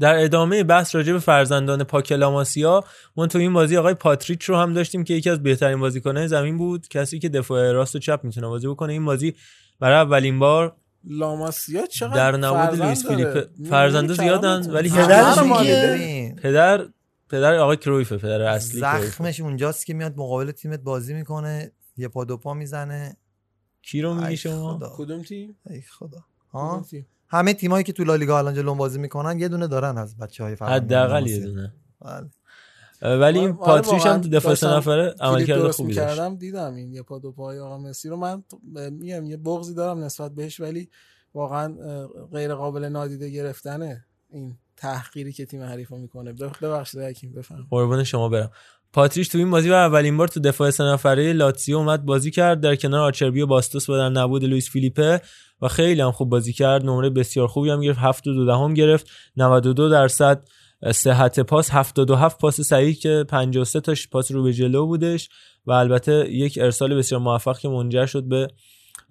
در ادامه بحث راجع به فرزندان پاکلاماسیا ما تو این بازی آقای پاتریچ رو هم داشتیم که یکی از بهترین بازیکنان زمین بود کسی که دفاع راست و چپ می‌تونه بازی بکنه این بازی برای اولین بار لاماسیا چقدر در نبود فرزند لوئیس؟ فیلیپ فرزنده کلامت؟ زیادن ولی ببین، پدر پدر آقای کرویفه پدر اصلی کرویف. زخمش اونجاست که میاد مقابل تیمت بازی می‌کنه یه پا دو پا می‌زنه کی رو میگی شما؟ خدا. کدوم تیم؟ ای خدا. ها؟ تیم؟ همه تیمایی که تو لالیگا الان جلو بازی می‌کنن یه دونه دارن از بچه های حداقل یه دونه. بله. ولی این آره، پاتریش هم تو دفاع سه نفره عملکرد خوبی داشت. می‌کردم دیدم این یه پا دو پای آقا مسی رو. من میگم یه بغضی دارم نسبت بهش ولی واقعا غیر قابل نادیده گرفتنه این تحقیری که تیم حریفا می‌کنه. بخ- ببخشید حکیم بفهم قربون شما برم. پاتریش تو این بازی برای اولین بار تو دفاع سه نفره لاتزیو اومد بازی کرد. در کنار آچربی و باستوس و در نبود لوئیس فیلیپه و خیلی هم خوب بازی کرد. نمره بسیار خوبی هم گرفت. 7 و 2 دهم گرفت. 92 درصد صحت پاس. 77 پاس صحیح که 53 تاش پاس رو به جلو بودش و البته یک ارسال بسیار موفق که منجر شد به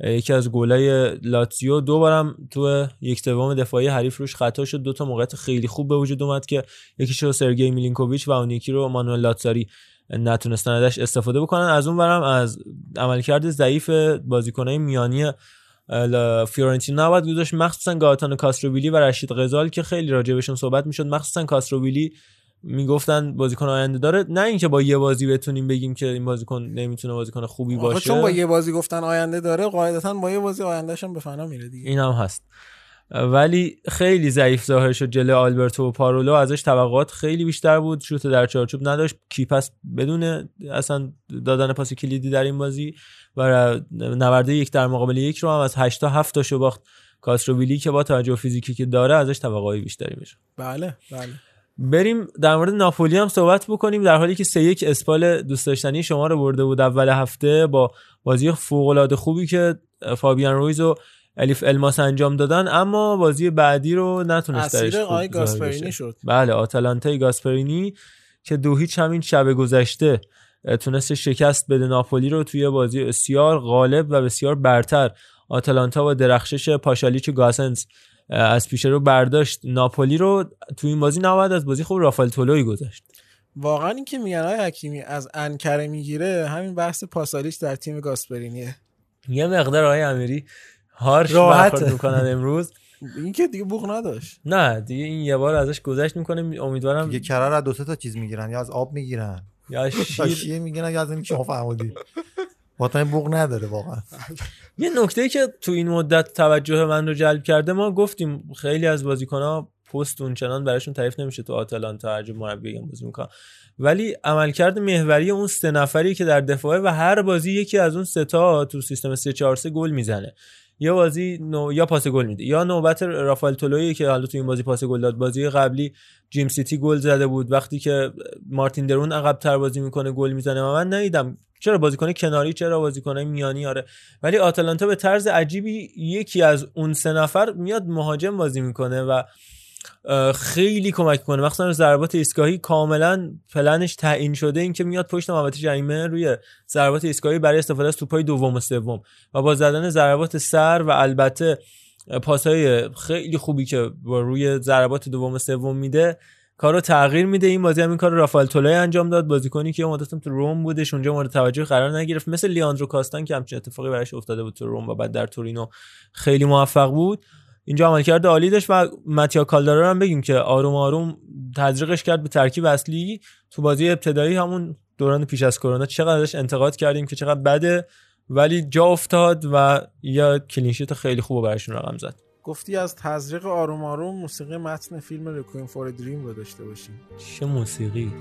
یکی از گلای لاتزیو. دو بارم تو یک سوم دفاعی حریف روش خطا شد. دو تا موقعیت خیلی خوب به وجود اومد که یکیش رو سرگئی میلینکوویچ و اون یکی رو مانوئل لاتزاری نتونستن ازش استفاده بکنن. از اون برم از عملکرد ضعیف بازیکنهای میانی فیورنتینا نباید گذاشت. مخصوصا گاتان کاستروویلی و رشید غزال که خیلی راجبشون صحبت می‌شد. مخصوصا کاستروویلی می‌گفتن بازیکن آینده داره. نه اینکه با یه بازی بتونیم بگیم که این بازیکن نمی‌تونه بازیکن خوبی باشه. چون با یه بازی گفتن آینده داره قاعدتا با یه بازی آیندهش هم به فنا میره دیگه. این هم هست. ولی خیلی ضعیف ظاهر شد. جلوی آلبرتو و پارولو ازش توقعات خیلی بیشتر بود. شوت در چارچوب نداشت. کیپس بدون اصلا دادن پاس کلیدی در این بازی و نورده یک در مقابل یک رو هم از 8 تا 7 تا باخت. کاستروویلی که با توجه فیزیکی که داره ازش توقعای بیشتری میشه. بله بله. بریم در مورد ناپولی هم صحبت بکنیم در حالی که سه یک اسپال دوست داشتنی شما رو برده بود اول هفته با بازی فوق العاده خوبی که فابیان رویز و الیف الماس انجام دادن اما بازی بعدی رو نتونست درش آقای گاسپرینی. شد. بله آتالانتای گاسپرینی که دو هیچ همین شب گذشته تونست شکست بده ناپولی رو توی بازی بسیار غالب و بسیار برتر آتالانتا با درخشش پاشالیچ و اه، از پیش رو برداشت. ناپولی رو توی این بازی نباید از بازی خوب رافائل تولوی گذاشت. واقعا این که میگن های حکیمی از انکره می‌گیره همین بحث پاسالیش در تیم گاسپرینیه. یه مقدار آقای امیری هارش. برخورد می‌کنن امروز. این که دیگه بوق نداشت. نه دیگه این یه بار ازش گذشت می‌کنه امیدوارم یه کرار از دو سه تا چیز می‌گیرن. یا از آب می‌گیرن. یا شیر. می‌گیرن یا از این شما فهمودی وطن بوق نداره واقعا. یه نکته که تو این مدت توجه من رو جلب کرده ما گفتیم خیلی از بازیکن‌ها پست اونچنان براشون تعریف نمیشه تو آتالانتا هر مربی بازی می‌کنن. ولی عملکرد محوری اون سه نفری که در دفاعه و هر بازی یکی از اون سه تو سیستم 3 4 3 گل می‌زنه. یا بازی نو... یا پاس گل میده یا نوبت رافائل تولویی که حالا تو این بازی پاس گل داد بازی قبلی جیم سیتی گل زده بود. وقتی که مارتین درون عقب تر بازی می‌کنه گل می‌زنه و من ندیدم چرا بازیکن کناری چرا بازیکن میانی؟ آره. ولی آتالانتا به طرز عجیبی یکی از اون سه نفر میاد مهاجم بازی می‌کنه و خیلی کمک کنه مخصوصا ضربات ایستگاهی کاملا پلنش تعیین شده این که میاد پشت محوطه جریمه روی ضربات ایستگاهی برای استفاده از توپای دوم و سوم و با زدن ضربات سر و البته پاسهای خیلی خوبی که با روی ضربات دوم و سوم میده کارو تغییر میده. این بازی هم این کار رافائل تولای انجام داد. بازیکنی که مدتم تو روم بودش اونجا مورد توجه قرار نگرفت. مثل لیاندرو کاستان که همچین اتفاقی براش افتاده بود تو روم و بعد در تورینو خیلی موفق بود. اینجا عملکرد عالی داشت و ماتیا کالدارا هم بگیم که آروم آروم تزریقش کرد به ترکیب اصلی. تو بازی ابتدایی همون دوران پیش از کرونا چقدر ازش انتقاد کردیم که چقدر بده ولی جا افتاد و یا کلینشیت خیلی خوب براشون رقم زد. گفتی از تزریق آروم آروم موسیقی متن فیلم ریکوین فور دریم رو داشته باشیم. چه موسیقی؟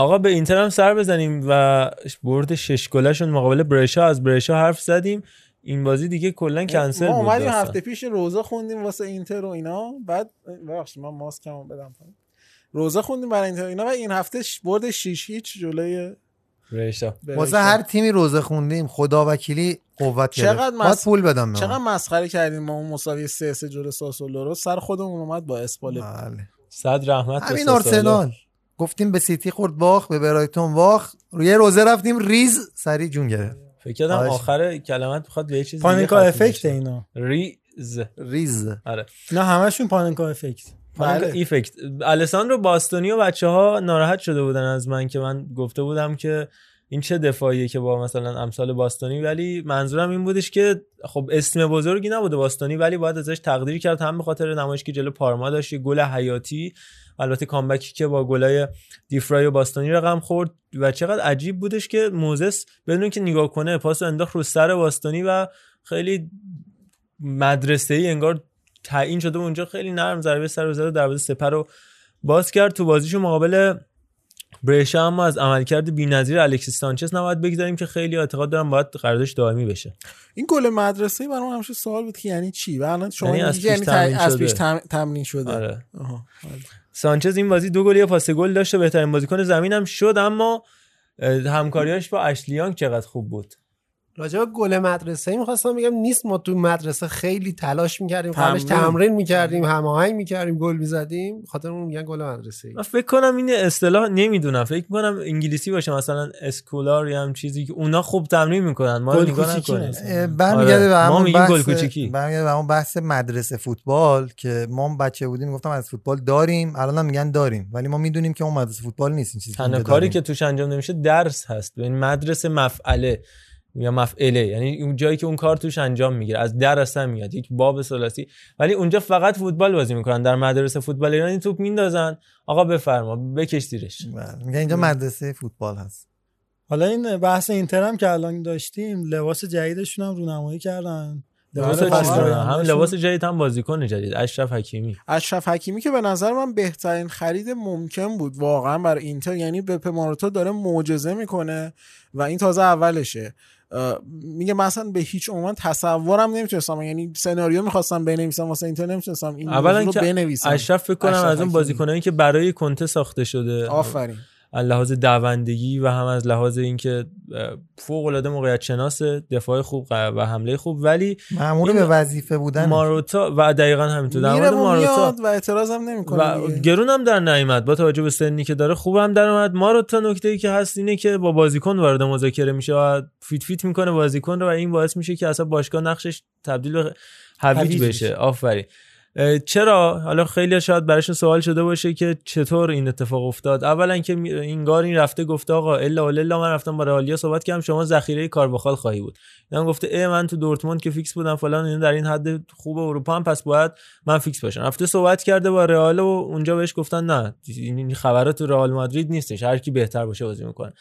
آقا به اینتر هم سر بزنیم و برد شش گلشون مقابل برشا. از برشا حرف زدیم. این بازی دیگه کلا کنسل ما بود اومدیم. هفته پیش روزه خوندیم واسه اینتر و اینا. بعد ببخشید من ماسکمو بدم پایین. روزه خوندیم برای اینتر و اینا و این هفته برد 6 هیچ جلوی برشا. واسه هر تیمی روزه خوندیم. خدا وکیلی قوت گرفت. چقدر باید مس... پول بدم چقدر. مسخره کردیم ما اون مساوی 3 3 جلو ساسولو رو. سر خودمون اومد با اسپال بله. صد رحمت به همین ساسولو. آرسنال. گفتیم به سیتی خورد باخت به برایتون باخت. روی روزه رفتیم ریز سری جون گرفت. فکر کردم آخر کلمت بخواد به یه چیز پاننکا افکت اینا ریز. ریز. آره. اینا همشون پاننکا افکت. بله. ایفکت الساندرو باستونی و بچه ها ناراحت شده بودن از من که من گفته بودم که این چه دفاعیه که با مثلا امثال باستونی ولی منظورم این بودش که خب اسم بزرگی نبوده باستونی ولی باید ازش تقدیر کرد هم به خاطر نمایش که جلو پارما داشت گل حیاتی. البته کامبکی که با گلای دیفرای و باستونی رقم خورد و چقدر عجیب بودش که موزس بدون که نگاه کنه پاس انداخت رو سر باستونی و خیلی مدرسه ای انگار تعیین شده اونجا خیلی نرم ضربه سر زد و دروازه سپر رو باز کرد. تو بازیشو مقابل برشا اما از عملکرد بی‌نظیر الکسیس سانچز نباید بگذاریم که خیلی اعتقاد دارم باید قراردادش دائمی بشه این گل مدرسه برای من همیشه سوال بود که یعنی چی و الان شما یعنی یعنی از از پیش یعنی تمرین از شده. پیش تم- تمرین شده آره. آها. سانچز این بازی دو گل یه پاس گل داشته بهترین بازیکن زمینم شد اما همکاریاش با اشلیانگ چقدر خوب بود راجع به گل مدرسه می‌خواستم بگم نیست ما تو مدرسه خیلی تلاش می‌کردیم قبلش تمرین. می‌کردیم هماهنگ می‌کردیم گل می‌زدیم. خاطر اون میگن گل مدرسه من فکر کنم این اصطلاح نمی‌دونم. فکر کنم انگلیسی باشه مثلا اسکولار یا هم چیزی که اونا خوب تمرین می‌کنن. ما گل نکنیم برمیگرده به آره. ما همون بحث کوچیکی. برمیگرده به همون بحث مدرسه فوتبال که ما بچه بودیم گفتم از فوتبال داریم الان هم میگن داریم. ولی ما می‌دونیم که اون مدرسه فوتبال نیست این چیزی که کاری. که توش انجام نمیشه درس هست. یعنی مدرسه مفعله. یا مفعله. یعنی اون جایی که اون کار توش انجام می‌گیره. از درس هم میاد یک باب ثلاثی. ولی اونجا فقط فوتبال بازی می‌کنن. در مدرسه فوتبال ایرانی توپ میندازن. آقا بفرما. بکش زیرش. میگن اینجا مدرسه فوتبال هست. حالا این بحث اینتر هم که الان داشتیم لباس جدیدشون هم رونمایی کردن. لباس. هم. لباس جدید هم بازیکن جدید. اشرف حکیمی. اشرف حکیمی که به نظر من بهترین خرید ممکن بود واقعا برای اینتر. یعنی به ماروتا داره معجزه می‌کنه و این تازه اولشه. میگه مثلا به هیچ عنوان تصورم نمی‌تونستم. یعنی سناریو می‌خواستم بنویسم واسه اینتر نمی‌تونستم این اولا رو بنویسم. اشرف فکر کنم از اون. بازیکنایی که برای کنته ساخته شده. آفرین. از لحاظ دوندگی و هم از لحاظ اینکه فوق العاده موقعیت شناس دفاع خوب و حمله خوب. ولی این به وظیفه بودن. ماروتا و دقیقا همینطور. در مورد ماروتا و اعتراض هم نمی‌کنه و گرون هم در نیامد. با توجه به سنی که داره خوب هم در اومد. ماروتا نکته ای که هست اینه که با بازیکن وارد مذاکره میشه و فیت فیت می‌کنه بازیکن رو و این باعث میشه که اصلا باشگاه نقشش تبدیل به هویج بشه. آفرین. چرا؟ حالا خیلی شاید براشون سوال شده باشه که چطور این اتفاق افتاد. اولا که اینگار این رفته گفته آقا الا الا من رفتم با رئالیا صحبت کردم شما ذخیره کارواخال خواهی بود. هم گفته ای من تو دورتموند که فیکس بودم فلان اینا در این حد خوب اروپا هم پس باید من فیکس باشم. رفته صحبت کرده با رئال و اونجا بهش گفتن نه این این خبرات تو رئال مادرید نیستش هر کی بهتر باشه بازی می‌کنه.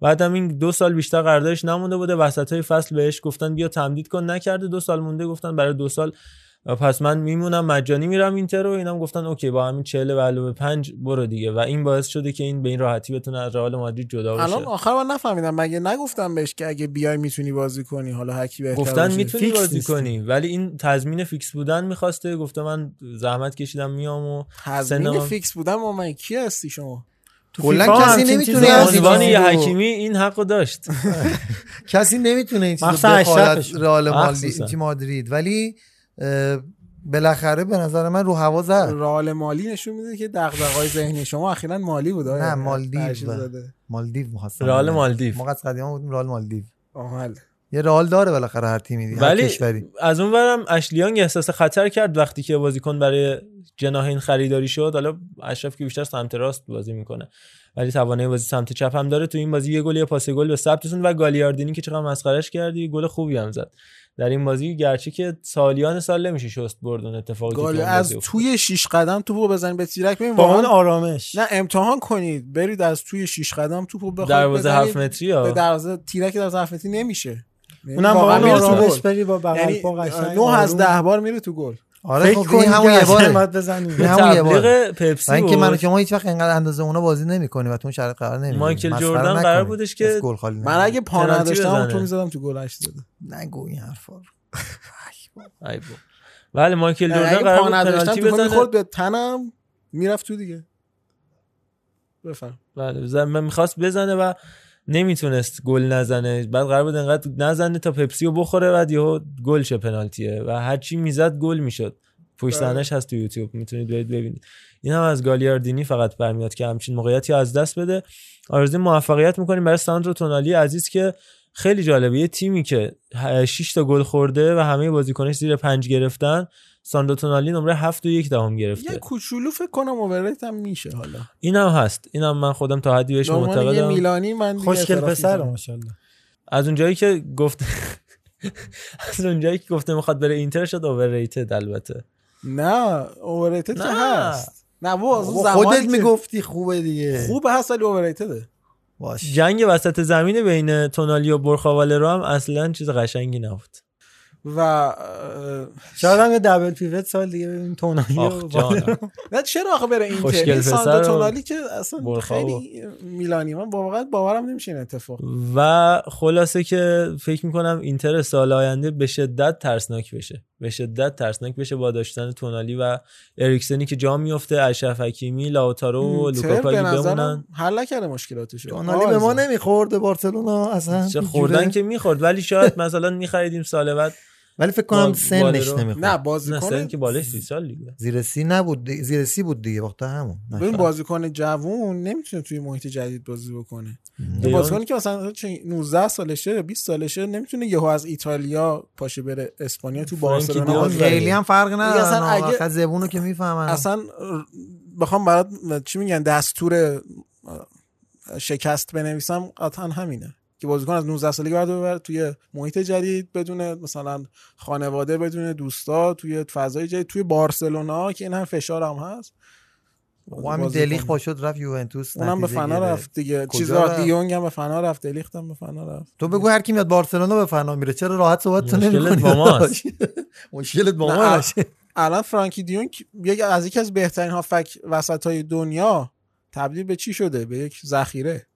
بعدم این دو سال بیشتر قراردادش نمونده بوده وسط های فصل بهش گفتن بیا تمدید کن. نکرده دو سال مونده گفتن برای دو سال پس من میمونم مجانی میرم اینتر و اینم گفتن okay با همین 40 به علاوه 5 برو دیگه. و این باعث شده که این به این راحتی بتونه از رئال مادرید جدا بشه. الان آخر من نفهمیدم مگه نگفتم بهش که اگه بیای می‌تونی بازی کنی؟ حالا هر کی بهتر گفتن باشه. می‌تونی فیکس بازی نیستی. کنی. ولی این تضمین فیکس بودن می‌خواسته گفته من زحمت کشیدم میام و تضمین سنم- فیکس بودن؟ ما من کی هستی شما؟ کلا کسی نمی‌تونه از عنوان این یه حکیمی این حقو داشت. کسی نمی‌تونه این چیزو بخواد رئال. مادرید. ولی بالاخره به نظر من رو هوا زد رئال مالی نشون میده که دغدغه‌های ذهنی شما اخیرا مالی بود؟ نه مالدیو. مالدیو می‌خواستم رئال بگم. مالدیو. ما از قدیم بودیم رئال مالدیو آه، حل. یه رئال داره بالاخره هر تیمی دیگه ولی کشوری از اون ورم اشلیانگ احساس خطر کرد وقتی که بازیکن برای جناحین خریداری شد حالا اشرف که بیشتر سمت راست بازی می‌کنه ولی توانایی بازی سمت چپ هم داره تو این بازی یه گل یه پاس گل به ثبت رسوند و گالیاردینی که چقدر مسخرش کردی گل خوبی هم زد در این بازی گرچه که سالیان سال نمیشه شست بردون اتفاقی که تو گال از افتاد. توی شیش قدم توپو بزنید به تیرک ببین با واقعا- اون آرامش نه امتحان کنید برید از توی شیش قدم توپو بخواید دروازه بزنید. هفت متری ها. به دروازه تیرک دروازه هفت متری نمیشه اونم با واقعا اون میره تو آرامش گل. بری با بغل یعنی پا قشنگ نه از آروم. ده بار میره تو گل آره فکر خب کنی این همون که یه اصلا باره باید بزنی. این همون یه تبلیغ باره پپسی اینکه من بود. شما هیچ وقت انقدر اندازه اونا بازی نمی‌کنیم و تو اون شرایط قرار نمی‌گیریم مایکل جردن قرار بودش که گل خالی من اگه پا نداشتم. تو می‌زدم تو گل هشت زده نگو این حرفا رو. ای بابا. بله مایکل جردن قرار پا بود پنالتی تو بزنه می‌خورد به تنم می‌رفت تو دیگه بفهم بله زن- من می‌خواست بزنه و نمی‌تونست گل نزنه. بعد قرار بود انقدر نزنه تا پپسی رو بخوره بعد یهو گل شه پنالتیه و هر چی می‌زد گل می‌شد. پشت هست تو یوتیوب می‌تونید برید ببینید. این هم از گالیاردینی فقط برمیاد که همچین موقعیتی از دست بده. آرزوی موفقیت می‌کنیم برای ساندرو تونالی عزیز که خیلی جالبه. یه تیمی که 6 تا گل خورده و همه بازیکنش زیر پنج گرفتن. ساندرو تونالی نمره 7 و یک دهم گرفته. یه کوچولو فکر کنم اوورریت هم میشه حالا. این هم هست. این هم من خودم تا حدی بهش معتقدم. میلانی من دیگه خوشگل پسر. ماشاءالله. از اونجایی که گفت از اونجایی که گفته می‌خواد بره اینتر شد اوورریتد البته. نه اوورریتد که. هست. نه بابا از اون زمانی خودت که می‌گفتی خوبه دیگه. خوب هست ولی اوورریتده باش. جنگ وسط زمین بین تونالی و برخاواله رو هم اصلا چیز قشنگی نبود. و شاید هم یه دبل پیوت سال دیگه ببینیم تونالی آخ. نه چرا آخه بره اینتر؟ این و تونالی که اصلا خیلی میلانی. من واقعا باورم نمیشه این اتفاق. و خلاصه که فکر می‌کنم اینتر سال آینده به شدت ترسناک بشه. به شدت ترسناک بشه با داشتن تونالی و اریکسنی که جا میفته اشرف حکیمی لاوتارو و نظرم بمونن. حل نکرده مشکلاتشو. تونالی به ما نمیخورده بارسلونا اصلا چه خوردن جوره. که می‌خورد ولی شاید مثلا میخریدیم سال بعد. ولی فکر کنم سنش والرو. نمی‌خورد نه نه بازیکن سن که بالای سی سال دیگه. زیر سی نبود دی- زیر سی بود دیگه وقت همون. ببین بازیکن جوون نمی‌تونه توی محیط جدید بازی بکنه. بازیکنی که مثلا چه 19 سالشه یا 20 سالشه نمی‌تونه یهو از ایتالیا پاشه بره اسپانیا تو بارسلونا. خیلی هم فرق نداره اصلا اگه زبونو که می‌فهمن. اصلا بخوام برات چی میگن دستور شکست بنویسم قطعا همینه. که بازیکن از 19 سالگی باید ببر توی محیط جدید بدون مثلا خانواده بدون دوستا توی فضای جدید توی بارسلونا که این هم فشار هم هست و همین بازیکن. دلیخ با شد رفت یوونتوس اونم به فنا. رفت دیگه چیزا؟ دیونگ هم به فنا رفت دلیخت هم به فنا رفت تو بگو هر کی میاد بارسلونا به فنا میره چرا راحت صحبت تو نمی‌کنی با ماست. مشکلت با ما الان فرانکی دیونگ یک از یکی از بهترین هافک وسط های دنیا تبدیل به چی شده به یک ذخیره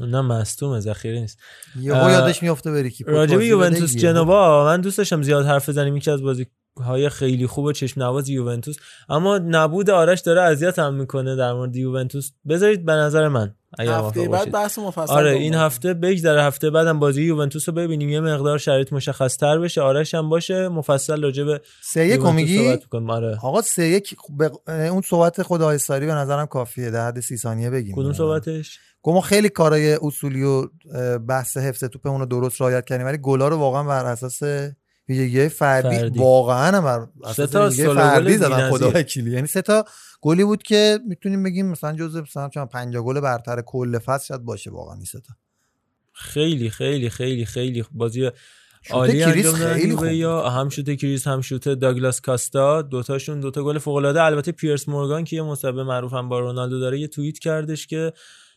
نه مصدومه ذخیره نیست. یهو یادش میفته بری کی راجب یوونتوس جنوا من دوست داشتم زیاد حرف بزنیم یکی از بازی های خیلی خوب و چشم نواز یوونتوس. اما نبود آرش داره اذیت هم می‌کنه در مورد یوونتوس. بذارید به نظر من اگر هفته بعد. بحث مفصل آره دنبال این هفته بگذره هفته بعدم بازی یوونتوس رو ببینیم. یه مقدار شرایط مشخص تر بشه. آرش هم باشه. مفصل راجع به سه یک میگی. آره. آقا سه یک به- اون صحبت خود آقای ساری به نظرم کافیه. در حد سی ثانیه بگیم. کدوم صحبتش؟ گفت ما خیلی کارای اصولی و بحث حفظ توپمون رو درست رعایت کردیم ولی گلا رو واقعا بر اساس ویژگی فردی, فردی. واقعا هم بر اساس تا ویژگی فردی زدن. خدا وکیلی. یعنی سه تا گلی بود که می‌تونیم بگیم مثلا جزء مثلا چند 50 گل برتر کل فصل شاید باشه واقعا این سه تا. خیلی خیلی خیلی خیلی بازی عالی انجام دادن یا هم شوت کریس هم شوت داگلاس کاستا. دوتاشون دوتا گل فوق العاده البته پیرس مورگان که یه مصاحبه معروف هم با رونالدو داره یه توییت کردش که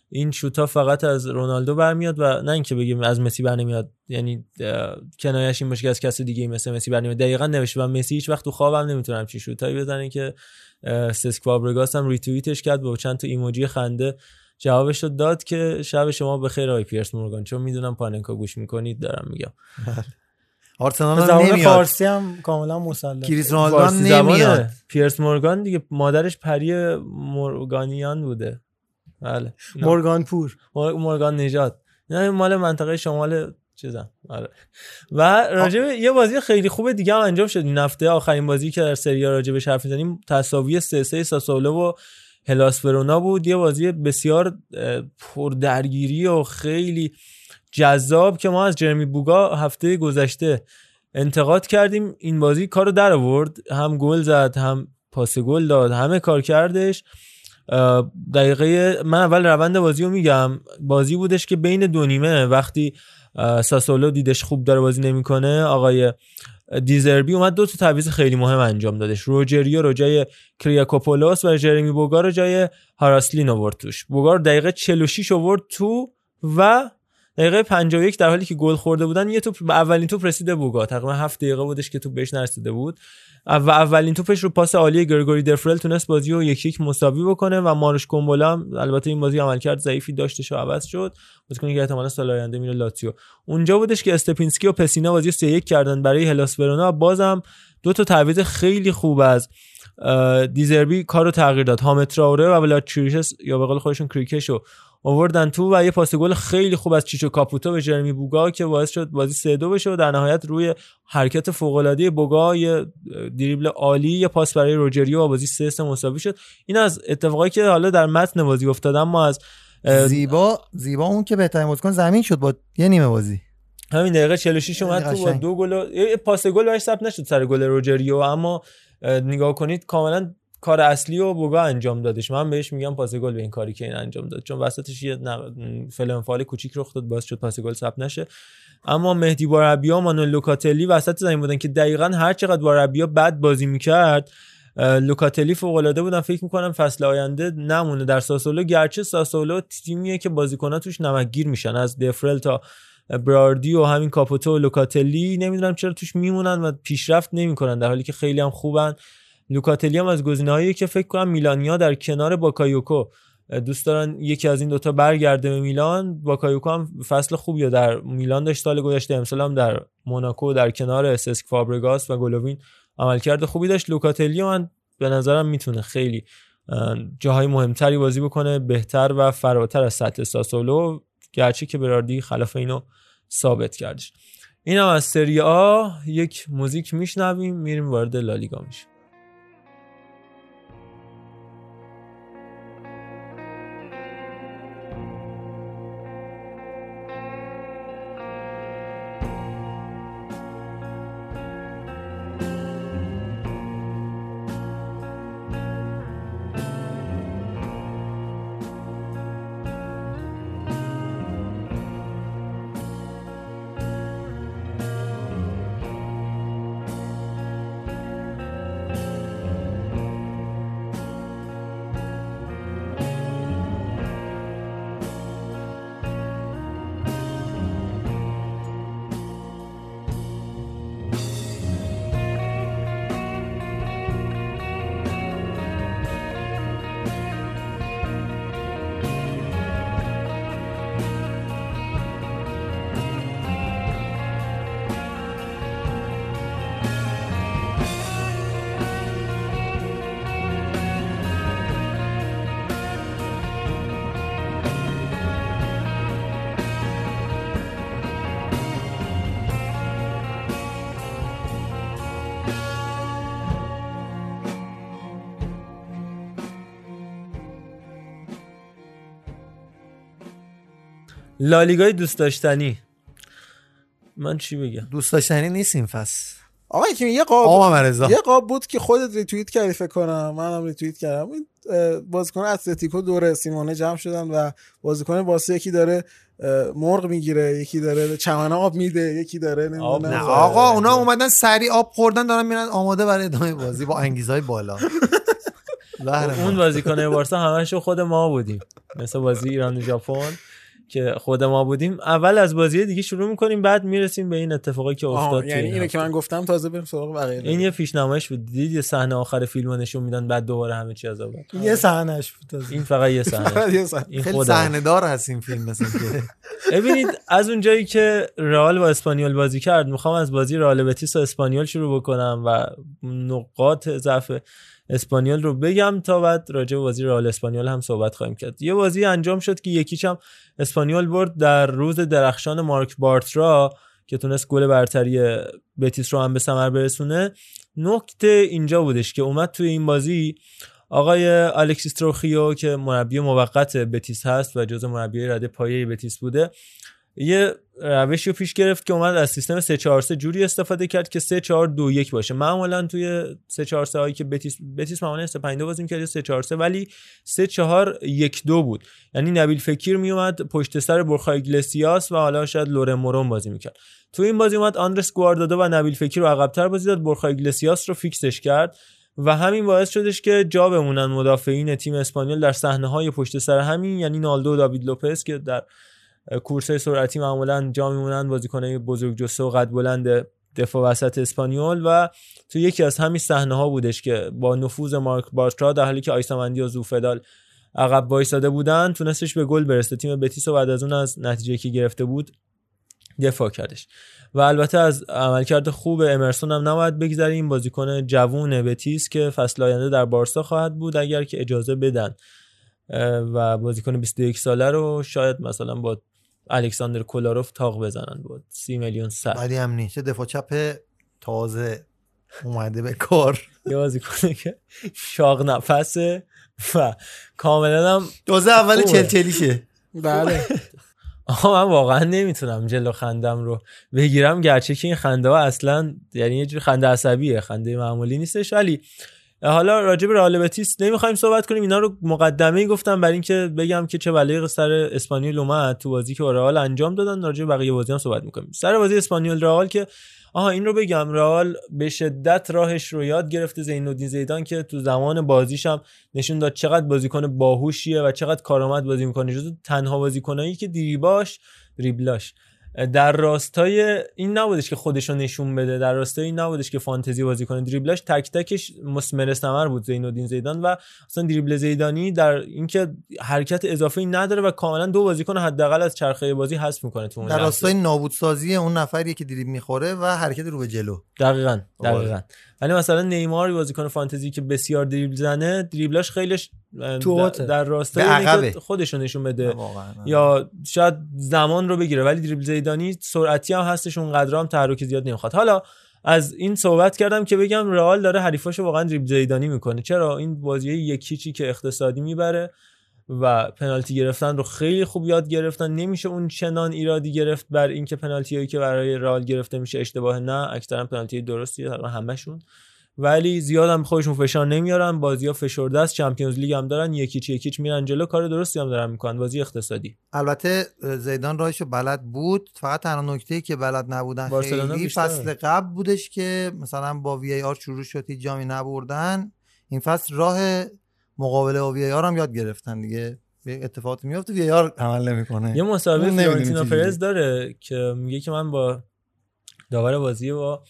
این شوتا فقط از رونالدو برمیاد و نه اینکه بگیم از مسی برنمیاد. یعنی کنایش این باشه که از کس دیگه مثل مسی برنمیاد. دقیقا نوشته و مسی هیچ وقت تو خوابم نمی‌تونه همچین شوتایی بزنه که اه، سسک فابرگاس هم ریتوییتش کرد با چند تا ایموجی خنده. جوابش رو داد که شب شما بخیر آقای پیرس مورگان. چون می‌دونم پاننکا گوش می‌کنید دارم میگم. آرسنال به هم زبان نمیاد. فارسی هم کاملا مسلط کریس رونالدو هم. نمیاد. پیرس مورگان دیگه مادرش پری مورگانیان بوده. بله. مورگان پور مور- مورگان نژاد نه مال منطقه شمال چیزم. آره. و راجع به یه بازی خیلی خوب دیگه هم انجام شد. این هفته آخرین بازی که در سری آ راجع به حرف می‌زنیم. تساوی 3 3 ساسولو و هلاس بود. یه بازی بسیار اه، پردرگیری و خیلی جذاب که ما از جرمی بوگا هفته گذشته انتقاد کردیم. این بازی کارو در آورد. هم گل زد هم پاس گل داد همه کار کردش. دقیقه من اول روند بازی رو میگم. بازی بودش که بین دو نیمه وقتی ساسولو دیدش خوب داره بازی نمی‌کنه آقای دیزربی اومد دو تا تعویض خیلی مهم انجام دادش. روجریو رو جای کریاکوپولوس و جرمی بوگا رو جای هاراسلین آورد توش. بوگا رو دقیقه 46 آورد تو و دقیقه 51 در حالی که گل خورده بودن یه توپ اولین توپ رسیده بوگا تقریبا 7 دقیقه بودش که توپ بهش نرسیده بود. و اولین توپش رو پاس عالی گرگوری دفرل تونست بازی رو یک یک مساوی بکنه و مارش کومبولا البته این بازی عملکرد ضعیفی داشتش و عوض شد. بازیکنی که احتمالاً سال آینده میره لاتزیو اونجا بودش که استپینسکی و پسینا بازی 3 1 کردن برای هلاس ورونا بازم دو تا تعویض خیلی خوب از دیزربی کارو تغییر داد. حامد تراوره و ولاد یا به قول خودشون کریکشو آوردن تو و یه پاس گل خیلی خوب از چیچو کاپوتو به جرمی بوگا که باعث شد بازی 3 2 بشه و در نهایت روی حرکت فوق العاده بوگا یه دریبل عالی یه پاس برای روجریو و بازی 3 3 مساوی شد این از اتفاقایی که حالا در متن بازی افتاد اما از زیبا زیبا اون که بهترین بازیکن زمین شد با یه نیمه بازی همین دقیقه 46 اومد تو با. دو گل و- پاس گل براش ثبت نشد سر گل روجریو اما اه، نگاه کنید کاملا کار اصلی و بوگا انجام دادش. من بهش میگم پاس گل به این کاری که این انجام داد. چون وسطش یه فلانفال کوچیک رخ داد باعث شد پاس گل ثبت نشه. اما مهدی باربیا و مانوئل لوکاتلی وسط زمین بودن که دقیقا هر چقدر باربیا بد بازی می‌کرد لوکاتلی فوق العاده بودن. فکر می‌کنم فصل آینده نمونه. در ساسولو گرچه ساسولو تیمیه که بازیکن‌ها توش نمکگیر میشن. از دفرل تا براردی و همین کاپوتو و لوکاتلی نمی‌دونم چرا توش میمونن و پیشرفت نمی‌کنن در حالی که خیلی هم خوبن. لوکاتلی هم از گزینه‌هایی که فکر کنم میلانیا در کنار باکایوکو دوست دارن یکی از این دوتا برگرده به میلان. باکایوکو هم فصل خوبی در میلان داشت سال گذشته امسال هم در موناکو در کنار سسک فابرگاس و گلووین عملکرد خوبی داشت. لوکاتلی من به نظرم می‌تونه خیلی اه، جاهای مهمتری بازی بکنه بهتر و فراتر از سطح ساسولو. گرچه که براردی خلاف اینو ثابت کردش. این هم از سری آ. یک موزیک میشنویم میریم وارد لالیگا میشیم. لالیگای دوست داشتنی. من چی بگم؟ دوست داشتنی نیست این فصل آقا که یه قاب آقا مرزا. یه قاب بود که خودت ریتوییت کردی فکر کنم. منم ریتوییت کردم. بازیکن اتلتیکو دور سیمونه جمع شدن و بازیکن واسه یکی داره مرغ می‌گیره یکی داره چمن آب میده یکی داره نمی‌دونم. نه آقا اونا اومدن سری آب خوردن دارن میرن آماده برای ادامه بازی با انگیزهای بالا. زهر اون. بازیکن بارسا همش خود ما بودیم. مثل بازی ایران و ژاپن. که خود ما بودیم اول از بازی دیگه شروع می‌کنیم بعد می‌رسیم به این اتفاقی که افتاد یعنی این اینه هفته. که من گفتم تازه بریم سراغ بقیه این یه پیشنمایش بود دید یه صحنه آخر فیلم رو نشون میدن بعد دوباره همه چی از اول یه صحنهش بود تازه. این فقط یه صحنه. این خیلی خود صحنه دار هست این فیلم مثل که ببینید از اونجایی که رئال با اسپانیول بازی کرد می‌خوام از بازی رئال بتیس و اسپانیول شروع بکنم و نقاط ضعف اسپانیول رو بگم تا بعد راجع به بازی رئال اسپانیول هم صحبت خواهیم کرد. یه بازی انجام شد که یکیش هم اسپانیول برد در روز درخشان مارک بارترا که تونست گل برتری بتیس رو هم به ثمر برسونه. نکته اینجا بودش که اومد توی این بازی آقای الکسیس تروخیو که مربی موقت بتیس هست و جزو مربی رده پایه بتیس بوده یه روشی رو پیش گرفت که اومد از سیستم 3 4 3 جوری استفاده کرد که 3 4 2 1 باشه. معمولا توی 3 4 3 هایی که بتیس بتیس معمولا 3 5 2 بازی می‌کرد 3 4 3 ولی 3 4 1 2 بود. یعنی نبیل فکیر میومد پشت سر بورخا ایگلسیاس و حالا شاید لورن مورون بازی می‌کرد. تو این بازی اومد آندرس گواردادو و نبیل فکیر رو عقب‌تر بازی داد بورخا ایگلسیاس رو فیکسش کرد و همین باعث شدش که جا بمونن مدافعین تیم اسپانیول در صحنه های پشت سر همین یعنی نالدو و داوید لوپز که در کورسای سرعتی معمولا جا میمونن بازیکنای بزرگ جسه و قد بلند دفاع وسط اسپانیول و تو یکی از همین صحنه ها بودش که با نفوذ مارک بارترا در حالی که آیسامندی و زوفدال عقب وایساده بودن تونستش به گل برسه. تیم بتیس و بعد از اون از نتیجه که گرفته بود دفاع کردش. و البته از عملکرد خوب امرسون هم نباید بگذریم. بازیکن جوون بتیس که فصل آینده در بارسا خواهد بود اگر که اجازه بدن. و بازیکن 21 ساله رو شاید مثلا با الکساندر کولاروف تاق بزنن با 30 میلیون سر. بعدی هم نیست. چه دفاع چپ تازه اومده به کار. یه بازیکنه که شاق نفسه و کاملا هم تازه اول. چلچلیشه. بله. آها من واقعا نمی‌تونم جلو خندم رو بگیرم گرچه که این خنده ها اصلا یعنی یه جور خنده عصبیه خنده معمولی نیستش ولی حالا راجع به رئال بتیس نمی‌خوایم صحبت کنیم. اینا رو مقدمه گفتم برای اینکه بگم که چه بلایی سر اسپانیول اومد تو بازی که رئال انجام دادن. راجع به بقیه بازی هم صحبت می‌کنیم. سر بازی اسپانیول رئال که آها این رو بگم. رئال به شدت راهش رو یاد گرفته. زینالدین زیدان که تو زمان بازیش هم نشون داد چقدر بازیکن باهوشیه و چقدر کارآمد بازی می‌کنه. جزو تنها بازیکنایی که دریباش دریبلاش در راستای این نبودش که خودشو نشون بده در راستای این نبودش که فانتزی بازی کنه دریبلاش تک تکش مسمر ثمر بود زینالدین زیدان و اصلا دریبل زیدانی در اینکه حرکت اضافه نداره و کاملا دو بازیکن حداقل از چرخه بازی حذف می‌کنه تو اون در. راستای نابودسازی اون نفریه که دریب می‌خوره و حرکت رو به جلو دقیقا دقیقا آره. ولی مثلا نیمار بازیکن فانتزی که بسیار دریبل زنه دریبلاش خیلیش در, راستای. که خودشو نشون بده. یا شاید زمان رو بگیره ولی دریبل زیدانی سرعتی هم هستش اونقدر هم تحرک زیاد نمی‌خواد. حالا از این صحبت کردم که بگم رئال داره حریفاشو واقعا دریبل زیدانی می‌کنه. چرا؟ این بازی یکی چی که اقتصادی می‌بره. و پنالتی گرفتن رو خیلی خوب یاد گرفتن. نمیشه اون چنان ایرادی گرفت بر اینکه پنالتی هایی که برای رئال گرفته میشه اشتباه. نه اکثرا پنالتی تقریبا همشون ولی زیاد هم خودشون فشار نمیارن. بازی ها فشرده است. Champions League هم دارن. یک هیچ یک هیچ میرن جلو. کار درستی هم دارن می‌کنن. بازی اقتصادی. البته زیدان راهشو بلد بود. فقط تنها نکته که بلد نبودن خیلی. فصل قبل بودش که مثلا با VAR شروع شد هیچ جامی نبردن. این فصل راه مقابله با VAR هم یاد گرفتن دیگه. یه اتفاقی میفته VAR عمل نمی‌کنه. یه مصاحبه نمی‌دونی فلورنتینو. پرز داره که میگه که من با داور بازی با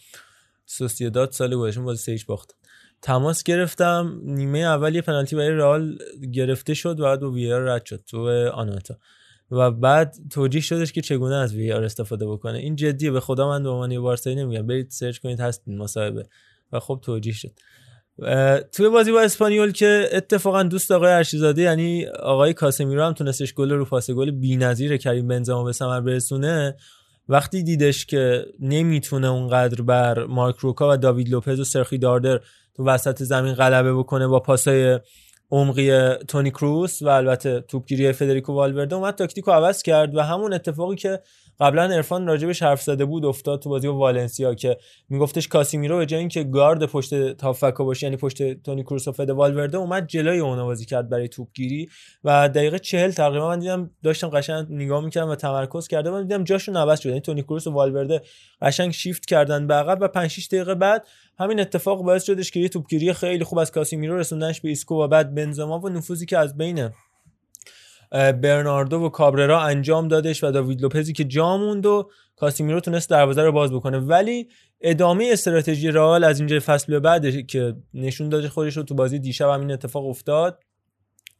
سوسیداد سال گذشته بازی سه هیچ باختم تماس گرفتم. نیمه اول یه پنالتی برای رئال گرفته شد. و بعد با VAR رد شد. تو آنوئتا. و بعد توجیه شدش که چگونه از VAR استفاده بکنه. این جدیه. به خدا من به عنوان بارسایی نمیگم. برید سرچ کنید. هست این مصاحبه. و خب توجیه شد. توی بازی با اسپانیول که اتفاقا دوست آقای ارشیزاده یعنی آقای کاسمیرو هم تونستش گل رو پاس گل بی‌نظیر کریم بنزما به ثمر برسونه. وقتی دیدش که نمی‌تونه اونقدر بر مارک روکا و داوید لوپز و سرخی داردر تو وسط زمین غلبه بکنه با پاسای عمقی تونی کروس و البته توپگیری فدریکو والورده اومد تاکتیکو عوض کرد و همون اتفاقی که قبلا عرفان راجبش حرف زده بود افتاد تو بازی با والنسیا که میگفتش کاسیمیرو به جای اینکه گارد پشت تافکا باشه یعنی پشت تونی کروس و فد والورده اومد جلوی اونا بازی کرد برای توپگیری و دقیقه 40 تقریبا من دیدم داشتم قشنگ نگاه می‌کردم و تمرکز کرده من دیدم جاشون عوض شد. یعنی تونی کروس و والورده قشنگ شیفت کردن به و 5 6 دقیقه بعد همین اتفاق باعث شدش که یه توپگیری خیلی خوب از کاسیمیرو رسوندنش به ایسکو و بعد بنزما و نفوذی که از بین برناردو و کابررا انجام دادش و داوید لوپزی که جا موند و کاسیمیرو تونست دروازه رو باز بکنه. ولی ادامه استراتژی رئال از اینجا فصل به بعد که نشون داده خودش رو تو بازی دیشب همین اتفاق افتاد.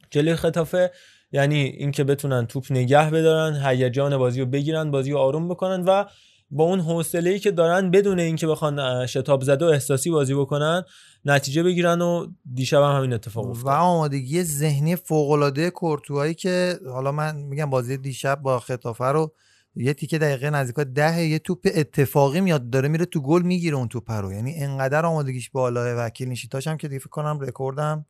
جلوی ختافه یعنی اینکه بتونن توپ نگه بدارن هیجان بازی رو بگیرن بازی رو آروم بکنن و با اون حوصله ای که دارن بدون اینکه بخوان شتاب زده و احساسی بازی بکنن نتیجه بگیرن و دیشب هم همین اتفاق افتاد. و آمادگی ذهنی فوق‌العاده کورتوایی که حالا من میگم بازی دیشب با خطافه رو یه تیکه دقیقه نزدیکا ده یه توپ اتفاقی میاد داره میره تو گل می‌گیره اون توپ رو. یعنی انقدر آمادگیش بالاه. و کلینشیتاش هم که دیگه فکر کنم رکوردم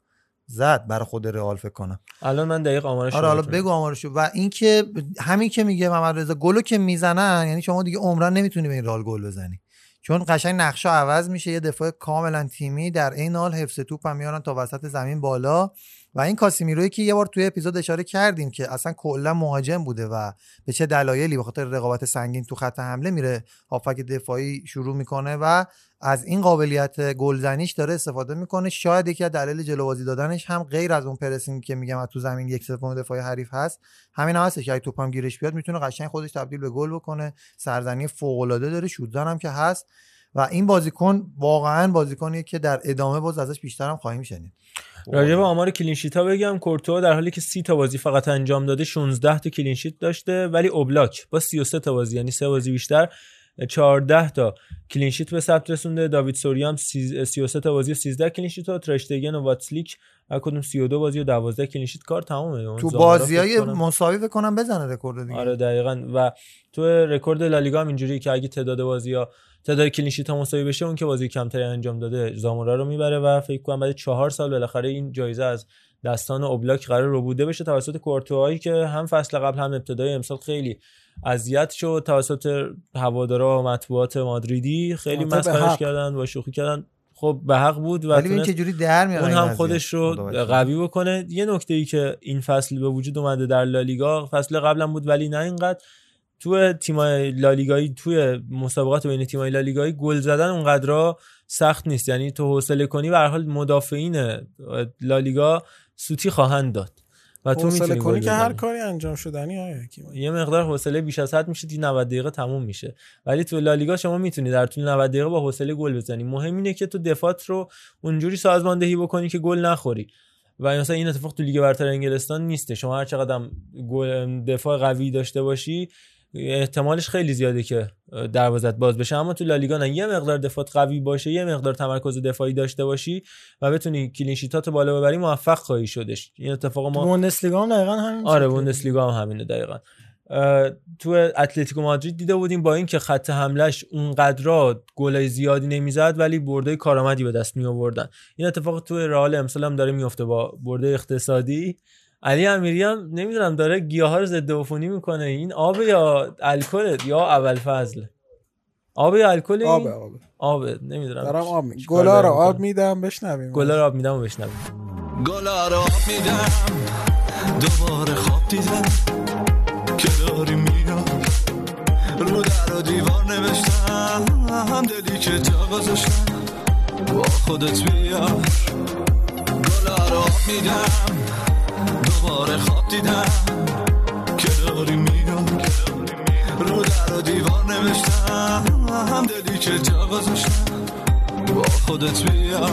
زد برای خود رئال فکر کنم. الان من دقیق آمارش آره حالا. بگو آمارشو و اینکه همین که میگه محمد رضا گلو که می‌زنن یعنی شما دیگه عمرن نمی‌تونی به این رئال گل بزنی. چون قشنگ نقشه عوض میشه یه دفاع کاملا تیمی در این حال حفظ توپ هم میارن تا وسط زمین بالا. و این کاسیمیروی که یه بار توی اپیزود اشاره کردیم که اصلا کلا مهاجم بوده و به چه دلایلی به خاطر رقابت سنگین تو خط حمله میره هافک دفاعی شروع می‌کنه و از این قابلیت گلزنیش داره استفاده می‌کنه. شاید یکی از دلایل جلوبازی دادنش هم غیر از اون پرسینگ که میگم از تو زمین یک سوم دفاعی حریف هست. همین هم هستش که اگه توپم گیرش بیاد می‌تونه قشنگ خودش تبدیل به گل بکنه. سرزنی فوق العاده داره شوتزن هم که هست. و این بازیکن واقعا بازیکنیه که در ادامه باز ازش بیشتر هم خواهیم شنید. راجع به آمار clean sheet ها بگم کورتوا در حالی که 30 تا بازی فقط انجام داده 16 تا clean sheet داشته ولی اوبلاک با 33 تا بازی یعنی سه بازی بیشتر 14 تا clean sheet به ثبت رسونده. داوید سوریا هم 33 تا بازی و 13 clean sheet و ترشتگن و واتسلیک هر کدوم 32 بازی و 12 clean sheet کار تمامه تو زامورا بازی های فکر کنم- مساوی فکر کنم بزنه رکورد دیگه. آره دقیقا. و تو رکورد لالیگا هم اینجوری که اگه تعداد بازی ها تعداد clean sheet ها مساوی بشه اون که بازی کمتری انجام داده زامورا رو می‌بره و فکر کنم بعد چهار سال بالاخره این جایزه از دستان اوبلاک قراره ربوده بشه توسط کورتوایی که هم فصل قبل هم ابتدای امسال خیلی اذیت شد توسط هوادارا و مطبوعات مادریدی خیلی هو کردن و شوخی کردن خب به حق بود و ولی جوری در اون هم. خودش رو وکیلی. قوی بکنه یه نکته ای که این فصل به وجود اومده در لالیگا فصل قبلا بود ولی نه اینقدر تو تیمای لالیگایی توی مسابقات بین تیمای لالیگایی گل زدن اونقدر سخت نیست. یعنی تو حوصله کنی به هر حال مدافعین لالیگا سوتی خواهند داد. و تو حوصله می‌تونی کنی که هر. کاری انجام شدنی های یه مقدار حوصله بیش از حد میشه دی 90 دقیقه تموم میشه. ولی تو لالیگا شما می‌تونی در طول 90 دقیقه با حوصله گل بزنی. مهم اینه که تو دفاعت رو اونجوری سازماندهی بکنی که گل نخوری. و مثلا این اتفاق تو لیگ برتر انگلستان نیسته. شما هر چقدر گل دفاع قوی داشته باشی احتمالش خیلی زیاده که دروازت باز بشه. اما تو لالیگا نه یه مقدار دفاعت قوی باشه یه مقدار تمرکز دفاعی داشته باشی و بتونی clean sheet ات بالا ببری موفق خواهی شدش. این اتفاق تو بوندسلیگا هم دقیقا همین آره. بوندسلیگا هم همینه دقیقا. تو اتلتیکو مادرید دیده بودیم با اینکه خط حملش اونقدر گلای زیادی نمی‌زد ولی برده کارآمدی به دست می آوردن این اتفاق تو رئال امسال هم داره میفته با برده اقتصادی. علی امیری هم نمی‌دونم داره گیاها رو ضد عفونی می‌کنه. این آب یا الکل یا اول فضل؟ آب یا الکل این؟ آبه، آبه. آبه نمی‌دونم. دارم آب می گلا رو آب. میدم بشنویم. گلا رو آب میدم و بشنویم. گلا رو آب میدم دوباره خواب دیدم. که داری میاد رو در و دیوار نوشتم. دلی که جا گذاشتم با خودت بیار. گلا رو آب میدم. دوباره خواب دیدم. که داری میاد رو در و دیوار نوشتم. دلی که جا گذاشتم. با خودت بیار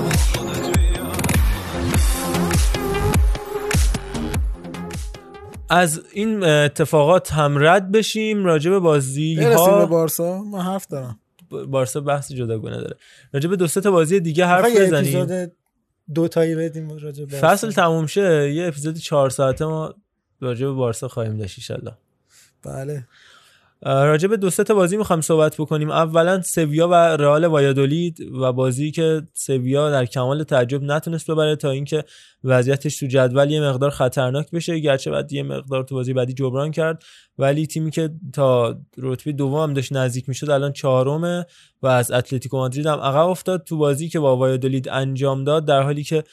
از این اتفاقات هم رد بشیم راجع به بازی برسیم به ها بارسا. من حرف دارم. بارسا بحث جداگونه داره. راجع به دو سه تا بازی دیگه حرف بزنیم. اپیزود دو تایی بدیم راجع به فصل تموم شه یه اپیزود چهار ساعته ما راجع به بارسا خواهیم داشت ان بله. راجع به دو تا بازی می‌خوایم صحبت بکنیم. اولا سویا و رئال وایادولید و بازی که سویا در کمال تعجب نتونست ببره تا اینکه وضعیتش تو جدول یه مقدار خطرناک بشه. گرچه بعد یه مقدار تو بازی بعدی جبران کرد ولی تیمی که تا رتبه دوم هم داشت نزدیک می‌شد الان چهارمه و از اتلتیکو مادرید هم عقب افتاد. تو بازی که با وایادولید انجام داد در حالی که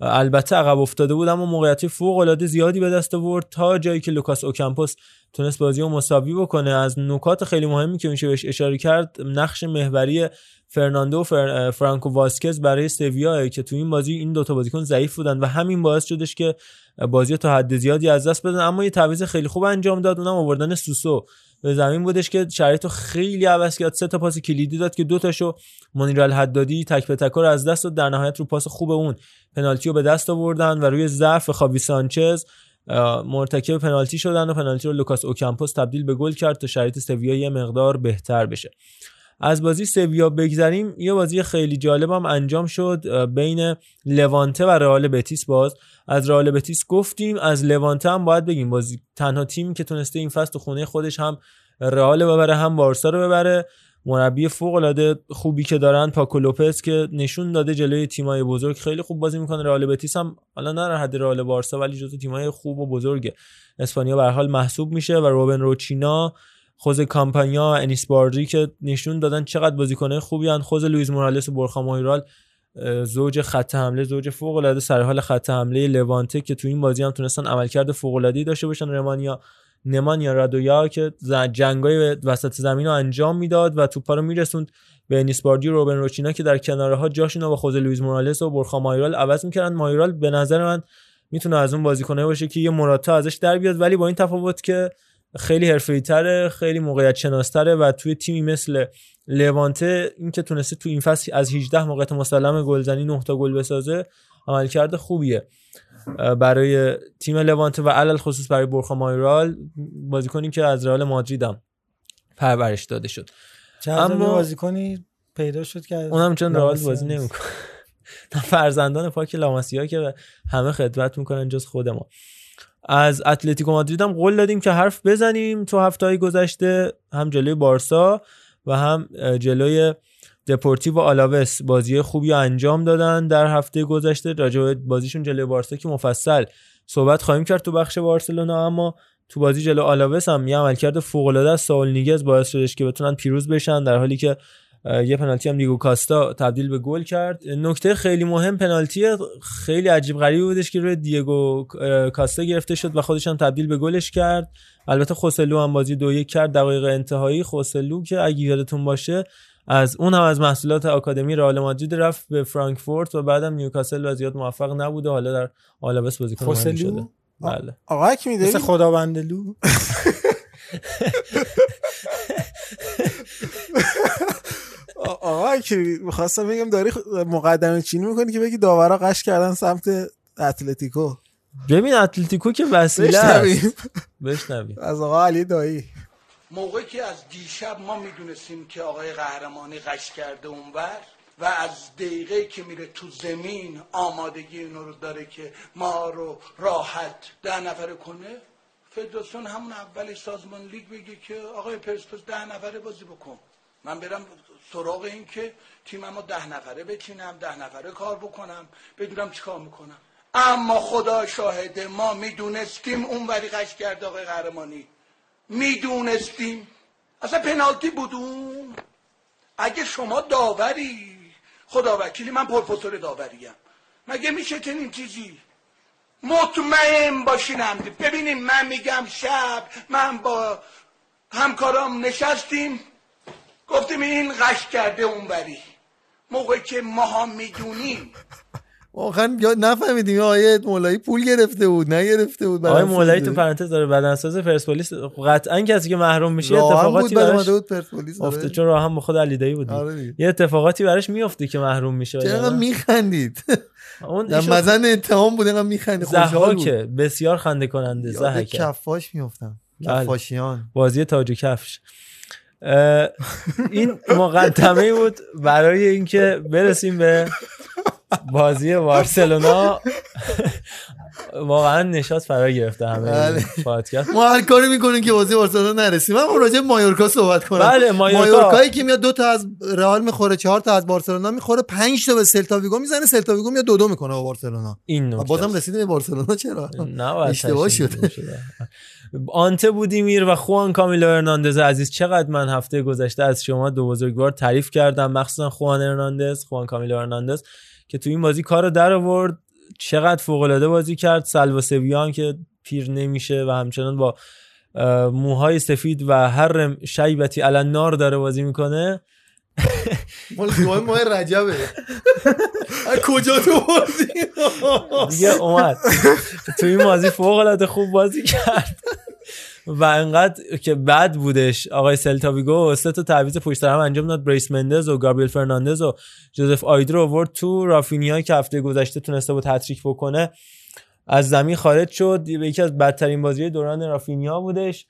البته عقب افتاده بود اما موقعیت فوق العاده زیادی به دست آورد تا جایی که لوکاس اوکامپوس تونست بازی رو مساوی بکنه. از نکات خیلی مهمی که میشه بهش اشاره کرد نقش محوری فرناندو و فر... فرانکو واسکز برای سویا که تو این بازی این دوتا بازیکن ضعیف بودن و همین باعث شدش که بازی تا حد زیادی از دست بدن. اما یه تعویض خیلی خوب انجام داد اونم آوردن سوسو. به زمین بودش که شرایط خیلی عوض کرد. سه تا پاس کلیدی داد که دو تاشو منیر الحدادی تک به تک رو از دست داد. در نهایت رو پاس خوب اون پنالتی رو به دست آوردن و روی ضعف خاوی سانچز مرتکب پنالتی شدن و پنالتی رو لوکاس اوکامپوس تبدیل به گل کرد تا شرایط سویا یه مقدار بهتر بشه. از بازی سویا بگذریم یه بازی خیلی جالب هم انجام شد بین لوانته و رئال بتیس باز. از رئال بتیس گفتیم از لوانته هم باید بگیم بازی تنها تیمی که تونسته این فصل تو خونه خودش هم رئال ببره هم بارسا رو ببره. مربی فوق العاده خوبی که دارن پاکو لوپز که نشون داده جلوی تیمای بزرگ. خیلی خوب بازی می‌کنه رئال بتیس هم. حالا نه در حد رئال بارسا ولی جزو تیمای خوب و بزرگ اسپانیا به حال محسوب میشه و روبن روچینا خوز کامپانیا انیس باردی که نشون دادن چقدر بازیکنه خوبی هن خوز لوئیز مورالس و برخا مایرال زوج خط حمله زوج فوق العاده سر حال خط حمله لوانته که تو این بازی هم تونستن عملکرد فوق العاده داشته باشن. رمانیا نمانیا رادویا که جنگای وسط زمین رو انجام می‌داد و توپا رو میرسوند به انیس باردی و روبن روچینا که در کناره ها جاشون با خوز لوئیز مورالس و برخا مایرال عوض می‌کردن. مایرال به نظر من می‌تونه از اون بازیکنه باشه که یه مراتا ازش در بیاد. ولی با این تفاوت که خیلی حرفه‌ای تره خیلی موقعیت شناستره و توی تیمی مثل لوانته این که تونسته تو این فصل از 18 موقعیت مسلم گلزنی 9 تا گل بسازه عملکرد خوبیه. برای تیم لوانته و علل خصوص برای برخا مایرال بازیکنی که از رئال مادرید هم پرورش داده شد. اما بازیکنی پیدا شد که اونم چون رئال بازی. نمی‌کنه. فرزندان پاک لاماسیا که همه خدمت می‌کنن جز خود ما. از اتلتیکو مادرید هم قول دادیم که حرف بزنیم تو هفته های گذشته هم جلوی بارسا و هم جلوی دپورتیو و آلاوس. بازی خوبی انجام دادن در هفته گذشته. راجع به بازیشون جلوی بارسا که مفصل صحبت خواهیم کرد تو بخش بارسلونا. اما تو بازی جلو آلاوس هم یه عملکرد فوق العاده از ساول نیگز باعث شدش که بتونن پیروز بشن در حالی که یه پنالتی هم دیگو کاستا تبدیل به گل کرد. نکته خیلی مهم پنالتی خیلی عجیب غریبی بودش که روی دیگو کاستا گرفته شد و خودش هم تبدیل به گلش کرد. البته خوسلو هم بازی دو یک کرد. دقایق انتهایی خوسلو که اگه یادتون باشه از اون هم از محصولات آکادمی رئال مادرید رفت به فرانکفورت و بعدم نیوکاسل و زیاد موفق نبوده. حالا در آلاوس بازیکن مهمی خوسلو؟ شده. بله. آقا داری مثل خداوندلو آقا حکیمی می‌خواستم بگم داری مقدمه چینی می‌کنی که بگی داورا قش کردن سمت اتلتیکو. ببین اتلتیکو که وسیله است. بشنویم. بشنویم. از آقا علی دایی. موقعی که از دیشب ما می‌دونستیم که آقای قهرمانی قش کرده اونور و از دقیقه که میره تو زمین آمادگی اینو رو داره که ما رو راحت ده نفره کنه فدراسیون همون اول سازمان لیگ بگه که آقای پرسپولیس ده نفره بازی بکن. من برم سراغ این که تیمم رو ده نفره بچینم ده نفره کار بکنم بدونم چیکار می‌کنم. اما خدا شاهده ما می‌دونستیم اون وری قش کرده آقای قهرمانی. می‌دونستیم. اصلا پنالتی بود اون اگه شما داوری خدا وکیلی من پروفسور داوریم. مگه میشه چنین چیزی؟ مطمئن باشین هم ببینیم من میگم شب من با همکارام نشستیم. گفتیم این قش کرده اونوری موقعی که ماها می‌دونیم. واقعا نفهمیدیم آیه مولایی پول گرفته بود نگرفته بود آقای بدنسازی. مولایی تو پرانتز داره بدنساز پرسپولیس قطعا کسی که محروم میشه اتفاقاتی بود براش بود پرسپولیس آره. افته چون راهم با خود علی دایی بود آره. یه اتفاقاتی براش میفته که محروم میشه چرا میخندید؟ اون مزن اتهام بود اینقدر میخندید. خوشحال بود. زحاکه بسیار خنده کننده یاد زحکه. کفاش میفتم بله. کفاشیان. بازی تاج و کفش. این مقدمه بود برای اینکه برسیم به بازی بارسلونا. واقعا نشاط فرا گرفته همه بله. پادکست. ما هر کاری می‌کنیم که بازی بارسلونا نرسیم. من راجع به مایورکا صحبت کنم. بله، مایورکا. مایورکایی که میاد دو تا از رئال می‌خوره چهار تا از بارسلونا می‌خوره پنج تا به سلتا ویگو می‌زنه. سلتا ویگو میاد دو دو می‌کنه با بارسلونا. این نکته بازم. رسیدیم به بارسلونا. چرا؟ نه اشتباه شده. آنته بودیمیر و خوان کامیلو هرناندز عزیز. چقدر من هفته گذشته از شما دو بزرگوار تعریف کردم. مخصوصا خوان هرناندز خوان کامیلو هرناندز که تو این بازی کار رو در آورد. چقدر فوق العاده بازی کرد. سلوا سویا هم که پیر نمیشه و همچنان با موهای سفید و هر شیبتی علن نار داره بازی می‌کنه. مال دو ماه رجبه. از کجا تو بازی؟ دیگه اومد. تو این بازی فوق العاده خوب بازی کرد. و انقدر که بد بودش. آقای سلتاویگو سه تا تعویض پشت هم انجام داد. بریس مندز و گابریل فرناندز و جوزف آیدر رو آورد تو. رافینیا که هفته گذشته تونسته بود هتریک بکنه از زمین خارج شد. یکی از بدترین بازی دوران رافینیا بودش.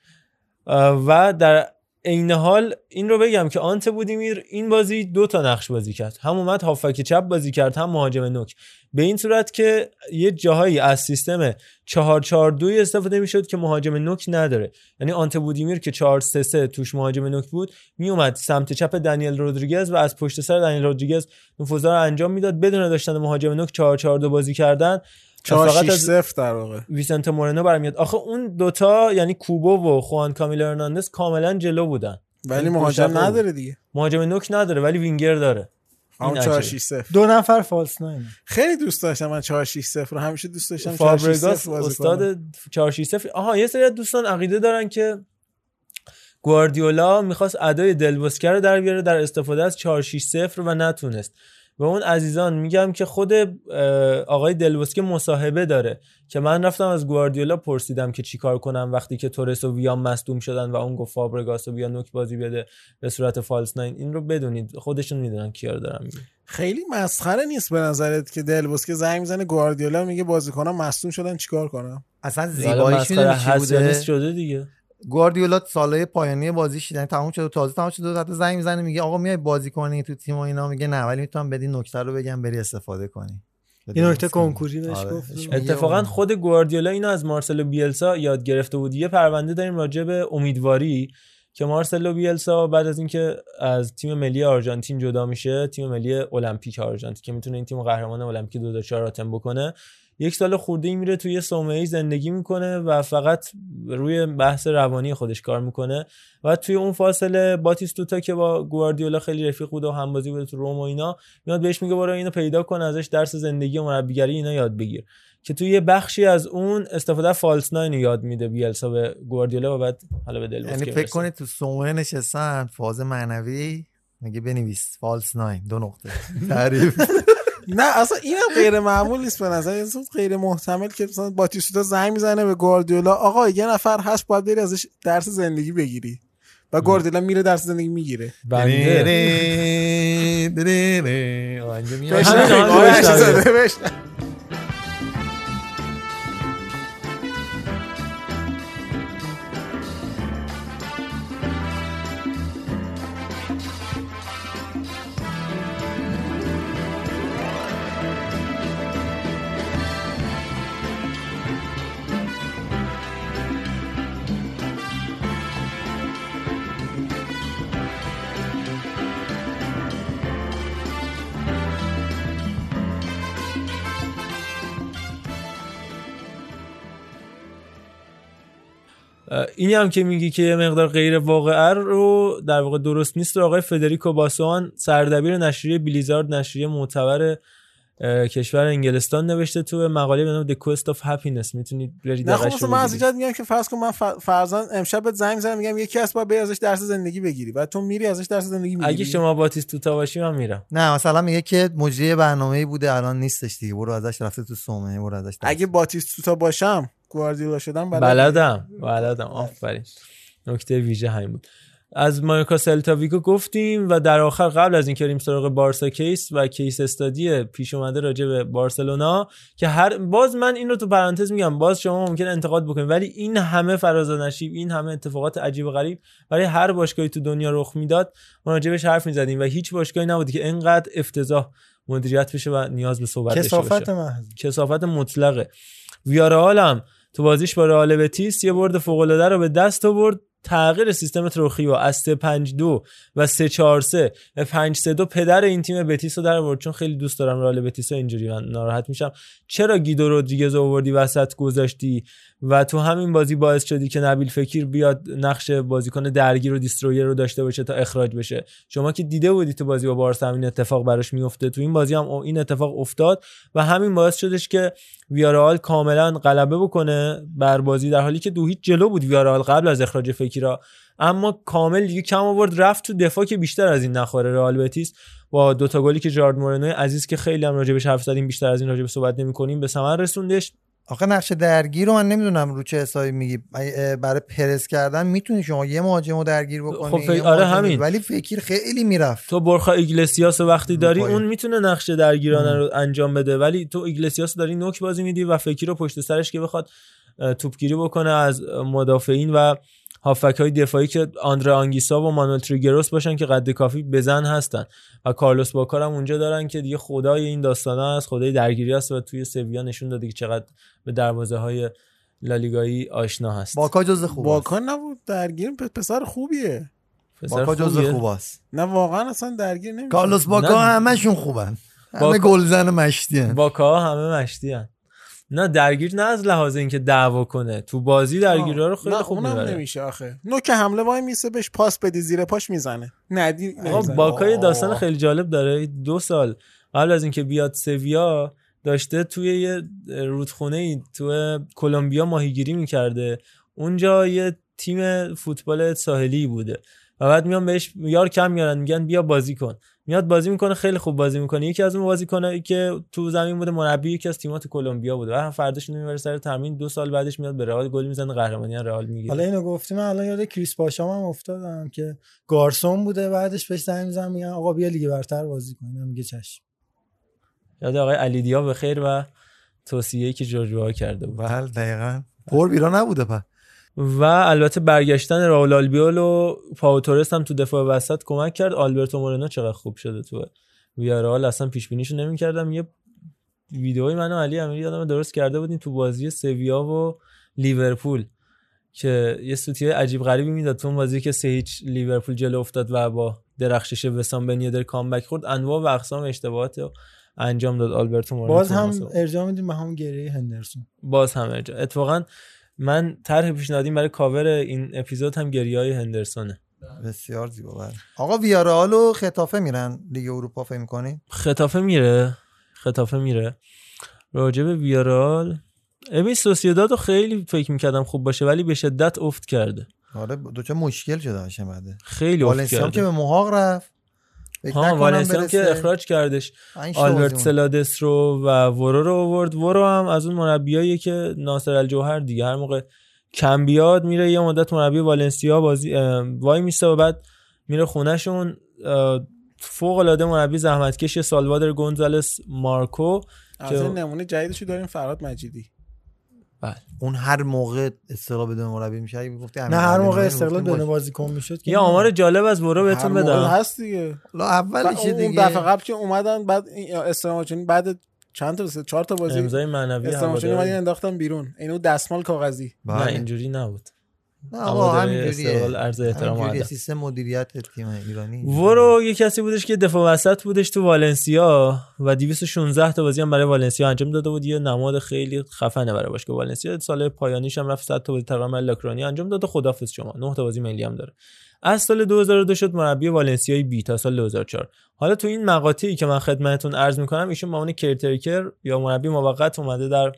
و در عین حال این رو بگم که آنته بودیمیر این بازی دو تا نقش بازی کرد. هم اومد هافک چپ بازی کرد هم مهاجم نوک. به این صورت که یه جاهایی از سیستم 4 4 2 استفاده می‌شد که مهاجم نوک نداره. یعنی آنت بودیمیر که 4 3 3 توش مهاجم نوک بود می اومد سمت چپ دنیل رودریگز و از پشت سر دنیل رودریگز نفوذا رو انجام می‌داد. بدون داشتن مهاجم نوک 4 4 2 بازی کردن 4 فقط 6 از 0 در واقع. ویسنت مورنو برمیاد. آخه اون دوتا یعنی کوبو و خوان کامیلو هرناندز کاملا جلو بودن. ولی یعنی مهاجم. نداره دیگه. مهاجم نوک نداره ولی وینگر داره. این 4 عجیبه. 6 0 دو نفر فالس ناین. خیلی دوست داشتم من 4 6 0 رو. همیشه دوست داشتم 4 6 فابرگاس 0 بازی استاد کنم. 4 6 0 آها یه سری از دوستان عقیده دارن که گواردیولا می‌خواست ادای دلبوسکر رو در بیاره در استفاده از 4 6 0 و نتونست. به اون عزیزان میگم که خود آقای دلبوسکه مصاحبه داره که من رفتم از گواردیولا پرسیدم که چیکار کنم وقتی که تورس و ویام مصدوم شدن و اون گفت فابرگاس و بیا نوک بازی بده به صورت فالس ناین. این رو بدونید. خودشون می‌دونن کیا رو دارم میگم خیلی مسخره نیست به نظرت که دل که زنگ می‌زنه گواردیولا میگه بازیکنان مصدوم شدن چیکار کنم؟ اصلا حالا زیباییش شده دیگه. گواردیولا سالهای پایانی بازیش یعنی تموم شده تازه تموم شده حتی زنگ می‌زنه میگه آقا میای بازی کنی تو تیم و اینا میگه نه ولی می‌تونم بدی نکته رو بگم بری استفاده کنی این نکته کنکوری بهش آره. گفت اتفاقا. خود گواردیولا اینو از مارسلو بیلسا یاد گرفته بود یه پرونده داریم راجع به امیدواری که مارسلو بیلسا بعد از اینکه از تیم ملی آرژانتین جدا میشه تیم ملی المپیک آرژانتین که می‌تونه این تیم قهرمان المپیک 2004 آتن بکنه یک سال خورده ای میره توی صومعه زندگی می‌کنه و فقط روی بحث روانی خودش کار می‌کنه و توی اون فاصله باتیستوتا که با گواردیولا خیلی رفیق بود و همبازی بود تو روم و اینا میاد بهش میگه برو اینو پیدا کن ازش درس زندگی و مربیگری اینا یاد بگیر. که توی یه بخشی از اون استفاده فالس ناین یاد میده بیلسا به گواردیولا و بعد حالا به دل یعنی فکر کنید تو سومه نشستن فاز معنوی میگه بنویس فالس ناین دو نقطه. تعریف. نه اصلا اینم غیر معمول نیست به نظر اصلا غیر محتمل که مثلا باتیستوتا زنگ می‌زنه به گواردیولا آقا یه نفر هست باید بری ازش درس زندگی بگیری. و گواردیولا میره درس زندگی می‌گیره. بنده. اینی هم که میگی که یه مقدار غیر واقعه رو در واقع درست نیست رو آقای فدریکو باسوان سردبیر نشریه بلیزارد نشریه معتبر کشور انگلستان نوشته تو مقاله به نام The Quest of Happiness. می‌تونید برید نه خب دقیقش من از. اینجا میگم که فرض کن من فرضاً امشب بهت زنگ می‌زنم میگم یکی هست باید بری ازش درس زندگی بگیری و تو میری ازش درس زندگی می‌گیری. اگه شما باتیستوتا باشی من میرم. نه مثلا میگه که مجری برنامه بوده الان نیستش دیگه برو ازش رفته تو سومه برو ازش درس. اگه باتیستوتا باشم گواردیولا شدم بلد بلدم بلدم. آفرین. نکته ویژه همین بود. از مایورکا سلتا ویگو گفتیم و در آخر قبل از اینکه بریم سراغ بارسا case و case study پیش اومده راجع به بارسلونا که هر باز من این رو تو پرانتز میگم باز شما ممکن انتقاد بکنید ولی این همه فراز و نشیب این همه اتفاقات عجیب و غریب برای هر باشگاهی تو دنیا رخ می‌داد ما راجع بهش حرف می‌زدیم و هیچ باشگاهی نبودی که انقدر افتضاح مدیریت بشه و نیاز به صحبت کسافت محض کسافت مطلقه. ویارئال هم تو بازیش با رئال بتیس یه برد فوق العاده رو به دست آورد. تغییر سیستم تروخیو از 3 5 2 و 3 4 3 به 5 3 2 پدر این تیم بتیس رو در آورد. چون خیلی دوست دارم رئال بتیس رو اینجوری من ناراحت میشم. چرا گیدو رودریگز رو آوردی وسط گذاشتی و تو همین بازی باعث شدی که نبیل فکیر بیاد نقش بازیکن درگیر و destroyer رو داشته باشه تا اخراج بشه؟ شما که دیده بودی تو بازی با بارسا همین اتفاق براش میفته تو این بازی هم این اتفاق افتاد و همین باعث شدش که ویارال کاملا غلبه بکنه بر بازی در حالی که دو هیچ جلو بود ویارال قبل از اخراج فکیرا. اما کامل دیگه کم آورد رفت تو دفاع که بیشتر از این نخوره رئال بتیس. با دوتا گلی که جارد مورنو عزیز که خیلی هم راجبش حرف زدیم بیشتر از این راجب صحبت نمی‌کنیم به ثمر رسوندش. آخه نقش درگیر رو من نمی‌دونم رو چه حسابی میگی برای پرس کردن می‌تونی شما یه مهاجم رو درگیر بکنی خب فکر- آره همین. ولی فکر خیلی می‌رفت تو بورخا ایگلسیاس وقتی داری. اون می‌تونه نقش درگیرانه رو انجام بده ولی تو ایگلسیاس داری نوک بازی میدی و فکری رو پشت سرش که بخواد توپگیری بکنه از مدافعین و هافبک های دفاعی که آندره آنگیسا و مانوئل تریگروس باشن که قدر کافی بزن هستن و کارلوس باکا رو هم اونجا دارن که دیگه خدای این داستانه است خدای درگیری است و توی سویا نشون داده که چقدر به دروازه های لالیگایی آشنا هست باکا جز خوب باکا نبود درگیر پسر خوبیه پسر باکا جز خوبیه. خوباست نه واقعا اصلا درگیر نمیشه کارلوس باکا. همشون خوبن همه گلزن مشتی هن. باکا همه مشتی هن. نه درگیر نه از لحاظ اینکه دعوا کنه. تو بازی درگیری رو خیلی خوب اونم می‌بره. نمیشه آخه. نوک حمله وای میسه بهش پاس بدی زیر پاش می‌زنه. ندی آقا نمی‌زنه. باکا یه داستان خیلی جالب داره. دو سال قبل از اینکه بیاد سویا داشته توی یه رودخونه ای تو کلمبیا ماهیگیری می‌کرده. اونجا یه تیم فوتبال ساحلی بوده. و بعد میان بهش یار کم میارن میگن بیا بازی کن. میاد بازی می‌کنه خیلی خوب بازی می‌کنه. یکی از اون بازیکنایی که تو زمین بوده مربی یکی از تیمات کلمبیا بوده. و هم فرداش اینو می‌بره سر تمرین دو سال بعدش میاد به رئال گل می‌زنه قهرمانی رئال می‌گیره. حالا اینو گفتیم من الان یاد کریس پاشام هم افتادم که گارسون بوده بعدش بهش زنگ می‌زنم میگن آقا بیا لیگ برتر بازی کن میگه چشم. یاد آقای علی دیا به خیر و توصیه‌ای که جورجوا کرده بود. بله دقیقا. پر بیرا نبوده په و البته برگشتن راول آلبیول و پاو تورس هم تو دفاع وسط کمک کرد. آلبرتو مورنو چقدر خوب شده تو ویارال اصلا پیش بینیشو نمی‌کردم. یه ویدئوی من و علی امیری یادم درست کرده بودیم تو بازی سویا و لیورپول که یه سوتیه عجیب غریبی می‌داد. تو اون بازی که سه هیچ لیورپول جلو افتاد و با درخشش وسام بن یدر کامبک خورد انواع و اقسام اشتباهات انجام داد آلبرتو مورنو باز هم. ارجاع میدیم به همون گریه هندرسون. باز هم ارجاع. اتفاقا من طرح پیشنهادیم برای کاور این اپیزود هم گریه های هندرسونه. بسیار زیبا بله. آقا ویارال و خطافه میرن لیگ اروپا فکر می‌کنی؟ خطافه میره. خطافه میره. راجب ویارال امین سوسیداد رو خیلی فکر می‌کردم خوب باشه ولی به شدت افت کرده. آره دو چه مشکل شده هاشم بعده خیلی افت کرده که به محاق رفت. ها والنسیا که. اخراج کردش. آلبرت سلادس رو و ورو رو آورد. ورو هم از اون مربیایی که ناصر الجوهر دیگه هر موقع کم بیاد میره یه مدت مربی والنسیا بازی وای میسته و بعد میره خونهشون. فوق العاده مربی زحمتکش سالوادر گونزالس مارکو از این نمونه جدیدشو داریم فراد مجیدی. بله. اون هر موقع استقلال بدون مربی میشه اگه گفتی نه هر موقع استقلال بدون بازیکن می‌شد یه آمار جالب از ورو بهتون هر موقع. بدم. هست دیگه. لا اولش اون دیگه؟ دفعه قبل که اومدن بعد استقلال بعد چند تا سه چهار تا بازی امضای معنوی استقلال. اومدن انداختن بیرون. اینو دستمال کاغذی. نه اینجوری نبود. نه آقا همینجوریه. عرض احترام همینجوریه. سیستم مدیریت تیم ایرانی. ورو یه کسی بودش که دفاع وسط بودش تو والنسیا و 216 تا بازی هم برای والنسیا انجام داده بود. یه نماد خیلی خفنه برای باشگاه والنسیا. سال پایانیش هم رفت 100 تا بازی تقریبا برای لاکرونی انجام داد و خدافظ شما. 9 تا بازی ملی هم داره. از سال 2002 شد مربی والنسیای بی تا سال 2004 حالا تو این مقاطعی که من خدمتتون عرض می‌کنم ایشون به عنوان کیرتریکر یا مربی موقت اومده در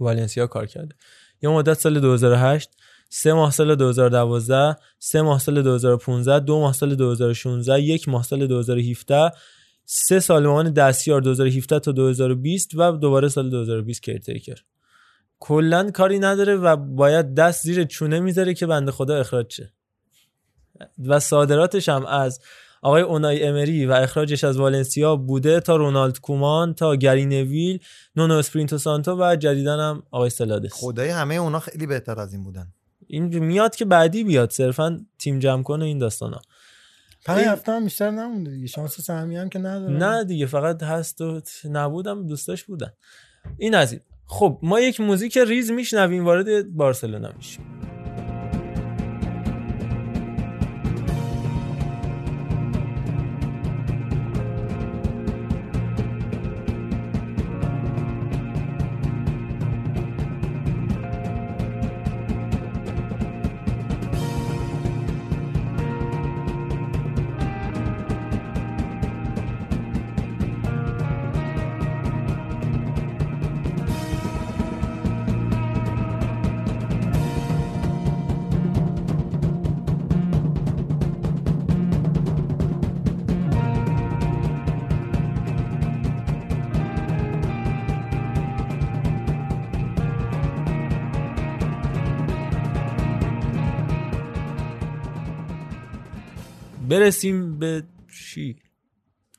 والنسیا کار کرده. یه مدت سال 2008 سه ماه سال 2012 سه ماه سال 2015 دو ماه سال 2016 یک ماه سال 2017 سه سال عنوان دستیار 2017 تا 2020 و دوباره سال 2020 کیرتیکر. کلا کاری نداره و باید دست زیر چونه می‌ذاره که بنده خدا اخراج شه. و صادراتش هم از آقای اونای امری و اخراجش از والنسیا بوده تا رونالد کومان تا گری نویل نونو اسپیریتو سانتو و جدیدا هم آقای سلادس. خدای همه اونا خیلی بهتر از این بودن. این میاد که بعدی بیاد. صرفا تیم جمع کنه این داستانا. پنج هفته هم بیشتر نمونده دیگه. شانس سهمیه هم که نداره. نه دیگه فقط هست و نبودم دوستاش بودن. این از این. خب ما یک موزیک ریز میشنویم وارد بارسلونا میشیم. برسیم به چی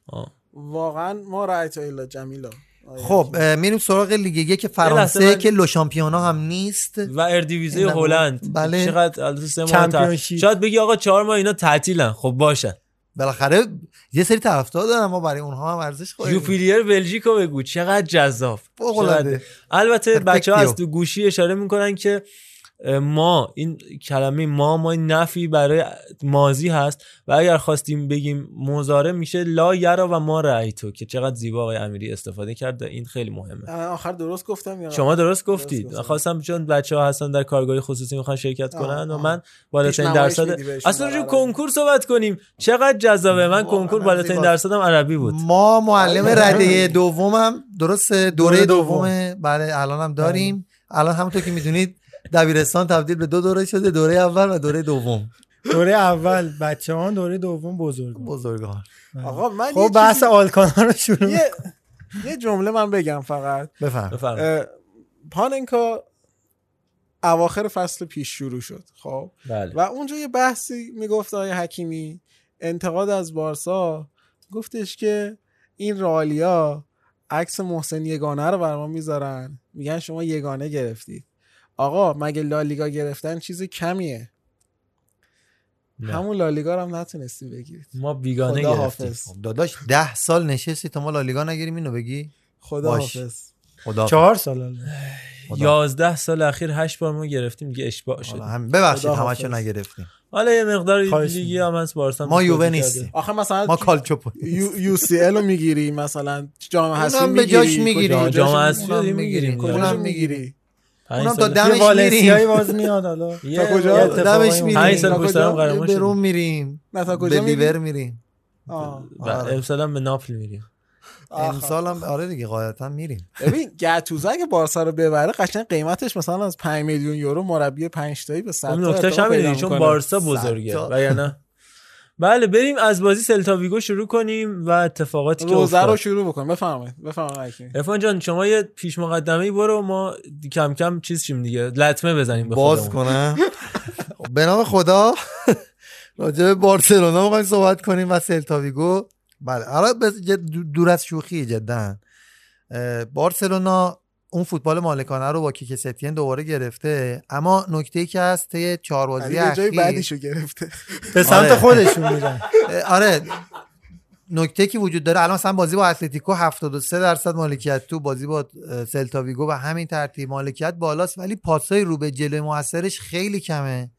آه. واقعا ما رأیت الا جمیلا. خب میریم سراغ لیگ یک فرانسه من- که لو شامپیونا هم نیست و اردیویزه هلند بله. چقدر البته سه ماه. شاید بگی آقا چهار ماه اینا تعطیلن خب باشن بالاخره یه سری طرفدار دارن ما برای اونها هم ارزش خواهیم یوفیلیر بلژیکو بگو چقدر جذاب. چقدر- البته. بچه ها از تو گوشی اشاره می‌کنن که ما این کلمه ما ما این نفی برای مازی هست و اگر خواستیم بگیم مزاره میشه لا یرا و ما رأیتو که چقدر زیبا آقای امیری استفاده کرد و این خیلی مهمه. آخر درست گفتم یا شما درست گفتید. خواستم چون بچه ها هستن در کارگاه خصوصی می‌خوان شرکت آه، کنن و. من بالاترین درصد اصلا رو کنکور صحبت کنیم. چقدر جذابه. من کنکور بالاترین. درصدم عربی بود. ما معلم رده دومم درست دوره دوره دومه. بله الان هم داریم الان همونطور که می‌دونید دبیرستان تبدیل به دو دوره شده دوره اول و دوره دوم. دوره اول بچه ها دوره دوم بزرگ بزرگان. آقا من خب بحث چیزی- آلکانا رو شروع یه یه جمله من بگم فقط. بفهم اه، پاننکا اواخر فصل پیش شروع شد خب؟ بله. و اونجا یه بحثی می‌گفت آقای حکیمی انتقاد از بارسا. گفتش که این رالیا عکس محسن یگانه رو بر ما می‌ذارن. میگن شما یگانه گرفتید. آقا مگه لالیگا گرفتن چیز کمیه؟ نه. همون لالیگا رو هم نتونستی بگیرید. ما بیگانه خدا گرفتیم. حافظ. خب داداش ده سال نشستی تا ما لالیگا نگیریم اینو بگی. خدا باش. حافظ خدا چهار سال. یازده سال اخیر هشت بار ما گرفتیم دیگه اشباع شد هم ببخشید همشو. نگرفتیم. حالا یه مقدار لیگی هم هست بارسا هم ما یووه. نیستیم آخه مثلا ما کالچوپو یو, یو سی ال رو می‌گیری مثلا جام حذفی اونم به جاش می‌گیری کجا- جام حذفی می‌گیری؟ اونم می‌گیری؟ اونم تا سال. دمش میریم. باز میاد حالا تا کجا؟ دمش میریم. سال تا پشت کجا؟ هم قهرمان به. روم میریم. نه تا به کجا لیور میری میریم. آه. و امسال هم به ناپل میریم. امسال هم آره دیگه قاعدتا میریم. ببین گتوزو اگه بارسا رو ببره قشنگ قیمتش مثلا از 5 میلیون یورو مربی 5 تایی به 100 اون تا نکتهش همینه چون. بارسا بزرگه. وگرنه بله بریم از بازی سلتا ویگو شروع کنیم و اتفاقاتی که روزه رو افتاد. شروع بکن بفرمایید. بفرمایید. ارفان جان شما یه پیش مقدمه ای برو ما کم کم چیز شیم دیگه. لطمه بزنیم به باز. کنم. به نام خدا. راجع به بارسلونا می‌خوایم صحبت کنیم و سلتاویگو بله. حالا دور از شوخی جدا. بارسلونا اون فوتبال مالکانه رو با کیک ستین دوباره گرفته. اما نکته ای که هست طی چهار بازی جای اخیر بعدیشو گرفته. به سمت آره. خودشون میرن. آره نکته که وجود داره الان مثلا بازی با اتلتیکو 73 درصد مالکیت تو بازی با اه، سلتا ویگو و همین ترتیب مالکیت بالاست ولی پاسای رو به جلوی موثرش خیلی کمه.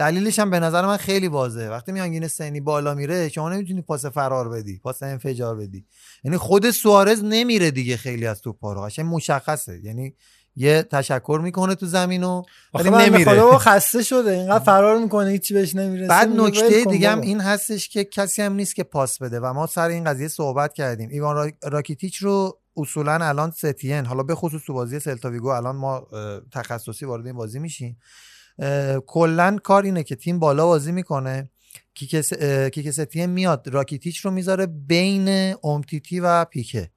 دلیلش هم به نظر من خیلی واضحه. وقتی میانگین سنی بالا میره شما نمی‌تونی پاس فرار بدی پاس انفجار بدی. یعنی خود سوارز نمیره دیگه خیلی از توپا رو. قشنگ مشخصه. یعنی یه تشکر می‌کنه تو زمین و ولی نمیره. خدا خسته شده. اینقدر فرار می‌کنه هیچی بهش نمی‌رسه. بعد نکته دیگه هم. این هستش که کسی هم نیست که پاس بده. و ما سر این قضیه صحبت کردیم. ایوان را... راکیتیچ رو اصولا الان ستین. حالا به خصوص تو بازی سلتاویگو الان ما تخصصی وارد این بازی میشیم. کلا کار اینه که تیم بالا بازی می‌کنه. کیکه س- اه، کیکه ستین میاد راکیتیچ رو می‌ذاره بین اومتیتی و پیکه.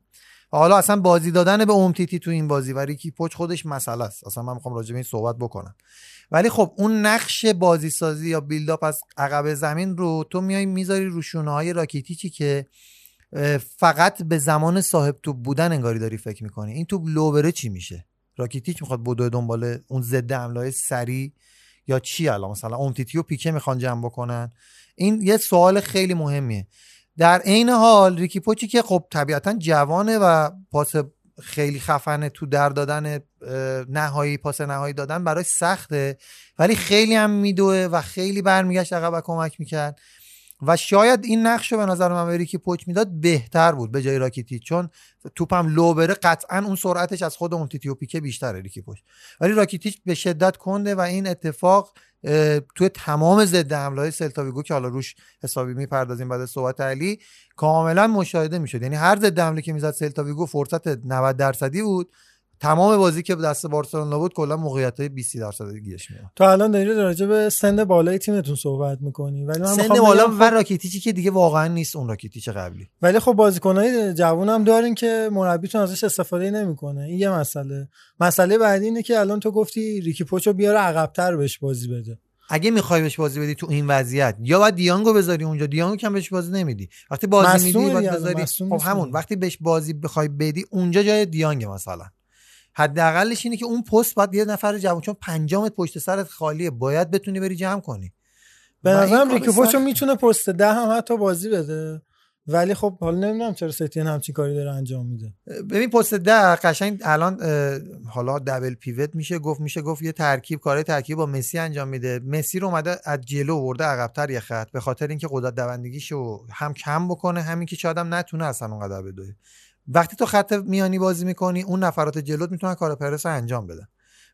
حالا اصلا بازی دادن به اومتیتی تو این بازی و ریکی پوچ خودش مسئله است. اصلا من می‌خوام راجع به این صحبت بکنم. ولی خب اون نقش بازی سازی یا بیلداپ از عقب زمین رو تو میای می‌ذاری رو شونه های راکیتیچی که فقط به زمان صاحب توپ بودن انگاری داری فکر می‌کنی. این توپ لو بره چی میشه؟ راکیتیچ می‌خواد بدو دنبال اون ضد حمله سری یا چی الان؟ مثلا اومتیتی و پیکه می‌خوان جمع بکنن. این یه سوال خیلی مهمیه. در عین حال ریکی پوچی که خب طبیعتا جوانه و پاس خیلی خفنه تو در دادن نهایی پاس نهایی دادن براش سخته. ولی خیلی هم میدوه و خیلی برمیگشت عقب و کمک می‌کرد. و شاید این نقش رو به نظر من ریکی پوچ می‌داد بهتر بود به جای راکیتیچ چون توپم لو بره قطعا اون سرعتش از خود اومتیتی و پیکه بیشتره ریکی پوچ. ولی راکیتیچ به شدت کنده و این اتفاق توی تمام ضد حمله سلتاویگو که حالا روش حسابی می‌پردازیم بعد از صحبت علی کاملا مشاهده می‌شد. یعنی هر ضد حمله که می‌زد سلتاویگو فرصت 90 درصدی بود. تمام بازی که دست بارسلونا بود کلا موقعیت های 20 درصدی گیرش میاد. تو الان داری راجع به سن بالای تیمتون صحبت می‌کنی. ولی من سن بالا بگم و خب- راکیتیچی که دیگه واقعا نیست اون راکیتیچ قبلی. ولی خب بازیکنهای جوون هم دارین که مربیتون ازش استفاده نمی‌کنه. این یه مسئله. مسئله بعدی اینه که الان تو گفتی ریکی پوچو بیاره عقبتر بهش بازی بده. اگه می‌خوای بهش بازی بدی تو این وضعیت یا باید دیانگو بذاری اونجا دیانگو کم بهش بازی نمیدی. وقتی بازی میدی باید بذاری خب همون. وقتی بهش بازی بخوای بدی اونجا جای دیانگ مثلا. حداقلش اینه که اون پست باید یه نفر جوان چون پنجامت پشت سرت خالیه باید بتونی بری جمع کنی. به نظرم کار ریکی پوچو سخت- می‌تونه پست ده هم حتی بازی بده. ولی خب حالا نمی‌دونم چرا ستین همچین کاری داره انجام میده. ببین پست ده قشنگ الان حالا دبل پیوت میشه گفت میشه گفت یه ترکیب کار ترکیب با مسی انجام میده. مسی رو اومده از جلو ورده عقبتر یه خط به خاطر اینکه قدرت دوندگیشو هم کم بکنه همین که شاید هم نتونه اصلا اونقدر بدوه وقتی تو خط میانی بازی می‌کنی اون نفرات جلوت می‌تونن کار پرس انجام بدن.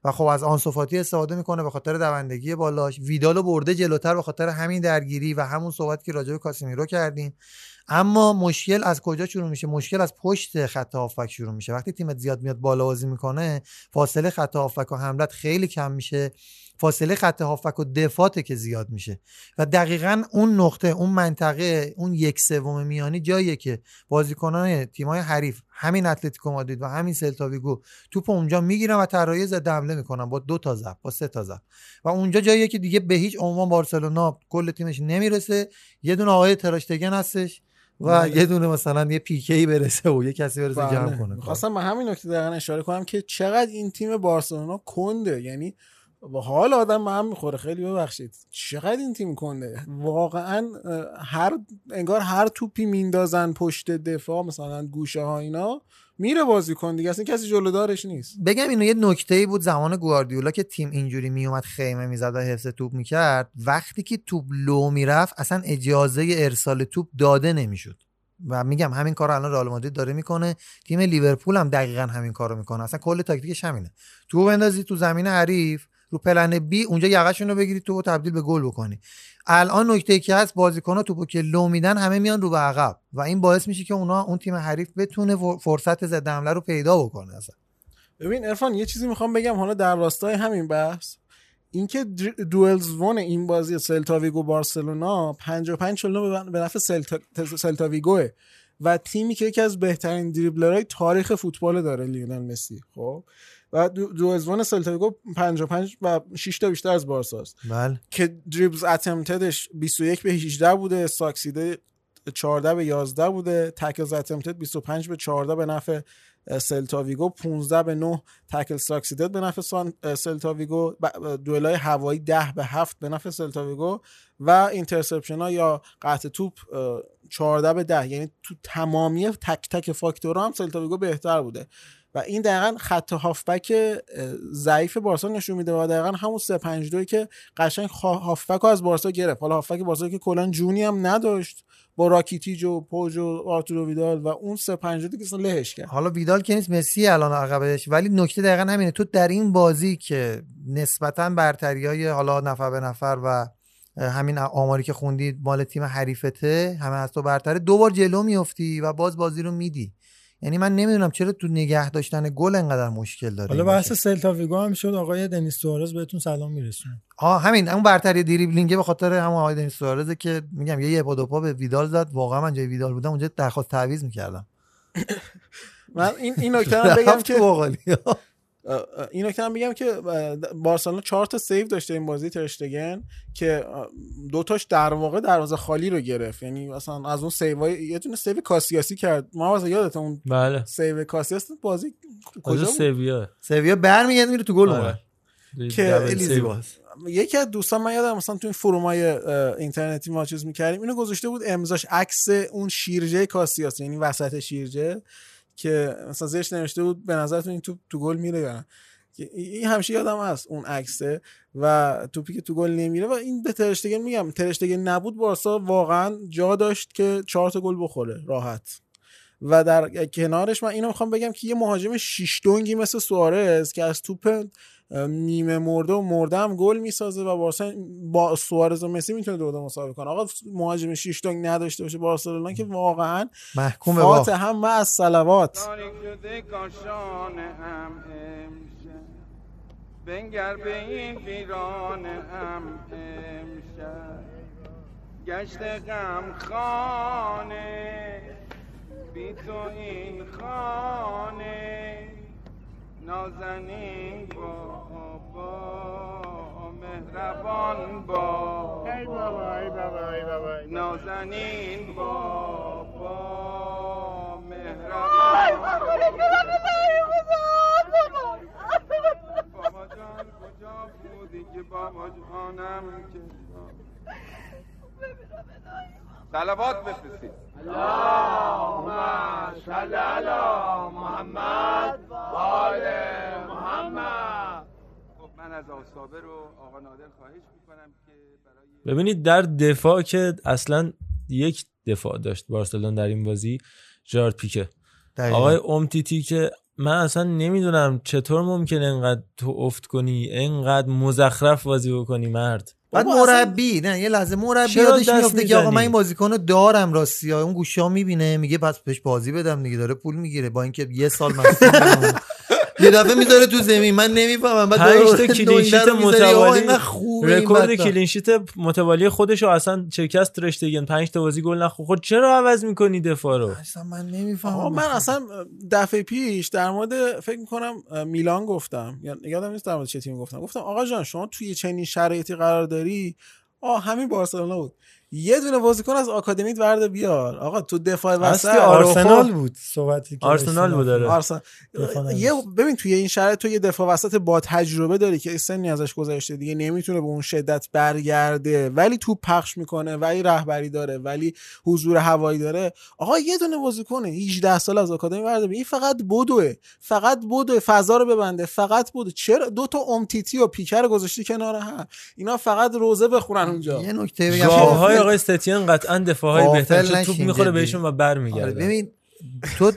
و خب از آنسوفاتی استفاده می‌کنه به خاطر دوندگی بالاش. ویدالو برده جلوتر به خاطر همین درگیری و همون صحبت که راجع به کاسمیرو کردیم. اما مشکل از کجا شروع میشه؟ مشکل از پشت خط هافک شروع میشه. وقتی تیمت زیاد میاد بالا بازی می‌کنه فاصله خط هافک و حملت خیلی کم میشه. فاصله خط هافک و دفاعته که زیاد میشه. و دقیقا اون نقطه اون منطقه اون یک سوم میانی جاییه که بازیکنان تیمای حریف همین اتلتیکو مادرید و همین سلتاویگو توپ اونجا می‌گیرن و طراحی ضد حمله می‌کنن با دو تا ضرب با سه تا ضرب و اونجا جاییه که دیگه به هیچ عنوان بارسلونا کل تیمش نمی‌رسه. یه دونه آقای تراشتگن هستش و بله. یه دونه مثلا یه پیکه ای برسه و یه کسی برسه جمع کنه. خواستم به همین نکته دقیقا اشاره کنم که چقدر این تیم بارسلونا کنده. یعنی با حال آدم به هم می‌خوره. خیلی ببخشید. چقدر این تیم کنده واقعا هر انگار هر توپی میندازن پشت دفاع مثلا گوشه ها اینا میره بازی کن دیگه. اصلا کسی جلودارش نیست. بگم اینو یه نکته ای بود زمان گواردیولا که تیم اینجوری میومد خیمه می‌زد و حفظ توپ می‌کرد. وقتی که توپ لو می‌رفت اصلا اجازه ارسال توپ داده نمی‌شد. و میگم همین کار الان رئال مادرید داره می‌کنه. تیم لیورپول هم دقیقا همین کارو می‌کنه. اصلا کل تاکتیکش همینه. تو بندازی تو زمین حریف رو plan B اونجا یقهشون رو بگیری تو تبدیل به گل بکنی. الان نکته که هست بازیکن‌ها توپو که لو میدن همه میان رو به عقب و این باعث میشه که اونا اون تیم حریف بتونه فرصت ضد حمله رو پیدا بکنه اصلا. ببین عرفان یه چیزی می‌خوام بگم حالا در راستای همین بحث اینکه duels won این بازی سلتاویگو بارسلونا 55 چهل و به نفع سلتا... و تیمی که یکی از بهترین دریبلرهای تاریخ فوتبال داره لیونل مسی خب؟ و دو- duels won سلتاویگو 55 و 6 تا بیشتر از بارساست بله. که dribbles attempted ش 21 به 18 بوده succeeded 14 به 11 بوده tackles attempted 25 به 14 به نفع سلتاویگو 15 به 9 تکل succeeded به نفع سان سلتاویگو دوئلای هوایی 10 به 7 به نفع سلتاویگو و interception ها یا قطع توپ اه، 14 به 10 یعنی تو تمامی تک تک فاکتورها هم سلتاویگو بهتر بوده. و این دقیقا خط هافبک ضعیف بارسا نشون میده و دقیقا همون 3 5 2 که قشنگ هافبک از بارسا گرفت. حالا هافبک بارسا که کلا جونی هم نداشت با راکیتیچ و پوچ و آرتورو ویدال و اون 3 5 2 که لهش کرد. حالا ویدال که نیست مسی الان عقبش. ولی نکته دقیقا همینه تو در این بازی که نسبتا برتری های حالا نفر به نفر و همین آماری که خوندی مال تیم حریفته همه از تو برتره دو بار جلو میفتی و باز بازی رو میدی. یعنی من نمی‌دونم چرا تو نگه داشتن گل انقدر مشکل داره حالا بحث. سلتا ویگو هم شد آقای دنیس سوارز بهتون سلام میرسونه. آه همین اون برتری دریبلینگه به خاطر همون آقای دنیس سوارزه که میگم یه یه پا به ویدال زد. واقعا من جای ویدال بودم اونجا درخواست تعویض می‌کردم. من این این نکته هم بگم که این نکته هم بگم که بارسلونا چهار تا سیو داشته این بازی ترشتگن که دوتاش در واقع دروازه خالی رو گرفت. یعنی مثلا از اون سیوای یه دونه سیو کاسیاسی کرد. ما واسه یادت اون بله. سیو کاسیاس؟ بازی کجا سویا سویا برمیگرده میره تو گل آره. اون که. زیباست یکی از دوستان من یادم مثلا تو این فرومای اینترنتی ما چیز می‌کردیم. اینو گذاشته بود امضاش عکس اون شیرجه کاسیاس یعنی وسط شیرجه. که مثلا زشت نوشته بود به نظرتون این توپ تو گل میره یا نه؟ این همیشه یادم هست اون عکسه و توپی که تو گل نمیره و این به ترشتگن میگم ترشتگن نبود بارسا واقعا جا داشت که چهار تا گل بخوره راحت. و در کنارش من اینو می‌خوام بگم که یه مهاجم شیش دونگی مثل سوارز که از توپ نیمه مرده و مرده هم گل می‌سازه و بارسا با سوارز و مسی می‌تونه دو دو مساوی کنه. آقا مهاجم شیش دونگ نداشته باشه بارسلونا که واقعا محکوم به فاتح. هم از صلوات. بنگر به این ویران ام امشب. گشت غم خانه بی تو این خانه نازنین بابا مهربان بابا ای بابا ای بابا ای بابا. نازنین بابا مهربان. بابا جان کجا بودی که بابا جانم که صلوات بفرستید. اللهم صل علی محمد و آل محمد. خب من از آسابه رو آقا نادر خواهش می‌کنم که برای ببینید در دفاع که اصلا یک دفاع داشت بارسلون در این بازی جارد پیکه. دقیقاً. آقای اومتیتی که من اصلا نمی‌دونم چطور ممکنه انقدر تو افت کنی انقدر مزخرف بازی بکنی مرد. بعد مربی نه یه لحظه مربی یادش میفته که آقا من؟ این بازیکنو دارم راستی اون گوشا می‌بینه میگه پس بهش بازی بدم دیگه داره پول می‌گیره با اینکه یه سال بمونه. یه دفعه می‌ذاره تو زمین. من نمی‌فهمم. بعد پنج داره تا clean sheet متوالی رکورد. clean sheet متوالی خودش رو اصلا شکست ترشتگن پنج تا بازی گل نخورد. خود چرا عوض می‌کنی دفاع رو؟ اصلا من نمی‌فهمم. من اصلا دفعه پیش در مورد فکر می‌کنم میلان گفتم. یا- یادم نیست در مورد چه تیمی گفتم. گفتم آقا جان شما توی چنین شرایطی قرار داری؟ آه همین بارسلونا بود. یه دونه بازیکن از آکادمیت ورده بیار. آقا تو دفاع وسط. آرسنال بود صحبتی که آرسنال بود،. آرسنال. دفاع یه ببین توی این شرایط تو یه دفاع وسط با تجربه داری که سنی ازش گذشته دیگه نمی‌تونه به اون شدت برگرده. ولی تو پخش می‌کنه ولی رهبری داره ولی حضور هوایی داره. آقا یه دونه بازیکن 18 سال از آکادمی بردار بیار. این فقط بدوه فقط بدوه فضا رو ببنده. فقط بدو چرا؟ دو تا اومتیتی و پیکه گذاشتی کنار هم. اینا فقط روزه بخورن اونجا. یه نکته بگم. آقای ستین قطعا دفاع های بهتر توپ می‌خوره. بهشون و آره، برمیگرده ببین تو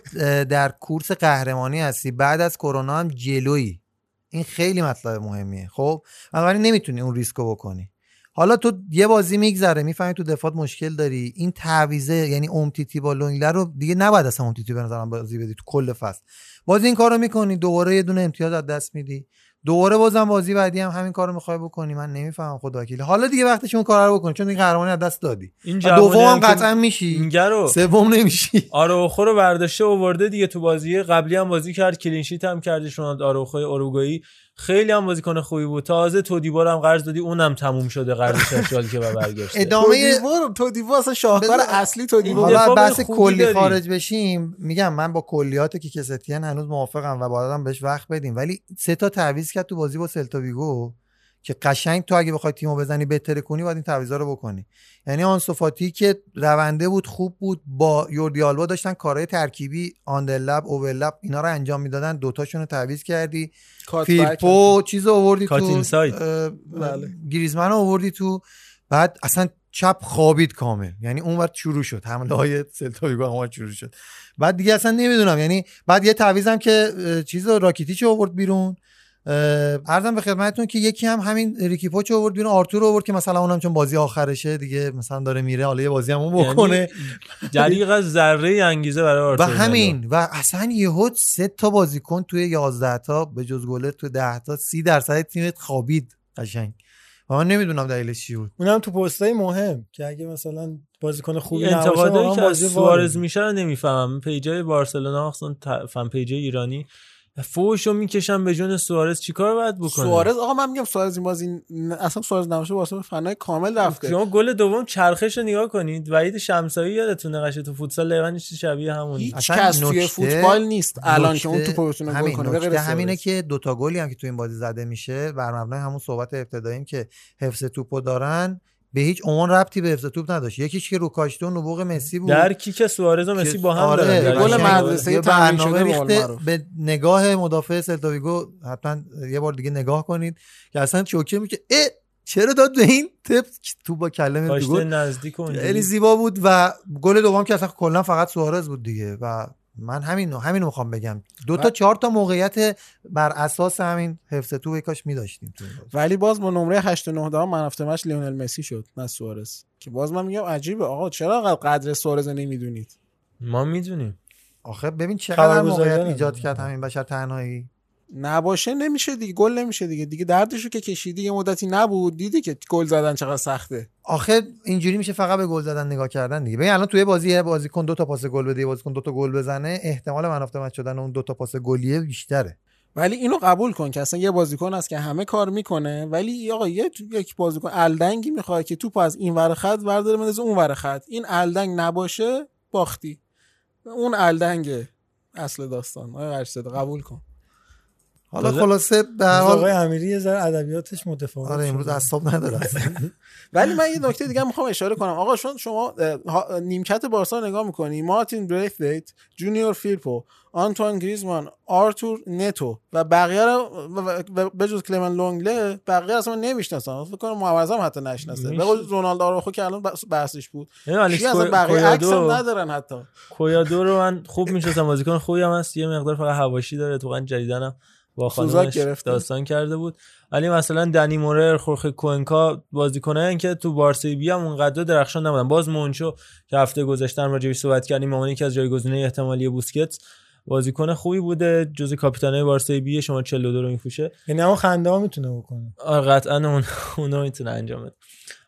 در کورس قهرمانی هستی. بعد از کرونا هم جلویی. این خیلی مطلب مهمیه. خب؟ بنابراین نمی‌تونی اون ریسکو بکنی. حالا تو یه بازی میگذره می‌فهمی تو دفاعت مشکل داری. این تعویضه یعنی اومتیتی با لنگله رو دیگه نباید اصلا اومتیتی به نظرم بازی بدی تو کل فصل. بازی این کارو می‌کنی دوباره یه دونه امتیاز از دست میدی. دوباره بازم بازی بعدی هم همین کارو می‌خوای بکنی. من نمی‌فهمم خدا وکیلی حالا دیگه وقتش اون کارا رو بکنی چون دیگه قهرمانی از دست دادی. این دوم قطعا میشی. رو. سوم نمیشی. آروخو رو برداشته آورده دیگه تو بازی. قبلی هم بازی کرد clean sheet هم کردش رونالد آروخو اروگوئی خیلی هم بازیکن خوبی بود. تازه تو دیبار هم قرض دادی اونم تموم شده قرضش سال که و برگشته. ادامه تو تو دیوار اصلا شاهکار اصلی تو دیوار حالا بحث خوبی کلی. خارج بشیم میگم من با کلیات که کستیان هنوز موافقم و باید هم بهش وقت بدیم. ولی سه تا تعویض کرد تو بازی با سلتا ویگو. که قشنگ تو اگه بخوای تیمو بزنی بهتره کنی باید این تعویضا رو بکنی. یعنی آنسوفاتی که رونده بود خوب بود با یوردی آلبا داشتن کارهای ترکیبی آندرلپ اوورلپ اینا رو انجام می‌دادن. دوتاشون رو تعویض کردی. کات فیلپو چیز آوردی تو بله. گریزمن آوردی تو. بعد اصلا چپ خوابید کامل. یعنی اون وقت شروع شد. حمله های سلتا شروع شد. بعد دیگه اصلا نمی‌دونم. یعنی بعد یه تعویضم که چیز راکیتیچ آورد بیرون. اه، عرضم به خدمتتون که یکی هم همین ریکی پوچ آورد بیرون آرتور رو آورد که مثلا اونم چون بازی آخرشه دیگه مثلا داره میره حالا یه بازی هم اون بکنه. یعنی دریغ از ذره انگیزه برای و آرتور همین و اصلا یهو سه تا بازیکن توی 11 تا به جز گله توی 10 تا 30 درصد تیمت خوابید قشنگ. و من نمی‌دونم دلیلش چی بود. اونم تو پستای مهم که اگه مثلا بازیکن خوبی انتقادایی که از بازی سوارز. میشه رو نمی‌فهمم. پیجای بارسلونا اصلا فن پیجای ایرانی فوشو می‌کشن به جون سوارز. چیکار باید بکنه سوارز آقا من میگم سوارز این بازی اصلا سوارز نباشه واسه فنای کامل رفته. شما گل دوم چرخش رو نگاه کنید. وحید شمسایی یادتونه قشه تو فوتسال چیز شبیه همونی هیچ اصلا کس توی فوتبال نیست. الان که اون توپو بتونه گل کنه. به همینه. که دوتا گلی هم که تو این بازی زده میشه بر مبنای همون صحبت ابتداییم که حفظ توپو دارن به هیچ عنوان ربطی به حفظ توپ نداشت. یکیش که رو کاشته و نبوغ مسی بود. در کیک سوارز و مسی با هم آره، گل. مدرسه برنامه ریخته به نگاه مدافع سلتاویگو حتما یه بار دیگه نگاه کنید. که اصلا چوکه میگه اه چرا داد به این تپ تو با گل؟ نزدیک. خیلی زیبا بود و گل دوم که اصلا کلا فقط سوارز بود دیگه و من همین همینو می‌خوام بگم. دو تا و- چهار تا موقعیت بر اساس همین حفظ تو کاش می‌داشتیم. ولی باز با نمره 8 و 9 دهم من هفته مش لیونل مسی شد نه سوارز. که باز من میگم عجیبه. آقا چرا قدر سوارز رو نمی‌دونید؟ ما می‌دونیم. آخه ببین چقدر موقعیت. ایجاد کرد همین بشر تنهایی. نباشه نمیشه دیگه گل نمیشه دیگه. دیگه دردشو که کشیدی یه مدتی نبود دیدی که گل زدن چقدر سخته. آخه اینجوری میشه فقط به گل زدن نگاه کردن دیگه. ببین الان توی بازی بازیکن دو تا پاس گل بده بازیکن دو تا گل بزنه احتمال من مچ شدن اون دو تا پاس گلیه بیشتره. ولی اینو قبول کن که اصلا یه بازیکن هست که همه کار می‌کنه ولی آقا یه یک بازیکن الدنگی می‌خواد که توپ از این ور خط برداره بندازه اون ور خط. این الدنگ نباشه باختی. اون الدنگ اصل داستان. آقا قبول کن. حالا خلاصه به هر آقای حال امیری یه ذره ادبیاتش متفاوت آره امروز. اعصاب نداره. اصلا. ولی من یه نکته دیگه می‌خوام اشاره کنم. آقا چون شما ها- نیمکت بارسا رو نگاه می‌کنی مارتین بریثویت جونیور فیلپو آنتوان گریزمان آرتور نتو و بقیه رو و- بجز کلمن لونگله بقیه اصلا نمی‌شناسن. فکر کنم معوضم حتی نشناسه. به قول رونالدو آراخو که الان بحث- بحثش بود. یعنی کی اصلا کو- بقیه عکس هم ندارن حتی. کویادو رو من خوب می‌شناسم. بازیکن خوبی هم هست. یه مقدار فقط حواشی داره. تو جدیدنم. با خانمش گرفته. داستان کرده بود. ولی مثلا دنی مورر خورخه کوئنکا بازیکنایی که تو بارسای B هم اونقدر درخشان نبودن. باز مونچو که هفته گذشته هم راجعش صحبت کردیم عنوان یکی از جایگزینای احتمالی بوسکتس بازیکن خوبی بوده. جزو کاپیتانای بارسای بی شما 42 رو میفوشه یعنی همون خنده ها می‌تونه بکنه. آره قطعا اون اونو می‌تونه انجام بده.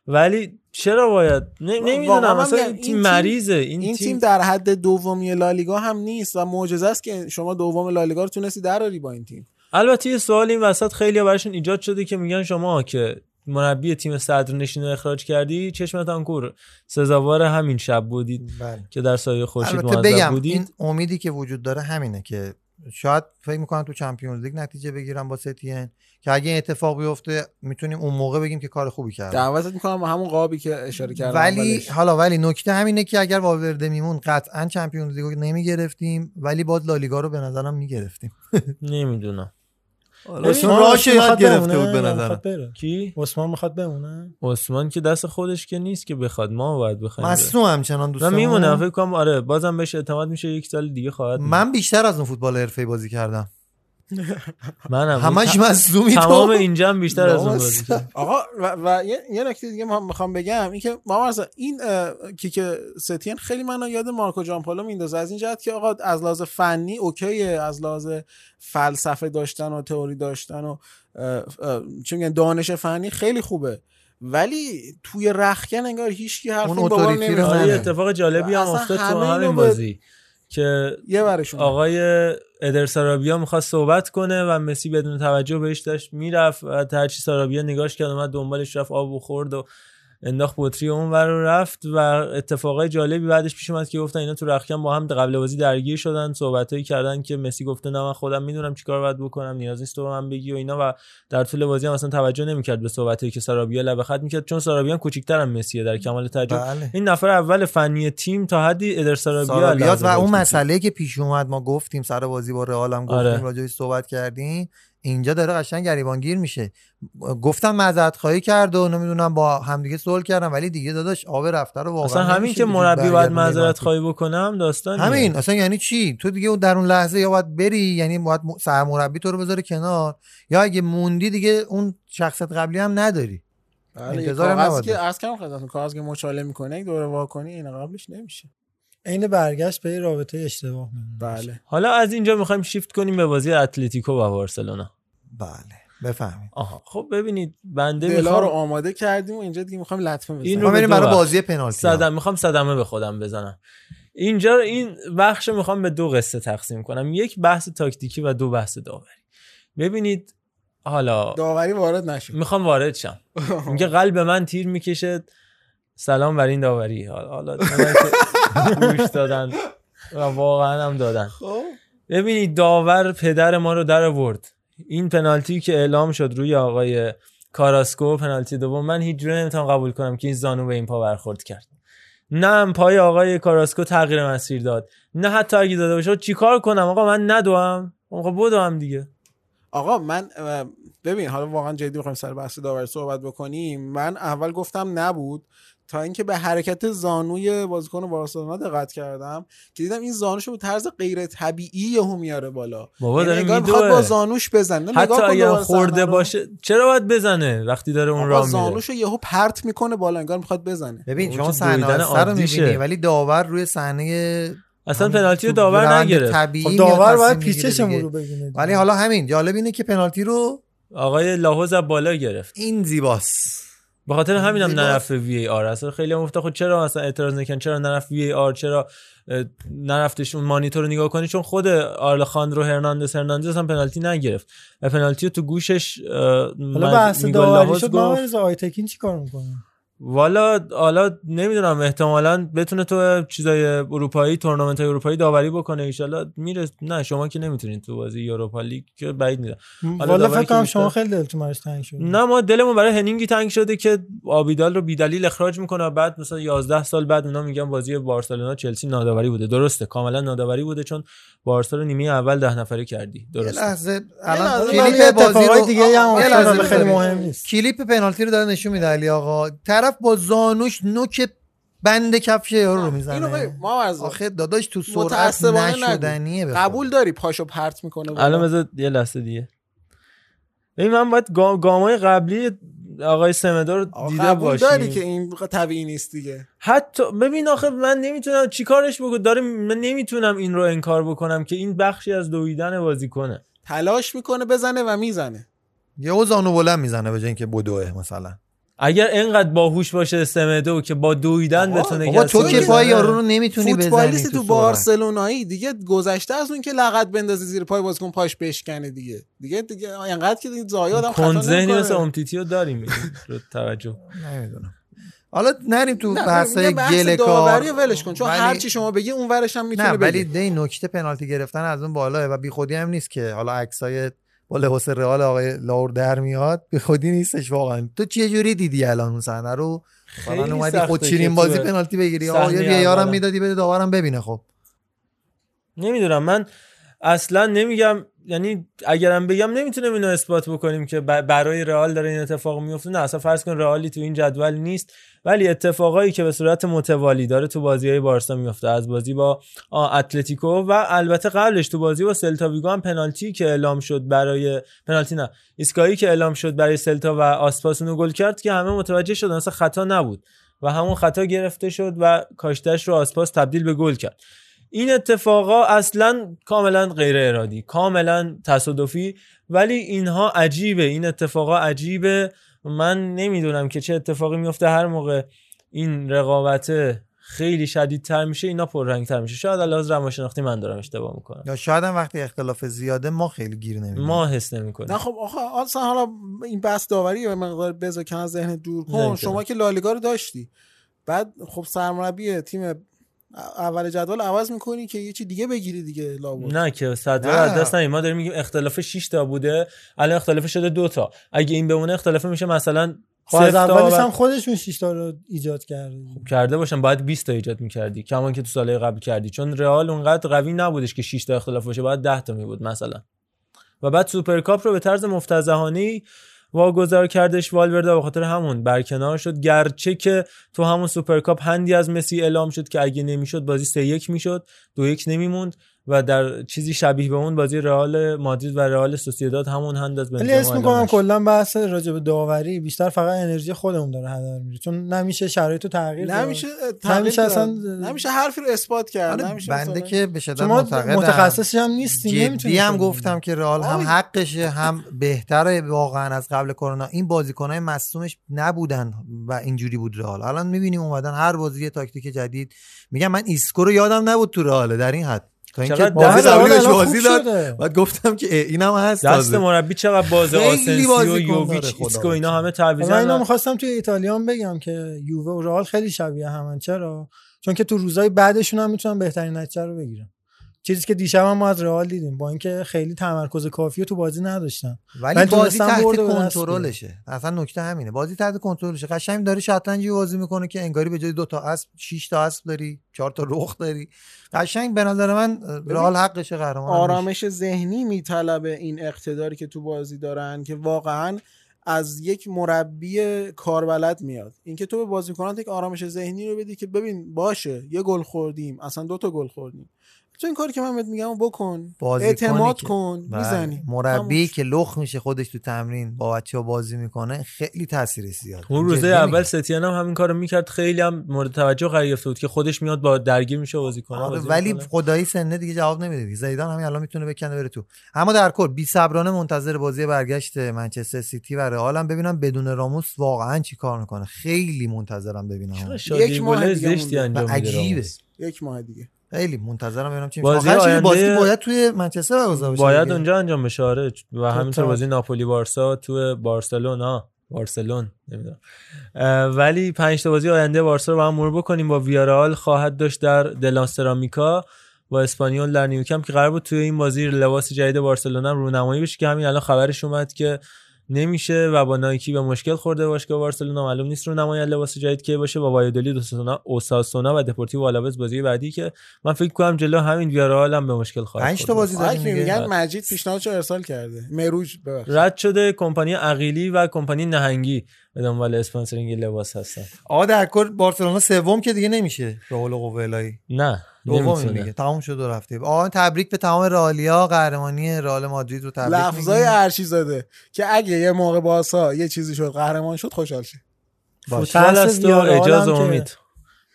ولی چرا باید؟ نمی‌دونم. مثلا این تیم مریضه. این, این تیم تیم در حد دومی لالیگا هم نیست و معجزه است که شما دوم لالیگا رو تونستی دراری با این تیم. البته یه سوال این وسط خیلی براشون ایجاد شده که میگن شما که مربی تیم صدر نشین رو اخراج کردی چشمتان کور سزاوار همین شب بودید بله. که در سایه خورشید معذب بگم بودید. این امیدی که وجود داره همینه که شاید فکر می‌کنم تو چمپیونز لیگ نتیجه بگیرم با ستین که اگه این اتفاق بیفته می‌تونیم اون موقع بگیم که کار خوبی کردن. دعوتت می‌کنم با همون قابی که اشاره کردم ولی اولش. حالا ولی نکته همینه که اگر والورده میمون قطعا چمپیونز لیگ رو نمی‌گرفتیم ولی باز لالیگا رو به نظرم می‌گرفتیم. نمی‌دونم. عثمان راهش یاد گرفته بود به نظرم. کی؟ عثمان می‌خواد بمونه؟ عثمان که دست خودش که نیست که بخواد ما باید بخوایم مصنوع همچنان من دوستان میمونم فکر کنم آره بازم بهش اعتماد میشه یک سال دیگه خواهد. من بیشتر از اون فوتبال حرفه‌ای بازی کردم. منم همش مصدومی تو. تمام اینجا هم بیشتر از اون. آقا و, و یه, یه نکته دیگه ما می‌خوام بگم این که ما مثلا این کیک ستین خیلی منو یاد مارکو جانپالو میندازه از این جهت که آقا از لحاظ فنی اوکیه از لحاظ فلسفه داشتن و تئوری داشتن و چه میگن دانش فنی خیلی خوبه ولی توی رخکن انگار هیچکی حرف اون بابا. آره، اتفاق جالبی هم افتاد تو همین بازی که یه ورشون آقای ادر سارابیا می‌خواست صحبت کنه و مسی بدون توجه بهش داشت می‌رفت و هرچی سارابیا نگاش کرد اومد دنبالش رفت آب و خورد و انداخت بطری اون ور رو رفت و اتفاقای جالبی بعدش پیش اومد که گفتن اینا تو رخکن با هم قبل بازی درگیر شدن صحبتایی کردن که مسی گفته نه من خودم می‌دونم چیکار باید بکنم نیاز نیست تو من بگی و اینا و در طول بازی هم اصلا توجه نمی‌کرد به صحبتایی که سارابیا لب خط می‌کرد چون سارابیا کوچیک‌تر هم مسیه در کمال تعجب بله. این نفر اول فنی تیم تا حدی ادر سارابیا و اون. مسئله که پیش اومد ما گفتیم سر بازی با رئال هم گفتیم آره. راجعش صحبت کردیم اینجا داره قشنگ گریبانگیر میشه. گفتم معذرت خواهی کرد و نمی‌دونم با همدیگه صلح کردم ولی دیگه داداش آب رفته رو واقعا اصلا همین که مربی باید معذرت. خواهی بکنم داستان همین اصلا یعنی چی؟ تو دیگه اون در اون لحظه یا باید بری یعنی باید سرمربی تو رو بذاره کنار یا اگه موندی دیگه اون شخصیت قبلی هم نداری. بله انتظارم نباید که از کم خدمتتون کاغذ که مچاله می‌کنه یک دوره واکنی این قبلش نمیشه. عین برگشت به رابطه اشتباه می‌مونه. بله. حالا از اینجا می‌خوایم شیفت کنیم به بازی اتلتیکو و بارسلونا. بله بفهمید. آها خب ببینید بنده دلا رو می‌خوام آماده کردیم و اینجا دیگه می‌خوایم لطمه بزنیم این ما رو بریم به دو برای. بازی پنالتی. صدم می‌خوام صدمه به خودم بزنم. اینجا این بخش رو می‌خوام به دو قصه تقسیم کنم. یک بحث تاکتیکی و دو بحث داوری. ببینید حالا داوری وارد نشد می‌خوام وارد شم. میگه قلب من تیر می‌کشه سلام بر این داوری. حالا حالا اونایی که گوش دادن و واقعا هم دادن. خب. ببینید داور پدر ما رو در آورد. این پنالتی که اعلام شد روی آقای کاراسکو پنالتی دوم من هیچ جوره نمی‌تونم قبول کنم که این زانو به این پا برخورد کرد. نه پای آقای کاراسکو تغییر مسیر داد نه حتی اگه داده باشه چیکار کنم؟ آقا من ندوام. آقا بدوم دیگه. آقا من ببین حالا واقعا جدی می‌خوایم سر بحث داوری صحبت بکنیم. من اول گفتم نبود تا اینکه به حرکت زانوی بازیکن بارسلونا دقت کردم که دیدم این زانوشو به طرز غیر طبیعی یهو میاره بالا بابا یعنی داره انگار می‌خواد میدوه. با زانوش بزنه حتی نگاه کن اگر دوباره خورده. باشه چرا باید بزنه وقتی داره اون راه میره زانوشو یهو پرت می‌کنه بالا انگار می‌خواد بزنه ببین شما صحنه رو. می‌بینی ولی داور روی صحنه اصلا پنالتی رو داور نگرفت. خب داور باید دیگه. رو ببینه ولی حالا همین جالب اینه که پنالتی رو آقای لاهوز بالا گرفت این زیباست به خاطر همینم زیبا. نرفت وی ای آر اصلا خیلی هم گفته خود چرا مثلا اعتراض نکن چرا نرفت وی ای آر چرا نرفتش اون مانیتور رو نگاه کنی؟ چون خود آلخاندرو هرناندز هرناندز هم پنالتی نگرفت. و پنالتی رو تو گوشش حالا بحث داوری شد رضا آیتکین چی کار می‌کنه؟ والا حالا نمی‌دونم احتمالا بتونه تو چیزای اروپایی تورنمنت های اروپایی داوری بکنه ایشالا میره. نه شما که نمی‌تونید تو بازی یوروپا لیگ که بعید می‌دونم. والا فکر کنم شما خیلی دلتون براش تنگ شد نه ما دلمون برای هنینگی تنگ شده که آبیدال رو بیدلیل اخراج می‌کنه. و بعد مثلا 11 سال بعد اونا میگن بازی بارسلونا چلسی ناداوری بوده. درسته کاملا ناداوری بوده چون بارسا رو نیمه اول ده نفره کردی. درسته. لحظه الان کلیپ بازی رو دیگه هم خیلی. مهم نیست. کلیپ پنالتی رو داره نشون میده علی آقا. طرف با زانوش نوک بند کفش یارو رو اینو می‌زنه. ببین، ما ورزا. آخه داداش تو سرعت. نشدنیه به قبول داری پاشو پرت می‌کنه؟ الان بذار یه لحظه دیگه. ببین من باید گام گامای قبلی آقای سمدار رو دیده قبول داری که این طبیعی نیست دیگه. حتی ببین آخه من نمی‌تونم چیکارش بکنم داره من نمی‌تونم این رو انکار بکنم که این بخشی از دویدن بازیکنه تلاش می‌کنه بزنه و می‌زنه. یهو زانو بلند می‌زنه به جای اینکه بدوه مثلا. اگر اینقدر باهوش باشه سمدو که با دویدن بتونه بابا تو که. پای یارو رو نمی‌تونی بزنی فوتبالیستی تو. بارسلونایی دیگه گذشته از اون که لغت بندازه زیر پای بازیکن پاش بشکنه دیگه دیگه دیگه انقدر که هم کند خطا ذهنی. مثل امتیتی رو داریم رو توجه نمی‌دونم حالا نریم تو نه، بحث گل کار ولش کن چون ولی- هر چی شما بگی اون ورش هم می‌تونه نه ولی دی نکته پنالتی گرفتن از اون بالاه و بی خودی هم نیست که حالا عکسای با لباس رئال آقای لاور در میاد. بی خودی نیستش واقعا. تو چه جوری دیدی الان اون صحنه رو؟ خیلی اومدی سخته خود که چیرین تو بازی پنالتی بگیری. آقا یه اولم. می‌دادی بده داورم ببینه خب. نمی‌دونم من اصلا نمیگم یعنی اگرم بگم نمی‌تونم اینو اثبات بکنیم که برای رئال داره این اتفاق میفته نه اصلا فرض کن رئالی تو این جدول نیست ولی اتفاقایی که به صورت متوالی داره تو بازی های بارسا میفته از بازی با اتلتیکو و البته قبلش تو بازی با سلتا ویگو هم پنالتی که اعلام شد برای پنالتی نه ایسکایی که اعلام شد برای سلتا و آسپاس اونو گل کرد که همه متوجه شدن اصلا خطا نبود و همون خطا گرفته شد و کاشتش رو آسپاس تبدیل به گل کرد. این اتفاقا اصلا کاملا غیر ارادی کاملا تصادفی ولی اینها عجیبه. این اتفاقا عجیبه. من نمی‌دونم که چه اتفاقی میفته هر موقع این رقابت خیلی شدیدتر میشه اینا پررنگتر میشه. شاید علاوه روانشناختی من دارم اشتباه می‌کنم. یا شاید هم وقتی اختلاف زیاده ما خیلی گیر نمیدیم ما حس نمی‌کنیم. نه خب آخه اصلا حالا این بحث داوری یه مقدار بذار که از ذهن دور کن. شما که لالیگا رو داشتی. بعد خب سرمربی تیم اول جدول عوض می‌کنی که یه چی دیگه بگیری دیگه لابد. نه که صد نه. از دست نیم ما داریم میگیم اختلاف 6 تا بوده الان اختلاف شده دو تا. اگه این بمونه اختلاف میشه مثلا خب از اولش هم خودشون 6 تا رو ایجاد کرده کرده باشن. باید 20 تا ایجاد می‌کردی. کما که تو سالهای قبل کردی. چون رئال اونقدر قوی نبودش که 6 تا اختلاف باشه باید 10 تا می بود مثلا. و بعد سوپرکاپ رو به طرز مفتضحانه واگذار کردش والورده به خاطر همون برکنار شد. گرچه که تو همون سوپرکاپ hand ی از مسی اعلام شد که اگه نمی‌شد بازی 3 1 می‌شد 2 1 نمیموند. و در چیزی شبیه به اون بازی رئال مادرید و رئال سوسییداد همون hand از ولی بنزما اسم نشد. کلا بحث راجع به داوری بیشتر فقط انرژی خودمون داره هدر میره چون نمیشه شرایط رو تغییر. نمیشه تغییر نمیشه. اصلا نمیشه حرفی رو اثبات کرد آره، نمیشه بنده که به شدت معتقدم متخصصی هم نیستیم نمی‌تونیم هم. گفتم که رئال هم. حقشه هم بهتره واقعا از قبل کرونا این بازیکنهای مصدومش نبودن و اینجوری بود رئال الان می‌بینیم اومدن هر بازی یه تاکتیک جدید میگم من ایسکو رو یادم نبود تو رئال در این حد تا اینکه بازی بازی داد. بعد گفتم که اینم هست دست. مربی چقدر باز خیلی آسنسیو یوویچ ایسکو اینا همه تعویض من اینو می‌خواستم توی ایتالیا بگم که یووه و رئال خیلی شبیه همن. چرا؟ چون که تو روزای بعدشون هم می‌تونن بهترین نتیجه رو بگیرن. چیزی که دیشب هم ما از رئال دیدیم با اینکه خیلی تمرکز کافی تو بازی نداشتن. ولی بازی تونستن تحت کنترلشه. اصلا نکته همینه. بازی تحت کنترلشه. قشنگ داری شطرنجی بازی می‌کنه که انگاری به جای دو تا اسب 6 تا اسب داری چهار تا رخ داری. قشنگ به نظر من رئال حقشه قهرمان. آرامش ذهنی میطلبه این اقتداری که تو بازی دارن که واقعا از یک مربی کاربلد میاد. اینکه تو به بازیکنات یک آرامش ذهنی رو بدی که ببین باشه یه گل خوردیم اصلا دو تا گل خوردیم. تو این کاری که من بهت میگم بکن اعتماد کن بله. می‌زنی مربی که لخ میشه خودش تو تمرین با بچه ها بازی می‌کنه خیلی تاثیر زیاد اون روزه اول. ستیان هم همین کارو می‌کرد خیلی هم مورد توجه قرار گرفته بود که خودش میاد با درگیر میشه بازی کنه آره بازی ولی می‌کنه. خدایی سنه دیگه جواب نمیده دیگه زیدان همین الان می‌تونه بکنه بره تو اما در کل بی صبرانه منتظر بازی برگشت منچستر سیتی و رئال هم ببینم بدون راموس واقعا چی کار می‌کنه خیلی منتظرم ببینم یک ماه زشتی. انجام میده عجیبه. یک ماه دیگه خیلی منتظرم ببینم چی بازی آینده- بازی باید توی منچستر برگزار بشه باید دیگه. اونجا انجام بشه. آره. و همینطور توتال. بازی ناپولی بارسا تو بارسلونا بارسلون. نمی‌دونم. ولی پنج تا بازی آینده بارسا رو با هم مرور بکنیم. با ویارال خواهد داشت در دلان سرامیکا. با اسپانیول در نیوکمپ که قرار بود توی این بازی لباس جدید بارسلونا هم رونمایی بشه که همین الان خبرش اومد که نمیشه و با نایکی به مشکل خورده باشگاه بارسلونا معلوم نیست رونمایی از لباس جدید که باشه با وایادولید اوساسونا اوساسونا و دپورتیو آلاوز بازی بعدی که من فکر کنم جلو همین ویارئال هم به مشکل خواهد پنج خورد. تا بازی داریم. میگن مجید پیشنهادشو ارسال کرده مروج ببخشید رد شده کمپانی عقیلی و کمپانی نهنگی به دنبال sponsoring لباس هستن آقا در کل بارسلونا سوم که دیگه نمیشه. به قول قوه الهی نه دوم دیگه تموم شد و رفته آقا تبریک به تمام رئالیا قهرمانی رئال مادرید رو تبریک لفظای. ارشی زاده که اگه یه موقع باسا یه چیزی شد قهرمان شد خوشحال شه فوتبال است و ویارال اجاز هم و که- امید.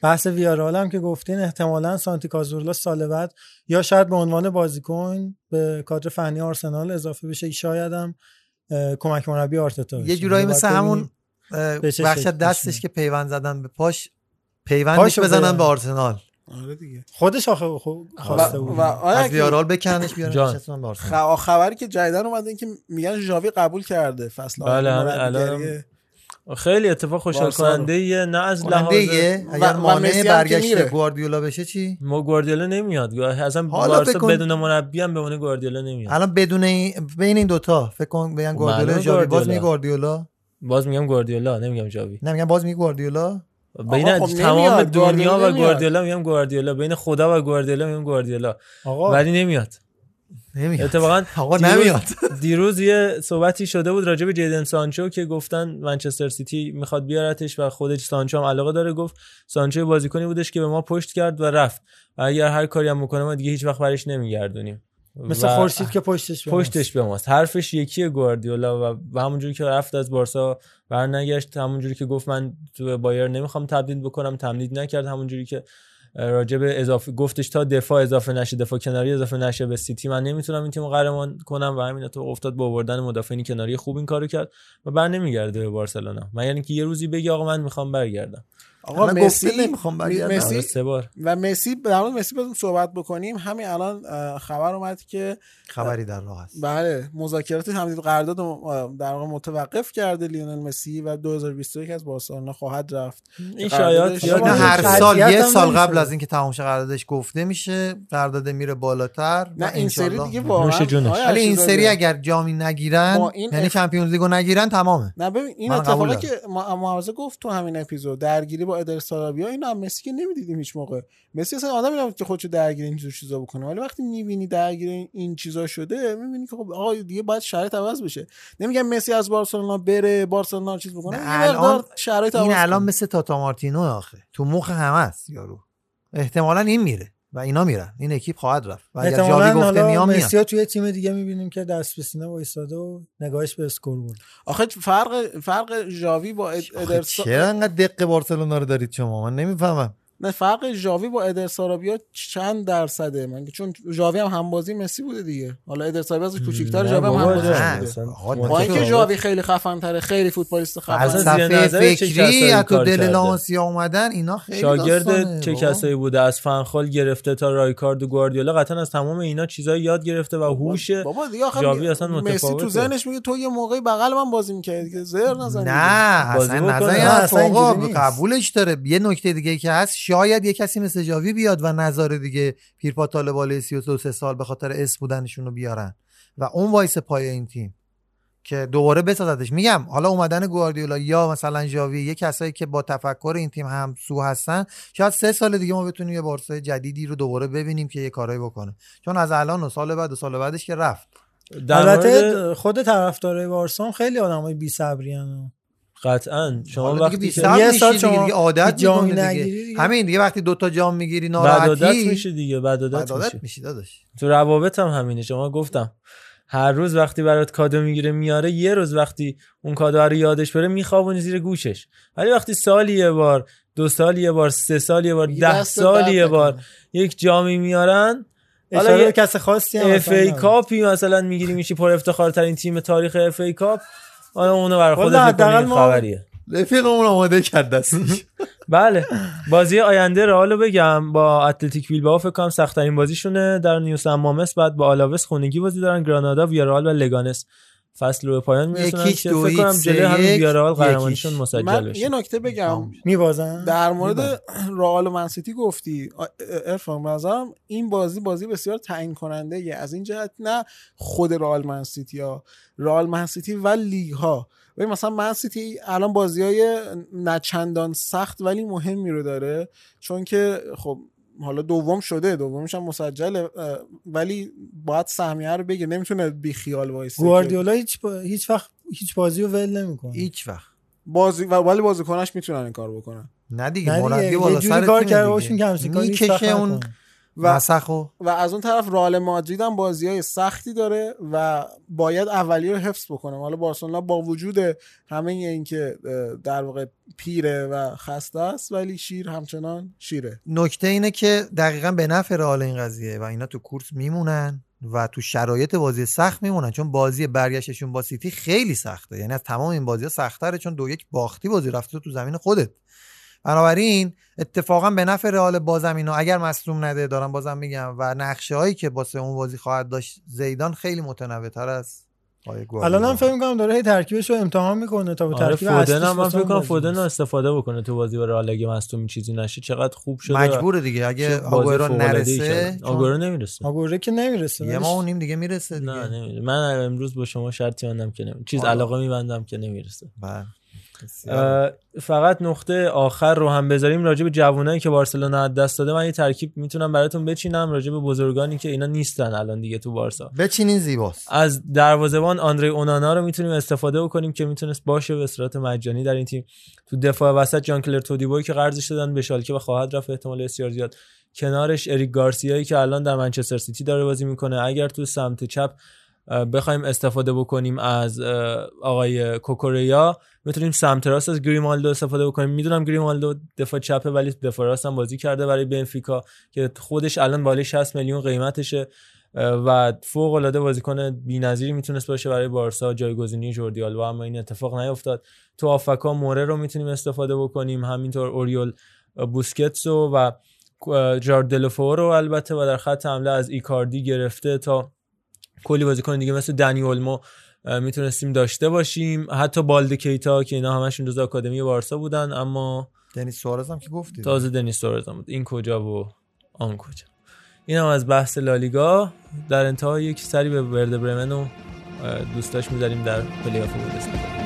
بحث ویارال هم که گفتین احتمالا سانتی کازورلا سال بعد یا شاید به عنوان بازیکن به کادر فنی آرسنال اضافه بشه. شاید هم کمک مربی آرتتا بشه. یه جورایی مثل همون اه، به چه بخش شکل دستش. که پیوند زدن به پاش پیوندش بزنن به- آرسنال آره دیگه خودش آخه خب خواسته بود و آیا از که- ویارال بکنش بیارن آرسنال خ- خبری که جدیدن اومده این که میگن ژاوی قبول کرده فصل بله، الان. خیلی اتفاق خوشحال. کننده یه نه از لحاظ ایه؟ و- اگر و مانع برگشت. گواردیولا بشه چی ما گواردیولا نمیاد اصلا بارسا فکر کن- بدون مربی هم بمونه گواردیولا نمیاد الان بدون این بین این دوتا فکر کن بگن گواردیولا معلومه ژاوی باز گواردیولا. میگه گواردیولا باز میگم گواردیولا نمیگم جاوی نه میگن باز میگه گواردیولا؟ بین خب تمام نمیاد. دنیا و. گواردیولا میگم گواردیولا. بین خدا و گواردیولا میگم گواردیولا. آقا. ولی نمیاد. نمیاد. اتفاقا آقا دیروز- نمیاد. دیروز یه صحبتی شده بود راجع به جیدن سانچو که گفتن منچستر سیتی می‌خواد بیارتش و خودش سانچو هم علاقه داره. گفت سانچو بازیکنی بودش که به ما پشت کرد و رفت. و اگر هر کاری هم می‌کنه ما دیگه هیچ وقت برش نمیگردونیم. مثل خورشید که پشتش به. پشتش به ماست حرفش یکیه گواردیولا و و همونجوری که رفت از بارسا برنگشت همونجوری که گفت من تو بایر نمی‌خوام تبدیل بکنم تمدید نکرد. همونجوری که راجع به اضافه گفتش تا دفاع اضافه نشه دفاع کناری اضافه نشه به سیتی. من نمی‌تونم این تیمو قهرمان کنم و همین تو افتاد با آوردن مدافعین کناری خوب این کارو کرد و بر نمیگرده به بارسلونا. من یعنی که یه روزی بگی آقا من می‌خوام برگردم. آقا مسی نمی‌خوام برگردم. مسی آره، سه بار و مسی در مورد مسی بزن صحبت بکنیم همین الان خبر اومد که خبری در راه است بله مذاکرات تمدید قرارداد در واقع متوقف کرده لیونل مسی و 2021 از بارسلونا خواهد رفت این یاد هر. سال یه سال. قبل از اینکه تمام شه قراردادش گفته میشه قرارداد میره بالاتر نه این سری انشالله- دیگه واقعا ولی این سری اگر جامی نگیرن یعنی چمپیونز لیگو نگیرن تمامه نه ببین این اتفاقی. که ما- معاوضه گفت تو همین اپیزود درگیری با ادر سارابیا اینو هم مسی که نمی‌دیدیم هیچ موقع. مسی اصلا آدمی نبود که خودشو درگیر این چیزا بکنه. ولی وقتی می‌بینی درگیر این- این چیزا شده می‌بینی که خب آقا دیگه باید شرایط عوض بشه. نمیگم مسی از بارسلونا بره بارسلونا چیز بکنه الان شرایط این عوض الان کنه. مثل تاتا مارتینو آخه. تو مخ همه است یارو. احتمالا این میره. و اینا میرن. این اکیپ خواهد رفت. و اگر ژاوی گفته میام ها توی تیم دیگه می‌بینیم که دست به سینه وایساده و نگاهش به scoreboard. آخه فرق فرق ژاوی با اد- آخه ادرسا چرا انقدر دق بارسلونا رو دارید شما؟ من نمی‌فهمم. نه فرق ژاوی با ادر سارابیا چند درصده من چون ژاوی هم همبازی مسی بوده دیگه حالا ادر سارابیا از کوچیک‌تر ژاوی هم همبازی با اینکه. ژاوی خیلی خفن تره خیلی فوتبالیست خفن چه کسایی فکری از تو دل؟ لاماسیا اومدن اینا خیلی شاگرد چه. کسایی بوده از فنخال گرفته تا رایکارد و گواردیولا قطعا از تمام اینا چیزای یاد گرفته و هوش بابا دیگه آخه ژاوی می- اصلا مسی متفاوته. تو ذهنش میگه تو یه موقعی بغل من بازی می‌کردی که زر نزن. نه بازی اصلا نیست. قبولش داره یه نکته دیگه که هست شاید یه کسی مثل جاوی بیاد و نظاره دیگه پیرپا طالباله 32 سال به خاطر اسم بودنشون رو بیارن. و اون وایسه پای این تیم که دوباره بسازدش. میگم حالا اومدن گواردیولا یا مثلا ژاوی یه کسایی که با تفکر این تیم هم سو هستن شاید سه سال دیگه ما بتونیم یه بارسای جدیدی رو دوباره ببینیم که یه کارایی بکنه. چون از الان و سال بعد و سال بعدش که رفت. البته خود طرفدارای بارسا خیلی آدمای بی صبریان قطعا شما حالا وقتی که یه سال دیگه، شما دیگه عادت. نگیری دیگه. همین دیگه وقتی دوتا جام می‌گیری بدعادت ناراحتی میشه دیگه بدعادت بدعادت میشه میشی داداش تو روابط هم همینه شما گفتم هر روز وقتی برات کادو می‌گیره میاره یه روز وقتی اون کادو رو یادش بره میخوابونی زیر گوشش ولی وقتی سالی یه بار دو سال یه بار سه سال یه بار ده سال یه بار. یک جامی میارن اشاره یه کس خاصی هم FA Cup ی مثلا می‌گیری میشی پر افتخار ترین تیم تاریخ FA Cup حالا اونو برای والا خودت حداقل خبریه. رفیقمون آماده کرد دستش. بله. بازی آینده رئالو بگم با اتلتیک بیلبائو فکر کنم سخت ترین بازیشونه. در نیوس مامس بعد با آلاوس خونگی بازی دارن گرانادا ویارال و لگانس. فصل رو به پایان میرسونن. که فکر کنم جلوی همین ویارال. قهرمانیشون مسجل من بشه یه نکته بگم. میبازن در مورد رئال و منسیتی گفتی. ارفان بنظرم این بازی بازی بسیار تعیین کننده یه. از این جهت نه خود رئال منسیتی ها. رئال منسیتی و لیگ ها. ببین مثلا منسیتی الان بازی های نچندان سخت ولی مهمی رو داره. چون که خب حالا دوم شده دومش هم مسجله ولی باید سهمیه رو بگیر نمی‌تونه بی خیال وایسه گواردیولا هیچ با... هیچ وقت هیچ بازی رو ول نمی‌کنه هیچ وقت بازی و ولی بازیکناش می‌تونن این کار بکنن نه دیگه نه دیگه، مربی یه بالا جوری سر کار کرده. باشون که وقت می‌کشه اون. و- و از اون طرف رئال مادرید هم بازی های سختی داره و باید اولیه رو حفظ بکنه. حالا بارسلونا با وجود همه این که اه، در واقع پیره و خسته است ولی شیر همچنان شیره. نکته اینه که دقیقا به نفع رئال این قضیه و اینا تو کورس میمونن و تو شرایط بازی سخت میمونن چون بازی برگشتشون با سیتی خیلی سخته. یعنی از تمام این بازی سختره چون دو یک باختی بازی رفته تو زمین خودت. بنابراین اتفاقا به نفع رئال بازم اینا اگر مصدوم نده دارم بازم میگم و نقشه هایی که واسه اون بازی خواهد داشت زیدان خیلی متنوع تر گواردیولا. الان هم فکر می‌کنم داره هی ترکیبش رو امتحان می‌کنه تا به آره ترکیب فودن هم من فکر کنم فودن رو. استفاده بکنه تو بازی با رئال اگه مصدومی چیزی نشه چقدر خوب شده و مجبوره دیگه. اگه آگورو نرسه آگورو نمی‌رسه. آگوره که نمی‌رسه یه ما و نیم دیگه می‌رسه دیگه. نه نمی‌رسه. من امروز با شما شرطی بندم که نمی‌رسه چیز حالا. علاقه میبندم که نمی‌رسه. بله. فقط نقطه آخر رو هم بذاریم راجع به جوانایی که بارسلونا از دست داده. من یه ترکیب می‌تونم براتون بچینم راجع به بزرگانی که اینا نیستن الان دیگه تو بارسا. بچینین زیباست. از دروازه‌بان آندره اونانا رو می‌تونیم استفاده بکنیم که می‌تونست باشه به صورت مجانی در این تیم. تو دفاع وسط جان کلر تودیبوی که قرضش دادن به شالکه و خواهد رفت. احتمال بسیار زیاد. کنارش اریک گارسیایی که الان در منچستر سیتی داره بازی می‌کنه. اگر تو سمت چپ بخوایم استفاده بکنیم از آقای کوکوریا می‌تونیم سمت راست از گریمالدو استفاده بکنیم. می‌دونم گریمالدو دفاع چپه ولی دفاع راست هم بازی کرده برای بنفیکا که خودش الان بالای 60 میلیون قیمتشه و فوق العاده بازیکن بی‌نظیری می‌تونست باشه برای بارسا. جایگزینی جوردی آلبا اما این اتفاق نیفتاد. تو آفکا موره رو می‌تونیم استفاده بکنیم. همینطور اوریول بوسکتسو و جاردلفو رو البته و در خط حمله از ایکاردی گرفته تا کلی بازیکن دیگه مثل دنی اولمو اه، می‌تونستیم داشته باشیم. حتی بالد کیتا که اینا همشون جز آکادمی بارسا بودن اما دنیس سوارز هم که گفتی. تازه دنیس سوارز هم بود. این کجا و آن کجا. این هم از بحث لالیگا. در انتها یک سری به ورد برمن و دوستاش می‌ذاریم در پلی آف بوندسلیگا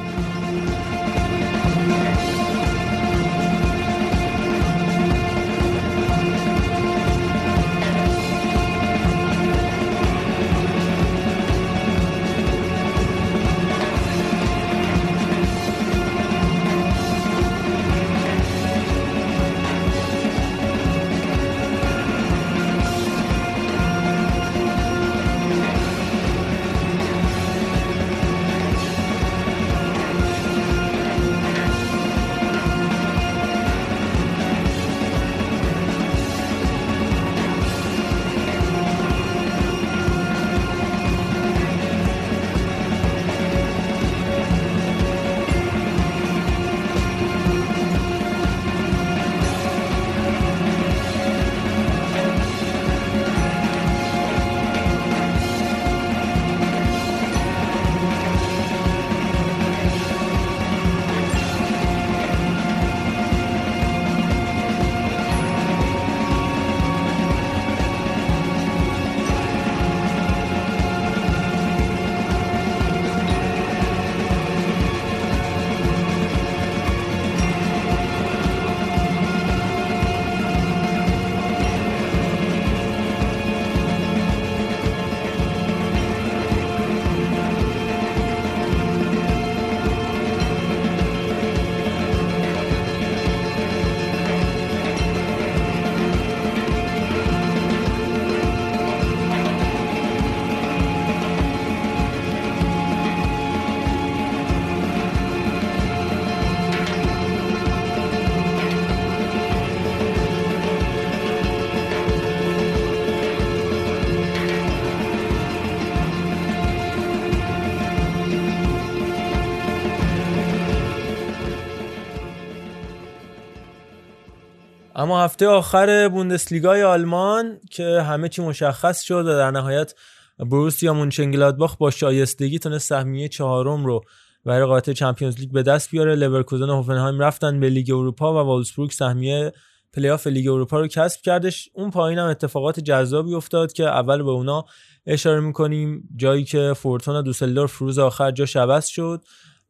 هفته آخر بوندسلیگای آلمان که همه چی مشخص شد و در نهایت بروسیا مونچنگلادباخ با شایستگی تونست سهمیه چهارم رو برای رقابت چمپیونز لیگ به دست بیاره. لورکوزن و هوفنهایم رفتن به لیگ اروپا و ولفسبورگ سهمیه پلی آف لیگ اروپا رو کسب کردش. اون پایین هم اتفاقات جذابی افتاد که اول به اونا اشاره می‌کنیم جایی که فورتونا دوسلدورف روز آخر جاش عوض شد.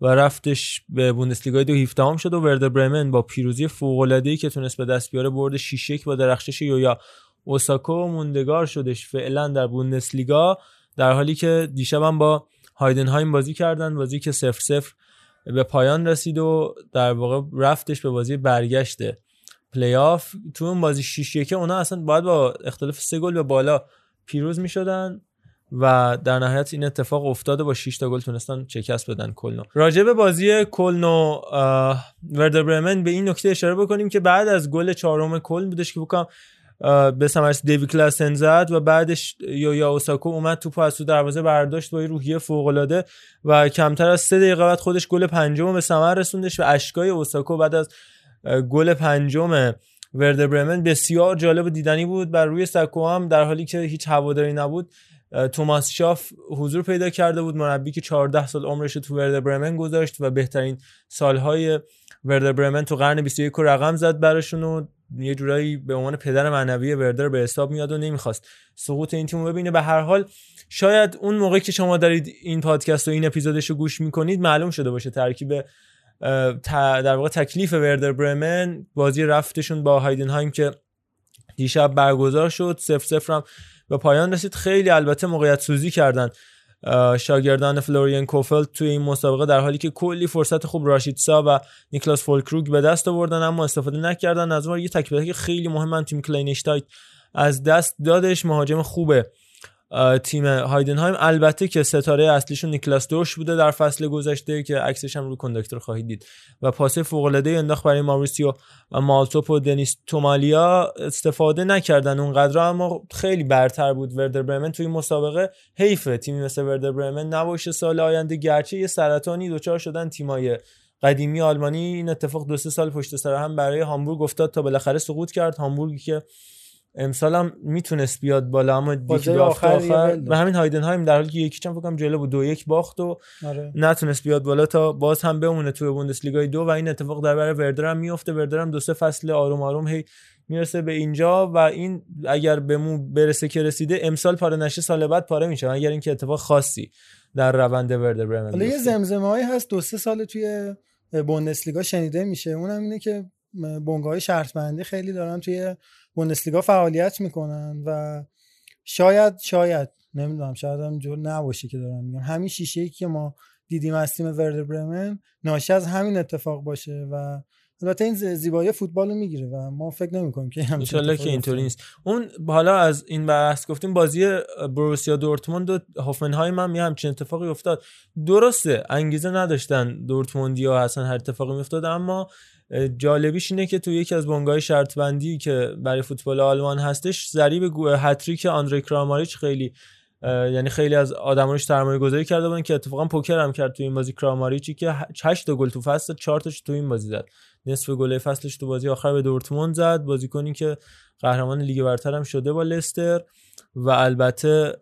و رفتش به بوندسلیگای دو هیفتهام شد و وردر برمن با پیروزی فوق‌العاده‌ای که تونست به دست بیاره برد 6 1 با درخشش یویا. اوساکو موندگار شدش. فعلا در بوندسلیگا در حالی که دیشب هم با هایدنهایم بازی کردن بازی که 0 0 به پایان رسید و در واقع رفتش به بازی برگشته پلی آف تو اون بازی 6 1 اونا اصلا باید با اختلاف سه گل به بالا پیروز می شدن و در نهایت این اتفاق افتاده با 6 تا گل تونستن شکست بدن کلنو. راجع به بازی کلنو وردر برمن به این نکته اشاره بکنیم که بعد از گل چهارم کلن بودش که بکنم به ثمرس دیوی کلاسن زد و بعدش یویا اوساکو اومد توپ از تو دروازه برداشت با یه روحیه فوق العاده و کمتر از سه دقیقه بعد خودش گل پنجم به ثمر رسوندش و اشکای اوساکو بعد از گل پنجم وردر برمن بسیار جالب و دیدنی بود بر روی سکو هم در حالی که هیچ هواداری نبود. توماس شاف حضور پیدا کرده بود مربی که 14 سال عمرش تو وردر برمن گذاشت و بهترین سالهای وردر برمن تو قرن 21 رو رقم زد براشون و یه جورایی به عنوان پدر معنوی وردر به حساب میاد و نمی‌خواست سقوط این تیم رو ببینه. به هر حال شاید اون موقعی که شما دارید این پادکست و این اپیزودش رو گوش می‌کنید معلوم شده باشه ترکیب در واقع تکلیف وردر برمن بازی رفتشون با هایدنهایم که دیشب برگزار شد سف سفر هم به پایان رسید. خیلی البته موقعیت سوزی کردن شاگردان فلورین کوفلد توی این مسابقه در حالی که کلی فرصت خوب راشیتسا و نیکلاس فولکروگ به دست آوردن اما استفاده نکردن. از اون یه تک به تک خیلی مهمن تیم کلینشتایت از دست دادش. مهاجم خوبه. تیم هایدنهایم. البته که ستاره اصلیشون نیکلاس دورش بوده در فصل گذشته که عکسش هم رو conductor خواهید دید. و پاسه فوق العاده انداخت برای ماوریسیو و مالتوپ و دنیس تومالیا استفاده نکردن اونقدر اما خیلی برتر بود. وردر برمن توی مسابقه حیفه تیمی مثل وردر برمن نباشه سال آینده. گرچه یه سرطانی دچار شدن تیمای قدیمی آلمانی این اتفاق دو سه سال پشت سر هم برای هامبورگ افتاد تا بالاخره سقوط کرد. هامبورگی که امسال هم می‌تونست بیاد بالا اما هفته آخر آخر. و همین هایدنهایم در حالی که یکی چند فکرم جلو بود دو یک باخت و آره. نتونست بیاد بالا تا باز هم بمونه توی بوندسلیگای دو و این اتفاق در برای وردر هم میفته وردر هم دو سه فصل آروم آروم هی می‌رسه به اینجا و این اگر به مو برسه که رسیده امسال پاره نشه سال بعد پاره میشه اگر اینکه اتفاق خاصی در روند وردر برمن حالا یه بیفته. زمزمه هایی هست دو سه سال توی بوندسلیگا شنیده میشه اونم اینه که بنگاه های شرط بندی خیلی دارن توی بوندسلیگا فعالیت می‌کنن و شاید شاید نمی‌دونم شاید هم جور نباشه که دارم میگم. همین شیشه ای که ما دیدیم از تیم وردر برمن ناشی از همین اتفاق باشه و البته این زیبایی فوتبال رو می‌گیره و ما فکر نمی‌کنیم که همین که اینطوری نیست. اون حالا از این بحث گفتیم بازی بروسیا دورتموند و هوفنهایم هم یه همچین اتفاقی افتاد. درسته انگیزه نداشتن دورتموندی ها اصلا هر اتفاقی میافتاد اما جالبیش اینه که تو یکی از بنگاه شرط بندی که برای فوتبال آلمان هستش ضریب هتریک آندری کراماریچ خیلی یعنی خیلی از آدما روش سرمایه گذاری کرده بودن که اتفاقا پوکر هم کرد تو این بازی. کراماریچی که 8 تا گل تو فصل 4 تاش تو این بازی زد. نصف گل فصلش تو بازی آخر به دورتموند زد. بازیکنی که قهرمان لیگ برتر هم شده با لستر. و البته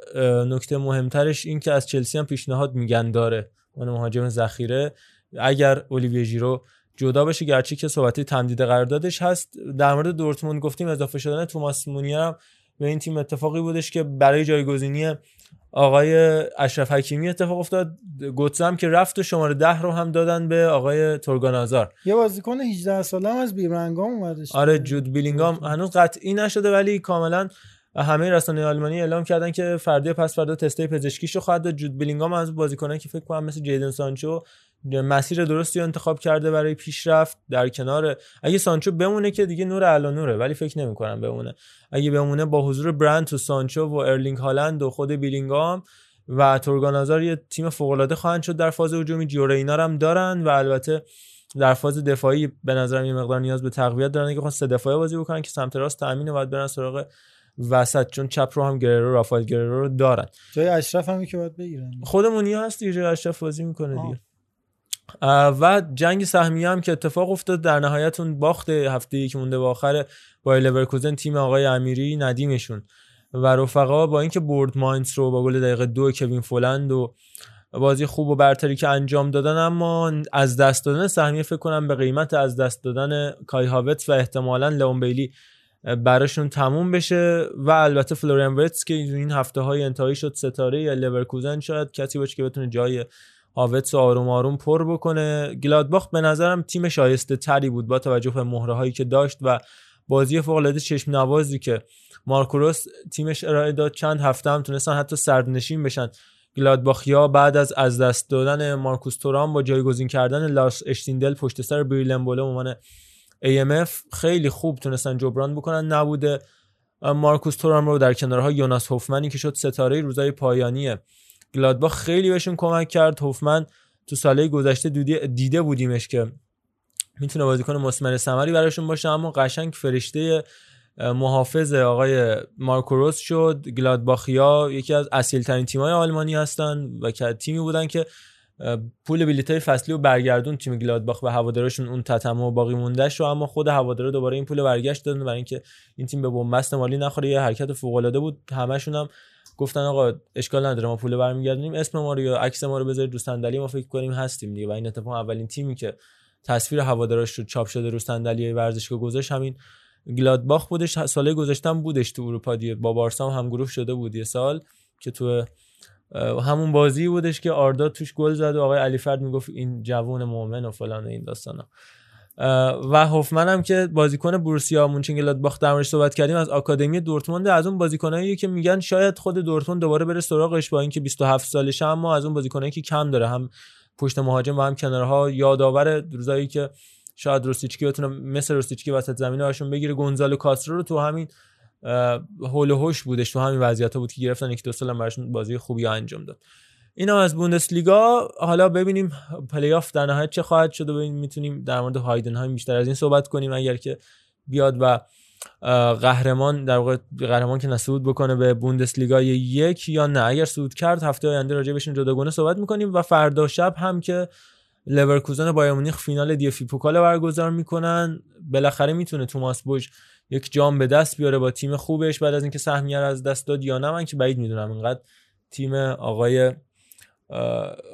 نکته مهمترش این که از چلسی هم پیشنهاد میگن داره. اون مهاجم ذخیره. اگر اولیویه ژیرو جدا بشه گرچه که صحبتی تمدید قراردادش هست. در مورد دورتموند گفتیم اضافه شدن توماس مونیر هم به این تیم اتفاقی بودش که برای جایگزینی آقای اشرف حکیمی اتفاق افتاد. گوتزه هم که رفت و شماره ده رو هم دادن به آقای تورگانازار یه بازیکن 18 ساله هم از بیرمنگام اومدش آره جود بیلینگام هنوز قطعی نشده ولی کاملا همه رسانه آلمانی اعلام کردن که فردا پس فردا تستای پزشکیشو خواهد داد. جود بیلینگام از بازیکنایی که فکر کنم مثل جیدن سانچو مسیر درستی رو انتخاب کرده برای پیشرفت در کنار. اگه سانچو بمونه که دیگه نور علی نوره ولی فکر نمی کنم بمونه. اگه بمونه با حضور براندت و سانچو و ارلینگ هالند و خود بیلینگام و تورگان هازارد یه تیم فوق العاده خواهند شد در فاز هجومی. جیو رینا هم دارن و البته در فاز دفاعی به نظرم یه مقدار نیاز به تقویت دارن. که سه دفاعی بازی بکنن که سمت راست تامین باید برن سراغ وسط. چون چپ رو هم گررو رافائل گررو رو دارن. جای اشرف هم که باید بگیرن. خودمون هست دیگه اشرف بازی می‌کنه دیگه. و جنگ سهمیه هم که اتفاق افتاد در نهایت اون باخت هفته که مونده به آخر با لورکوزن تیم آقای امیری ندیمشون. و رفقا با اینکه برد ماینز رو با گل دقیقه دو کوین فولند و بازی خوب و برتری که انجام دادن اما از دست دادن سهمیه فکر کنم به قیمت از دست دادن کای هاورتز و احتمالا لئون بیلی براشون تموم بشه. و البته فلوریان ویرتز که این هفته های انتهایی شد ستاره‌ی لورکوزن شاید کسی باشه که بتونه جای هاورتز رو آروم آروم پر بکنه. گلادباخ به نظرم تیم شایسته تری بود با توجه به مهره هایی که داشت و بازی فوق العاده چشم نوازی که مارکو رزه تیمش ارائه داد. چند هفته هم تونستن حتی سردنشین بشن. گلادباخیا بعد از از دست دادن مارکوس تورام با جایگزین کردن لاس اشتیندل پشت سر بریلنبوله عنوان AMF خیلی خوب تونستن جبران بکنن. نبوده. مارکوس تورام رو در کنارها یوناس هوفمنی که شد ستاره روزای پایانی گلادباخ خیلی بهشون کمک کرد. هوفمن تو ساله گذشته دیده, بودیمش که می‌تونه بازیکن مسمر ثمری براشون باشه اما قشنگ فرشته محافظ آقای مارکوروس شد. گلادباخیا یکی از اصیل ترین تیمای آلمانی هستن و که تیمی بودن که پول بلیتای فصلی رو برگردون تیم گلادباخ به هوادارشون اون تتمه و باقی موندهش رو اما خود هوادارا دوباره این پول برگشت دادن برای اینکه این تیم به بنبست مالی نخوره. یه حرکت فوق العاده بود. همشون هم گفتن آقا اشکال نداره ما پول برمیگردونیم اسم ما رو یا عکس ما رو بذارید رو صندلی ما فکر کنیم هستیم دیگه. و این اتفاق اولین تیمی که تصویر هوادارش رو چاپ شده رو صندلی ورزشگاه گذاشت همین گلادباخ بودش. سال گذشتم بودش تو اروپا دیگه. با بارسا هم گروه شده بود یه سال که تو همون بازی بودش که آردا توش گل زد و آقای علی فرد می‌گفت این جوون مؤمن و فلان و این داستانا. و هوفمن هم که بازیکن بروسیا مونچنگلادباخ در موردش صحبت کردیم از آکادمی دورتموند از اون بازیکنایی که میگن شاید خود دورتموند دوباره بره سراغش با اینکه 27 سالشه اما از اون بازیکنایی که کم داره هم پشت مهاجم و هم کنارها یادآور روزایی که شاید روسیتسکی بتونه مثل روسیتسکی وسط زمین هاشون بگیره گونزالو کاسترو رو تو همین حول و حوش بودش تو همین وضعیت بود که گرفتن یک دو سال براشون بازی خوبی انجام داد. اینا از بوندسلیگا. حالا ببینیم پلی آف در نهایت چه خواهد شد و ببینیم می‌تونیم در مورد هایدنهایم بیشتر از این صحبت کنیم. اگر که بیاد و قهرمان در واقع قهرمان که صعود بکنه به بوندسلیگا یک یا نه. اگر صعود کرد هفته آینده راجع بهشون جداگانه صحبت می‌کنیم و فردا شب هم که لورکوزن بایرن مونیخ فینال DFB Pokal برگزار می‌کنن بالاخره می‌تونه توماس بوش یک جام به دست بیاره با تیم خوبش. بعد از اینکه سهمیه رو از دست داد یا نه من که بعید می‌دونم. اینقدر تیم آقای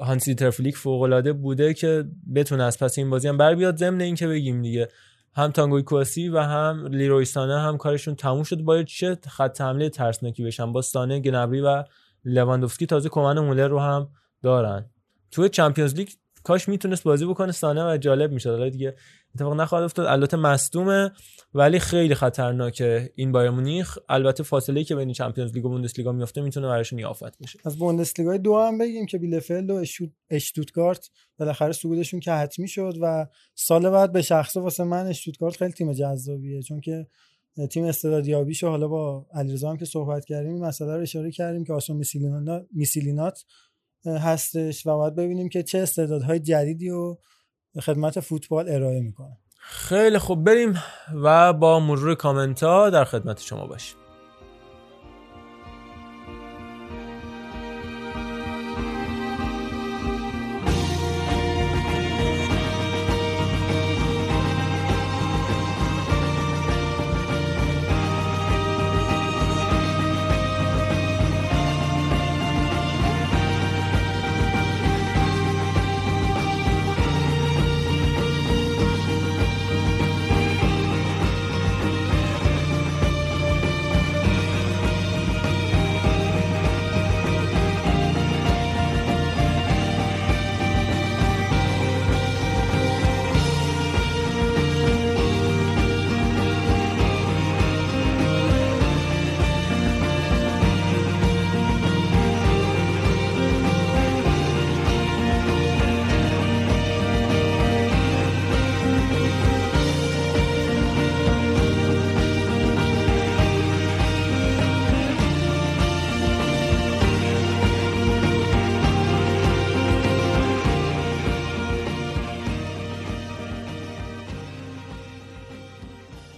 هانسی فلیک فوق العاده بوده که بتونه از پس این بازی هم بر بیاد. ضمن اینکه بگیم دیگه هم تانگی کواسی و هم لیروی سانه هم کارشون تموم شد باید چه خط حمله ترسناکی بشن. با سانه گنابری و لواندوفسکی تازه کمان مولر رو هم دارن. تو Champions League کاش می‌تونست بازی بکنه سانه و جالب می‌شد. حالا دیگه اتفاق نخواهد افتاد. البته مصدومه ولی خیلی خطرناکه این بایرن مونیخ. البته فاصله که بین Champions League و بوندسلیگا میفته می‌تونه براشون یه آفت بشه از بوندسلیگا دو هم بگیم که بیلفلد و اشتوتگارت بالاخره صعودشون که حتمی شد و سال بعد به شخصه واسه من اشتوتگارت خیلی تیم جذابیه. چون که تیم استعدادیابیشو حالا با علیرضا هم که صحبت کردیم این مسئله رو اشاره کردیم که آسون میسیلینات هستش و باید ببینیم که چه استعدادهای جدیدی و خدمت فوتبال ارائه می‌کنه خیلی خوب بریم و با مرور کامنت ها در خدمت شما باشیم.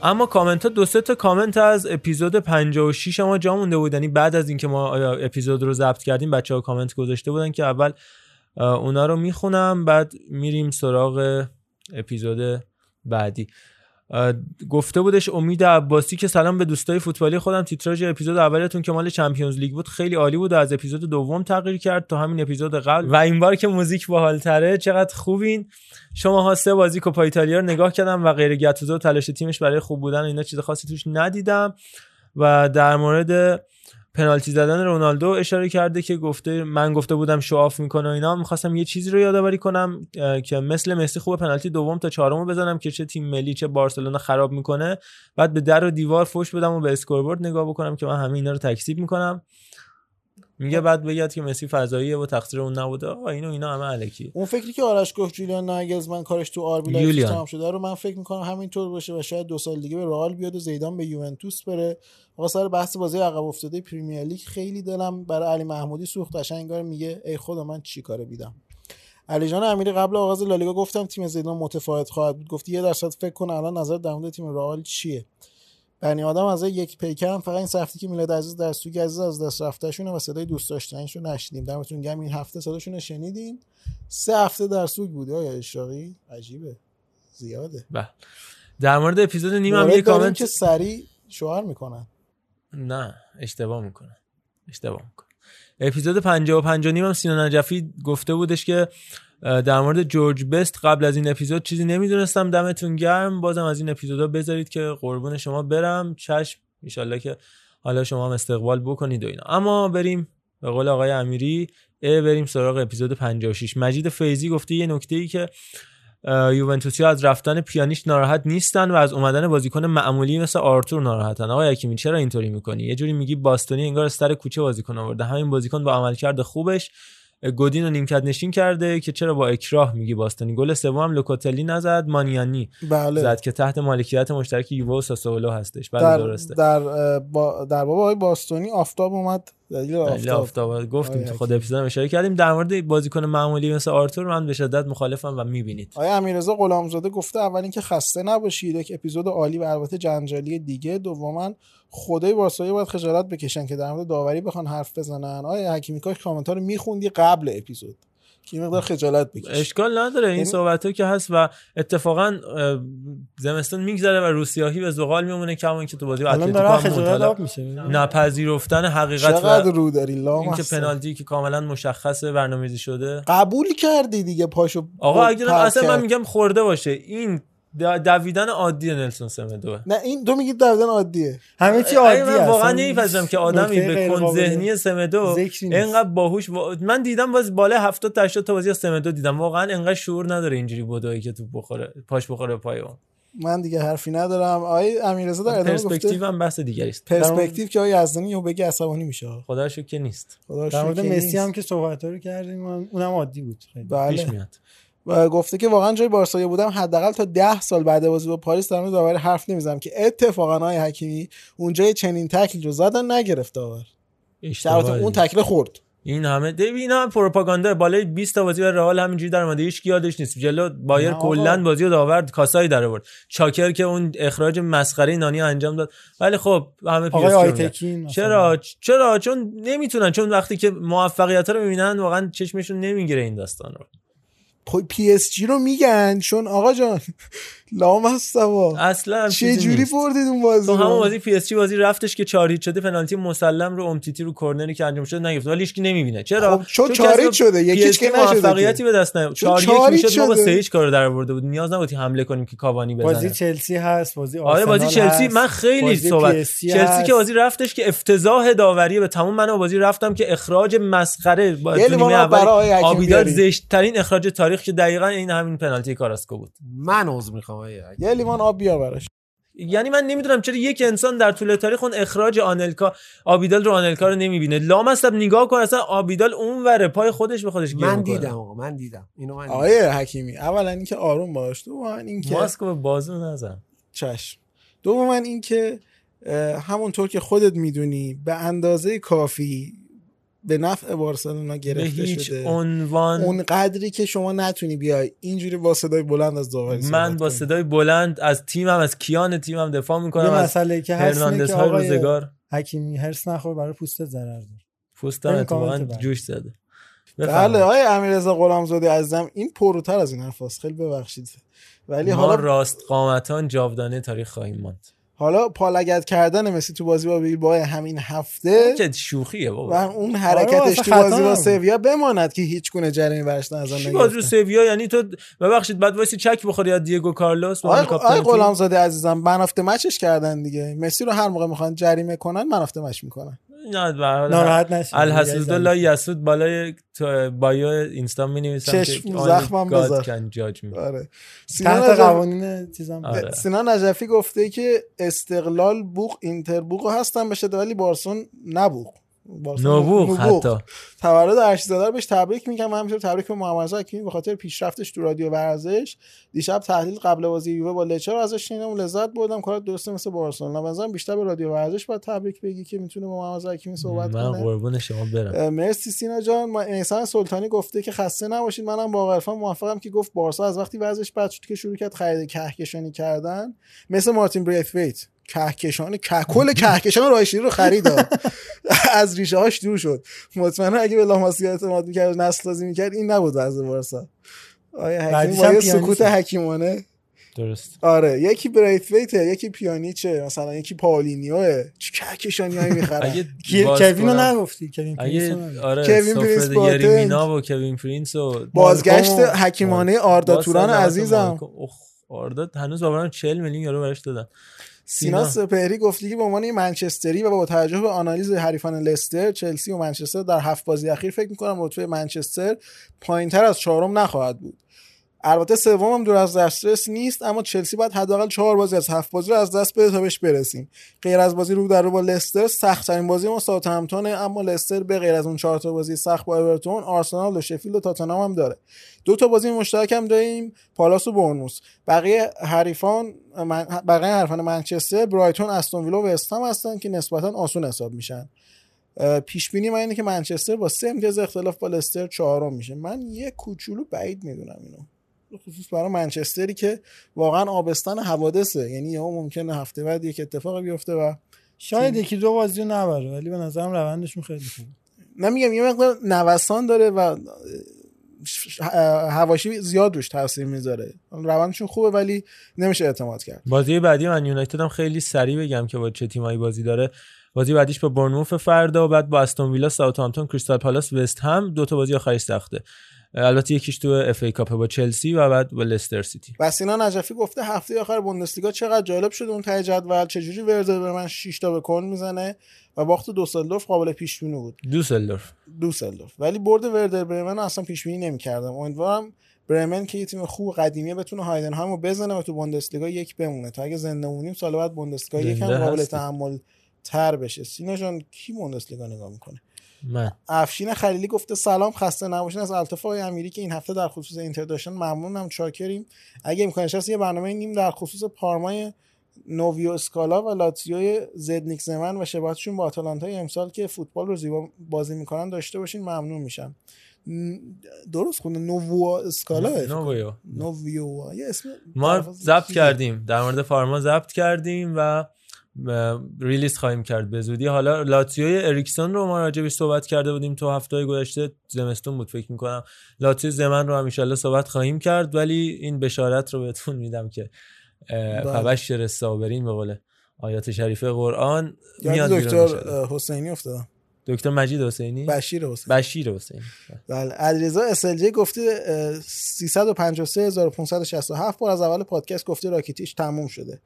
اما کامنت ها دو سه تا کامنت از اپیزود 56 ما جا مونده بود. یعنی بعد از اینکه ما اپیزود رو ضبط کردیم بچه ها کامنت گذاشته بودن که اول اونا رو می‌خونم بعد میریم سراغ اپیزود بعدی. گفته بودش امید عباسی که سلام به دوستای فوتبالی خودم تیتراژ اپیزود اولتون که مال چمپیونز لیگ بود خیلی عالی بود و از اپیزود دوم تغییر کرد تا همین اپیزود قبل. و این بار که موزیک باحالتره چقدر خوبین. شما ها سه بازی کوپا ایتالیا رو نگاه کردم و غیر گتوزو تلاش تیمش برای خوب بودن و اینا چیز خاصی توش ندیدم. و در مورد پنالتی زدن رونالدو اشاره کرده که گفته من گفته بودم show off می‌کنه اینا. می‌خواستم یه چیزی رو یادآوری کنم که مثل مسی خوبه پنالتی دوم تا چهارم رو بزنم که چه تیم ملی چه بارسلونا خراب می‌کنه. بعد به در و دیوار فوش بدم و به scoreboard نگاه بکنم که من همه اینا رو تکذیب می‌کنم. میگه بعد بگید که مسی فضاییه و تقصیر اون نبوده. آقا اینو اینا همه الکی. اون فکری که آرش گفت جولیان ناگلزمن کارش تو لایپزیگ یولیان. تمام شده رو من فکر می‌کنم همینطور باشه و شاید دو سال دیگه به رئال بیاد و زیدان به یوونتوس بره. آقا سر بحث بازی عقب افتاده پریمیر لیگ خیلی دلم برای علی محمودی سوخت قشنگ انگار میگه ای خدا من چی کاره بیدم. علی جان امیری قبل آغاز لالیگا گفتم تیم زیدان متفاوت خواهد بود. گفتی یه درصد فکر کن الان نظر در مورد تیم رئال چیه؟ بنی آدم از یک پیکرم فقط این سختی که میلاد عزیز در سوگ عزیز از دست رفتهشونه و صدای دوست داشتنشون نشنیدیم. دمتون گرم. این هفته صداشون رو شنیدین. سه هفته در سوگ بوده. آیا اشاقی؟ عجیبه. زیاده. بله. در مورد اپیزود نیم هم یه کامنت که سریع شوهر می‌کنن. نه. اشتباه می‌کنه اشتباه می‌کنه اپیزود 50 و 50 نیم هم سینا نجفی گفته بودش که در مورد جورج بست قبل از این اپیزود چیزی نمی‌دونستم. دمتون گرم. بازم از این اپیزودا بذارید که قربون شما برم. چشم. ایشالله که حالا شما هم استقبال بکنید و اینا. اما بریم به قول آقای امیری. اه، بریم سراغ اپیزود 56 مجید فیزی گفته یه نکته ای که یوونتوسی از رفتن پیانیش ناراحت نیستن و از اومدن بازیکن معمولی مثل آرتور ناراحتن. آقا یکیمی چرا اینطوری می‌کنی؟ یه جوری میگی باستونی انگار سر کوچه بازیکن آورده. همین بازیکن با عملکرد خوبش. گودین رو نیمکت نشین کرده که چرا با اکراه میگی باستونی گل سوم هم لوکاتلی نزد مانیانی بله. زد که تحت مالکیت مشترک یووه و ساسولو هستش. بله در درسته. در با در باب آقای باستونی آفتاب اومد. دلیل آفتاب. آفتاب. گفتیم تو خود اپیزود اشاره کردیم. در مورد بازیکن معمولی مثل آرتور من به شدت مخالفم و می‌بینید. آیا امیررضا غلامزاده گفته اول اینکه خسته نباشید. یک اپیزود عالی و البته جنجالی دیگه. دوما خدای بارسایی باید خجالت بکشن که در مورد داوری بخوان حرف بزنن آیا حکیمی کاش کامنت رو میخوندی قبل اپیزود که این مقدار خجالت بکش اشکال نداره این یعنی- صحبت که هست و اتفاقا زمستون میگذره و روسیاهی به زغال میمونه کما اینکه تو بازی اتلتیکو. نپذیرفتن حقیقت چقدر رو داری لام اینکه هستن. پنالتی که کاملا مشخص برنامه‌ریزی شده قبول کردی دیگه پاشو آقا اگه پرت اصلا من. میگم خورده باشه این دویدن عادی نلسون سمدوه. نه این تو میگی دویدن عادیه. همه چی اگه عادی من واقعا نمیپذیرم که آدمی به کن ذهنی سمدو. اینقدر باهوش وا- من دیدم باز بالای 70 تا 80 تا بازی از سمدو دیدم. واقعا اینقدر شعور نداره اینجوری بدوی که تو بخوره پاش بخوره پای اون. من دیگه حرفی ندارم. آقای امیررضا در ادامه پرسپکتیو گفته هم بحث دیگری است. پرسپکتیو که آقای یزدانی یهو بگه عصبانی میشه. خدا شکر که نیست. خدا در مورد مسی. هم که صحبت رو کردیم اونم عادی بود. خیلی. بله. پیش میاد. گفته که واقعا جای بارسایی بودم حداقل تا ده سال بعد بازی با پاریس در مورد داوری حرف نمی‌زنم که اتفاقا های حکیمی اونجا چنین تکل رو زدن نگرفت داور اون. تکل خورد. این همه دیو اینا هم پروپاگاندا. بالای 20 تا بازی برای رئال همینجوری در اومده. هیچ کی یادش نیست. جلو بایر. کلا بازی رو داورد کاسای در آورد. چاکر که اون اخراج مسخره نانی انجام داد. ولی خب همه. مثلا. چرا؟ چرا؟ چون نمی‌تونن. چون وقتی که موفقیت رو می‌بینن واقعا چشمشون نمی‌گیره این داستان رو. پی اس جی رو میگن؟ چون آقا جان لام هستوا اصلا چه جوری. بردید اون بازی تو؟ همون بازی پی اس جی بازی رفتش که چهار هیچ شده پنالتی مسلم رو امتیتی رو کرنری که انجام شده نگرفت ولی هیچ کی نمی‌بینه چرا خب چون چهار هیچ شده، یکیش که نشده موفقیتی. به دست نیاورد چون 4 چهار یک هیچ می‌شد ما با. 3 هیچ کارو در آورده بود نیاز نبود حمله کنیم که کاوانی بزنه بازی چلسی هست بازی آره بازی چلسی هست، من خیلی صحبت چلسی. که بازی رفتش که افتضاح داوری به تمام من بازی رفتم که اخراج مسخره آب برای بیارید. زشت ترین اخراج تاریخ که دقیقا این همین پنالتی کاراسکو بود من عذر می‌خوام آقای یه لیوان آب بیا براش. یعنی من نمی‌دونم چرا یک انسان در طول تاریخ اون اخراج آنلکا آبیدال رو آنلکا رو نمی‌بینه. لامصب نگاه کن اصلا آبیدال اون وره پای خودش به خودش گیر من. دیدم آقا من دیدم. اینو من دیدم. آقای حکیمی اولا اینکه آروم باش دوما اینکه ماسک رو به بازو نزن. چشم. دوما اینکه اه، همونطور که خودت می‌دونی به اندازه کافی به نفع بارسلونا به گرفته هیچ شده. عنوان اون قدری که شما نتونی بیای. اینجوری با صدای بلند از داوری من با. صدای بلند از تیمم از کیان تیمم دفاع یه می‌کنم از مسئله که هرناندز که های روزگار. حکیمی هرس نخور برای پوستت ضرر داره. پوستم اتفاقا. جوش زده. بله آقای امیررضا غلامزاده عزیزم این پروتر از این حرفاست. خیلی ببخشید. ولی ما حالا راست قامتان جاودانه تاریخ خواهیم ماند. حالا پالگت کردن مسی تو بازی با بیلبائو همین هفته که شوخیه و بابا اون آره، حرکتش اصلا تو بازی با. سویا بماند که هیچ گونه جریمه برش نظر چی بازی سویا؟ یعنی تو ببخشید بعد وایسی چک بخوری از دیگو کارلوس آقای؟ غلامزاده عزیزم من هفته مچش کردن دیگه. مسی رو هر موقع می‌خوان جریمه کنن من هفته مچ می‌کنن ناراحت نشید. الحسود لا یسود بالای تو بایو اینستا می نویسم چشم زخمم بذار. کن جاج می آره سینا تحت قوانین چیزام آره. سینا نجفی گفته که استقلال بوق اینتر بوق هستن بشه ولی بارسون نبوق نبوغ. حتی. تولد ارشیزاده رو بهش تبریک میگم. من همینطور تبریک به محمد حکیمی. به خاطر پیشرفتش تو رادیو ورزش. دیشب تحلیل قبل بازی یووه با لچر رو ازش شنیدم. و لذت بردم. کار درسته مثل بارسلونا. نظرم بیشتر به رادیو ورزش باید تبریک بگی که می‌تونه با محمد حکیمی صحبت من کنه. قربون شما برم. مرسی سینا جان. ما- احسان سلطانی گفته که خسته نباشید. منم با عرفان موافقم که گفت بارسا از وقتی وضعش بد شد که شروع کرد خرید کهکشانی کردن. مثل مارتین بریثویت کهکشان که کل کهکشان رایشیری رو خرید. از ریشه هاش دور شد. مطمئنا اگه به لاماسیا اعتماد می‌کرد نسل سازی می‌کرد این نبود وضع بارسا آیا حکیم. سکوت حکیمانه. درست. آره یکی بریثویته یکی پیانیچه. مثلا یکی پاولینیوه. چه کهکشانی هایی می‌خرن؟ اگه کی- باز کوین رو نگفتی؟ کوین. آره پرینس. یری مینا و کوین پرینس و بازگشت حکیمانه آردا توران عزیزم. آردا هنوز باورم 40 میلیون یورو براش دادن. سینا سپهری گفتی که به عنوان یه منچستری و با توجه به آنالیز حریفان لستر چلسی و منچستر در هفت بازی اخیر فکر می‌کنم رتبه منچستر پایینتر از چهارم نخواهد بود. البته هم دور از دسترس نیست اما چلسی باید حداقل چهار بازی از هفت بازی رو از دست بده تا بهش برسیم. غیر از بازی رو در رو با لستر سخت ترین بازی ما ساوثهمپتونه اما لستر به غیر از اون چهار تا بازی سخت با اورتون آرسنال و شفیلد و تاتنهام هم داره. دو تا بازی مشترک هم داریم پالاس و بورنموث. بقیه حریفان من- بقیه حریفان منچستر برایتون استون ویلا و استام هستن که نسبتا آسون حساب میشن. پیش بینی من اینه که منچستر با سه امتیاز اختلاف با لستر چهارم میشه. من یه کوچولو بعید می‌دونم اینو. خصوص برای منچستری که واقعا آبستن حوادثه. یعنی یهو ممکنه هفته بعد یک اتفاقی بیفته و شاید یکی دو بازی رو نبره ولی به نظرم روندشون خیلی خوبه. نمیگم یه مقدار نوسان داره و حواشی زیاد روش تاثیر می‌ذاره. روندشون خوبه ولی نمیشه اعتماد کرد. بازی بعدی من یونایتد هم خیلی سریع بگم که با چه تیمایی بازی داره. بازی بعدیش با بورنموث فردا و بعد با استون ویلا ساوثهامپتون کریستال پالاس وستهم دو تا بازی آخری سخته. البته یکیش تو FA Cup با چلسی و بعد با لستر سیتی. و سینا نجفی گفته هفته آخر بوندسلیگا چقدر جالب شده اون ته جدول چجوری وردر برمن 6 تا به کلن می‌زنه و باخت دوسلدورف قابل پیش بینی بود. دوسلدورف. دوسلدورف. ولی برد وردر برمن رو اصلا پیش بینی نمی‌کردم. امیدوارم برمن که یه تیم خوب قدیمیه بتونه هایدنهایم رو بزنه و تو بوندسلیگا یک بمونه. تا اگه زنده مونیم سال بعد بوندسلیگا یکم قابل. تحمل تر بشه. سینا جان کی بوندسلیگا نگاه می‌کنه؟ من. افشین خلیلی گفته سلام خسته نباشین. از التفای امیری که این هفته در خصوص اینتر داشتن ممنونم چاکریم. اگه امکانش هست یه برنامه نیم در خصوص پارمای نوویو اسکالا و لاتزیوی زدنیک زمن و شباهتشون با آتالانتای امسال که فوتبال رو زیبا بازی می‌کنن داشته باشین ممنون میشم. درست خونه نووو اسکالا؟ نوویو. نوویو یه اسم ما ضبط. کردیم. در مورد فارما ضبط کردیم و release خواهیم کرد به زودی. حالا لاتزیوی اریکسون رو ما راجبش صحبت کرده بودیم تو هفته گذشته زمستون بود فکر می‌کنم. لاتزیو زمان رو هم صحبت خواهیم کرد ولی این بشارت رو بهتون میدم که اه، بله. فبشر الصابرین به قول آیات شریفه قرآن یاد میاد دکتر حسینی افتادم دکتر مجید حسینی؟ بشیر حسینی. بشیر حسینی. بله. علیرضا اسلجی گفته اه، 353567 بار از اول پادکست گفته راکیتیش تموم شده.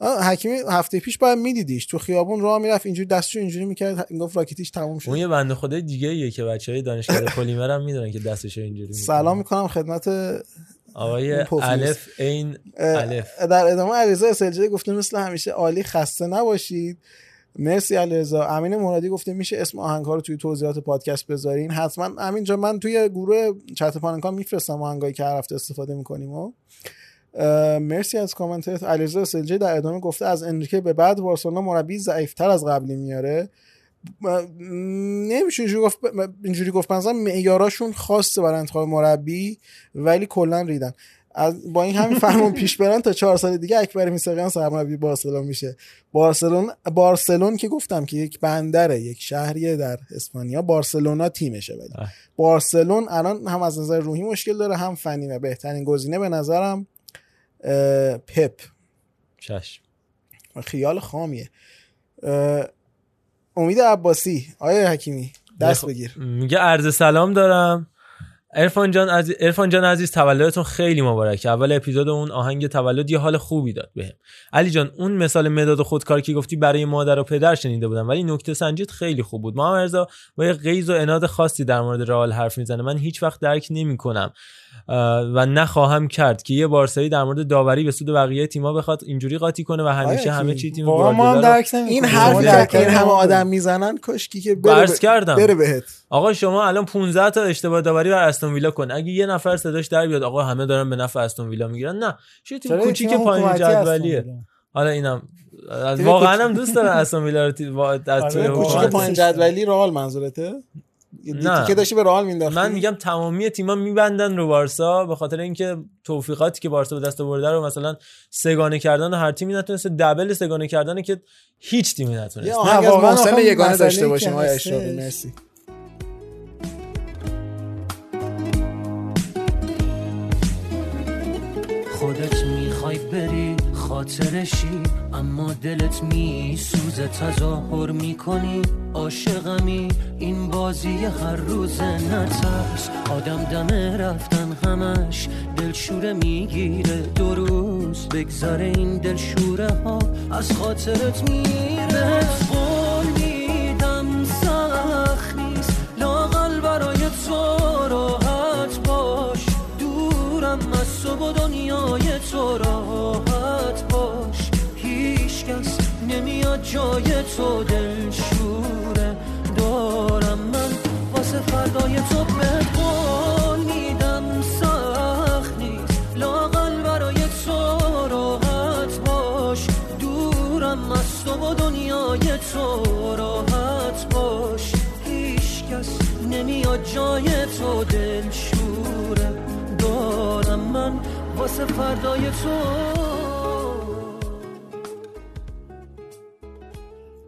حکیمی هفته پیش باید میدیدیش. تو خیابون راه می‌رفت اینجوری دستشو اینجوری می‌کرد گفت راکیتیش تموم شده. اون یه بنده خدای دیگه ایه که بچه های دانشگاه پلیمر هم می‌دونن که دستش اینجوری می‌کنه. سلام می‌کنم خدمت آقای. الف این الف. در ادامه علیرضا اسلجی گفته مثل همیشه عالی خسته نباشید. مرسی علیرضا. امین مرادی گفته میشه اسم آهنگ ها رو توی توضیحات پادکست بذارین. حتما امین جان من توی گروه چت پاننکا میفرستم آهنگایی که هر هفته استفاده می‌کنیم و. مرسی از کامنتت. علیرضا سلجی در ادامه گفته از انریکه به بعد بارسلونا مربی ضعیفتر از قبلی میاره. نمیشه اینجوری گفت اینجوری گفت. مثلا معیاراشون خاصه برای انتخاب مربی ولی کلا ریدن. از با این همین فرمون پیش برن تا چهار سال دیگه اکبر میساقیان سرمربی بارسلون میشه. بارسلون بارسلون که گفتم که یک بندره یک شهریه در اسپانیا بارسلونا تیمشه ولی. بارسلون الان هم از نظر روحی مشکل داره هم فنی و بهترین گزینه به نظرم پپ. چشم. خیال خامیه. امید عباسی آیا حکیمی دست خب، بگیر. میگه عرض سلام دارم. ارفان جان عزیز ارفان جان عزیز تولدتون خیلی مبارکه. اول اپیزود اون آهنگ تولد یه حال خوبی داد بهم. علی جان اون مثال مداد خودکار که گفتی برای مادر و پدر شنیده بودم ولی نکته سنجیت خیلی خوب بود. محمد رضا با یه غیظ و اناد خاصی در مورد رئال حرف می‌زنه. من هیچ وقت درک نمی‌کنم. و نخواهم کرد که یه بارسایی در مورد داوری به سود بقیه تیم‌ها بخواد اینجوری قاطی کنه و همیشه همه؟ چی تیم واقعا ما هم گواردیولا. این حرفی درک که این همه آدم می‌زنن کشکی که بره, ب- کردم بره بهت آقا شما الان 15 تا اشتباه داوری بر استون ویلا کن اگه یه نفر صداش در بیاد آقا همه دارن به نفع استون ویلا می‌گیرن نه چه تیم کوچیک پایین جدولیه؟ حالا اینم واقعا هم دوست دارن استون ویلا رو از توی آره، کوچیک حکومت. پایین جدولی رئال منظورته نه. که داشتی به رئال مینداختی من میگم تمامی تیم‌ها میبندن رو بارسا به خاطر اینکه توفیقاتی که بارسا به دست آورده رو مثلا سگانه کردن و هر تیمی نتونسته دبل سگانه کردن که هیچ تیمی یه نتونسته از واقعا محسن یگانه مسئله داشته باشیم آیا هستش- اشراقی مرسی. خودت می‌خوای بری خاطرشی اما دلت میسوزه تظاهر می‌کنی. عاشقمی این بازی هر روز نترس. آدم دمه رفتن همش دلشوره می‌گیره. دو روز بگذره این دلشوره ها از خاطرت میره. قول میدم سخت نیست لاقل برای تو راحت باش. دورم از تو و دنیای تو راحت. کس نمیاد جای تو دلشوره. دارم من واسه فردای تو به میدم. سخت نیست. لاقل برای تو راحت باش. دورم از تو و دنیای تو راحت باش. هیچ کس نمیاد جای تو دلشوره. دارم من واسه فردای تو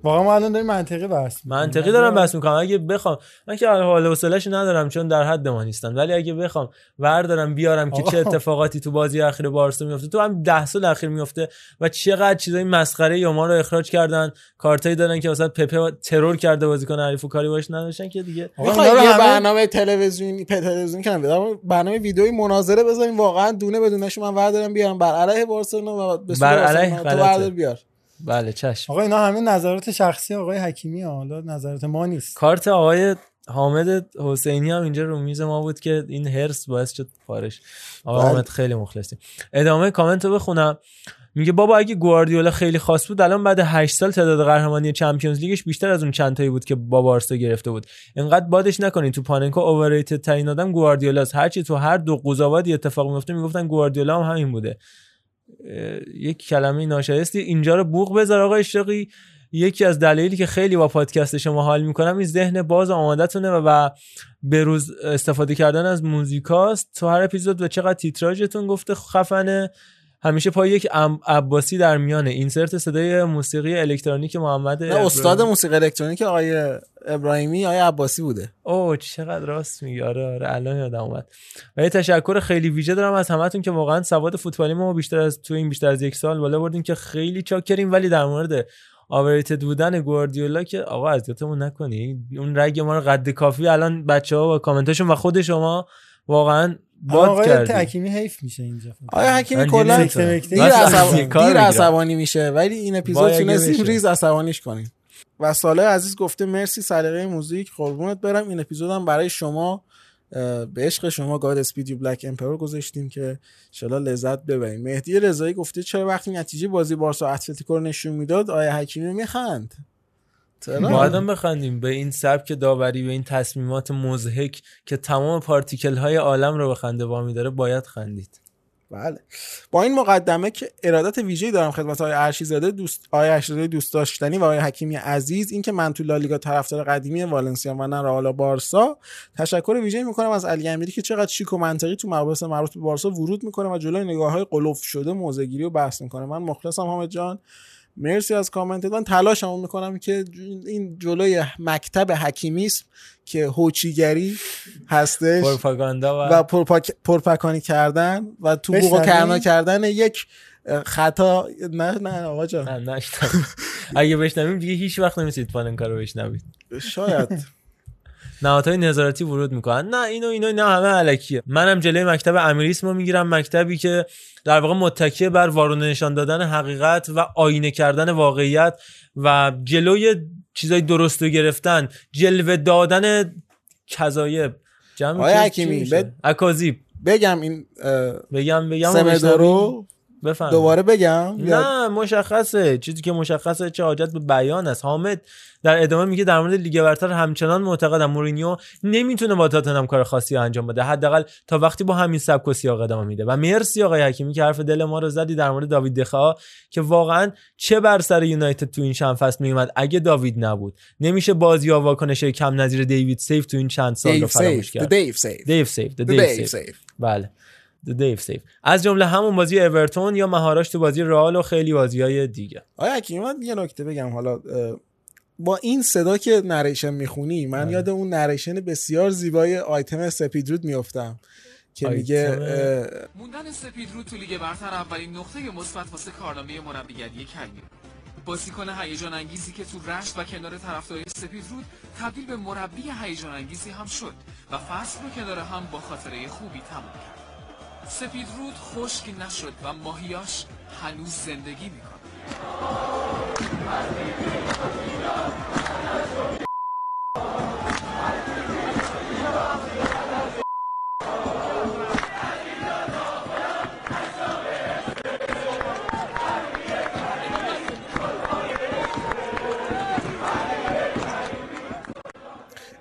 واقعا ما الان داریم منطقی بحث می‌کنیم. منطقی دارم بحث می‌کنم. اگه بخوام من که حال حوصله‌اش ندارم چون در حد ما نیستن ولی اگه بخوام وردارم بیارم که. چه اتفاقاتی تو بازی اخیر بارسا میفته تو هم ده سال اخیر میفته و چقدر چیزای مسخره یا ما رو اخراج کردن کارتایی دادن که مثلا پپه ترور کرده بازیکن حریف و کاری باش نداشتن که دیگه. می‌خوای یه برنامه تلویزیونی تلویزیونی کنم. بدم برنامه ویدئویی مناظره بذاریم. واقعا دونه بدونش من وردارم بیارم. بر علیه بارسلونا و بر. علیه تو بیار. بله چشم. آقا اینا همه نظرات شخصی آقای حکیمی ها. حالا نظرات ما نیست. کارت آقای حامد حسینی هم اینجا رو میز ما بود که این هرس باعث شد خارش آقا بله. حامد خیلی مخلصیم. ادامه کامنت رو بخونم. میگه بابا اگه گواردیولا خیلی خاص بود الان بعد 8 سال تعداد قهرمانی چمپیونز لیگش بیشتر از اون چند تایی بود که با بارسا گرفته بود. اینقدر بادش نکنین. تو پاننکا اوورریتد ترین آدم گواردیولاست. هرچی تو هر دو قضاوتی اتفاق میفته می‌گفتن گواردیولا هم همین بوده. یک کلمه ناشایستی. اینجا رو بوق بذار آقا اشتاقی یکی از دلایلی که خیلی با پادکست شما حال می‌کنم این ذهن باز آمادتونه و, به روز استفاده کردن از موزیکاست. تو هر اپیزود و چقدر تیتراژتون گفته خفنه. همیشه پای یک عباسی در میانه. اینسرت صدای موسیقی الکترونیک محمد نه استاد موسیقی الکترونیک آقای ابراهیمی آقای عباسی بوده. اوه چقدر راست میگی. آره آره الان یادم اومد. و یه تشکر خیلی ویژه دارم از همتون که واقعا سواد فوتبالی ما بیشتر از تو این بیشتر از یک سال بالا بردیم که خیلی چاکریم. ولی در مورد آوریتد بودن گواردیولا که آقا اذیتمون نکنی اون رگ ما رو قد کافی الان بچه ها و کامنتاشون و خود شما واقعا باد آقای حکیمی حیف میشه اینجا آیا حکیمی کلا. دیر. عصبانی میشه. ولی این اپیزود تونستیم. ریز عصبانیش کنیم. و ساله عزیز گفته مرسی سلیقه موزیک. قربونت برم. این اپیزودم برای شما به عشق شما گاد اسپیدیو بلک امپرور گذاشتیم که انشالله لذت ببریم. مهدی رضایی گفته چرا وقتی نتیجه بازی بارسا اتلتیکو رو نشون می‌داد آیا حکیمی میخند. هم بخندیم به این سبک داوری به این تصمیمات مزهک که تمام پارتیکل های عالم رو به خنده وامی داره باید خندید. بله. با این مقدمه که ارادت ویژه‌ای دارم خدمت آقای ارشیزاده دوست آقای ارشیزاده دوست داشتنی و آقای حکیمی عزیز این که من تو لالیگا طرفدار قدیمی والنسیا و نه رئال بارسا تشکر ویژه‌ای می‌کنم از علی امیری که چقدر شیک و منطقی تو مباحث مربوط به بارسا ورود می‌کنه و جلوی نگاه‌های قلوف شده موزگیری و بحث می‌کنه. من مخلصم حامد جان. مرسی از کامنت من تلاشمو می‌کنم که این جلوی مکتب حکیمیسم که هوچیگری هستش پروپاگاندا و, و پرپاک- پرپکانی کردن و تو بوق؟ کرنا کردن یک خطا. نه نه آقا جان. نه. اگه بشنویم دیگه هیچ وقت نمی‌تونید پاننکا رو بشنوید. شاید. نهادهای نظارتی ورود می‌کنن. نه اینو اینو نه همه علکیه. منم جلوی مکتب امیریسمو می‌گیرم. مکتبی که در واقع متکیه بر وارونه نشان دادن حقیقت و آینه کردن واقعیت و جلوی چیزای درست رو گرفتن جلوه دادن کذایب. جمع حکیمی،؟ بد- اکاذیب بگم این بگم بگم و سمدو رو بفهم دوباره بگم؟ نه مشخصه. چیزی که مشخصه چه حاجت به بیان است. حامد در ادامه میگه در مورد لیگ برتر همچنان معتقدم. مورینیو نمی‌تونه با تاتنهام کار خاصی انجام بده. حداقل تا وقتی با همین سبک و سیاق ادامه میده. و مرسی آقای حکیمی که حرف دل ما رو زدی در مورد داوید دخا که واقعا چه بر سر یونایتد تو این چند فصل میومد. اگه داوید نبود. نمیشه بازی ها واکنش کم نظیر Dave save تو این چند سال رو Dave فراموش save کرد. Dave save Dave save The Dave save. از جمله همون بازی اورتون یا مهاراش تو بازی رئال و خیلی بازی های دیگه. آقای حکیمی من یه نکته بگم. حالا با این صدا که narration می‌خونی من بله. یاد اون narration بسیار زیبای آیتم سپیدرود میفتم که میگه موندن سپید رو تو لیگ برتر اولین نقطه مثبت واسه کارنامه مربیگری کریه بازیکن هیجان انگیزی که تو رشت و کنار طرفدارای سپید رود تبدیل به مربی هیجان انگیزی هم شد و فصل رو کنار هم با خاطره خوبی تمام کرد. سپید رود خشک نشد و ماهیاش هنوز زندگی می‌کنه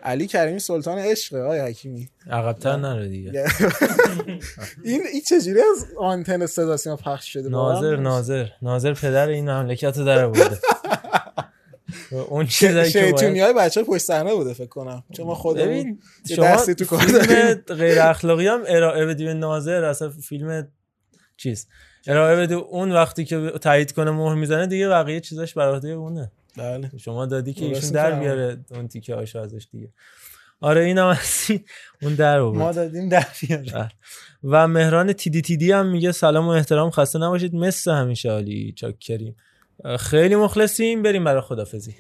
علی کریمی سلطان عشقه آیا حکیمی. عقبتر نرو دیگه. این این چجوری از آنتن صدا سیما پخش شده؟ ناظر ناظر. ناظر پدر این مملکت رو در آورده. و اون چیزایی که شیطونی های بچه پشت صحنه بوده فکر کنم. چون ما خودمون شما دستی تو کار فیلم داریم. غیر اخلاقی هم ارائه بدی به ناظر اصلا فیلم چیز. ارائه بده اون وقتی که تایید کنه مهر می‌زنه دیگه بقیه چیزاش بر عهده اونه. بله. شما دادی که ایشون در. بیاره اون تیکه هاشو ازش دیگه. آره اینم از این- اون در آورد. ما دادیم در بله. و مهران تیدی تیدی هم میگه سلام و احترام خسته نباشید مثل همیشه عالی چاکریم خیلی مخلصیم بریم برای خدافزی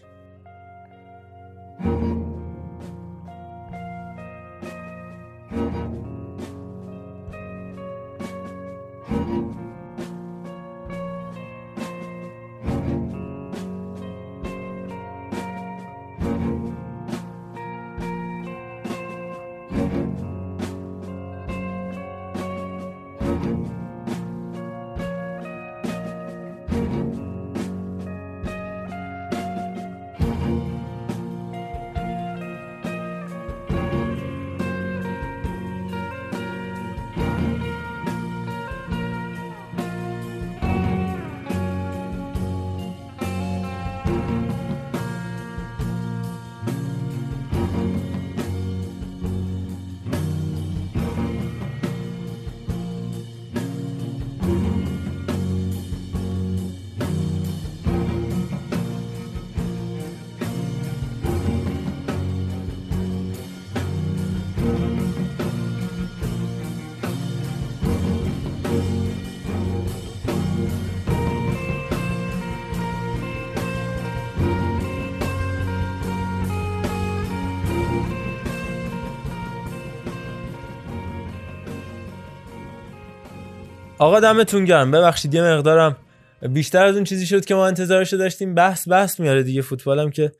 آقا دمتون گرم. ببخشید یه مقدارم بیشتر از اون چیزی شد که ما انتظارش رو داشتیم. بحث بحث میاره دیگه. فوتبالم که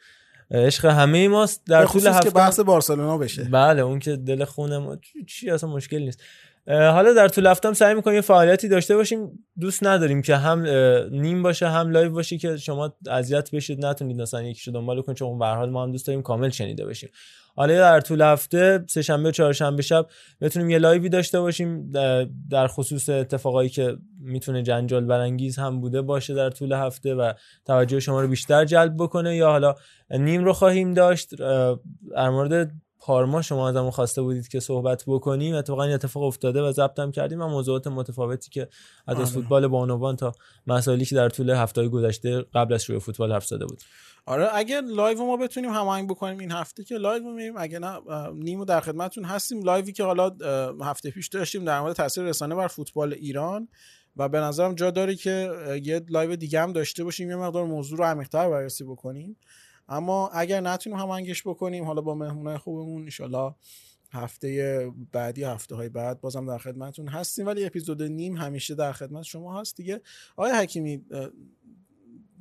عشق همه ماست. علی الخصوص که هفته بحث بارسلونا بشه. بله اون که دل خونه ما چی- اصلا مشکل نیست. حالا در طول هفتم سعی می‌کنیم یه فعالیتی داشته باشیم. دوست نداریم که هم نیم باشه هم live باشه که شما اذیت بشید. نتونید مثلا یکیشو دنبال کنید چون به ما هم دوست داریم کامل شنیده بشیم حالا در طول هفته سه شنبه و چهارشنبه شب بتونیم یه live ی داشته باشیم. در- خصوص اتفاقایی که می‌تونه جنجال برانگیز هم بوده باشه در طول هفته و توجه شما رو بیشتر جلب بکنه. یا حالا نیم رو خواهیم داشت. در مورد پارما شما ازمون خواسته بودید که صحبت بکنیم. اتفاقا این اتفاق افتاده و ضبطم کردیم. و موضوعات متفاوتی که از آره. از فوتبال با عنوان تا مسائلی که در طول هفته گذشته قبل از شروع فوتبال حرف زده بود. آره اگه live ما بتونیم هماهنگ بکنیم این هفته که live میریم. اگه نه نیمو در خدمتتون هستیم. live ی که حالا هفته پیش داشتیم در مورد تاثیر رسانه بر فوتبال ایران و به نظرم جا داره که یه live دیگه هم داشته باشیم. یه مقدار موضوع رو عمیق‌تر بررسی بکنیم. اما اگر نتونیم هماهنگش بکنیم حالا با مهمونای خوبمون ان هفته بعدی هفته های بعد بازم در خدمتتون هستیم. ولی اپیزود نیم همیشه در خدمت شما هست. دیگه آقای حکیمی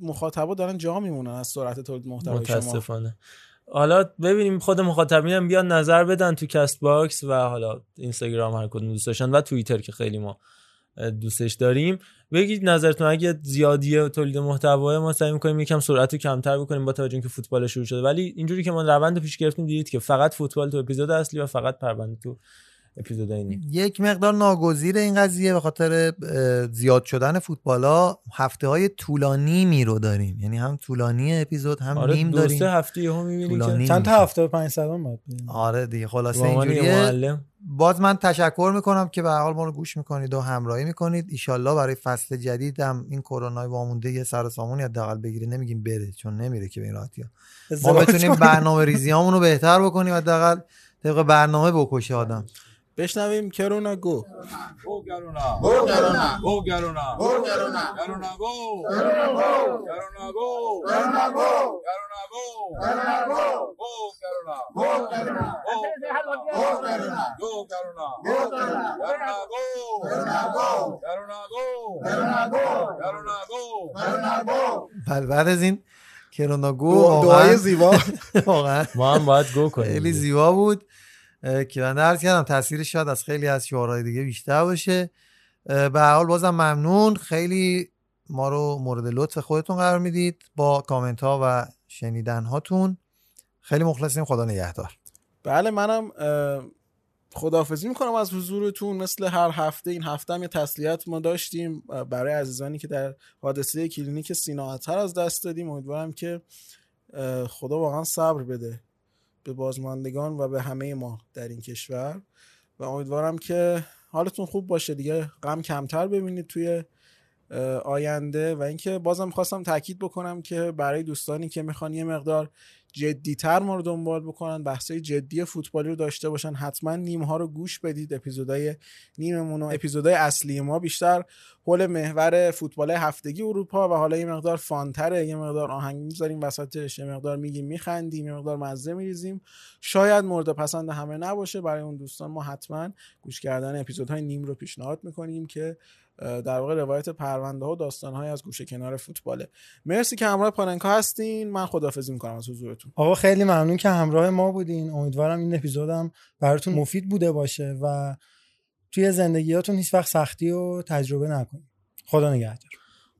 مخاطبا دارن جا میمونن از سرعت تولید محتوای متاسفانه. حالا ببینیم خود مخاطبین هم بیان نظر بدن تو Castbox و حالا اینستاگرام هر کدوم دوست داشتن و توییتر که خیلی ما دوستش داریم. بگید نظرتون اگه زیادیه تولید محتوا ما سعی می‌کنیم یکم سرعت کمتر بکنیم با توجه اینکه فوتبال شروع شده. ولی اینجوری که ما روند رو پیش گرفتیم دیدید که فقط فوتبال تو اپیزود اصلی و فقط پرونده تو اپیزودهای نیم یک مقدار ناگزیر این قضیه به خاطر زیاد شدن فوتبال ها هفته های طولانی می رو داریم یعنی هم طولانی اپیزود هم آره نیم داریم سه هفته یهو می‌بینی چند تا. هفته پنج سدان باید بریم. آره دیگه خلاصه اینجوریه باز من تشکر می‌کنم که به حال ما رو گوش می‌کنید و همراهی می‌کنید ایشالله برای فصل جدید هم این کرونا وامونده یه سر سامونی حداقل بگیره نمیگیم بره چون نمیره که به این راحتی ها. ما بتونیم. برنامه ریزی رو بهتر بکنیم حداقل طبق برنامه بکشه آدم بشنویم کرونا گو گو کرونا گو کرونا گو کرونا او گو کرونا گو کرونا گو کرونا گو کرونا گو کرونا گو کرونا گو او گو او گو او گو کرونا گو کرونا گو کرونا گو کرونا گو الفاردزین کرونا گو اوای زیبا واقعا ما هم باید گو کنیم خیلی زیبا بود که من عرض کردم تاثیرش شاید از خیلی از شعارهای دیگه بیشتر باشه. به حال بازم ممنون. خیلی ما رو مورد لطف خودتون قرار می‌دید با کامنت ها و شنیدن هاتون خیلی مخلصیم. خدا نگهدار. بله منم خداحافظی می‌کنم از حضورتون. مثل هر هفته این هفته هم یه تسلیت ما داشتیم. برای عزیزانی که در حادثه کلینیک سینا از دست دادیم. امیدوارم که خدا واقعا صبر بده. به بازماندگان و به همه ما در این کشور و امیدوارم که حالتون خوب باشه. دیگه غم کمتر ببینید توی آینده و اینکه بازم خواستم تاکید بکنم که برای دوستانی که می‌خوان یه مقدار جدیتر ما رو دنبال بکنن بحثای جدی فوتبالی رو داشته باشن حتما نیم ها رو گوش بدید اپیزودهای نیممون و اپیزودهای اصلی ما بیشتر حول محور فوتبال هفتگی اروپا و حالا یه مقدار فانتره یه مقدار آهنگ می‌ذاریم وسطش یه مقدار میگیم میخندیم یه مقدار مزه میریزیم. شاید مورد پسند همه نباشه برای اون دوستان ما حتما گوش کردن اپیزودهای نیم رو پیشنهاد می‌کنیم که در واقع روایت پرونده ها و داستان های از گوشه کنار فوتباله. مرسی که همراه پاننکا هستین. من خدافظی می‌کنم از حضورتون. آقا خیلی ممنون که همراه ما بودین. امیدوارم این اپیزودم براتون مفید بوده باشه و توی زندگیاتون هیچ وقت سختی رو تجربه نکنید. خدا نگهدار.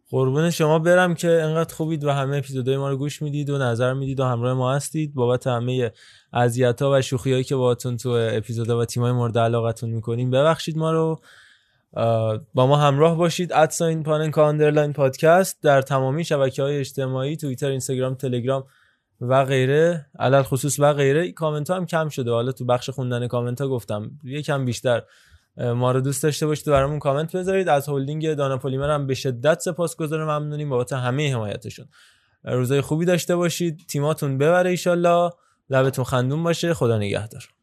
قربون شما برم که انقدر خوبید و همه اپیزودهای ما رو گوش می‌دید و نظر می‌دید و همراه ما هستید. بابت همه اذیت ها و شوخی هایی که باهاتون تو اپیزودا و تیمای مورد علاقتون می‌کنیم ببخشید ما رو با ما همراه باشید. at sign پاننکا underline پادکست در تمامی شبکه های اجتماعی توییتر اینستاگرام تلگرام و غیره. علی الخصوص و غیره. کامنت ها هم کم شده. حالا تو بخش خوندن کامنت ها گفتم یکم بیشتر. ما رو دوست داشته باشید و برامون کامنت بذارید. از هلدینگ دانا پلیمر هم به شدت سپاسگزارم. ممنونیم بابت همه حمایتشون. روزای خوبی داشته باشید. تیماتون ببره ایشالله. لبتون خندون باشه. خدا نگهدار.